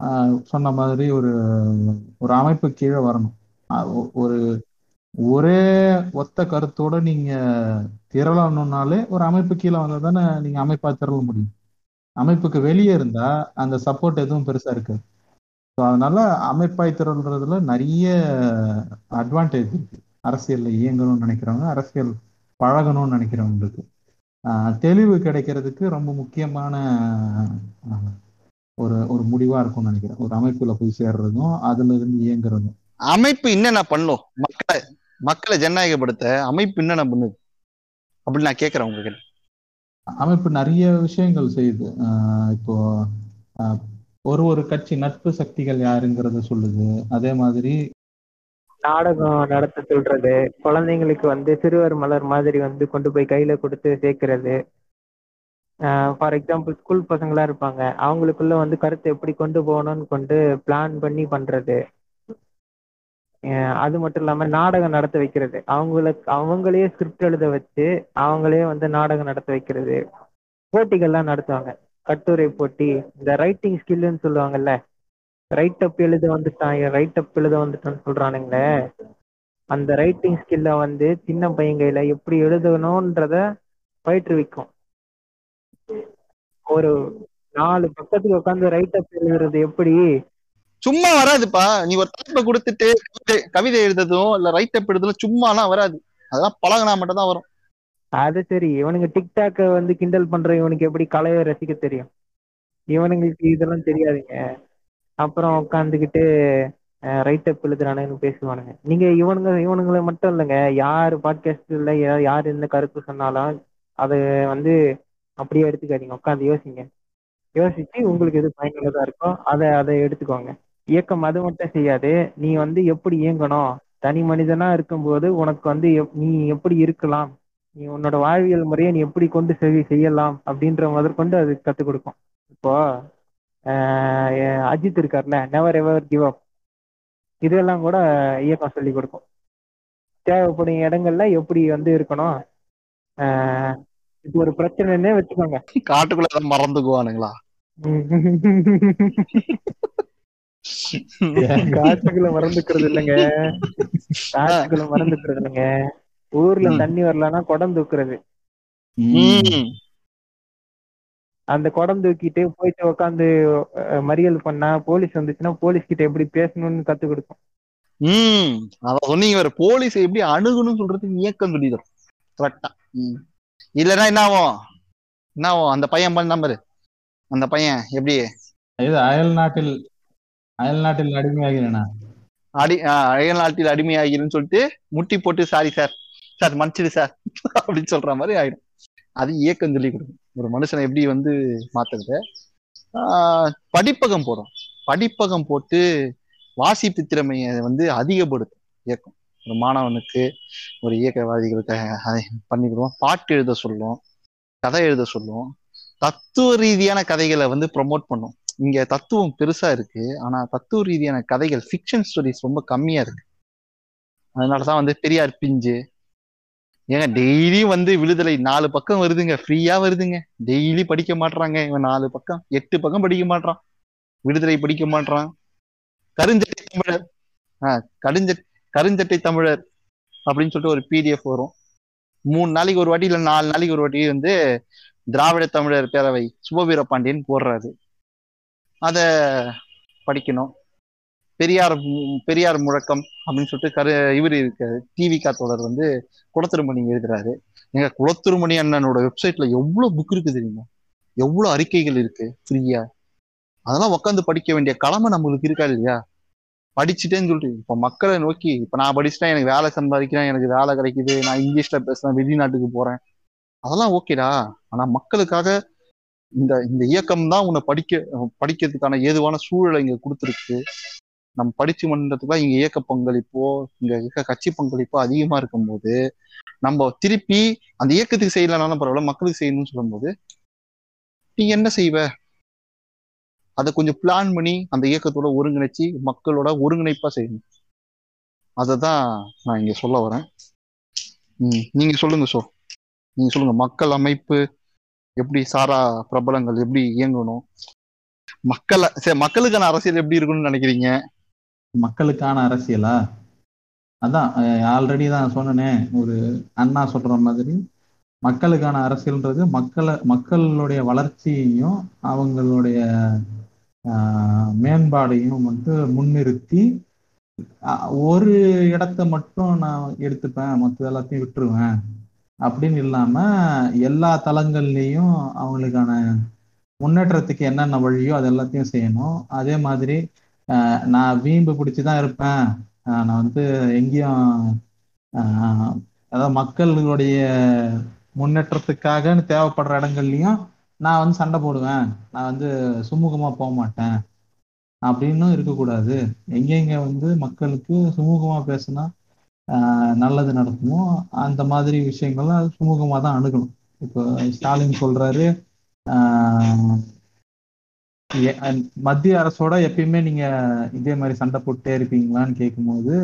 ஆஹ், சொன்ன மாதிரி ஒரு ஒரு அமைப்பு கீழே வரணும். ஒரு ஒரே ஒத்த கருத்தோட நீங்க திரளணும்னாலே ஒரு அமைப்பு கீழே வந்தா தானே நீங்க அமைப்பா திரள முடியும். அமைப்புக்கு வெளியே இருந்தா அந்த சப்போர்ட் எதுவும் பெருசா இருக்காது. ஸோ அதனால அமைப்பாய் திரள்றதுல நிறைய அட்வான்டேஜ் இருக்கு. அரசியல்ல இயங்கணும்னு நினைக்கிறவங்க அரசியல் பழகணும்னு நினைக்கிறவங்களுக்கு தெளிவு கிடைக்கிறதுக்கு ரொம்ப முக்கியமான ஒரு ஒரு முடிவா இருக்கும்னு நினைக்கிறேன். ஒரு அமைப்புல போய் சேர்றதும் அதுல இருந்து இயங்குறதும். அமைப்பு என்னென்ன பண்ணும்? மக்களை மக்களை ஜனநாயகப்படுத்த அமைப்பு என்னென்ன பண்ணுது? அப்படின்னு நான் கேட்கறேன் உங்ககிட்ட. அமைப்பு நிறைய விஷயங்கள் செய்யுது. இப்போ ஒரு ஒரு கட்சி நட்பு சக்திகள் யாருங்கிறத சொல்லுது. அதே மாதிரி நாடகம் நடத்த சொல்றது குழந்தைங்களுக்கு வந்து சிறுவர் மலர் மாதிரி வந்து கொண்டு போய் கையில கொடுத்து சேர்க்கறது. ஃபார் எக்ஸாம்பிள் ஸ்கூல் பசங்களா இருப்பாங்க. அவங்களுக்குள்ள வந்து கருத்தை எப்படி கொண்டு போகணும்னு கொண்டு பிளான் பண்ணி பண்றது. அது மட்டும் இல்லாம நாடகம் நடத்த வைக்கிறது. அவங்களுக்கு அவங்களே ஸ்கிரிப்ட் எழுத வச்சு அவங்களே வந்து நாடகம் நடத்த வைக்கிறது. போட்டிகள்லாம் நடத்துவாங்க. கட்டுரை போட்டி இந்த ரைட்டிங் ஸ்கில்லுன்னு சொல்லுவாங்கல்ல ரைட் அப் எழுத வந்துட்டான் ரைட் அப் எழுத வந்துட்டான்னு சொல்றானுங்களே. அந்த ரைட்டிங் ஸ்கில்ல வந்து சின்ன பையன் கையில எப்படி எழுதணும்ன்றத பயிற்றுவிக்கும். ஒரு நாலு பக்கத்துக்கு உட்காந்து ரைட் அப் எழுதுறது எப்படி? சும்மா வராதுப்பா. நீ ஒரு தலைப்பை கொடுத்துட்டு கவிதை எழுதுறதும் இல்ல ரைட் அப் எழுதுறதும் சும்மாலாம் வராது. அதெல்லாம் பழகினா மட்டும் தான் வரும். அது சரி. இவனுங்க டிக்டாக்க வந்து கிண்டல் பண்ற இவனுக்கு எப்படி கலையை ரசிக்க தெரியும்? இவனுங்களுக்கு இதெல்லாம் தெரியாதுங்க. அப்புறம் உட்காந்துக்கிட்டு ரைட் அப் எழுதுறானுன்னு பேசுவானுங்க. நீங்க இவனுங்க இவனுங்களை மட்டும் இல்லைங்க. யார் பாட்காஸ்ட்ல யார் என்ன கருத்து சொன்னாலும் அதை வந்து அப்படியே எடுத்துக்காதீங்க. உட்காந்து யோசிங்க. யோசிச்சு உங்களுக்கு எது பயனுள்ளதா இருக்கோ அதை அதை எடுத்துக்கோங்க. இயக்கம் அது மட்டும் செய்யாது. நீ வந்து எப்படி இயங்கணும்? தனி மனிதனா இருக்கும்போது உனக்கு வந்து எப்- நீ எப்படி இருக்கலாம்? நீ உன்னோட வாழ்வியல் முறையை நீ எப்படி கொண்டு செய் செய்யலாம் அப்படின்ற முதற்கொண்டு அது கற்றுக் கொடுக்கும். இப்போ அஜித் இருக்கார்ல நெவர் எவர் கிவ் அப் இதெல்லாம் கூட இயக்கம் சொல்லி கொடுக்கும். தேவைப்படும் இடங்கள்ல எப்படி வந்து இருக்கணும் இப்போ ஒரு பிரச்சனைன்னே வச்சுக்கோங்க. காட்டுக்குள்ள மறந்துக்குவானுங்களா? காட்டுக்குள்ள மறந்துக்கிறது இல்லைங்க. காட்டுக்குள்ள மறந்துக்கிறது இல்லைங்க. ஊர்ல. தண்ணி வரலன்னா குடம் தூக்குறது. அந்த குடம் தூக்கிட்டு போயிட்டு உட்காந்து மறியல் பண்ணா போலீஸ் வந்துச்சுன்னா போலீஸ் கிட்ட எப்படி பேசணும்னு கத்து கொடுக்கும். ம் அத சொன்னீங்க வேற போலீஸ் எப்படி அணுகணும்னு சொல்றதுக்கு இயக்கம் சொல்லி தரும் கரெக்டா இல்லைன்னா என்ன ஆகும்? என்ன ஆகும்? அந்த பையன் பண்ண நம்பரு. அந்த பையன் எப்படி? இது அயல் நாட்டில் அயல் நாட்டில் அடிமையாகிறேனா? அடி ஆஹ் அயல் நாட்டில் அடிமையாகிறேன்னு சொல்லிட்டு முட்டி போட்டு சாரி சார் சார் மன்னிச்சிடு சார் அப்படின்னு சொல்ற மாதிரி ஆயிடும். அது இயக்கம் சொல்லி கொடுக்கும். ஒரு மனுஷனை எப்படி வந்து மாத்துறது? ஆஹ் படிப்பகம் போடும் படிப்பகம் போட்டு வாசிப்பு திறமையை வந்து அதிகப்படுத்தும் இயக்கம். ஒரு மாணவனுக்கு ஒரு இயக்கவாதிகளுக்கு பண்ணிவிடுவோம் பாட்டு எழுத சொல்லும் கதை எழுத சொல்லும் தத்துவ ரீதியான கதைகளை வந்து ப்ரொமோட் பண்ணும் இங்க தத்துவம் பெருசா இருக்கு. ஆனா தத்துவ ரீதியான கதைகள் ஃபிக்ஷன் ஸ்டோரிஸ் ரொம்ப கம்மியா இருக்கு. அதனாலதான் வந்து பெரியார் பிஞ்சு ஏங்க டெய்லியும் வந்து விடுதலை நாலு பக்கம் வருதுங்க. ஃப்ரீயா வருதுங்க. டெய்லி படிக்க மாட்றாங்க. இவன் நாலு பக்கம் எட்டு பக்கம் படிக்க மாட்டான் விடுதலை படிக்க மாட்டான் கருஞ்சட்டை தமிழர். ஆஹ் கடுஞ்ச கருஞ்சட்டை தமிழர் அப்படின்னு சொல்லிட்டு ஒரு பிடிஎஃப் வரும். மூணு நாளைக்கு ஒரு வாட்டி இல்ல நாலு நாளைக்கு ஒரு வாட்டி வந்து திராவிட தமிழர் பேரவை சுபவீர பாண்டியன் போடுறாரு. அத படிக்கணும். பெரியார் பெரியார் முழக்கம் அப்படின்னு சொல்லிட்டு கரு இவர் இருக்காரு டிவிகா தொடர் வந்து குளத்திருமணி எழுதுறாரு. எங்க குளத்திருமணி அண்ணனோட வெப்சைட்ல எவ்வளவு புக் இருக்கு தெரியுமா? எவ்வளவு அறிக்கைகள் இருக்கு ஃப்ரீயா அதெல்லாம் உட்காந்து படிக்க வேண்டிய கடமை நம்மளுக்கு இருக்கா இல்லையா? படிச்சுட்டேன்னு சொல்லிட்டு இப்ப மக்களை நோக்கி இப்ப நான் படிச்சுட்டேன் எனக்கு வேலை சம்பாதிக்கிறேன் எனக்கு வேலை கிடைக்குது நான் இங்கிலீஷ்ல பேசுறேன் வெளிநாட்டுக்கு போறேன். அதெல்லாம் ஓகேடா ஆனா மக்களுக்காக இந்த இந்த இயக்கம் தான் உன்னை படிக்க படிக்கிறதுக்கான ஏதுவான சூழலை இங்க கொடுத்துருக்கு. நம்ம படிச்சு மன்றதுக்குலாம் இங்க இயக்க பங்களிப்போ இங்க இருக்க கட்சி பங்களிப்போ அதிகமா இருக்கும்போது நம்ம திருப்பி அந்த இயக்கத்துக்கு செய்யலனாலும் பரவாயில்ல மக்களுக்கு செய்யணும்னு சொல்லும்போது நீ என்ன செய்வ? அதை கொஞ்சம் பிளான் பண்ணி அந்த இயக்கத்தோட ஒருங்கிணைச்சு மக்களோட ஒருங்கிணைப்பா செய்யணும். அததான் நான் இங்க சொல்ல வரேன். உம் நீங்க சொல்லுங்க சோ நீங்க சொல்லுங்க மக்கள் அமைப்பு எப்படி சாரா பிரபலங்கள் எப்படி இயங்கணும்? மக்களை சரி மக்களுக்கான அரசியல் எப்படி இருக்கணும்னு நினைக்கிறீங்க? மக்களுக்கான அரசியலா? அதான் ஆல்ரெடி தான் சொன்னனே ஒரு அண்ணா சொல்ற மாதிரி மக்களுக்கான அரசியல்ன்றது மக்களை மக்களுடைய வளர்ச்சியையும் அவங்களுடைய ஆஹ், மேம்பாடையும் வந்து முன்னிறுத்தி அஹ், ஒரு இடத்த மட்டும் நான் எடுத்துப்பேன் மற்ற எல்லாத்தையும் விட்டுருவேன். அப்படின்னு இல்லாம எல்லா தளங்கள்லையும் அவங்களுக்கான முன்னேற்றத்துக்கு என்னென்ன வழியோ அது எல்லாத்தையும் செய்யணும். அதே மாதிரி நான் வீம்பு பிடிச்சி தான் இருப்பேன். ஆஹ், நான் வந்து எங்கேயும் ஆஹ், அதாவது மக்களுடைய முன்னேற்றத்துக்காகன்னு தேவைப்படுற இடங்கள்லையும் நான் வந்து சண்டை போடுவேன். நான் வந்து சுமூகமா போக மாட்டேன். அப்படின்னும் இருக்கக்கூடாது. எங்கெங்க வந்து மக்களுக்கு சுமூகமா பேசினா ஆஹ், நல்லது நடக்குமோ அந்த மாதிரி விஷயங்கள்லாம் சுமூகமா தான் அணுகணும். இப்போ ஸ்டாலின் சொல்றாரு ஆஹ், மத்திய அரசோட எப்பயுமே நீங்க இதே மாதிரி சண்டை போட்டே இருப்பீங்களான்னு கேட்கும்போது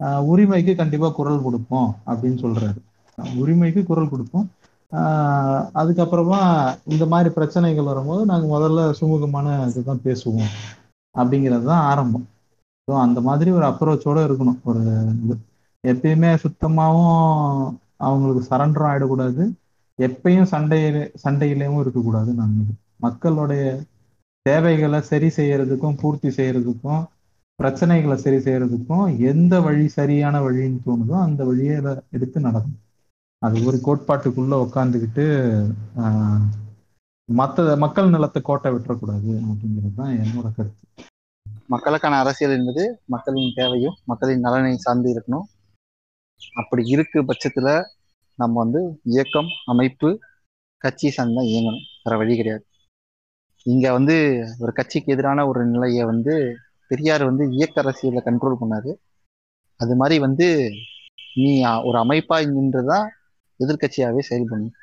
ஆஹ், உரிமைக்கு கண்டிப்பா குரல் கொடுப்போம் அப்படின்னு சொல்றாரு. உரிமைக்கு குரல் கொடுப்போம். ஆஹ், அதுக்கப்புறமா இந்த மாதிரி பிரச்சனைகள் வரும்போது நாங்க முதல்ல சுமூகமான இதுதான் பேசுவோம் அப்படிங்கிறது தான் ஆரம்பம். ஸோ அந்த மாதிரி ஒரு அப்ரோச்சோட இருக்கணும். ஒரு இது. எப்பயுமே சுத்தமாவும் அவங்களுக்கு சரண்டரும் ஆயிடக்கூடாது. எப்பயும் சண்டை சண்டையிலேயும் இருக்கக்கூடாது நான் மக்களுடைய தேவைகளை சரி செய்யறதுக்கும் பூர்த்தி செய்யறதுக்கும் பிரச்சனைகளை சரி செய்யறதுக்கும் எந்த வழி சரியான வழின்னு தோணுதோ அந்த வழியை எடுத்து நடக்கும் அது ஒரு கோட்பாட்டுக்குள்ள உட்காந்துக்கிட்டு ஆஹ், மத்த மக்கள் நிலத்தை கோட்டை விட்டுறக்கூடாது அப்படிங்கிறது தான் என்னோட கருத்து. மக்களுக்கான அரசியல் என்பது மக்களின் தேவையும் மக்களின் நலனையும் சார்ந்து இருக்கணும். அப்படி இருக்கு பட்சத்துல நம்ம வந்து இயக்கம் அமைப்பு கட்சி சார்ந்து தான் இயங்கணும். வேற வழி கிடையாது. இங்க வந்து ஒரு கட்சிக்கு எதிரான ஒரு நிலையை வந்து பெரியார் வந்து இயக்க அரசியல கண்ட்ரோல் பண்ணாரு. அது மாதிரி வந்து நீ ஒரு அமைப்பா நின்றுதான் எதிர்கட்சியாவே செயல்படணும்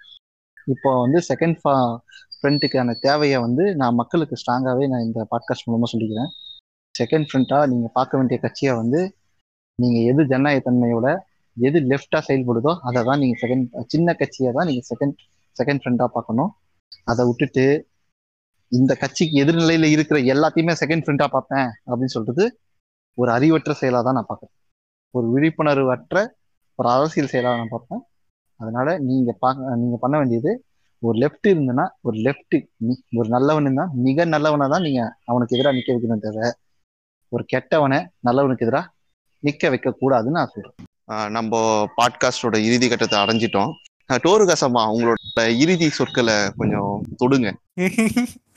இப்போ வந்து செகண்ட் ஃபா ஃப்ரண்ட்டுக்கான தேவையை வந்து நான் மக்களுக்கு ஸ்ட்ராங்காகவே நான் இந்த பாட்காஸ்ட் மூலமாக சொல்லிக்கிறேன். செகண்ட் ஃப்ரண்ட்டாக நீங்கள் பார்க்க வேண்டிய கட்சியை வந்து நீங்கள் எது ஜனநாயக தன்மையோட எது லெஃப்டாக செயல்படுதோ அதை தான் நீங்கள் செகண்ட் சின்ன கட்சியை தான் நீங்கள் செகண்ட் செகண்ட் ஃப்ரெண்டாக பார்க்கணும். அதை விட்டுட்டு இந்த கட்சிக்கு எதிர்நிலையில இருக்கிற எல்லாத்தையுமே செகண்ட் ஃப்ரெண்டா பார்ப்பேன் அப்படின்னு சொல்றது ஒரு அறிவற்ற செயலா தான் நான் பார்க்கறேன். ஒரு விழிப்புணர்வு அற்ற ஒரு அரசியல் செயலா நான் பார்ப்பேன். அதனால நீங்க பார்க்க நீங்க பண்ண வேண்டியது ஒரு லெஃப்ட் இருந்ததுன்னா ஒரு லெஃப்ட் ஒரு நல்லவன் இருந்தா மிக நல்லவனை தான் நீங்க அவனுக்கு எதிராக நிக்க வைக்கணும் தவிர ஒரு கெட்டவனை நல்லவனுக்கு எதிராக நிக்க வைக்க கூடாதுன்னு நான் சொல்றேன். நம்ம பாட்காஸ்டோட இறுதி கட்டத்தை அடைஞ்சிட்டோம். டோரு கசமா உங்களோட இறுதி சொற்களை கொஞ்சம் தொடுங்க.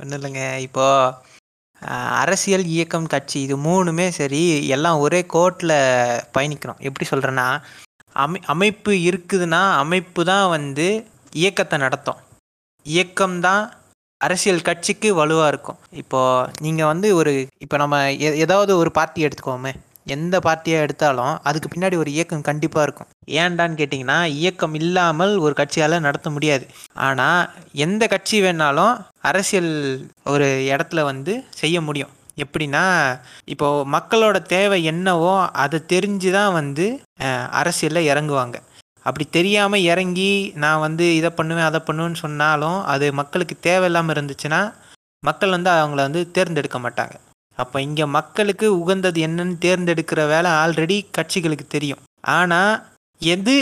ஒன்றும் இல்லைங்க. இப்போ அரசியல் இயக்கம் கட்சி இது மூணுமே சரி எல்லாம் ஒரே கோட்டில் பயணிக்கிறோம். எப்படி சொல்கிறேன்னா அமை அமைப்பு இருக்குதுன்னா அமைப்பு தான் வந்து இயக்கத்தை நடத்தும். இயக்கம்தான் அரசியல் கட்சிக்கு வலுவாக இருக்கும். இப்போது நீங்கள் வந்து ஒரு இப்போ நம்ம எ ஏதாவது ஒரு பார்ட்டி எடுத்துக்கோமே. எந்த பார்ட்டியாக எடுத்தாலும் அதுக்கு பின்னாடி ஒரு இயக்கம் கண்டிப்பாக இருக்கும். ஏன்டான்னு கேட்டிங்கன்னா இயக்கம் இல்லாமல் ஒரு கட்சியால் நடத்த முடியாது. ஆனால் எந்த கட்சி வேணாலும் அரசியல் ஒரு இடத்துல வந்து செய்ய முடியும். எப்படின்னா இப்போ மக்களோட தேவை என்னவோ அதை தெரிஞ்சு தான் வந்து அரசியலில் இறங்குவாங்க. அப்படி தெரியாமல் இறங்கி நான் வந்து இதை பண்ணுவேன் அதை பண்ணுவேன்னு சொன்னாலும் அது மக்களுக்கு தேவையில்லாமல் இருந்துச்சுன்னா மக்கள் வந்து அவங்கள வந்து தேர்ந்தெடுக்க மாட்டாங்க. அப்போ இங்கே மக்களுக்கு உகந்தது என்னன்னு தேர்ந்தெடுக்கிற வேலை ஆல்ரெடி கட்சிகளுக்கு தெரியும். ஆனால் எது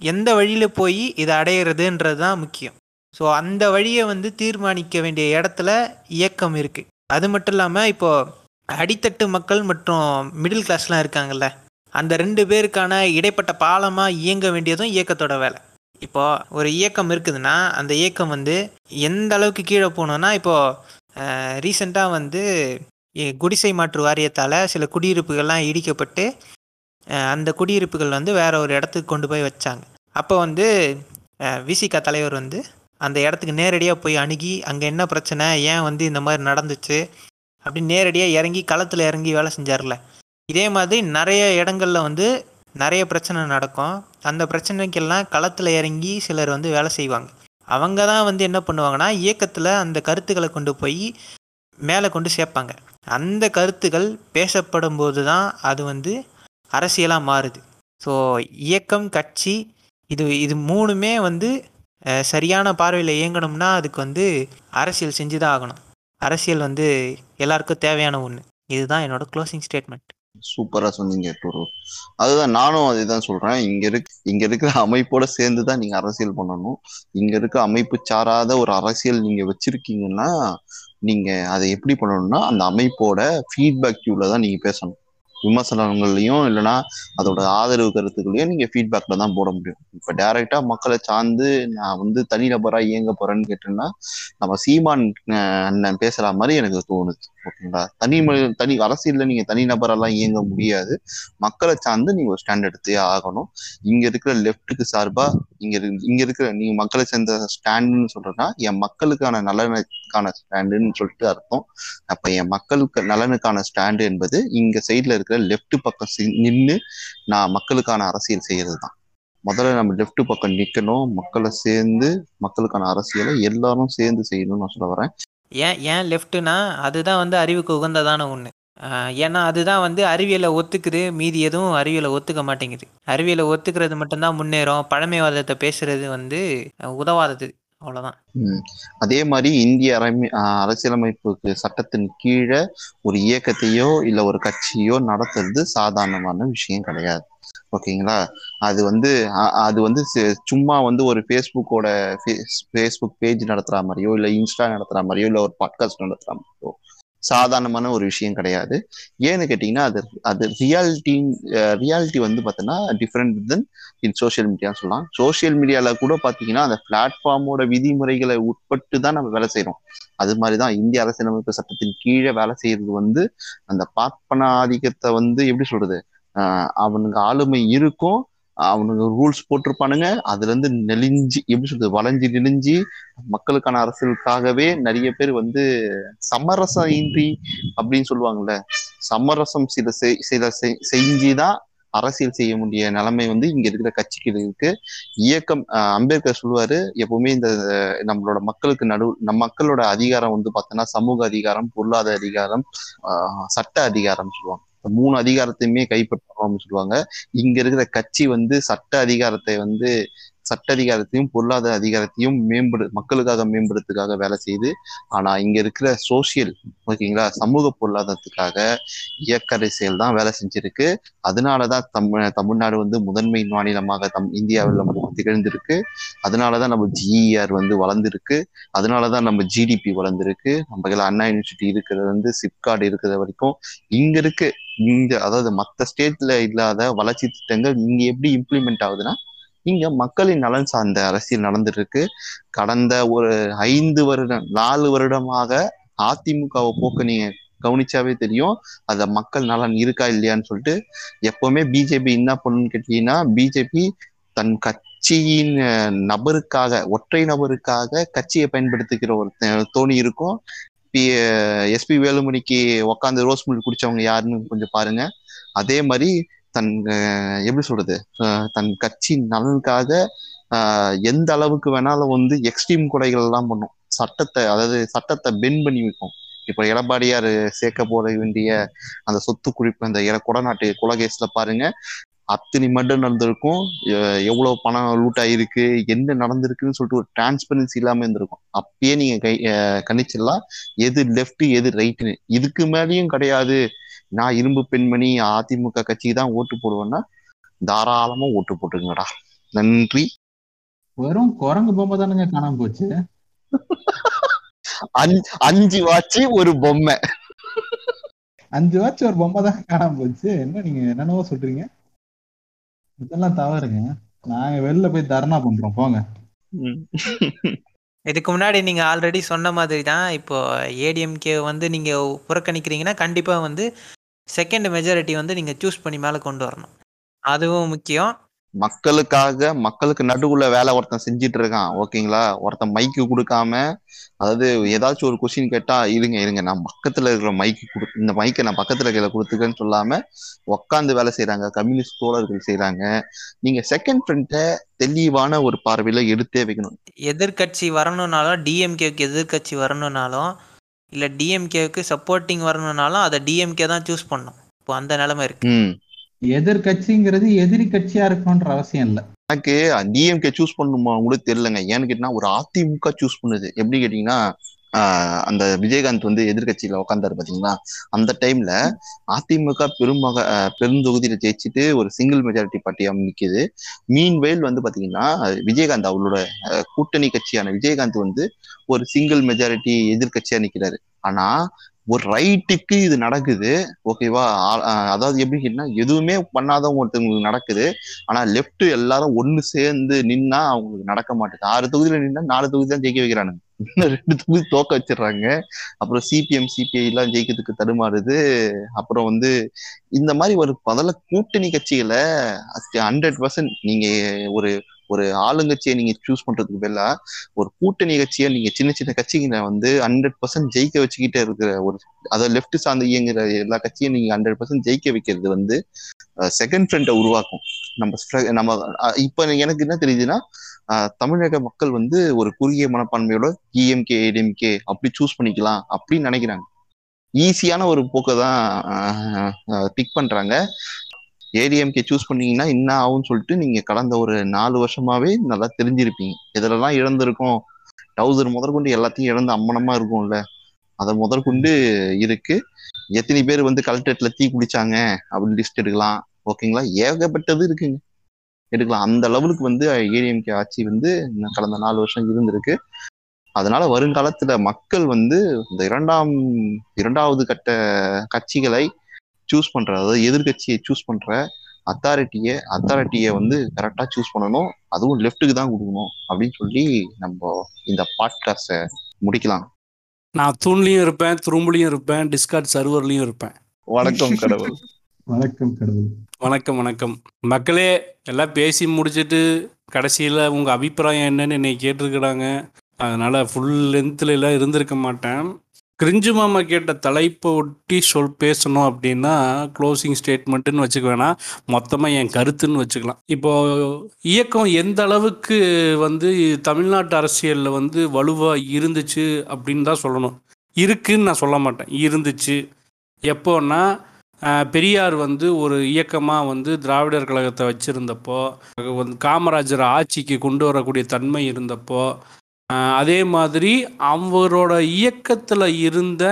எந்த வழியில் போய் இதை அடையிறதுன்றது தான் முக்கியம். ஸோ அந்த வழியை வந்து தீர்மானிக்க வேண்டிய இடத்துல இயக்கம் இருக்குது அது மட்டும் இல்லாமல் இப்போது அடித்தட்டு மக்கள் மற்றும் மிடில் கிளாஸ்லாம் இருக்காங்கல்ல அந்த ரெண்டு பேருக்கான இடைப்பட்ட பாலமாக இயங்க வேண்டியதும் இயக்கத்தோட வேலை. இப்போ ஒரு இயக்கம் இருக்குதுன்னா அந்த இயக்கம் வந்து எந்த அளவுக்கு கீழே போகணுன்னா இப்போது ரீசெண்டாக வந்து குடிசை மாற்று வாரியத்தால் சில குடியிருப்புகள்லாம் இடிக்கப்பட்டு அந்த குடியிருப்புகள் வந்து வேற ஒரு இடத்துக்கு கொண்டு போய் வச்சாங்க. அப்போ வந்து விசிகா தலைவர் வந்து அந்த இடத்துக்கு நேரடியாக போய் அணுகி அங்கே என்ன பிரச்சனை? ஏன் வந்து இந்த மாதிரி நடந்துச்சு? அப்படின்னு நேரடியாக இறங்கி களத்தில் இறங்கி வேலை செஞ்சார்ல. இதே மாதிரி நிறைய இடங்களில் வந்து நிறைய பிரச்சனை நடக்கும். அந்த பிரச்சனைக்கெல்லாம் களத்தில் இறங்கி சிலர் வந்து வேலை செய்வாங்க. அவங்க தான் வந்து என்ன பண்ணுவாங்கன்னா இயக்கத்தில் அந்த கருத்துக்களை கொண்டு போய் மேலே கொண்டு சேர்ப்பாங்க. அந்த கருத்துக்கள் பேசப்படும் போது தான் அது வந்து அரசியலாக மாறுது. ஸோ இயக்கம் கட்சி இது இது மூணுமே வந்து சரியான பார்வையில் இயங்கணும்னா அதுக்கு வந்து அரசியல் செஞ்சு தான் ஆகணும். அரசியல் வந்து எல்லாருக்கும் தேவையான ஒன்று இதுதான் என்னோட க்ளோசிங் ஸ்டேட்மெண்ட் சூப்பரா சொன்னீங்க டோரு அதுதான் நானும் அதுதான் சொல்றேன். இங்க இருக் இங்க இருக்கிற அமைப்போட சேர்ந்து தான் நீங்க அரசியல் பண்ணணும். இங்க இருக்க அமைப்பு சாராத ஒரு அரசியல் நீங்க வச்சிருக்கீங்கன்னா நீங்க அதை எப்படி பண்ணணும்னா அந்த அமைப்போட ஃபீட்பேக் கியூல தான் நீங்க பேசணும். விமர்சனங்கள்லையும் இல்லைன்னா அதோட ஆதரவு கருத்துக்களையும் நீங்க ஃபீட்பேக்ல தான் போட முடியும். இப்ப டைரக்டா மக்களை சார்ந்து நான் வந்து தனிநபரா இயங்க போறேன்னு கேட்டேன்னா நம்ம சீமான் அண்ணன் பேசுற மாதிரி எனக்கு தோணுது. ஓகேங்களா? தனி ம- தனி அரசியல்ல நீங்க தனிநபரெல்லாம் இயங்க முடியாது. மக்களை சார்ந்து நீங்க ஒரு ஸ்டாண்ட் எடுத்தே ஆகணும். இங்க இருக்கிற லெஃப்ட்டுக்கு சார்பா இங்க இரு- இங்க இருக்கிற நீங்க மக்களை சேர்ந்த ஸ்டாண்டுன்னு சொல்றேன்னா என் மக்களுக்கான நலனுக்கான ஸ்டாண்டுன்னு சொல்லிட்டு அர்த்தம். அப்ப என் மக்களுக்கு நலனுக்கான ஸ்டாண்டு என்பது இங்க சைட்ல இருக்கிற லெப்ட் பக்கம் நின்று நான் மக்களுக்கான அரசியல் செய்யறது தான் முதல்ல நம்ம லெஃப்ட் பக்கம் நிக்கணும். மக்களை சேர்ந்து மக்களுக்கான அரசியலை எல்லாரும் சேர்ந்து செய்யணும்னு நான் சொல்ல வரேன். ஏன் ஏன் லெஃப்ட்டுனா அதுதான் வந்து அறிவுக்கு உகந்ததான ஒன்று ஏன்னா அதுதான் வந்து அறிவியலை ஒத்துக்குது மீதி எதுவும் அறிவியலை ஒத்துக்க மாட்டேங்குது. அறிவியலை ஒத்துக்கிறது மட்டும்தான் முன்னேறும் பழமைவாதத்தை பேசுறது வந்து உதவாதது அவ்வளவுதான். அதே மாதிரி இந்திய அரசியலமைப்புக்கு சட்டத்தின் கீழே ஒரு இயக்கத்தையோ இல்ல ஒரு கட்சியோ நடத்துறது சாதாரணமான விஷயம் கிடையாது. ஓகேங்களா? அது வந்து அது வந்து சும்மா வந்து ஒரு ஃபேஸ்புக்கோட ஃபேஸ்புக் பேஜ் நடத்துற மாதிரியோ இல்லை இன்ஸ்டா நடத்துற மாதிரியோ இல்லை ஒரு பாட்காஸ்ட் நடத்துற மாதிரியோ சாதாரணமான ஒரு விஷயம் கிடையாது. ஏன்னு கேட்டிங்கன்னா அது அது ரியாலிட்டி ரியாலிட்டி வந்து பார்த்தோன்னா டிஃப்ரெண்ட் தென் இன் சோஷியல் மீடியான்னு சொல்லலாம். சோஷியல் மீடியாவில் கூட பார்த்தீங்கன்னா அந்த பிளாட்ஃபார்மோட விதிமுறைகளை உட்பட்டு தான் நம்ம வேலை செய்கிறோம் அது மாதிரி தான் இந்திய அரசியலமைப்பு சட்டத்தின் கீழே வேலை செய்கிறது வந்து அந்த பார்ப்பன ஆதிக்கத்தை வந்து எப்படி சொல்றது? அவனுக்கு அவனுங்க ஆளுமை இருக்கும் அவனுங்க ரூல்ஸ் போட்டிருப்பானுங்க. அதுல இருந்து நெளிஞ்சு எப்படி சொல்றது வளைஞ்சு நெளிஞ்சு மக்களுக்கான அரசியலுக்காகவே நிறைய பேர் வந்து சமரசம் இன்றி அப்படின்னு சொல்லுவாங்கல்ல. சமரசம் சில செய்- சில செய்- செஞ்சுதான் அரசியல் செய்ய முடிய நிலைமை வந்து இங்க இருக்கிற கட்சிக்கு இருக்கு. இயக்கம் அம்பேத்கர் சொல்லுவாரு எப்பவுமே இந்த நம்மளோட மக்களுக்கு நடு நம்ம மக்களோட அதிகாரம் வந்து பார்த்தோன்னா சமூக அதிகாரம் பொருளாதார அதிகாரம் சட்ட அதிகாரம் சொல்லுவாங்க. மூணு அதிகாரத்தையுமே கைப்பற்றணும் அப்படின்னு சொல்லுவாங்க. இங்க இருக்கிற கட்சி வந்து சட்ட அதிகாரத்தை வந்து சட்ட அதிகாரத்தையும் பொருளாதார அதிகாரத்தையும் மேம்படு மக்களுக்காக மேம்படுறதுக்காக வேலை செய்யுது. ஆனா இங்க இருக்கிற சோசியல் ஓகேங்களா சமூக பொருளாதாரத்துக்காக இயக்க அரசியல் தான் வேலை செஞ்சிருக்கு. அதனாலதான் தமிழ் தமிழ்நாடு வந்து முதன்மை மாநிலமாக தம் இந்தியாவில் திகழ்ந்திருக்கு. அதனாலதான் நம்ம ஜிஇஆர் வந்து வளர்ந்துருக்கு. அதனாலதான் நம்ம ஜிடிபி வளர்ந்துருக்கு. நம்ம அண்ணா யூனிவர்சிட்டி இருக்கிறது வந்து சிப்கார்டு இருக்கிற வரைக்கும் இங்க இருக்கு. இங்க அதாவது மற்ற ஸ்டேட்ல இல்லாத வளர்ச்சி திட்டங்கள் இங்க எப்படி இம்ப்ளிமெண்ட் ஆகுதுன்னா இங்க மக்களின் நலன் சார்ந்த அரசியல் நடந்துட்டு இருக்கு கடந்த ஒரு ஐந்து வருடம் நாலு வருடமாக அதிமுகவை போக்க நீங்க கவனிச்சாவே தெரியும். அத மக்கள் நலன் இருக்கா இல்லையான்னு சொல்லிட்டு எப்பவுமே பிஜேபி என்ன பண்ணுன்னு கேட்டீங்கன்னா பிஜேபி தன் கட்சியின் நபருக்காக ஒற்றை நபருக்காக கட்சியை பயன்படுத்துகிற ஒரு தோணி இருக்கும். பி எஸ்பி வேலுமணிக்கு உக்காந்து ரோஸ் மில்க் குடிச்சவங்க யாருன்னு கொஞ்சம் பாருங்க. அதே மாதிரி தன் எப்படி சொல்றது? தன் கட்சி நலனுக்காக எந்த அளவுக்கு வேணாலும் வந்து எக்ஸ்ட்ரீம் கொடைகள் எல்லாம் பண்ணும். சட்டத்தை அதாவது சட்டத்தை பென் பண்ணி வைக்கும். இப்போ எடப்பாடியார் சேர்க்க போட வேண்டிய அந்த சொத்து குறிப்பு அந்த இட கொடநாட்டு கொலை கேஸ்ல பாருங்க. அத்தனை மர்டர் நடந்திருக்கும். எ- எவ்வளவு பணம் லூட் ஆயிருக்கு என்ன நடந்திருக்குன்னு சொல்லிட்டு ஒரு டிரான்ஸ்பரன்சி இல்லாம இருந்திருக்கும். அப்பயே நீங்க கை கணிச்சிடலாம். எது லெஃப்ட் எது ரைட்னு இதுக்கு மேலேயும் கிடையாது. நான் இரும்பு பெண்மணி அதிமுக கட்சிக்கு தான் ஓட்டு போடுவேன்னா தாராளமா ஓட்டு போட்டுருங்கடா நன்றி. வெறும் குரங்கு பொம்மை தானுங்க காணாம போச்சு. அஞ்சு அஞ்சு வாட்சி ஒரு பொம்மை. அஞ்சு வாட்ச் ஒரு பொம்மை தான் காணாம போச்சு. என்ன நீங்க என்னென்னவோ சொல்றீங்க. இதெல்லாம் தவறுங்க. நாங்க வெளில போய் தர்ணா பண்றோம். போங்க. இதுக்கு முன்னாடி நீங்க ஆல்ரெடி சொன்ன மாதிரி தான். இப்போ ஏடிஎம்கே வந்து நீங்க புறக்கணிக்கிறீங்கன்னா கண்டிப்பா வந்து செகண்ட் மெஜாரிட்டி வந்து நீங்க சூஸ் பண்ணி மேல கொண்டு வரணும். அதுவும் முக்கியம். மக்களுக்காக மக்களுக்கு நடுவுல வேலை ஒருத்தன் செஞ்சிட்டு இருக்கான் ஓகேங்களா? ஒருத்தன் மைக்கு கொடுக்காம அதாவது ஏதாச்சும் ஒரு கொஸ்டின் கேட்டா இருங்க இருங்க நான் பக்கத்துல இருக்கிற மைக்கு கொடு இந்த மைக்கை நான் பக்கத்துல இருக்கிற கொடுத்துக்கன்னு சொல்லாம உக்காந்து வேலை செய்யறாங்க கம்யூனிஸ்ட் தோழர்கள் செய்யறாங்க நீங்க செகண்ட் ஃப்ரண்ட்டை தெளிவான ஒரு பார்வையில எடுத்தே வைக்கணும். எதிர்க்கட்சி வரணும்னாலும் டிஎம்கேவுக்கு எதிர்க்கட்சி வரணும்னாலும் இல்லை டிஎம்கேவுக்கு சப்போர்ட்டிங் வரணும்னாலும் அதை டிஎம்கே தான் சூஸ் பண்ணும் இப்போ அந்த நிலைமை இருக்கு. எதிர்கட்சிங்கிறது எதிரி கட்சியா இருக்கணும்ன்ற அவசியம் இல்ல. எனக்கு டிஎம்கே சூஸ் பண்ணுமா கூட தெரியலங்க. ஏன்னு கேட்டீங்கன்னா ஒரு அதிமுக சூஸ் பண்ணுது. எப்படி கேட்டீங்கன்னா ஆஹ் அந்த விஜயகாந்த் வந்து எதிர்க்கட்சியில உட்காந்தாரு பாத்தீங்களா? அந்த டைம்ல அதிமுக பெருமக பெருந்தொகுதியில ஜெயிச்சுட்டு ஒரு சிங்கிள் மெஜாரிட்டி பார்ட்டியா நிக்குது. மீன் வயல் வந்து பாத்தீங்கன்னா விஜயகாந்த் அவரோட கூட்டணி கட்சியான விஜயகாந்த் வந்து ஒரு சிங்கிள் மெஜாரிட்டி எதிர்க்கட்சியா நிக்கிறாரு. ஆனா ஒரு ரைட்டுக்கு இது நடக்குது. ஓகேவா ஆ- அதாவது எப்படி எதுவுமே பண்ணாதவங்க ஒருத்தவங்களுக்கு நடக்குது. ஆனா லெப்ட் எல்லாரும் ஒண்ணு சேர்ந்து நின்னா அவங்களுக்கு நடக்க மாட்டேங்குது ஆறு தொகுதியில நின்னா நாலு தொகுதி தான் ஜெயிக்க வைக்கிறானுங்க. இன்னும் ரெண்டு தொகுதி தோக்க வச்சிடுறாங்க. அப்புறம் சிபிஎம் சிபிஐ எல்லாம் ஜெயிக்கிறதுக்கு தடுமாறுது. அப்புறம் வந்து இந்த மாதிரி ஒரு முதல்ல கூட்டணி கட்சிகளை ஹண்ட்ரட் பர்சன்ட் நீங்க ஒரு ஒரு ஆளுங்கட்சியை நீங்க சூஸ் பண்றதுக்கு பதிலா ஒரு கூட்டணி கட்சியை நீங்க சின்ன சின்ன கட்சிகளை வந்து ஹண்ட்ரட் பர்சன்ட் ஜெயிக்க வச்சுக்கிட்டே இருக்கிற ஒரு அதாவது லெப்ட் சார்ந்து இயங்குற எல்லா கட்சியும் நீங்க ஹண்ட்ரட் பர்சன்ட் ஜெயிக்க வைக்கிறது வந்து செகண்ட் ஃப்ரெண்டை உருவாக்கும். நம்ம ஸ்ட்ர- நம்ம இப்ப எனக்கு என்ன தெரியுதுன்னா தமிழக மக்கள் வந்து ஒரு குறுகிய மனப்பான்மையோட டிஎம்கே ஏடிஎம்கே அப்படி சூஸ் பண்ணிக்கலாம் அப்படின்னு நினைக்கிறாங்க. ஈஸியான ஒரு போக்கை தான் பிக் பண்றாங்க. ஏடிஎம்கே சூஸ் பண்ணீங்கன்னா என்ன ஆகும்னு சொல்லிட்டு நீங்க கடந்த ஒரு நாலு வருஷமாவே நல்லா தெரிஞ்சிருப்பீங்க. இதுலலாம் இழந்திருக்கோம். டவுசர் முதற்கொண்டு எல்லாத்தையும் இழந்து அம்மனமா இருக்கும்ல. அதை முதற்கொண்டு இருக்கு. எத்தனை பேர் வந்து கலெக்டரேட்ல தீ குடிச்சாங்க அப்படின்னு லிஸ்ட் எடுக்கலாம். ஓகேங்களா? ஏகப்பட்டது இருக்குங்க. எடுக்கலாம். அந்த லெவலுக்கு வந்து ஏடிஎம்கே ஆட்சி வந்து கடந்த நாலு வருஷம் இருந்திருக்கு. அதனால வருங்காலத்துல மக்கள் வந்து இந்த இரண்டாம் இரண்டாவது கட்ட கட்சிகளை சூஸ் பண்ற அதாவது எதிர்கட்சியை சூஸ் பண்ற அத்தாரிட்டியை அத்தாரிட்டியை வந்து கரெக்டா சூஸ் பண்ணணும். அதுவும் லெஃப்ட்டுக்கு தான் கொடுக்கணும் அப்படின்னு சொல்லி நம்ம இந்த பாட்காஸ்ட முடிக்கலாம். நான் தூண்லையும் இருப்பேன் துரும்புலையும் இருப்பேன் டிஸ்கார்ட் சர்வர்லையும் இருப்பேன். வணக்கம் கடவுள். வணக்கம் கடவுள். வணக்கம் வணக்கம். மக்களே எல்லாம் பேசி முடிச்சிட்டு கடைசியில் உங்கள் அபிப்பிராயம் என்னன்னு என்னை கேட்டிருக்கிறாங்க. அதனால் ஃபுல் லென்த்தில் எல்லாம் இருந்திருக்க மாட்டேன். கிரிஞ்சு மாமா கேட்ட தலைப்பை ஒட்டி சொல் பேசணும் அப்படின்னா க்ளோசிங் ஸ்டேட்மெண்ட்டுன்னு வச்சுக்க வேணாம் மொத்தமாக என் கருத்துன்னு வச்சுக்கலாம். இப்போ இயக்கம் எந்த அளவுக்கு வந்து தமிழ்நாட்டு அரசியலில் வந்து வலுவாக இருந்துச்சு அப்படின்னு தான் சொல்லணும். இருக்குன்னு நான் சொல்ல மாட்டேன். இருந்துச்சு. எப்போன்னா பெரியார் வந்து ஒரு இயக்கமாக வந்து திராவிடர் கழகத்தை வச்சுருந்தப்போ வந்து காமராஜர் ஆட்சிக்கு கொண்டு வரக்கூடிய தன்மை இருந்தப்போ அதே மாதிரி அவரோட இயக்கத்தில் இருந்த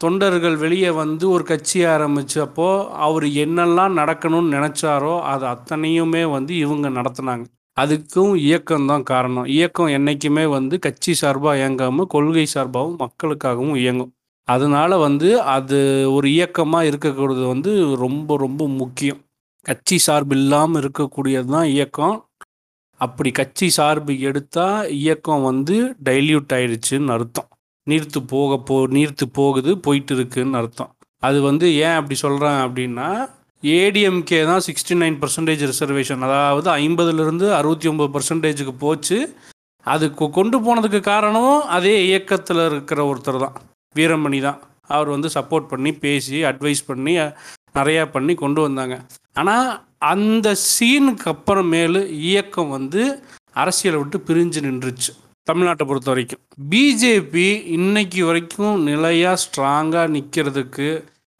தொண்டர்கள் வெளியே வந்து ஒரு கட்சி ஆரம்பித்தப்போ அவர் என்னெல்லாம் நடக்கணும்னு நினச்சாரோ அது அத்தனையுமே வந்து இவங்க நடத்துனாங்க. அதுக்கும் இயக்கம் தான் காரணம். இயக்கம் என்றைக்குமே வந்து கட்சி சார்பாக இயங்காமல் கொள்கை சார்பாகவும் மக்களுக்காகவும் இயங்கும். அதனால வந்து அது ஒரு இயக்கமாக இருக்கக்கூடியது வந்து ரொம்ப ரொம்ப முக்கியம். கட்சி சார்பு இல்லாமல் இருக்கக்கூடியது தான் இயக்கம். அப்படி கட்சி சார்பு எடுத்தால் இயக்கம் வந்து டைல்யூட் ஆயிடுச்சுன்னு அர்த்தம். நீர்த்து போக போ நீர்த்து போகுது போயிட்டு இருக்குன்னு அர்த்தம். அது வந்து ஏன் அப்படி சொல்கிறேன் அப்படின்னா ஏடிஎம்கே தான் சிக்ஸ்டி நைன் பர்சன்டேஜ் ரிசர்வேஷன் அதாவது ஐம்பதுலேருந்து அறுபத்தி ஒம்பது பர்சன்டேஜுக்கு போச்சு. அது கொ- கொண்டு போனதுக்கு காரணமும் அதே இயக்கத்தில் இருக்கிற ஒருத்தர் தான். வீரமணி தான். அவர் வந்து சப்போர்ட் பண்ணி பேசி அட்வைஸ் பண்ணி நிறையா பண்ணி கொண்டு வந்தாங்க. ஆனால் அந்த சீனுக்கு அப்புறமேலு இயக்கம் வந்து அரசியலை விட்டு பிரிஞ்சு நின்றுச்சு தமிழ்நாட்டை பொறுத்த வரைக்கும். பிஜேபி இன்னைக்கு வரைக்கும் நிலையாக ஸ்ட்ராங்காக நிற்கிறதுக்கு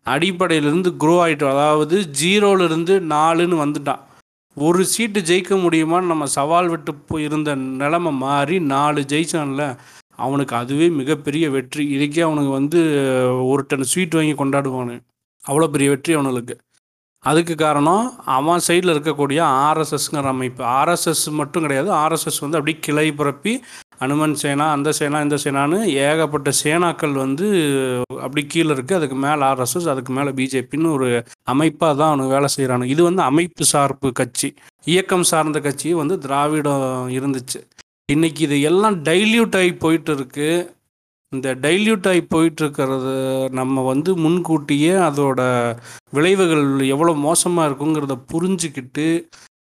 அடிப்படையிலேருந்து குரோ ஆகிட்டு அதாவது ஜீரோலேருந்து நாலுன்னு வந்துட்டான். ஒரு சீட்டு ஜெயிக்க முடியுமான்னு நம்ம சவால் விட்டு போய் இருந்த நிலமை மாறி நாலு ஜெயிச்சான்ல அவனுக்கு அதுவே மிகப்பெரிய வெற்றி. இதுக்கே அவனுக்கு வந்து ஒரு டன் ஸ்வீட் வாங்கி கொண்டாடுவானு. அவ்வளோ பெரிய வெற்றி அவனுக்கு. அதுக்கு காரணம் அவன் சைடில் இருக்கக்கூடிய ஆர்எஸ்எஸ்ங்கிற அமைப்பு. ஆர்எஸ்எஸ் மட்டும் கிடையாது ஆர்எஸ்எஸ் வந்து அப்படியே கிளை பரப்பி அனுமன் சேனா அந்த சேனா இந்த சேனான்னு ஏகப்பட்ட சேனாக்கள் வந்து அப்படி கீழே இருக்குது அதுக்கு மேலே ஆர்எஸ்எஸ் அதுக்கு மேலே பிஜேபின்னு ஒரு அமைப்பாக தான் அவனுக்கு வேலை செய்கிறானு இது வந்து அமைப்பு சார்பு கட்சி. இயக்கம் சார்ந்த கட்சி வந்து திராவிடம் இருந்துச்சு. இன்னைக்கு இது எல்லாம் டைல்யூட் ஆகி போயிட்டு இருக்குது இந்த டைல்யூட் ஆகி போயிட்டு இருக்கிறது நம்ம வந்து முன்கூட்டியே அதோட விளைவுகள் எவ்வளோ மோசமாக இருக்குங்கிறத புரிஞ்சுக்கிட்டு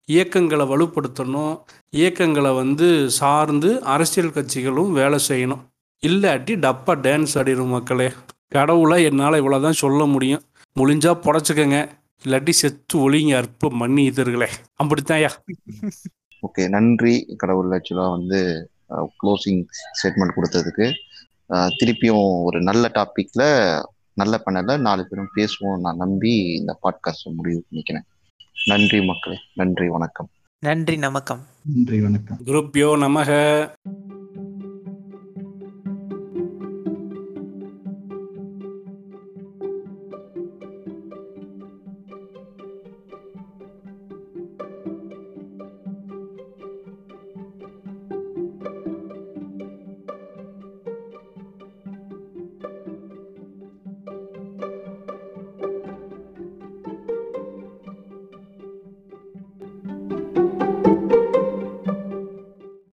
இயக்கங்களை வலுப்படுத்தணும். இயக்கங்களை வந்து சார்ந்து அரசியல் கட்சிகளும் வேலை செய்யணும். இல்லாட்டி டப்பா டான்ஸ் ஆடிடும் மக்களே. கடவுளை என்னால் இவ்வளோ தான் சொல்ல முடியும். முடிஞ்சா புடச்சிக்கங்க. இல்லாட்டி செத்து ஒளிங்க அற்ப மண்ணி இதர்களே அப்படித்தான்யா ஓகே நன்றி கடவுள் ஆக்சுவலாக வந்து க்ளோசிங் ஸ்டேட்மெண்ட் கொடுத்ததுக்கு. திருப்பியும் ஒரு நல்ல டாபிக்ல நல்ல பண்ணல நாலு பேரும் பேசுவோம் நான் நம்பி இந்த பாட்காஸ்ட் முடிவு பண்ணிக்கிறேன். நன்றி மக்களே. நன்றி வணக்கம். நன்றி நமக்கம். நன்றி வணக்கம். குருப்பியோ நமக.